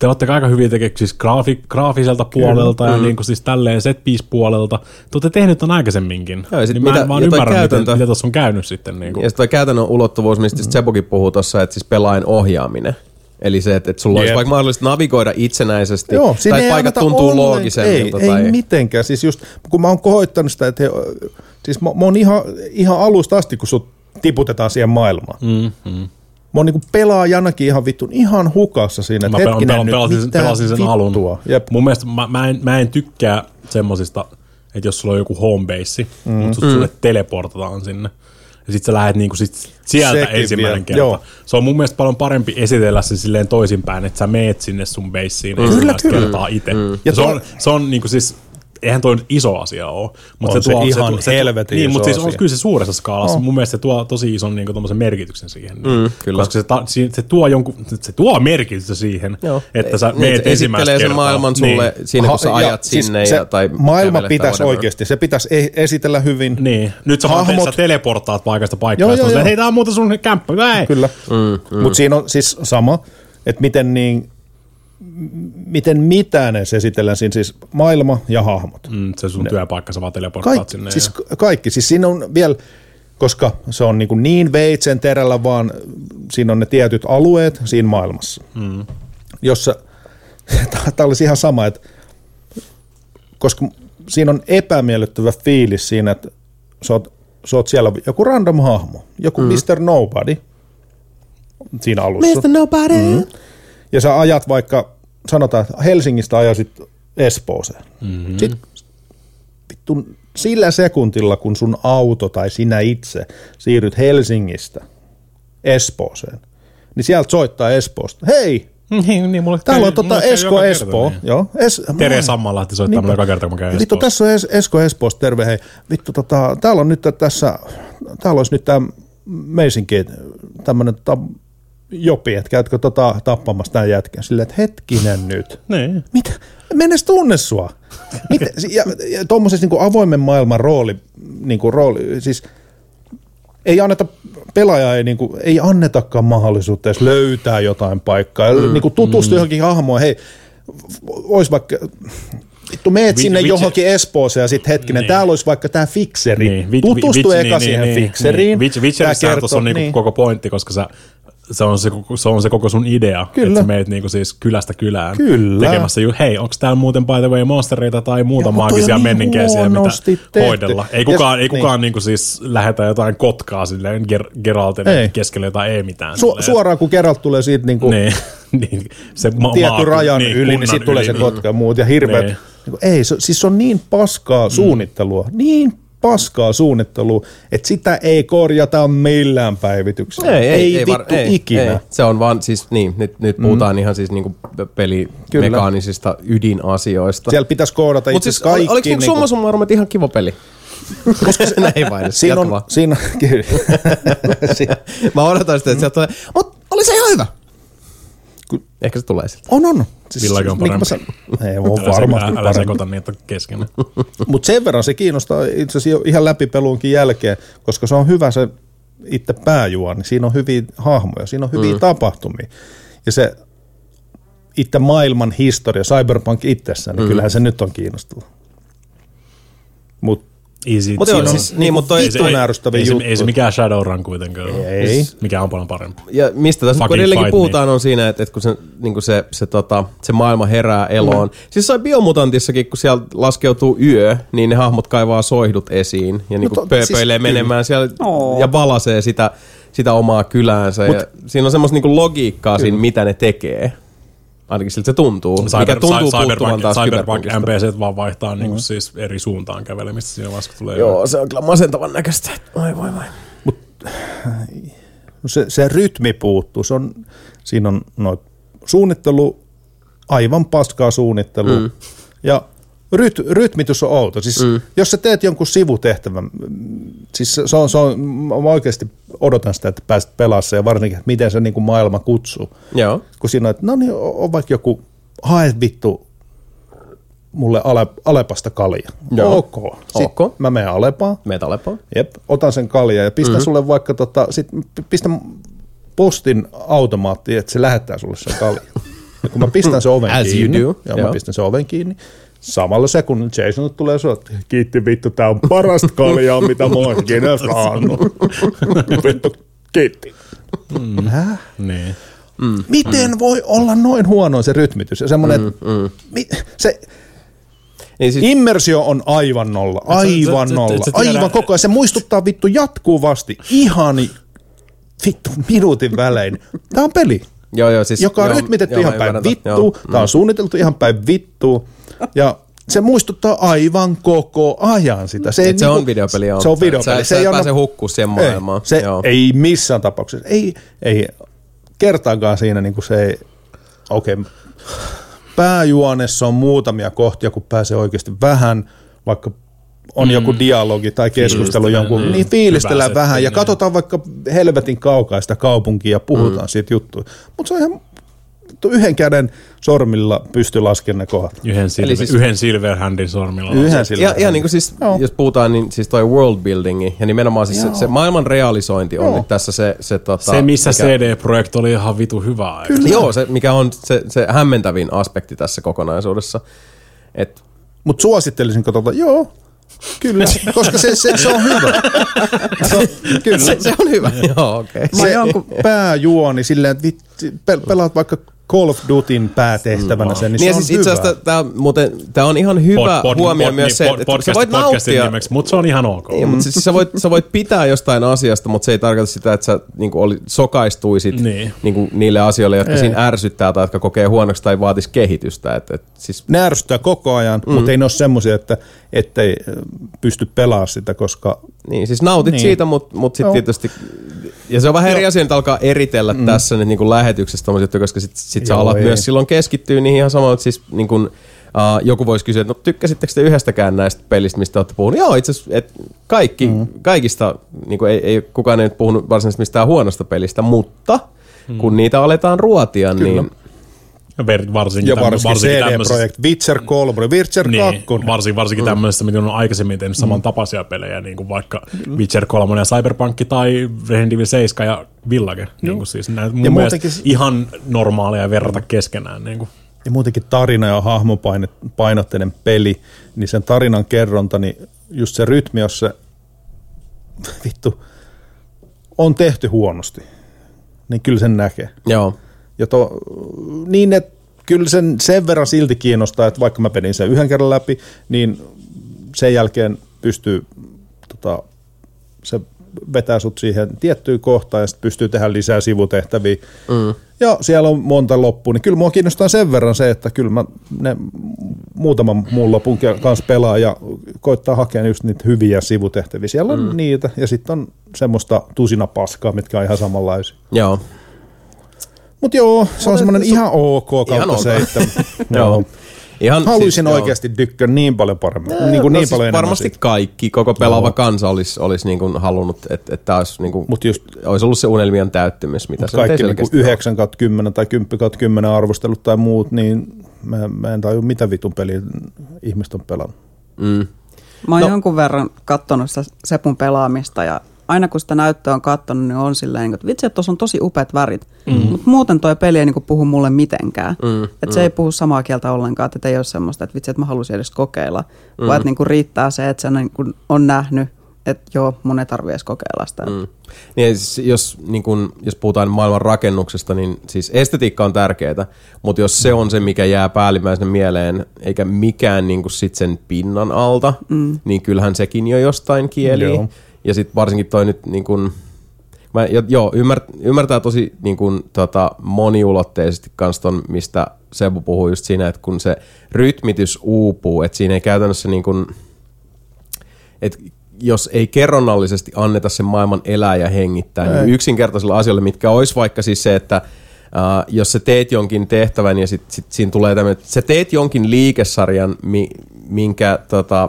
te olette aika hyviä tekemään siis graafi, graafiselta puolelta ja niin kuin, siis tälleen set piece puolelta. Te olette tehnyt tämän aikaisemminkin. Joo, sit niin mä mitä- en vaan ymmärrä, käytäntö- mitä tuossa on käynyt sitten. Niin kuin. Ja sitten käytännön ulottuvuus, mistä mm. Sebokin puhuu tuossa, että siis pelaajan ohjaaminen. Eli se, että, että sulla olisi Jep. vaikka mahdollista navigoida itsenäisesti, Joo, tai paikat tuntuu ollen- loogisemmilta. Ei, tai... ei mitenkään. Siis just, kun mä oon kohoittanut sitä, että he, siis mä, mä oon ihan, ihan alusta asti, kun sut tiputetaan siihen maailmaan. Mm, mm. Mä oon niinku pelaajanakin ihan vittun ihan hukassa siinä, että Mä pel- hetkinen pel- nyt, pelasin, mitä pelasin sen alun. Jep. Mun mielestä mä, mä, en, mä en tykkää semmosista, että jos sulla on joku homebase, mm. mutta sut sulle teleportataan sinne. Ja sit sä lähdet niinku sit sieltä Sekin ensimmäinen vielä, kerta. joo. Se on mun mielestä paljon parempi esitellä se silleen toisinpäin, että sä meet sinne sun baseen Kyllä, ensimmäistä kyllä. kertaa itse. Mm. Ja se, on, se on niinku siis eihän toi nyt iso asia ole. Mutta On se ihan helvetin Niin, iso mutta siis on kyllä se suuressa skaalassa. Oh. Mun mielestä se tuo tosi ison niin kuin, merkityksen siihen. Mm, kyllä. Koska se, ta, se, tuo jonkun, se tuo merkitystä siihen, Joo. että sä Niin, meet se ensimmäistä sen kertaa. maailman sulle Niin. siinä, kun sä ja ajat siis sinne. se ja, tai maailma pitäisi oikeasti, se pitäisi e- esitellä hyvin. Niin. Nyt sä, Hahmot- sä teleportaat paikasta paikkaan. Joo, Joo, joo. Hei, tää on muuta sun kämppä. Kyllä. Mm, mm. Mutta siinä on siis sama, että miten niin, miten mitään se esitellään siinä siis maailma ja hahmot. Mm, se sun työpaikka, sä vaan teleportaat Kaik, sinne. siis ja... ka- kaikki. Siis siinä on vielä, koska se on niin, niin veitsen terällä, vaan siinä on ne tietyt alueet siinä maailmassa, mm. jossa, tämä olisi ihan sama, että koska siinä on epämiellyttävä fiilis siinä, että sä oot, sä oot siellä joku random hahmo, joku mm. Mr. Nobody siinä alussa. Mr. Nobody. Mm. Ja sä ajat vaikka, sanotaan, että Helsingistä ajasit Espooseen. Mm-hmm. Sitten vittu, sillä sekuntilla, kun sun auto tai sinä itse siirryt Helsingistä Espooseen, niin sieltä soittaa Espoosta. Hei, Niin, niin, mulle täällä on tota Esko Espoo. niin. Joo, es, Tere moi. Sammanlahti soittaa mulle joka kerta, kun mä käyn Vittu, tässä on es, Esko Espoosta, terve hei. Vittu, tota, täällä on nyt tässä, täällä olisi nyt tämä meisinkin tämmöinen ta, jopi, että käytkö tota tappamassa tämän jätkän. Silleen, että hetkinen nyt. Niin. Mitä? Mä en edes tunne sua. Miten? Ja, ja tuommoisessa niin avoimen maailman rooli, niin kuin rooli, siis ei anneta, pelaaja ei, niin kuin, ei annetakaan mahdollisuutta edes löytää jotain paikkaa, mm, niin kuin tutustua mm. johonkin hahmoon, hei, olisi vaikka, vittu meet Vi- sinne Witcher- johonkin Espooseen ja sitten hetkinen, Niin. täällä olisi vaikka tämä fikseri, Niin, vi- tutustu vi- eka niin, siihen niin, fikseriin. Niin. Witch- Witcherissa tuossa on niinku niin. koko pointti, koska sä, se, on se, koko- se on se koko sun idea, Kyllä. että sä meet niinku siis kylästä kylään Kyllä. tekemässä ju, hei, onko täällä muuten by the way monstereita tai muuta Ja maagisia niin menninkäisiä, mitä tehty. hoidella. Ei Ja- kukaan, ei niin. kukaan niinku siis lähetä jotain kotkaa silleen Ger- Geraltin Ei. keskelle jotain ei mitään. Su- silleen. suoraan kun kerralta tulee siitä niin kuin, Niin, niin, se ma- tietty maa- rajan niin, yli, niin sitten tulee se kotka ja muut ja hirveät. Niin. Niin. Ei, se, siis se on niin paskaa suunnittelua, niin paskaa suunnittelua, että sitä ei korjata millään päivityksellä. Ei, ei, ei, vittu var, ei, ikinä. Ei. Se on vaan siis, niin, nyt, nyt puhutaan mm. ihan siis niinku pelimekaanisista ydinasioista. Siellä pitäisi koodata itse siis, kaikki. ol, oliko niinku summa summarum, että ihan kiva peli? Koska se näin vain. siinä on, siinä, kyllä. Mä odotan sitä, että sieltä tulee, mutta oli se ihan hyvä. Ehkä se tulee siltä. on, on. Siis, Villakin on niin mä parempi. sanon- Ei ole Älä, varmasti älä, älä parempi. sekoita niitä keskenään. Mutta sen verran se kiinnostaa itse asiassa ihan läpipeluunkin jälkeen, koska se on hyvä se itse pääjuoni. Siinä on hyviä hahmoja, siinä on hyviä mm. tapahtumia. Ja se itse maailman historia, Cyberpunk itsessään, niin mm. kyllähän se nyt on kiinnostava. Mutta Easy. Mut joo, Siinä on- siis- niin, mut toi- ei ei- ärsyttäviä ei se- Ei se mikään Shadowrun kuitenkaan ole. Ei. Siis Mikä on paljon parempi. Ja mistä tässä Fucking edelleenkin fight puhutaan on siinä, että, että kun se, niin kuin se, se, tota, se maailma herää eloon. Mm. Siis sai Biomutantissakin, kun siellä laskeutuu yö, niin ne hahmot kaivaa soihdut esiin ja niin kuin pööpöilee siis menemään siellä Oo. ja valasee sitä, sitä omaa kyläänsä. Mut, ja siinä on semmoista niin kuin logiikkaa siinä, mitä ne tekee. Ainakin siltä se tuntuu. mikä tuntuu puuttuvan Cyberpunk, taas Cyberpunk. NPC vaan vaihtaa mm. niinku siis eri suuntaan kävelemistä siinä vaiheessa, kun tulee Joo, se on kyllä masentavan näköistä. Oi voi voi. se, se rytmi puuttuu. Se on, siinä on noit suunnittelu, aivan paskaa suunnittelu. Mm. Ja ryt, rytmitys on outo. Siis mm. jos sä teet jonkun sivutehtävän, siis se, on, se on, mä oikeasti odotan sitä, että pääset pelaamaan ja varsinkin, että miten se niin kuin maailma kutsuu. Joo. Kun siinä on, että no niin, on vaikka joku, hae vittu mulle Ale, Alepasta kalja. Joo. Ok. Sitten Ok. mä menen Alepaan. Metalepaa. Jep, otan sen kaljan ja pistän mm-hmm. sulle vaikka tota, sit pistän postin automaattiin, että se lähettää sulle sen kaljan. Ja kun mä pistän sen oven As you kiinni, do, ja joo. mä pistän sen oven kiinni, samalla sekunnilla Jason tulee että kiitti vittu, tää on parasta kaljaa, mitä mä oon ikinä saanut. vittu, kiitti. Mm. Häh? Niin. Mm. Miten voi olla noin huono se rytmitys? Ja semmoinen, mm, mm. Mi, se, Niin siis, Immersio on aivan nolla, aivan se- se- nolla, se aivan koko ajan. Se muistuttaa vittu jatkuvasti, ihan vittu minuutin välein. Tämä on peli, joo, joo, siis, joka on joo, rytmitetty joo, ihan päin vittu, tämä on suunniteltu ihan päin vittu, ja se muistuttaa aivan koko ajan sitä. Se, ei Et se niinku- on videopeli, joo. Se on videopeli. Sä, se sä ei pääse hukkuu siihen maailmaan. Ei, se joo. ei missään tapauksessa. Ei, ei kertaakaan siinä niin kuin se ei, okei, okay, pääjuonessa on muutamia kohtia, kun pääsee oikeasti vähän, vaikka on mm. joku dialogi tai keskustelu jonkun, niin. niin fiilistellään Hyvä vähän setti, ja niin. katsotaan vaikka helvetin kaukaista kaupunkia ja puhutaan mm. siitä juttuja. Mutta se on ihan yhden käden sormilla pysty laskemaan ne kohdat. Yhden, silver, Eli siis, yhden Silverhandin sormilla. Yhden sillä. Ja, ja niin kuin siis, Joo. jos puhutaan, niin siis toi world buildingi ja nimenomaan siis se, Joo. se maailman realisointi on nyt tässä se... Se, tota, Se, missä mikä, CD-projekti oli ihan vitu hyvä aika. Joo, se mikä on se, se hämmentävin aspekti tässä kokonaisuudessa. Et, Mutta suosittelisinko tota? Joo, kyllä, koska se, se, se on hyvä. Se, on- kyllä. se, se on hyvä. Joo, okei. Okay. Se jonkun- pääjuoni silleen, että pelaat vaikka Call of Dutyn päätehtävänä sen, niin, Niin se on siis itse asiassa tämä, muuten, tämä on ihan hyvä huomio myös se, että, että sä voit nauttia... nimeksi, mutta se on ihan ok. Niin, mutta siis sä voit, sä voit pitää jostain asiasta, mutta se ei tarkoita sitä, että sä niin kuin oli, sokaistuisit Niin. niin. Niin kuin niille asioille, jotka Ei. siinä ärsyttää tai jotka kokee huonoksi tai vaatis kehitystä. Et, et, siis, Ne ärsyttää koko ajan, mm. mutta ei ne ole semmoisia, että ettei ö, pysty pelaamaan sitä, koska niin, siis nautit Niin. niin. siitä, mutta mut sitten Joo. tietysti... Ja se on vähän eri asia, että alkaa eritellä mm. tässä nyt niin kuin lähetyksestä tommosia juttuja, koska sit, sit sä Joo, alat ei. myös silloin keskittyä niihin ihan samoin, että siis niin kuin, Uh, joku voisi kysyä, että no tykkäsittekö te yhdestäkään näistä pelistä, mistä olette puhunut? Joo, itse asiassa et kaikki, mm. kaikista, niin ei, ei, kukaan ei nyt puhunut varsinaisesti mistään huonosta pelistä, mutta mm. kun niitä aletaan ruotia, Kyllä. niin Ja ver- varsinkin, ja varsinkin varsinkin CD-projekt, Witcher 3, Witcher 2. Niin, varsinkin, varsinkin mm. tämmöisessä, mitä on aikaisemmin tehnyt samantapaisia pelejä, niin kuin vaikka Witcher 3 ja Cyberpunk tai Resident Evil 7 ja Village. Niin kuin siis näin, mun Ja mielestä muutenkin ihan normaalia verrata keskenään. Niin kuin. ja muutenkin tarina ja hahmopainotteinen peli, niin sen tarinan kerronta, niin just se rytmi, jos se vittu on tehty huonosti, niin kyllä sen näkee. joo. Ja to, niin, että kyllä sen sen verran silti kiinnostaa, että vaikka mä pedin sen yhden kerran läpi, niin sen jälkeen pystyy, tota, se vetää sut siihen tiettyyn kohtaan ja sitten pystyy tehdä lisää sivutehtäviä. Mm. Ja siellä on monta loppua, niin kyllä mua kiinnostaa sen verran se, että kyllä mä ne muutaman muun lopun kanssa pelaa ja koittaa hakea just niitä hyviä sivutehtäviä. Siellä on mm. niitä ja sitten on semmoista tusina paskaa, mitkä on ihan samanlaisia. Joo. Mutta joo, se on semmoinen ihan ok kautta seitsemän. Joo. joo. Ihan, Haluaisin joo. oikeasti dykkää niin paljon paremmin, niin kuin no, niin siis paljon varmasti siitä. kaikki, koko pelaava kansa olisi, olisi niin kuin halunnut, että, että olisi, niin kuin, Mut just olisi ollut se unelmien täyttymys, mitä se kaikki niin selkeästi 9 kautta 10 tai 10 kautta 10 arvostelut tai muut, niin mä, mä en taju mitä vitun peliä ihmiset on pelannut. Mm. Mä oon no. jonkun verran katsonut sitä Sepun pelaamista ja aina kun sitä näyttöä on katsonut, niin on silleen, että vitsi, että tuossa on tosi upeat värit. Mm. Mutta muuten toi peli ei niinku puhu mulle mitenkään. Mm, että mm. se ei puhu samaa kieltä ollenkaan, että ei ole semmoista, että vitsi, että mä haluaisin edes kokeilla. Mm. Vaan että niinku riittää se, että se niinku on nähnyt, että joo, mun ei tarvitse edes kokeilla sitä. Mm. Niin, siis jos, niin kun, jos puhutaan maailman rakennuksesta, niin siis estetiikka on tärkeää, mutta jos se on se, mikä jää päällimmäisenä mieleen, eikä mikään niin kuin sit sen pinnan alta, mm. niin kyllähän sekin jo jostain kieli. Joo. Ja sitten varsinkin toi nyt niin kun, Mä, jo, joo, ymmär, ymmärtää tosi niin kun, tota, moniulotteisesti kans ton, mistä Sebu puhuu just siinä, että kun se rytmitys uupuu, että siinä ei käytännössä niin kun, että jos ei kerronnallisesti anneta sen maailman elää ja hengittää, niin yksinkertaisilla asioilla, mitkä olisi vaikka siis se, että Uh, jos sä teet jonkin tehtävän ja sit, sit siinä tulee tämmöinen, sä teet jonkin liikesarjan, mi, minkä tota,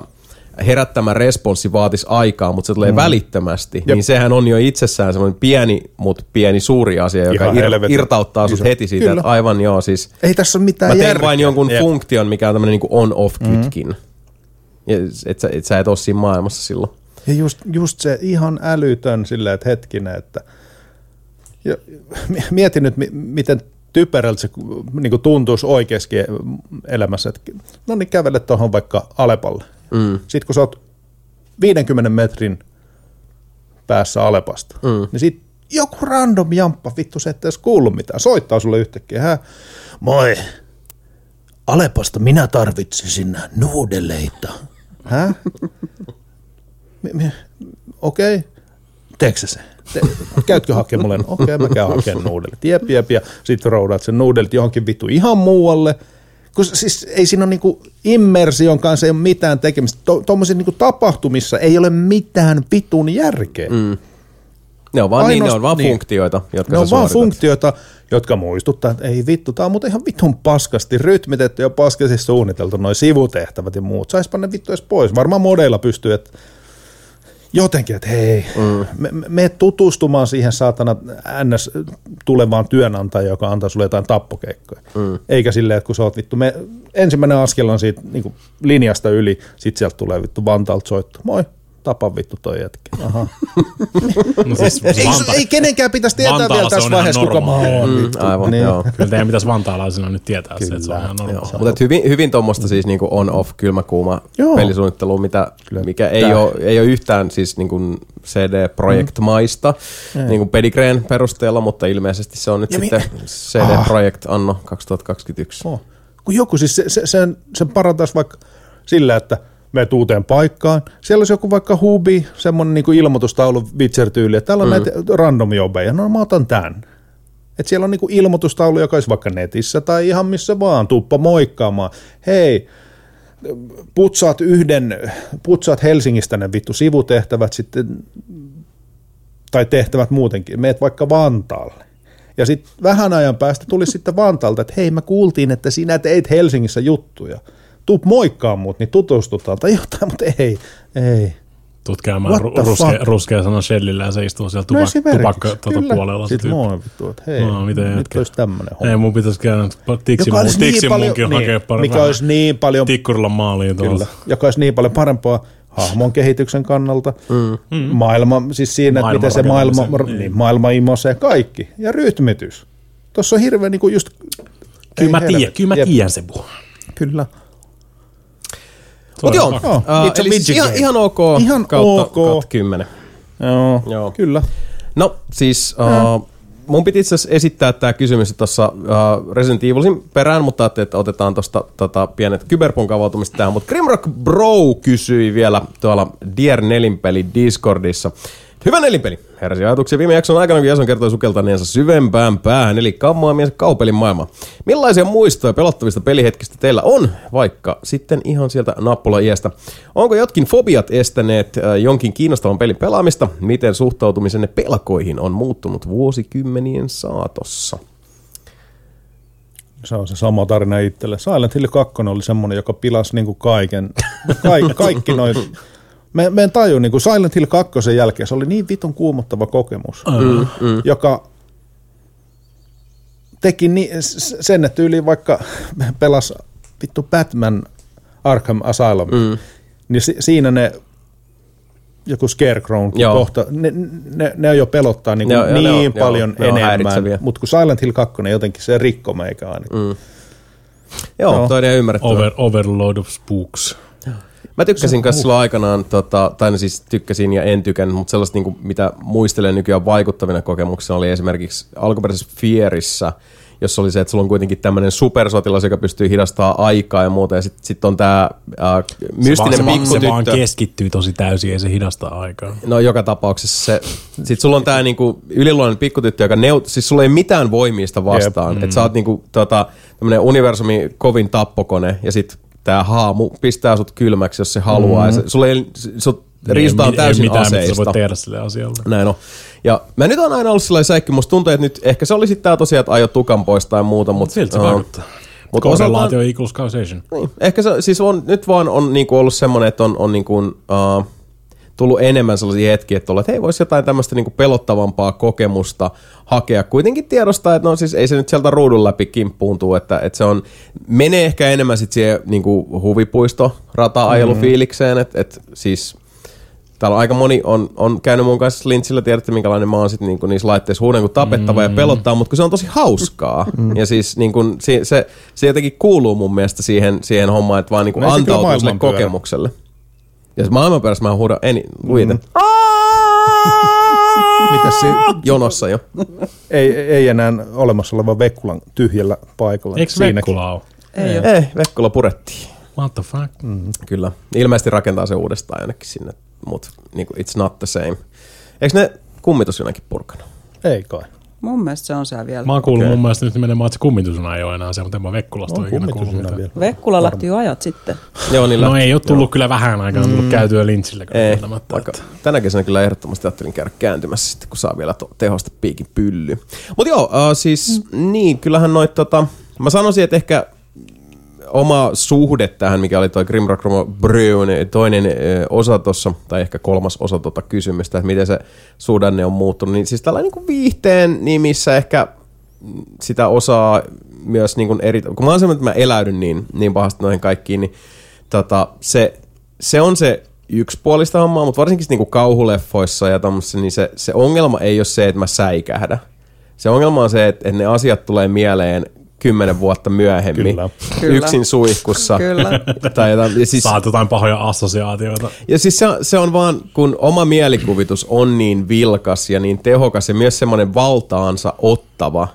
herättämä responssi vaatisi aikaa, mutta se tulee mm. välittömästi, Jep. niin sehän on jo itsessään semmoinen pieni, mutta pieni suuri asia, joka Ihan ir, helvetin irtauttaa sut iso. heti siitä, Kyllä. että aivan joo, siis Ei tässä ole mitään mä teen järkeä. vain jonkun Jep. funktion, mikä on tämmöinen niin on-off-kytkin. Mm. Ja et, sä, et sä et ole siinä maailmassa silloin. Ja just, just se ihan älytön silleen, että hetkinen, että ja, mietin nyt, mi- miten typerältä se niin tuntuisi oikeasti elämässä. Että, no niin, kävele tuohon vaikka Alepalle. Mm. Sitten kun sä oot 50 metrin päässä Alepasta, mm. niin sit joku random jamppa, vittu se et edes kuullut mitään, soittaa sulle yhtäkkiä. Hä? Moi, Alepasta minä tarvitsisin nuudeleita. Hä? Okei. Okay. Teekö se? Te, käytkö hakemaan mulle? Okei, okay, mä käyn hakemaan nuudelit. Jep, jep, ja sitten roudaat sen nuudelit johonkin vittu ihan muualle. Kun siis ei siinä ole niinku immersion kanssa ei ole mitään tekemistä. Tuommoisissa niinku tapahtumissa ei ole mitään vitun järkeä. Mm. Ne on vaan, niin, ne on vaan niin. funktioita, jotka Ne on vaan funktioita, jotka muistuttaa, että ei vittu, tämä on muuten ihan vitun paskasti rytmitetty ja paskasti suunniteltu, noin sivutehtävät ja muut. Saispa ne vittu edes pois. Varmaan modeilla pystyy, että jotenkin, että hei, mm. me, me, tutustumaan siihen saatana ns. tulevaan työnantajaan, joka antaa sulle jotain tappokeikkoja. Mm. Eikä silleen, että kun sä oot vittu, me, ensimmäinen askel on siitä niin linjasta yli, sit sieltä tulee vittu Vantaalta soitto. Moi, tapa vittu toi jätkä. Aha. No siis Ei, Vanta- ei kenenkään pitäisi tietää Vantaalla vielä tässä vaiheessa, kuka mä oon. Mm, aivan, Niin. joo. Kyllä teidän pitäisi vantaalaisena nyt tietää se, että se on ihan normaalia. Mutta hyvin, hyvin tuommoista siis niinku on-off kylmäkuuma Joo. pelisuunnittelua, mitä, Kyllä. mikä ei Tää- ole, ei ole yhtään siis niinku CD-projektmaista mm. niinku Pedigreen perusteella, mutta ilmeisesti se on nyt Ja mi- sitten CD Projekt Anno 2021. Oh. Kun joku siis se, se, sen, sen parantaisi vaikka sillä, että me uuteen paikkaan. Siellä olisi joku vaikka hubi, semmoinen niin ilmoitustaulu Witcher-tyyli, että täällä on mm. näitä random jobeja. No mä otan tämän. Et siellä on niinku ilmoitustaulu, joka olisi vaikka netissä tai ihan missä vaan. Tuppa moikkaamaan. Hei, putsaat yhden, putsaat Helsingistä ne vittu sivutehtävät sitten, tai tehtävät muutenkin. Meet vaikka Vantaalle. Ja sitten vähän ajan päästä tuli sitten Vantaalta, että hei, mä kuultiin, että sinä teit Helsingissä juttuja. Tuu moikkaa mut, niin tutustutaan tai jotain, mutta ei, ei. Tuut käymään ru- ruskea, ruskea sana Shellillä ja se istuu siellä No tupak- esimerkiksi, tupakka tuota puolella. Sitten moi vittu, että hei, No, miten nyt jätkä? olisi tämmöinen homma. Ei, mun pitäisi käydä Joka olisi niin paljon- munkin niin, hakea pari mikä olisi niin paljon- Tikkurilla maaliin tuolla. Kyllä, joka olisi niin paljon parempaa hahmon kehityksen kannalta, mm. maailma, siis siinä, että Maailman miten se maailma, rakentamisen, niin. maailma imosee kaikki, ja rytmitys. Tuossa on hirveän niin kuin just... Kyllä mä tiedän, kyllä mä tiedän se puhuu. Kyllä. Mutta joo, Joo, uh, it's a eli siis midget ihan, ihan ok Ihan kautta, ok. kautta 10. Joo, Joo. kyllä. No siis uh, mun piti itse asiassa esittää tämä kysymys tuossa uh, Resident Evilsin perään, mutta ajattelin, että otetaan tuosta tota, pienet kyberpunk avautumista tähän. Mutta Grimrock Bro kysyi vielä tuolla Dear Nelinpeli Discordissa. Hyvä nelinpeli. Heräsi ajatuksia viime jakson aikana, kun Jason kertoi sukeltaneensa syvempään päähän, eli kammoamiensa kaupelin maailma. Millaisia muistoja pelottavista pelihetkistä teillä on, vaikka sitten ihan sieltä nappula-iästä? Onko jotkin fobiat estäneet äh, jonkin kiinnostavan pelin pelaamista? Miten suhtautumisenne pelkoihin on muuttunut vuosikymmenien saatossa? Se on se sama tarina itselle. Silent Hill 2 oli semmoinen, joka pilasi niinku kaiken. Kaik, kaikki noin. Me, me en taju, niin kuin Silent Hill 2 jälkeen, se oli niin vitun kuumottava kokemus, mm, mm. joka teki ni, sen, että yli vaikka pelas vittu Batman Arkham Asylum, mm. niin si, siinä ne joku Scarecrow Joo. kohta, ne, ne, ne jo pelottaa niin, Joo, joo, niin joo, paljon häiritseviä. enemmän, mutta kun Silent Hill 2 jotenkin se rikko meikä aina. Mm. Joo, Joo. toi on ihan ymmärrettävää. Over, overload of spooks. Mä tykkäsin kanssa silloin aikanaan, tota, tai no siis tykkäsin ja en tykännyt, mutta sellaista, niin kuin, mitä muistelen nykyään vaikuttavina kokemuksina oli esimerkiksi alkuperäisessä Fierissä, jossa oli se, että sulla on kuitenkin tämmöinen supersotilas, joka pystyy hidastamaan aikaa ja muuta, ja sitten sit on tämä äh, mystinen se, vaan, se, vaan, pikkutyttö. keskittyy tosi täysin, ei se hidastaa aikaa. No joka tapauksessa se, sit sulla on tää niinku yliluonnollinen pikkutyttö, joka neut, siis sulla ei mitään voimista vastaan. Että sä oot niinku tota, tämmönen universumi kovin tappokone ja sit tää haamu pistää sut kylmäksi, jos se haluaa. Mm. Ja se, sulla ei, sut riisutaan ei, täysin ei mitään, mitä aseista. sä voit tehdä sille asialle. Näin on. Ja mä nyt on aina ollut sillä säikki, musta tuntuu, että nyt ehkä se oli sitten tää tosiaan, että aiot tukan pois tai muuta, mutta Siltä se vaikuttaa. Mutta osaltaan, Korrelaatio equals causation. niin, ehkä se siis on, nyt vaan on niinku ollut semmoinen, että on, on niinku, uh, tullut enemmän sellaisia hetkiä, että, olla, että hei, voisi jotain tämmöistä niinku pelottavampaa kokemusta hakea. Kuitenkin tiedostaa, että no siis ei se nyt sieltä ruudun läpi kimppuun tuu, että, että se on, menee ehkä enemmän sitten siihen niinku huvipuisto rata-ajelufiilikseen, että, että siis Täällä on aika moni on, on käynyt mun kanssa lintsillä, tiedätte minkälainen mä oon sit niinku niissä laitteissa huuden kuin tapettava mm. ja pelottaa, mutta kun se on tosi hauskaa. Mm. Ja siis niinku, se, se, se, jotenkin kuuluu mun mielestä siihen, siihen hommaan, että vaan niinku antautuu sille kokemukselle. Ja se maailmanperässä mä huudan eni, luiten. Mm. Mitäs si- Jonossa jo. ei, ei enää olemassa oleva Vekkulan tyhjällä paikalla. Eikö Siinäkin. Vekkula ole? Ei ole. Ei, Vekkula purettiin. What the fuck? Mm. Kyllä. Ilmeisesti rakentaa se uudestaan jonnekin sinne, mutta niinku, it's not the same. Eikö ne kummitus jonnekin purkanut? Ei kai. Mun mielestä se on siellä vielä. Mä oon kuullut okay. mun mielestä nyt nimenomaan, että se kummitusuna ei ole enää se, mutta en mä Vekkulasta On ole ikinä kuullut mitään. vielä. Vekkula lähti jo ajat sitten. Joo, niin No ei ole tullut kyllä vähän aikaa, on tullut käytyä lintsillä. Ei, vaikka että- tänä kesänä kyllä ehdottomasti ajattelin käydä kääntymässä sitten, kun saa vielä to- tehosta piikin pylly. Mutta joo, uh, siis mm. niin, kyllähän noit tota, mä sanoisin, että ehkä oma suhde tähän, mikä oli toi Grimrock Brewn toinen osa tuossa, tai ehkä kolmas osa tuota kysymystä, että miten se suhdanne on muuttunut, niin siis tällainen niin viihteen nimissä ehkä sitä osaa myös niin kuin eri, kun mä oon että mä eläydyn niin, niin pahasti noihin kaikkiin, niin tota, se, se on se yksipuolista hommaa, mutta varsinkin niin kuin kauhuleffoissa ja tommosissa, niin se, se ongelma ei ole se, että mä säikähdä. Se ongelma on se, että ne asiat tulee mieleen kymmenen vuotta myöhemmin. Kyllä. Kyllä. Yksin suihkussa. Kyllä. tai jotain, ja siis, Saat jotain pahoja assosiaatioita. ja siis se, on- se on vaan, kun oma mielikuvitus on niin vilkas ja niin tehokas ja myös semmoinen valtaansa ottava,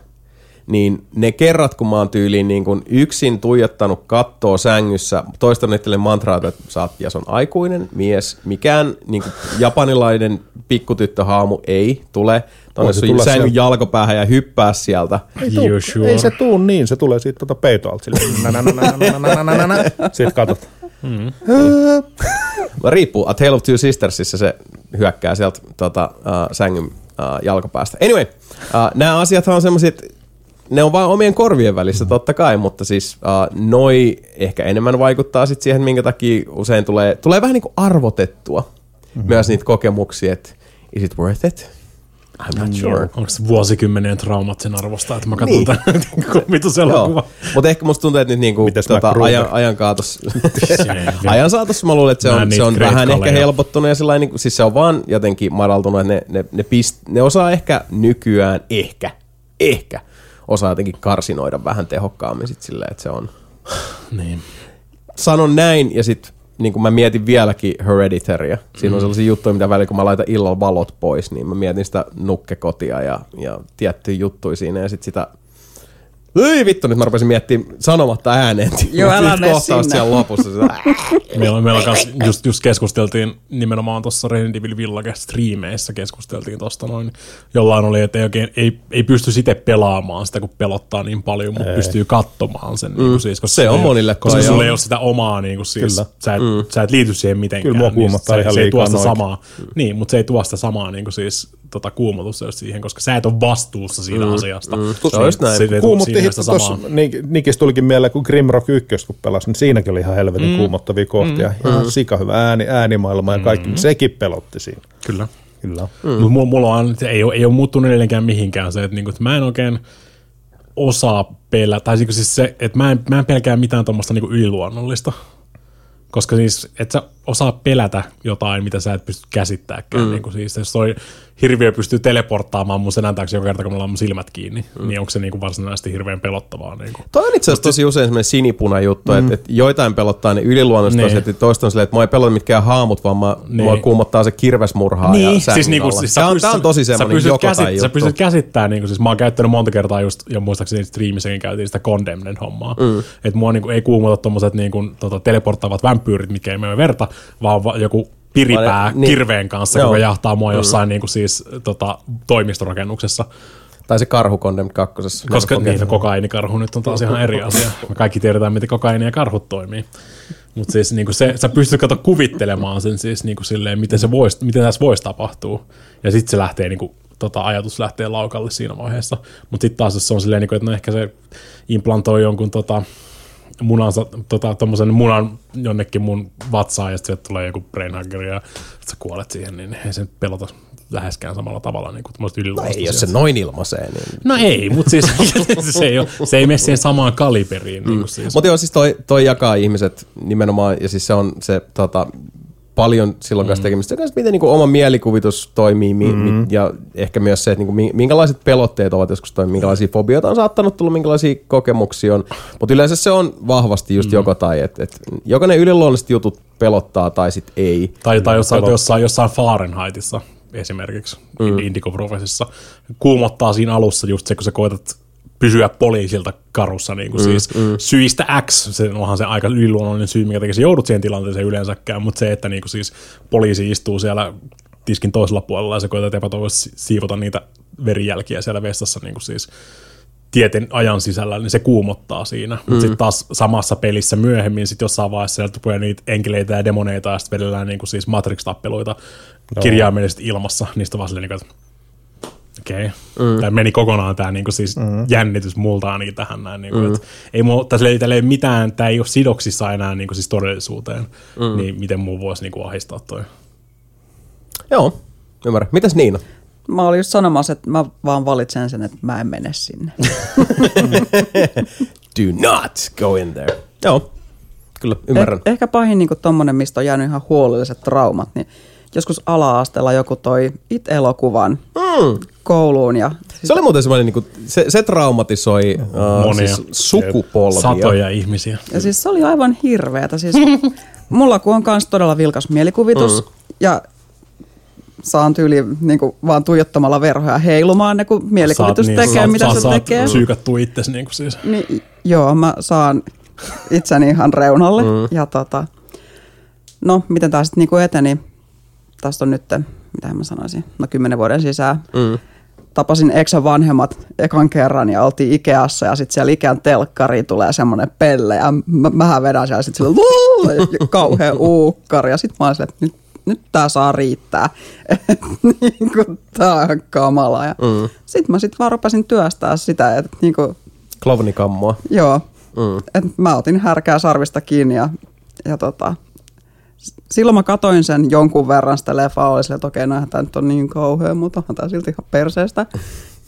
niin ne kerrat, kun mä oon tyyliin niin kun yksin tuijottanut kattoa sängyssä, toistan itselle mantraa, että sä oot, ja se on aikuinen mies, mikään niin japanilainen pikkutyttöhaamu ei tule tuonne sun sängyn sieltä. jalkopäähän ja hyppää sieltä. Ei, tuu, sure? ei se tuu niin, se tulee siitä tuota peitoalta silleen. Sitten katot. Mm. Riippuu. A Tale of Two Sistersissa se hyökkää sieltä tota, uh, sängyn äh, uh, jalkapäästä. Anyway, uh, nämä asiat on semmoiset, ne on vaan omien korvien välissä totta kai, mutta siis uh, noi ehkä enemmän vaikuttaa sit siihen, minkä takia usein tulee, tulee vähän niin kuin arvotettua mm-hmm. myös niitä kokemuksia, että is it worth it? I'm not sure. Onko se vuosikymmenien traumat sen arvosta, että mä katson Niin. niin. tämän kommituselokuva? Mutta ehkä musta tuntuu, että nyt niinku, Mites tota, ajan, ajan, kaatos, ajan saatossa mä luulen, että se on, se on vähän ehkä Kaleja. helpottunut ja sillain, niinku, siis se on vaan jotenkin madaltunut, että ne, ne, ne, pist, ne osaa ehkä nykyään, ehkä, ehkä osaa jotenkin karsinoida vähän tehokkaammin sit silleen, että se on. Niin. Sanon näin ja sitten niin kuin mä mietin vieläkin Hereditariä. Siinä on sellaisia juttuja, mitä välillä kun mä laitan illalla valot pois, niin mä mietin sitä nukkekotia ja, ja tiettyjä juttuja siinä ja sitten sitä Ei vittu, nyt mä rupesin miettimään sanomatta ääneen. Joo, älä Nyt mene kohtaus sinne. siellä lopussa. Sitä, Meillä, meillä kans just, just keskusteltiin nimenomaan tuossa Resident Evil Village striimeissä keskusteltiin tosta noin. Jollain oli, että ei, oikein, ei, ei pysty itse pelaamaan sitä, kun pelottaa niin paljon, mutta pystyy katsomaan sen. Mm. Niin kuin siis, koska Se on monille Koska sulla ei ole sitä omaa, niin kuin siis, Kyllä. sä, et, mm. sä et liity siihen mitenkään. Kyllä mua kuumottaa niin ihan se, se ei tuo liikaa sitä noikin. samaa, niin, mutta se ei tuo sitä samaa niin kuin siis, tota, kuumotusta siihen, koska sä et ole vastuussa siitä mm. asiasta. Mm. Se on just näin. Kuumotti hitto sitä tuossa, niin, Nikis tulikin mieleen, kun Grimrock 1 kun pelasi, niin siinäkin oli ihan helvetin mm. kuumottavia kohtia. Mm. Ihan sika hyvä ääni, äänimaailma ja kaikki, mm. sekin pelotti siinä. Kyllä. Kyllä. Mm. Mutta mulla, mulla on, se ei, ole, ei ole muuttunut edelleenkään mihinkään se, että, niinku, että mä en oikein osaa pelää, tai niinku siis se, että mä en, mä en pelkää mitään tuommoista niinku yliluonnollista. Koska siis, et sä osaa pelätä jotain, mitä sä et pysty käsittämään. Mm. Niin siis, jos toi hirviö pystyy teleporttaamaan mun selän taakse joka kerta, kun mulla on mun silmät kiinni, mm. niin onko se niinku varsinaisesti hirveän pelottavaa? Niinku. Toi on itse asiassa tosi usein semmoinen sinipuna juttu, mm. että, että joitain pelottaa ne yliluonnolliset Niin. asiat, ja toista on silleen, että mua ei pelota mitkään haamut, vaan mä, Niin. mua kuumottaa se kirvesmurhaa ja siis niinku, alla. siis Tää on, pystyt- tää on tosi sä semmoinen pystyt joko käsit- tai Sä juttu. pystyt käsittämään, niin siis mä oon käyttänyt monta kertaa just, ja muistaakseni striimissäkin käytiin sitä Condemned hommaa, mm. että mua niinku ei kuumota tommoset niinku, tota, teleporttaavat vampyyrit, mitkä ei mene verta, vaan va- joku piripää niin. niin. kirveen kanssa, Joo. joka jahtaa mua jossain niinku siis, tota, toimistorakennuksessa. Tai se karhu Condemned kakkosessa. Koska niin, no, kokaiinikarhu nyt on taas ihan eri asia. Me kaikki tiedetään, miten kokaini ja karhut toimii. Mutta siis niinku se, sä pystyt kato kuvittelemaan sen siis niinku silleen, miten, se vois, miten tässä voisi tapahtua. Ja sitten se lähtee niinku, tota, ajatus lähtee laukalle siinä vaiheessa. Mutta sitten taas jos se on silleen, niinku, että no ehkä se implantoi jonkun tota, munansa, tota, tommosen munan jonnekin mun vatsaan ja sitten tulee joku brainhugger ja sit sä kuolet siihen, niin ei se nyt pelota läheskään samalla tavalla niin kuin No ei, jos se noin ilmaisee, niin... No ei, mutta siis se ei, ole, se ei mene siihen samaan kaliberiin. Mm. Niin siis. Mutta joo, siis toi, toi jakaa ihmiset nimenomaan, ja siis se on se tota, paljon silloin kanssa tekemistä. Se kanssa, miten niinku oma mielikuvitus toimii, mi, mi, ja ehkä myös se, että niinku, mi- minkälaiset pelotteet ovat joskus toimii, minkälaisia fobioita on saattanut tulla, minkälaisia kokemuksia on. Mutta yleensä se on vahvasti just mm. joko tai, että et, joko ne yliluonnolliset jutut pelottaa tai sitten ei. tai tai jossain, jossain, jossain Fahrenheitissa esimerkiksi, mm. Indigo Professissa, kuumottaa siinä alussa just se, kun sä koetat pysyä poliisilta karussa niin kuin mm, siis mm. syistä X, se onhan se aika yliluonnollinen syy, mikä tekee, joudut siihen tilanteeseen yleensäkään, mutta se, että niin kuin siis poliisi istuu siellä tiskin toisella puolella ja sä koetat epätoivoisesti siivota niitä verijälkiä siellä vessassa niin kuin siis tietyn ajan sisällä, niin se kuumottaa siinä. Mm. Sitten taas samassa pelissä myöhemmin sit jossain vaiheessa sieltä tulee niitä enkeleitä ja demoneita ja sitten vedellään niin kuin siis Matrix-tappeluita no. kirjaimellisesti ilmassa. Niistä vaan silleen, niin kuin, että okei. Okay. Mm. Tämä meni kokonaan tämä niinku siis mm. jännitys multa ainakin tähän näin. Niinku, mm. ei mulla, tässä ei, ei mitään, tämä ei ole sidoksissa enää niinku siis todellisuuteen, mm. niin miten muu voisi niinku ahistaa toi. Joo, ymmärrän. Mitäs Niina? Mä olin just sanomassa, että mä vaan valitsen sen, että mä en mene sinne. Do not go in there. Joo, kyllä ymmärrän. Eh, ehkä pahin niin tommonen, mistä on jäänyt ihan huolelliset traumat, niin joskus ala-asteella joku toi it-elokuvan mm. kouluun. Ja siis se oli muuten semmoinen, niin kuin, se, se traumatisoi uh, Monia. Siis sukupolvia. Satoja ihmisiä. Ja siis se oli aivan hirveätä. Siis mulla kun on myös todella vilkas mielikuvitus mm. ja saan tyyli niin kuin, vaan tuijottamalla verhoja heilumaan ne, kun mielikuvitus saat, tekee, niin, mitä saat, se saat tekee. Syykattua itsesi niin kuin siis. Niin, joo, mä saan itseni ihan reunalle. Mm. Ja tota, no, miten tämä sitten niin eteni? Tästä on nyt, mitä mä sanoisin, no kymmenen vuoden sisään. Mm. Tapasin eksän vanhemmat ekan kerran ja oltiin Ikeassa ja sitten siellä Ikean telkkariin tulee semmoinen pelle ja mä, mähän vedän siellä sitten sille kauhean uukkari ja sitten mä olin että nyt nyt tää saa riittää. niin kuin, tää on kamala. Ja mm. Sitten mä sit vaan rupesin työstää sitä, että niin kuin, Klovnikammoa. Joo. Mm. Et mä otin härkää sarvista kiinni ja, ja tota, silloin mä katoin sen jonkun verran sitä leffaa, oli sille, että okei, okay, no, tämä nyt on niin kauhea, mutta on tämä silti ihan perseestä.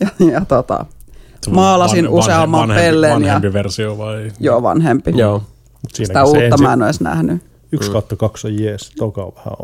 Ja, ja tota, maalasin van, useamman vanhempi, pellen. Vanhempi ja, versio vai? Joo, vanhempi. Joo. Sitä uutta ensi... mä en olisi nähnyt. Yksi mm. kautta kaksi on jees, toka on vähän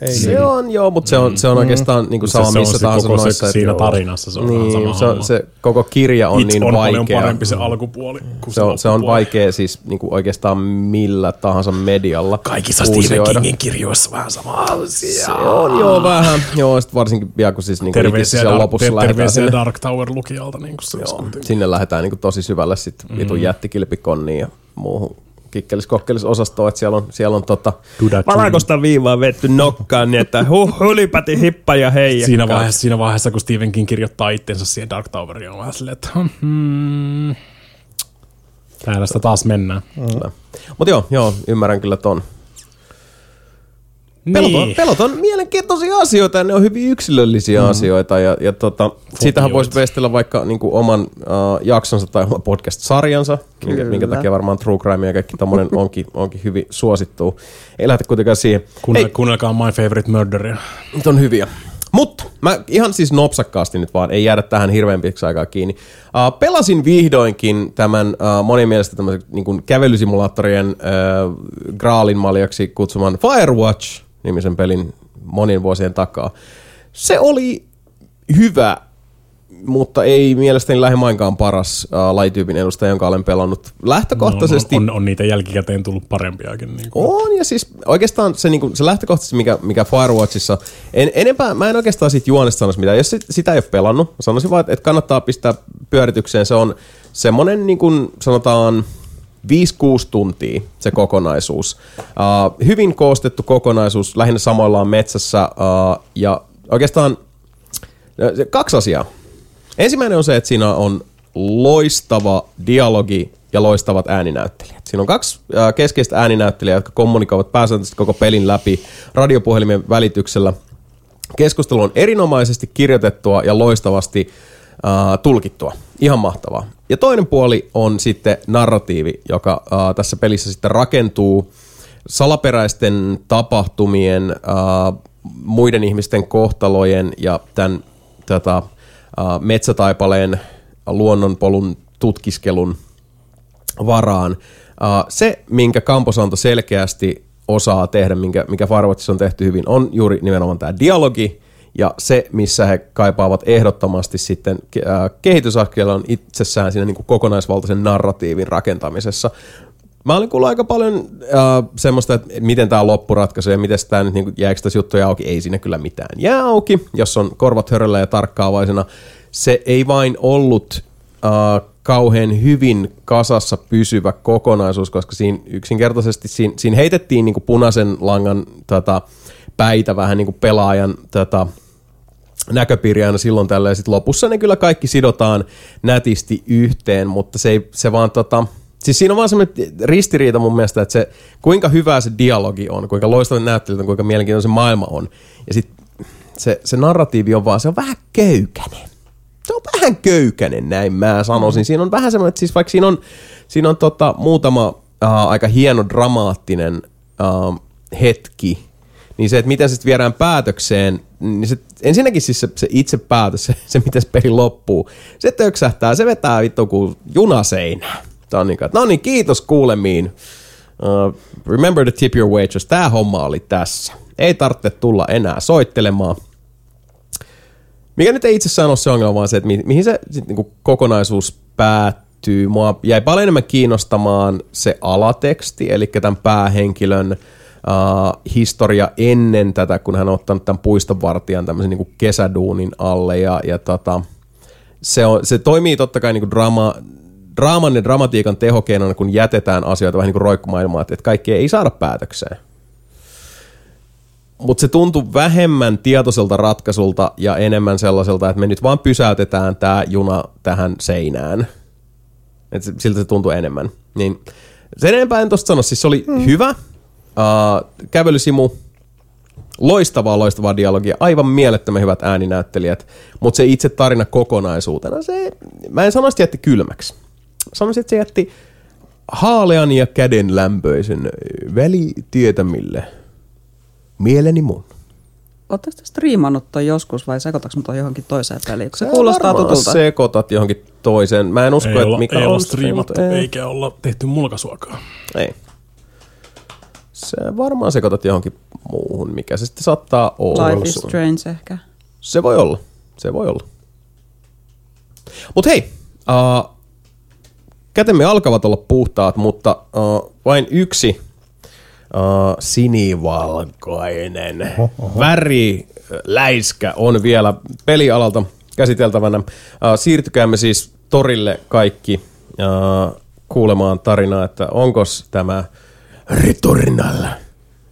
ei Se niin. on, joo, mutta se on, se on mm. oikeastaan niin kuin sama se missä tahansa koko noissa. Se, siinä joo. tarinassa se on niin, sama se, on, se koko kirja on It niin on vaikea. paljon parempi se alkupuoli kuin se, on, se on vaikea siis niin kuin oikeastaan millä tahansa medialla Kaikissa Stephen Kingin kirjoissa vähän sama asia. Se on joo vähän, joo, sit varsinkin vielä kun siis niin kuin terveisiä, dar- lopussa lähdetään sinne. Dark Tower lukijalta. Niin kuin se joo, sinne lähdetään niin kuin tosi syvälle sitten mm. vitun jättikilpikonniin ja muuhun kikkelis kokkelis osastoa, että siellä on, siellä on tota, valkoista viivaa vetty nokkaan, niin että huh, hulipati, hippa ja hei. Siinä vaiheessa, siinä vaiheessa, kun Stephen King kirjoittaa itsensä siihen Dark Toweriin, on vähän silleen, että hmm, täällä sitä taas mennään. Mm. Mutta joo, joo, ymmärrän kyllä ton. Pelot, on, niin. pelot on mielenkiintoisia asioita ja ne on hyvin yksilöllisiä mm. asioita ja, ja tota, siitähän voisi veistellä vaikka niin kuin oman uh, jaksonsa tai oman podcast-sarjansa, minkä, minkä takia varmaan True Crime ja kaikki tommonen onkin, onkin hyvin suosittu. Ei lähde kuitenkaan siihen. Kuunnel, kuunnelkaa My Favorite Murderia. Nyt on hyviä. Mutta mä ihan siis nopsakkaasti nyt vaan, ei jäädä tähän hirveän pitkäksi aikaa kiinni. Uh, pelasin vihdoinkin tämän uh, monin mielestä tämmöisen niin kävelysimulaattorien uh, graalin maljaksi kutsuman Firewatch nimisen pelin monin vuosien takaa. Se oli hyvä, mutta ei mielestäni lähimainkaan paras uh, lajityypin edustaja, jonka olen pelannut. Lähtökohtaisesti... No, on, on, on niitä jälkikäteen tullut parempiakin. Niin kuin. On, ja siis oikeastaan se, niin kuin, se lähtökohtaisesti, mikä, mikä Firewatchissa... En, enempää, mä en oikeastaan siitä juonesta sanoisi mitään. Jos sit, sitä ei ole pelannut, sanoisin vaan, että kannattaa pistää pyöritykseen. Se on semmoinen, niin kuin sanotaan 5-6 tuntia se kokonaisuus. Uh, hyvin koostettu kokonaisuus, lähinnä samoillaan metsässä uh, ja oikeastaan uh, kaksi asiaa. Ensimmäinen on se, että siinä on loistava dialogi ja loistavat ääninäyttelijät. Siinä on kaksi uh, keskeistä ääninäyttelijää, jotka kommunikoivat pääsääntöisesti koko pelin läpi radiopuhelimen välityksellä. Keskustelu on erinomaisesti kirjoitettua ja loistavasti tulkittua. Ihan mahtavaa. Ja toinen puoli on sitten narratiivi, joka tässä pelissä sitten rakentuu salaperäisten tapahtumien, muiden ihmisten kohtalojen ja tämän tätä, uh, metsätaipaleen luonnonpolun tutkiskelun varaan. Se, minkä Kamposanto selkeästi osaa tehdä, minkä, mikä Firewatchissa on tehty hyvin, on juuri nimenomaan tämä dialogi ja se, missä he kaipaavat ehdottomasti sitten äh, kehitysaskel on itsessään siinä niin kuin kokonaisvaltaisen narratiivin rakentamisessa. Mä olin kuullut aika paljon äh, semmoista, että miten tämä loppuratkaisu ja miten tämä nyt niin jääkö tässä juttuja auki. Ei siinä kyllä mitään jää auki, jos on korvat höröllä ja tarkkaavaisena. Se ei vain ollut äh, kauhean hyvin kasassa pysyvä kokonaisuus, koska siinä yksinkertaisesti siinä, siinä heitettiin niin kuin punaisen langan tota, päitä vähän niin kuin pelaajan tota, näköpiiri aina silloin tällä sitten lopussa ne kyllä kaikki sidotaan nätisti yhteen, mutta se, ei, se vaan tota, Siis siinä on vaan semmoinen ristiriita mun mielestä, että se, kuinka hyvä se dialogi on, kuinka loistava näyttelijät on, kuinka mielenkiintoinen se maailma on. Ja sitten se, se narratiivi on vaan, se on vähän köykäinen. Se on vähän köykäinen, näin mä sanoisin. Siinä on vähän semmoinen, että siis vaikka siinä on, siinä on tota, muutama äh, aika hieno dramaattinen äh, hetki, niin se, että miten se sitten viedään päätökseen, niin se, ensinnäkin siis se, se itse päätös, se, se miten se peli loppuu, se töksähtää, se vetää vittu kuin junaseinään. Tämä on niin kuin, no niin, kiitos kuulemiin. Uh, remember to tip your waitress. Tämä homma oli tässä. Ei tarvitse tulla enää soittelemaan. Mikä nyt ei itse ole se ongelma, vaan se, että mi- mihin se sit niinku kokonaisuus päättyy. Mua jäi paljon enemmän kiinnostamaan se alateksti, eli tämän päähenkilön uh, historia ennen tätä, kun hän on ottanut tämän puistonvartijan tämmöisen niinku kesäduunin alle. Ja, ja tota, se, on, se toimii totta kai niinku drama, draaman ja dramatiikan tehokeinona, kun jätetään asioita vähän niin kuin roikkumaan että kaikki ei saada päätökseen. Mutta se tuntui vähemmän tietoiselta ratkaisulta ja enemmän sellaiselta, että me nyt vaan pysäytetään tämä juna tähän seinään. Et se- siltä se tuntui enemmän. Niin sen enempää en tosta sano. Siis se oli mm. hyvä. Uh, kävelysimu, loistavaa, loistavaa dialogia, aivan mielettömän hyvät ääninäyttelijät, mutta se itse tarina kokonaisuutena, se, mä en sanoisi, että jätti kylmäksi. Sanoisin, että se jätti haalean ja käden lämpöisen välitietämille. Mieleni mun. Oletteko te striimannut toi joskus vai sekoitaks mä toi johonkin toiseen peliin? Kun se kuulostaa Varmaan tutulta. sekoitat johonkin toiseen. Mä en usko, Ei että olla, mikä ei on olla striimattu, striimattu. Ei. eikä olla tehty mulkaisuakaan. Ei. Se varmaan sekoitat johonkin muuhun, mikä se sitten saattaa olla. Life is Strange ehkä. Se voi olla. Se voi olla. Mut hei, uh, kätemme alkavat olla puhtaat, mutta uh, vain yksi uh, sinivalkoinen väri läiskä on vielä pelialalta käsiteltävänä. Uh, siirtykäämme siis torille kaikki uh, kuulemaan tarinaa, että onko tämä Returnal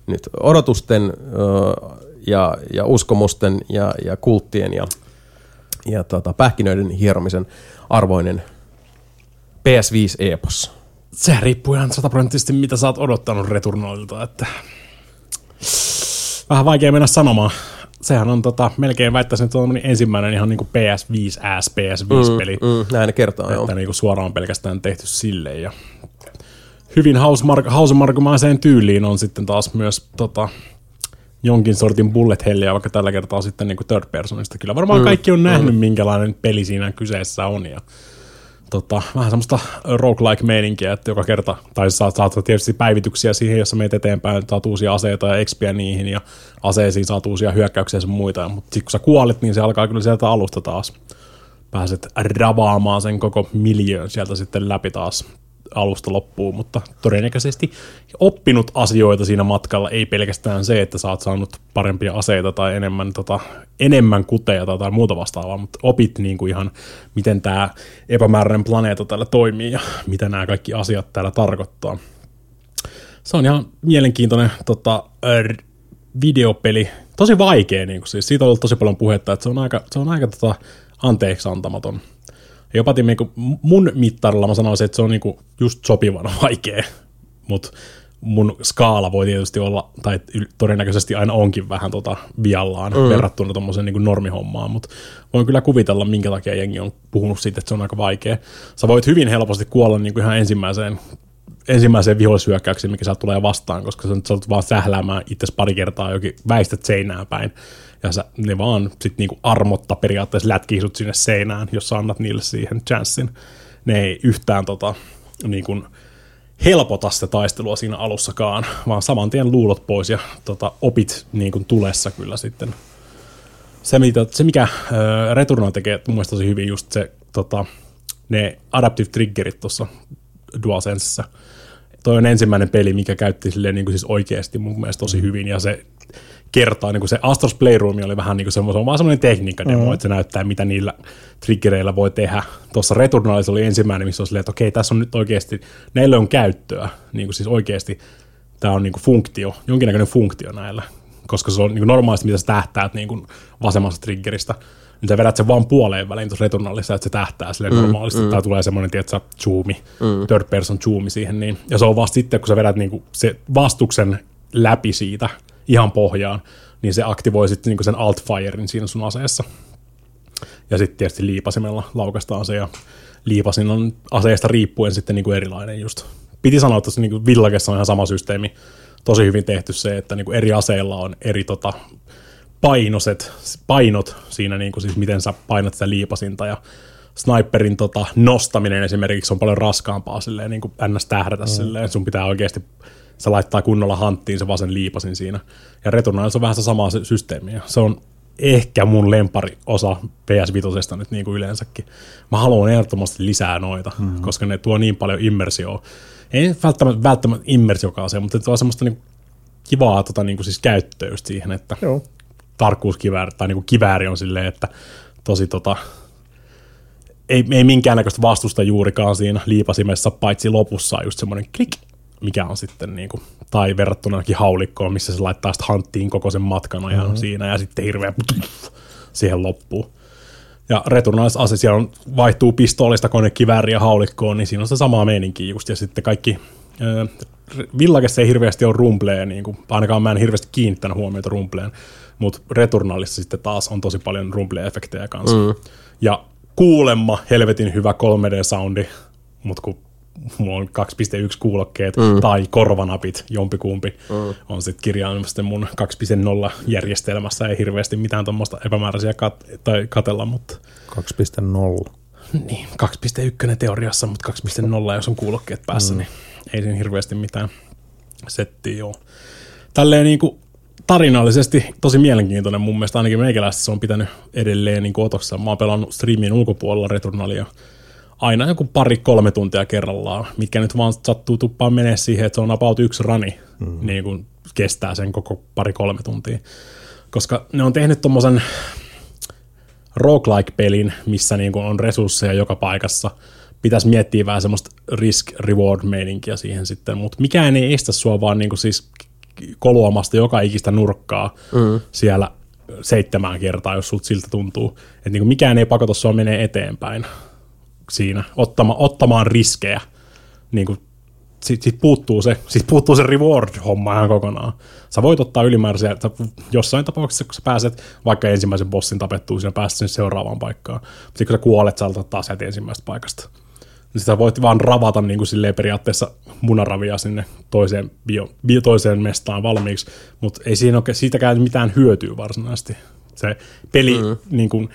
nyt odotusten uh, ja, ja uskomusten ja, ja kulttien ja, ja tota, pähkinöiden hieromisen arvoinen PS5-epos. Sehän riippuu ihan sataprosenttisesti, mitä sä oot odottanut Returnalilta, että vähän vaikea mennä sanomaan. Sehän on tota, melkein väittäisin, että se on ensimmäinen ihan niinku PS5 ass PS5-peli. Mm, näin ne kertoo, joo. että niinku suoraan pelkästään tehty silleen. Ja hyvin hausamarkumaiseen tyyliin on sitten taas myös tota, jonkin sortin bullet helliä, vaikka tällä kertaa sitten niinku third personista. Kyllä varmaan mm, kaikki on nähnyt, mm. minkälainen peli siinä kyseessä on. Ja, tota, vähän semmoista roguelike-meininkiä, että joka kerta, tai saat, saat tietysti päivityksiä siihen, jossa meet eteenpäin, saat uusia aseita ja expiä niihin, ja aseisiin saat uusia hyökkäyksiä ja muita, mutta sitten kun sä kuolet, niin se alkaa kyllä sieltä alusta taas. Pääset ravaamaan sen koko miljöön sieltä sitten läpi taas alusta loppuun, mutta todennäköisesti oppinut asioita siinä matkalla, ei pelkästään se, että sä oot saanut parempia aseita tai enemmän, tota, enemmän kuteja tai jotain muuta vastaavaa, mutta opit niin kuin ihan, miten tämä epämääräinen planeetta täällä toimii ja mitä nämä kaikki asiat täällä tarkoittaa. Se on ihan mielenkiintoinen tota, r- videopeli, tosi vaikea, niin kuin, siis siitä on ollut tosi paljon puhetta, että se on aika, se on aika tota, anteeksi antamaton. Ja jopa niinku mun mittarilla mä sanoisin, että se on niinku just sopivan vaikea, mutta mun skaala voi tietysti olla, tai todennäköisesti aina onkin vähän tota viallaan mm. verrattuna tuommoiseen niinku normihommaan, mutta voin kyllä kuvitella, minkä takia jengi on puhunut siitä, että se on aika vaikea. Sä voit hyvin helposti kuolla niinku ihan ensimmäiseen ensimmäiseen vihollishyökkäykseen, mikä sieltä tulee vastaan, koska sä nyt saat vaan sähläämään itse pari kertaa jokin väistät seinään päin. Ja sä, ne vaan sit niinku armotta periaatteessa lätkii sut sinne seinään, jos sä annat niille siihen chanssin. Ne ei yhtään tota, niinku, helpota sitä taistelua siinä alussakaan, vaan saman tien luulot pois ja tota, opit niinku tulessa kyllä sitten. Se, mitä, se mikä äh, Returnal tekee mun mielestä tosi hyvin, just se tota, ne adaptive triggerit tuossa DualSensessa. Toi on ensimmäinen peli, mikä käytti silleen niin kuin siis oikeasti mun mielestä tosi hyvin, ja se kertaa, niin kuin se Astros Playroom oli vähän niin kuin semmoinen, vaan semmoinen tekniikka-demo, mm. että se näyttää, mitä niillä triggereillä voi tehdä. Tuossa Returnalissa oli ensimmäinen, missä on silleen, että okei, tässä on nyt oikeasti, näille on käyttöä, niin kuin siis oikeasti tämä on niin kuin funktio, jonkinnäköinen funktio näillä koska se on niin kuin normaalisti, mitä sä tähtäät niin kuin vasemmasta triggeristä, niin sä vedät sen vaan puoleen väliin tuossa returnallissa, että se tähtää sille mm, normaalisti, mm. tai tulee semmoinen, tiedätkö, zoomi, mm. third person zoomi siihen, niin, ja se on vasta sitten, kun sä vedät niin kuin se vastuksen läpi siitä ihan pohjaan, niin se aktivoi sitten niin sen alt-firein siinä sun aseessa. Ja sitten tietysti liipasimella laukastaan se, ja liipasin on aseesta riippuen sitten niin kuin erilainen just. Piti sanoa, että niin kuin Villagessa on ihan sama systeemi, tosi hyvin tehty se, että niin kuin eri aseilla on eri tota, painoset, painot siinä, niin kuin siis miten sä painat sitä liipasinta ja sniperin tota, nostaminen esimerkiksi on paljon raskaampaa silleen, niin kuin ns. tähdätä mm. silleen, sun pitää oikeasti se laittaa kunnolla hanttiin se vasen liipasin siinä. Ja Returnalissa on vähän se sama systeemi. Se on ehkä mun lempari osa PS5 nyt niin kuin yleensäkin. Mä haluan ehdottomasti lisää noita, mm-hmm. koska ne tuo niin paljon immersioa. Ei välttämättä, välttämättä immersiokaan se, mutta tuo semmoista niin kivaa tota, niin kuin siis käyttöä just siihen, että Joo. tarkkuuskivääri tai niin kuin kivääri on silleen, että tosi tota, ei, ei minkäännäköistä vastusta juurikaan siinä liipasimessa, paitsi lopussa on just semmoinen klik, mikä on sitten niin kuin, tai verrattuna haulikkoon, missä se laittaa sitten hanttiin koko sen matkan ajan mm-hmm. siinä ja sitten hirveä siihen loppuu. Ja returnais siellä on, vaihtuu pistoolista konekivääriä ja haulikkoon, niin siinä on se sama meininki just. Ja sitten kaikki, äh, Villagessa ei hirveästi ole rumpleen, niin kuin, ainakaan mä en hirveästi kiinnittänyt huomiota rumpleen, mutta Returnalissa sitten taas on tosi paljon rumple-efektejä kanssa. Mm. Ja kuulemma helvetin hyvä 3D-soundi, mutta kun mulla on 2.1 kuulokkeet mm. tai korvanapit, jompikumpi, mm. on sitten kirjaimellisesti mun 2.0 järjestelmässä, ei hirveästi mitään tuommoista epämääräisiä kat- tai katella, mutta... 2.0. Niin, 2.1 teoriassa, mutta 2.0 jos on kuulokkeet päässä, mm. niin ei siinä hirveästi mitään settiä ole. Tälleen niin kuin tarinallisesti tosi mielenkiintoinen mun mielestä, ainakin meikäläistä se on pitänyt edelleen niin otossa. Mä oon pelannut streamin ulkopuolella Returnalia aina joku pari-kolme tuntia kerrallaan, mikä nyt vaan sattuu tuppaan menee siihen, että se on about yksi rani, mm. niin kuin kestää sen koko pari-kolme tuntia. Koska ne on tehnyt tommosen roguelike-pelin, missä niin kuin on resursseja joka paikassa. Pitäisi miettiä vähän semmoista risk-reward-meininkiä siihen sitten, mutta mikään ei estä sua vaan niin kuin siis koluamasta joka ikistä nurkkaa mm. siellä seitsemän kertaa, jos sulta siltä tuntuu. Että niin kuin mikään ei pakota sua menee eteenpäin siinä ottama, ottamaan riskejä. Niin kuin, sit, sit, puuttuu se, sit puuttuu se reward-homma ihan kokonaan. Sä voit ottaa ylimääräisiä, sä, jossain tapauksessa, kun sä pääset vaikka ensimmäisen bossin tapettua, sinä pääset sinne seuraavaan paikkaan. Mutta kun sä kuolet, sä aloitat taas heti ensimmäisestä paikasta. Niin sitä voit vaan ravata niin kuin silleen periaatteessa munaravia sinne toiseen, bio, bio, toiseen mestaan valmiiksi, mutta ei siinä ole siitäkään mitään hyötyä varsinaisesti. Se peli mm. niin kuin,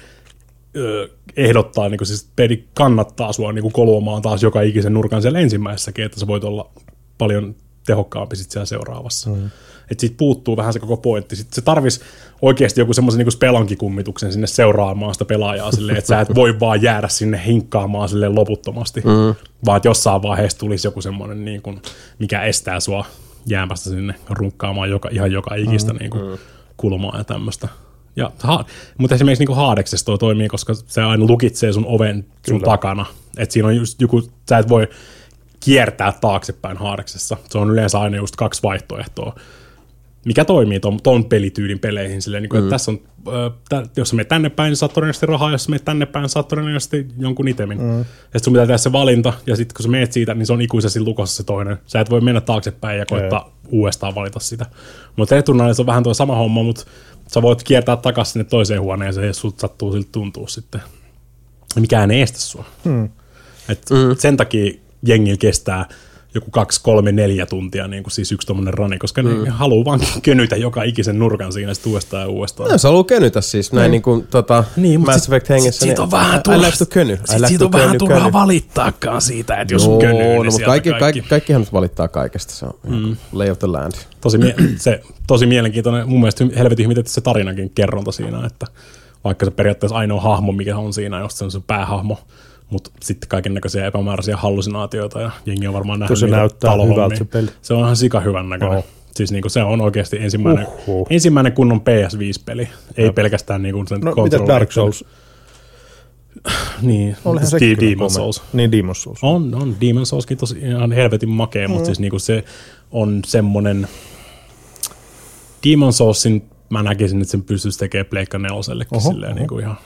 ehdottaa, niin kuin siis peli kannattaa sua niin kuin koluamaan taas joka ikisen nurkan siellä ensimmäisessäkin, että sä voit olla paljon tehokkaampi sitten siellä seuraavassa. Mm. Että siitä puuttuu vähän se koko pointti. Sitten se tarvisi oikeasti joku semmoisen niin spelonkikummituksen sinne seuraamaan sitä pelaajaa silleen, että sä et voi vaan jäädä sinne hinkkaamaan sille loputtomasti, mm. vaan että jossain vaiheessa tulisi joku semmoinen, niin kuin, mikä estää sua jäämästä sinne runkkaamaan joka, ihan joka ikistä mm. niin kuin, kulmaa ja tämmöistä. Ja, ha, mutta esimerkiksi niin Haadeksessa toi toimii, koska se aina lukitsee sun oven sun Kyllä. takana. Että siinä on just joku, sä et voi kiertää taaksepäin Haadeksessa. Se on yleensä aina just kaksi vaihtoehtoa mikä toimii ton, ton pelityylin peleihin. Silleen, niin kuin, mm. että tässä on, äh, jos sä menet tänne päin, niin saat todennäköisesti rahaa, jos sä menet tänne päin, saat todennäköisesti jonkun itemin. Mm. Ja sitten sun pitää tehdä se valinta, ja sitten kun sä menet siitä, niin se on ikuisesti lukossa se toinen. Sä et voi mennä taaksepäin ja koittaa yeah. uudestaan valita sitä. Mutta Returnalissa on vähän tuo sama homma, mutta sä voit kiertää takaisin sinne toiseen huoneeseen, jos sut sattuu siltä tuntuu sitten. Mikään ei estä sua. Mm. Et mm. Sen takia jengillä kestää joku kaksi, kolme, neljä tuntia, niin kuin siis yksi tuommoinen rani, koska mm. ne haluaa vaan könytä joka ikisen nurkan siinä sitten uudestaan ja uudestaan. No, se haluaa könytä siis näin mm. niin kuin tota, niin, Mass Effect hengessä. Sit, niin, siitä on vähän turha, I köny. Sit siitä on vähän turhaa valittaakaan siitä, että jos no, könyy, niin no, mutta kaikki, kaikki. kaikki, kaikkihan valittaa kaikesta, se on mm. lay of the land. Tosi, mie- se, tosi mielenkiintoinen, mun mielestä helvetin hyvin se tarinakin kerronta siinä, että vaikka se periaatteessa ainoa hahmo, mikä on siinä, jos se on se päähahmo, mutta sitten kaiken näköisiä epämääräisiä hallusinaatioita ja jengi on varmaan nähnyt se näyttää hyvältä se peli. Se on ihan sika hyvän näköinen. Oh. Siis niinku se on oikeasti ensimmäinen, Uhuh. ensimmäinen kunnon PS5-peli, ei ja. pelkästään niinku sen No mitä Dark Souls? niin, Olihan se Demon Souls. Niin, Demon Souls. On, on. Demon Soulskin tosi ihan helvetin makea, mm. mutta siis niinku se on semmonen Demon Soulsin mä näkisin, että sen pystyisi tekemään Pleikka 4 Oho, silleen niin kuin ihan,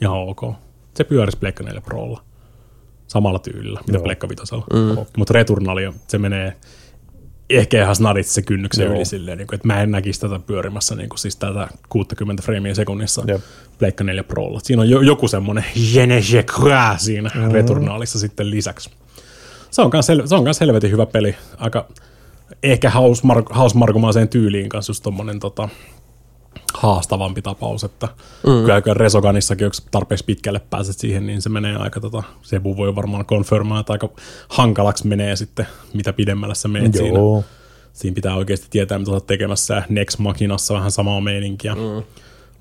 ihan ok. Se pyörisi Pleikka 4 Prolla samalla tyylillä, mitä Pleikka Vitosella. Mm. Mutta Returnalia, se menee ehkä ihan snadit se kynnyksen Joo. yli silleen, niin kuin, että mä en näkisi tätä pyörimässä niin kuin, siis tätä 60 freimiä sekunnissa Jep. Pleikka 4 Prolla. Siinä on jo, joku semmoinen je ne je siinä mm. Returnalissa sitten lisäksi. Se on kans, se on kans helvetin hyvä peli. Aika ehkä hausmar- hausmarkumaiseen tyyliin kanssa just tommonen tota, haastavampi tapaus, että mm. kyllä kyllä Resoganissakin, jos tarpeeksi pitkälle pääset siihen, niin se menee aika, tota, Sebu voi varmaan konfirmaa, että aika hankalaksi menee sitten, mitä pidemmälle sä menet siinä. Joo. Siinä pitää oikeasti tietää, mitä oot tekemässä. Next Machinassa vähän samaa meininkiä. Mm.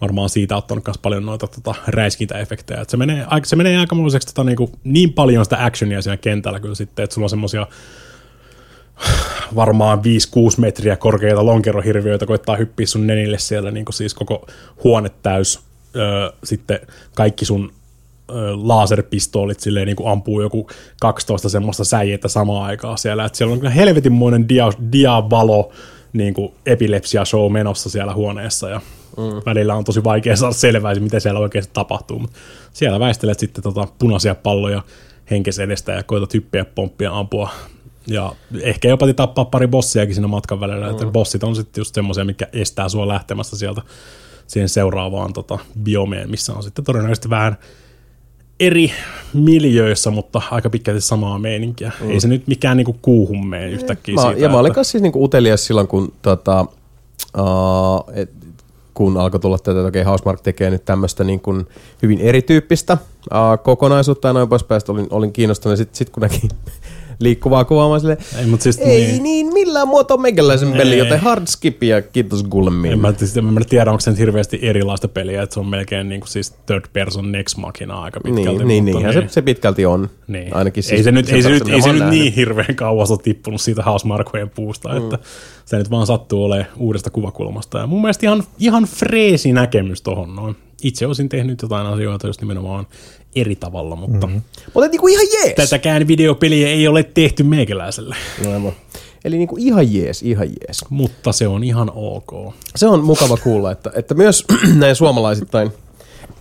Varmaan siitä ottanut myös paljon noita tota, räiskintäefektejä. Et se menee, aika- se menee aikamoiseksi tota, niinku, niin paljon sitä actionia siinä kentällä kyllä sitten, että sulla on semmosia varmaan 5-6 metriä korkeita lonkerohirviöitä koittaa hyppiä sun nenille siellä niin kuin siis koko huone täys. Öö, sitten kaikki sun öö, laserpistoolit silleen niin kuin ampuu joku 12 semmoista säijettä samaan aikaan siellä. Et siellä on kyllä helvetinmoinen dia, diavalo niin kuin epilepsia show menossa siellä huoneessa ja mm. välillä on tosi vaikea saada selvää, mitä siellä oikeasti tapahtuu. Mutta siellä väistelet sitten tota punaisia palloja henkes edestä ja koetat hyppiä, pomppia, ampua ja ehkä jopa tappaa pari bossiakin siinä matkan välillä. Mm. Että bossit on sitten just semmoisia, mikä estää sua lähtemästä sieltä siihen seuraavaan tota, biomeen, missä on sitten todennäköisesti vähän eri miljöissä, mutta aika pitkälti samaa meininkiä. Mm. Ei se nyt mikään niinku kuuhun mene yhtäkkiä Mä, siitä. ja mä olin että- kanssa siis niinku utelias silloin, kun, tota, uh, et, kun alkoi tulla tätä, että okei, Housemark tekee nyt tämmöistä niin kuin hyvin erityyppistä uh, kokonaisuutta ja noin poispäin. Olin, olin kiinnostunut, sitten sit kun näki liikkuvaa kuvaa, mä silleen, Ei, mut siis, ei niin. niin millään muotoa meikäläisen peli, joten hard skip ja kiitos Gulmiin. En mä, siis, en mä tiedä, onko se nyt hirveästi erilaista peliä, että se on melkein niin kuin siis third person next machina aika pitkälti. Niin, niin, niinhän se, se pitkälti on. Niin. Ainakin siis ei se nyt, ei se nyt, ei se nyt niin hirveän kauas ole tippunut siitä Housemarkojen puusta, mm. että se nyt vaan sattuu olemaan uudesta kuvakulmasta. Ja mun mielestä ihan, ihan freesi näkemys tohon noin. Itse olisin tehnyt jotain asioita just nimenomaan eri tavalla, mutta mm-hmm. Mutta niinku ihan jees. tätäkään videopeliä ei ole tehty meikäläiselle. Aivan. Eli niinku ihan jees, ihan jees. Mutta se on ihan ok. Se on mukava kuulla, että, että myös näin suomalaisittain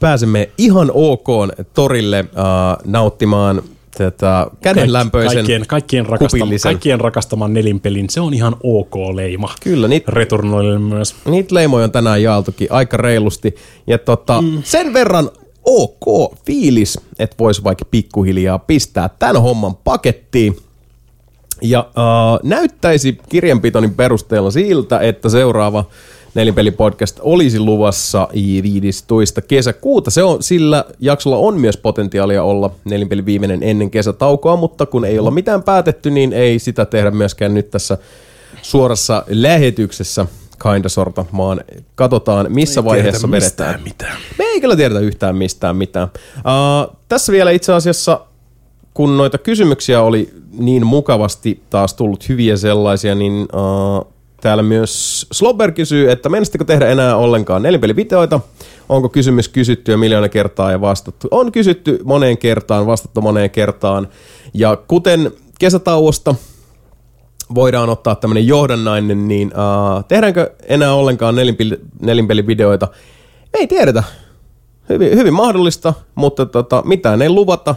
pääsemme ihan ok torille uh, nauttimaan tätä kädenlämpöisen kaikkien, kaikkien, rakastama, kaikkien rakastaman nelinpelin, se on ihan ok leima. Kyllä, niitä Returnoille myös. niit leimoja on tänään jaeltukin aika reilusti. Ja tota, mm. sen verran ok fiilis, että voisi vaikka pikkuhiljaa pistää tämän homman pakettiin. Ja uh, näyttäisi kirjanpitonin perusteella siltä, että seuraava Nelinpeli-podcast olisi luvassa 15. kesäkuuta. Se on, sillä jaksolla on myös potentiaalia olla Nelinpeli viimeinen ennen kesätaukoa, mutta kun ei olla mitään päätetty, niin ei sitä tehdä myöskään nyt tässä suorassa lähetyksessä kinda sorta, vaan katsotaan missä vaiheessa vedetään. mitään. Me ei kyllä tiedetä yhtään mistään mitään. Uh, tässä vielä itse asiassa, kun noita kysymyksiä oli niin mukavasti taas tullut hyviä sellaisia, niin uh, täällä myös Slobber kysyy, että menisitkö tehdä enää ollenkaan nelipelivideoita? Onko kysymys kysytty jo miljoona kertaa ja vastattu? On kysytty moneen kertaan, vastattu moneen kertaan. Ja kuten kesätauosta voidaan ottaa tämmöinen johdannainen, niin uh, tehdäänkö enää ollenkaan nelinpeli, nelinpelivideoita? Ei tiedetä. Hyvin, hyvin mahdollista, mutta tota, mitään ei luvata,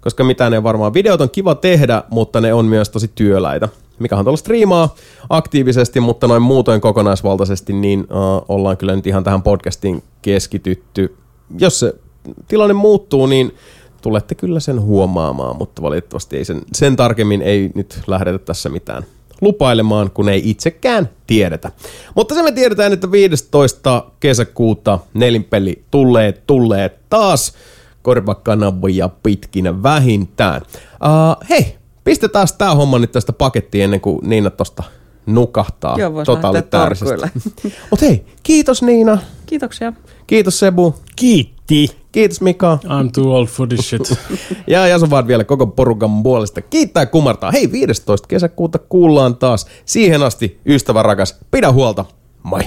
koska mitään ei varmaan. Videot on kiva tehdä, mutta ne on myös tosi työläitä. Mikä on tuolla striimaa aktiivisesti, mutta noin muutoin kokonaisvaltaisesti, niin uh, ollaan kyllä nyt ihan tähän podcastiin keskitytty. Jos se tilanne muuttuu, niin tulette kyllä sen huomaamaan, mutta valitettavasti ei sen, sen tarkemmin ei nyt lähdetä tässä mitään lupailemaan, kun ei itsekään tiedetä. Mutta se me tiedetään, että 15. kesäkuuta nelinpeli tulee, tulee taas korvakanavia pitkinä vähintään. Uh, hei, pistetään tää homma nyt tästä pakettiin ennen kuin Niina tosta nukahtaa Joo, totalitaarisesti. torkuille. Mut hei, kiitos Niina, Kiitoksia. kiitos Sebu, Kiitti. kiitos Mika. I'm too old for this shit. Ja Jason vaan vielä koko porukan puolesta. Kiittää ja kumartaa. Hei, 15. kesäkuuta kuullaan taas. Siihen asti, ystävä rakas, pidä huolta. Moi.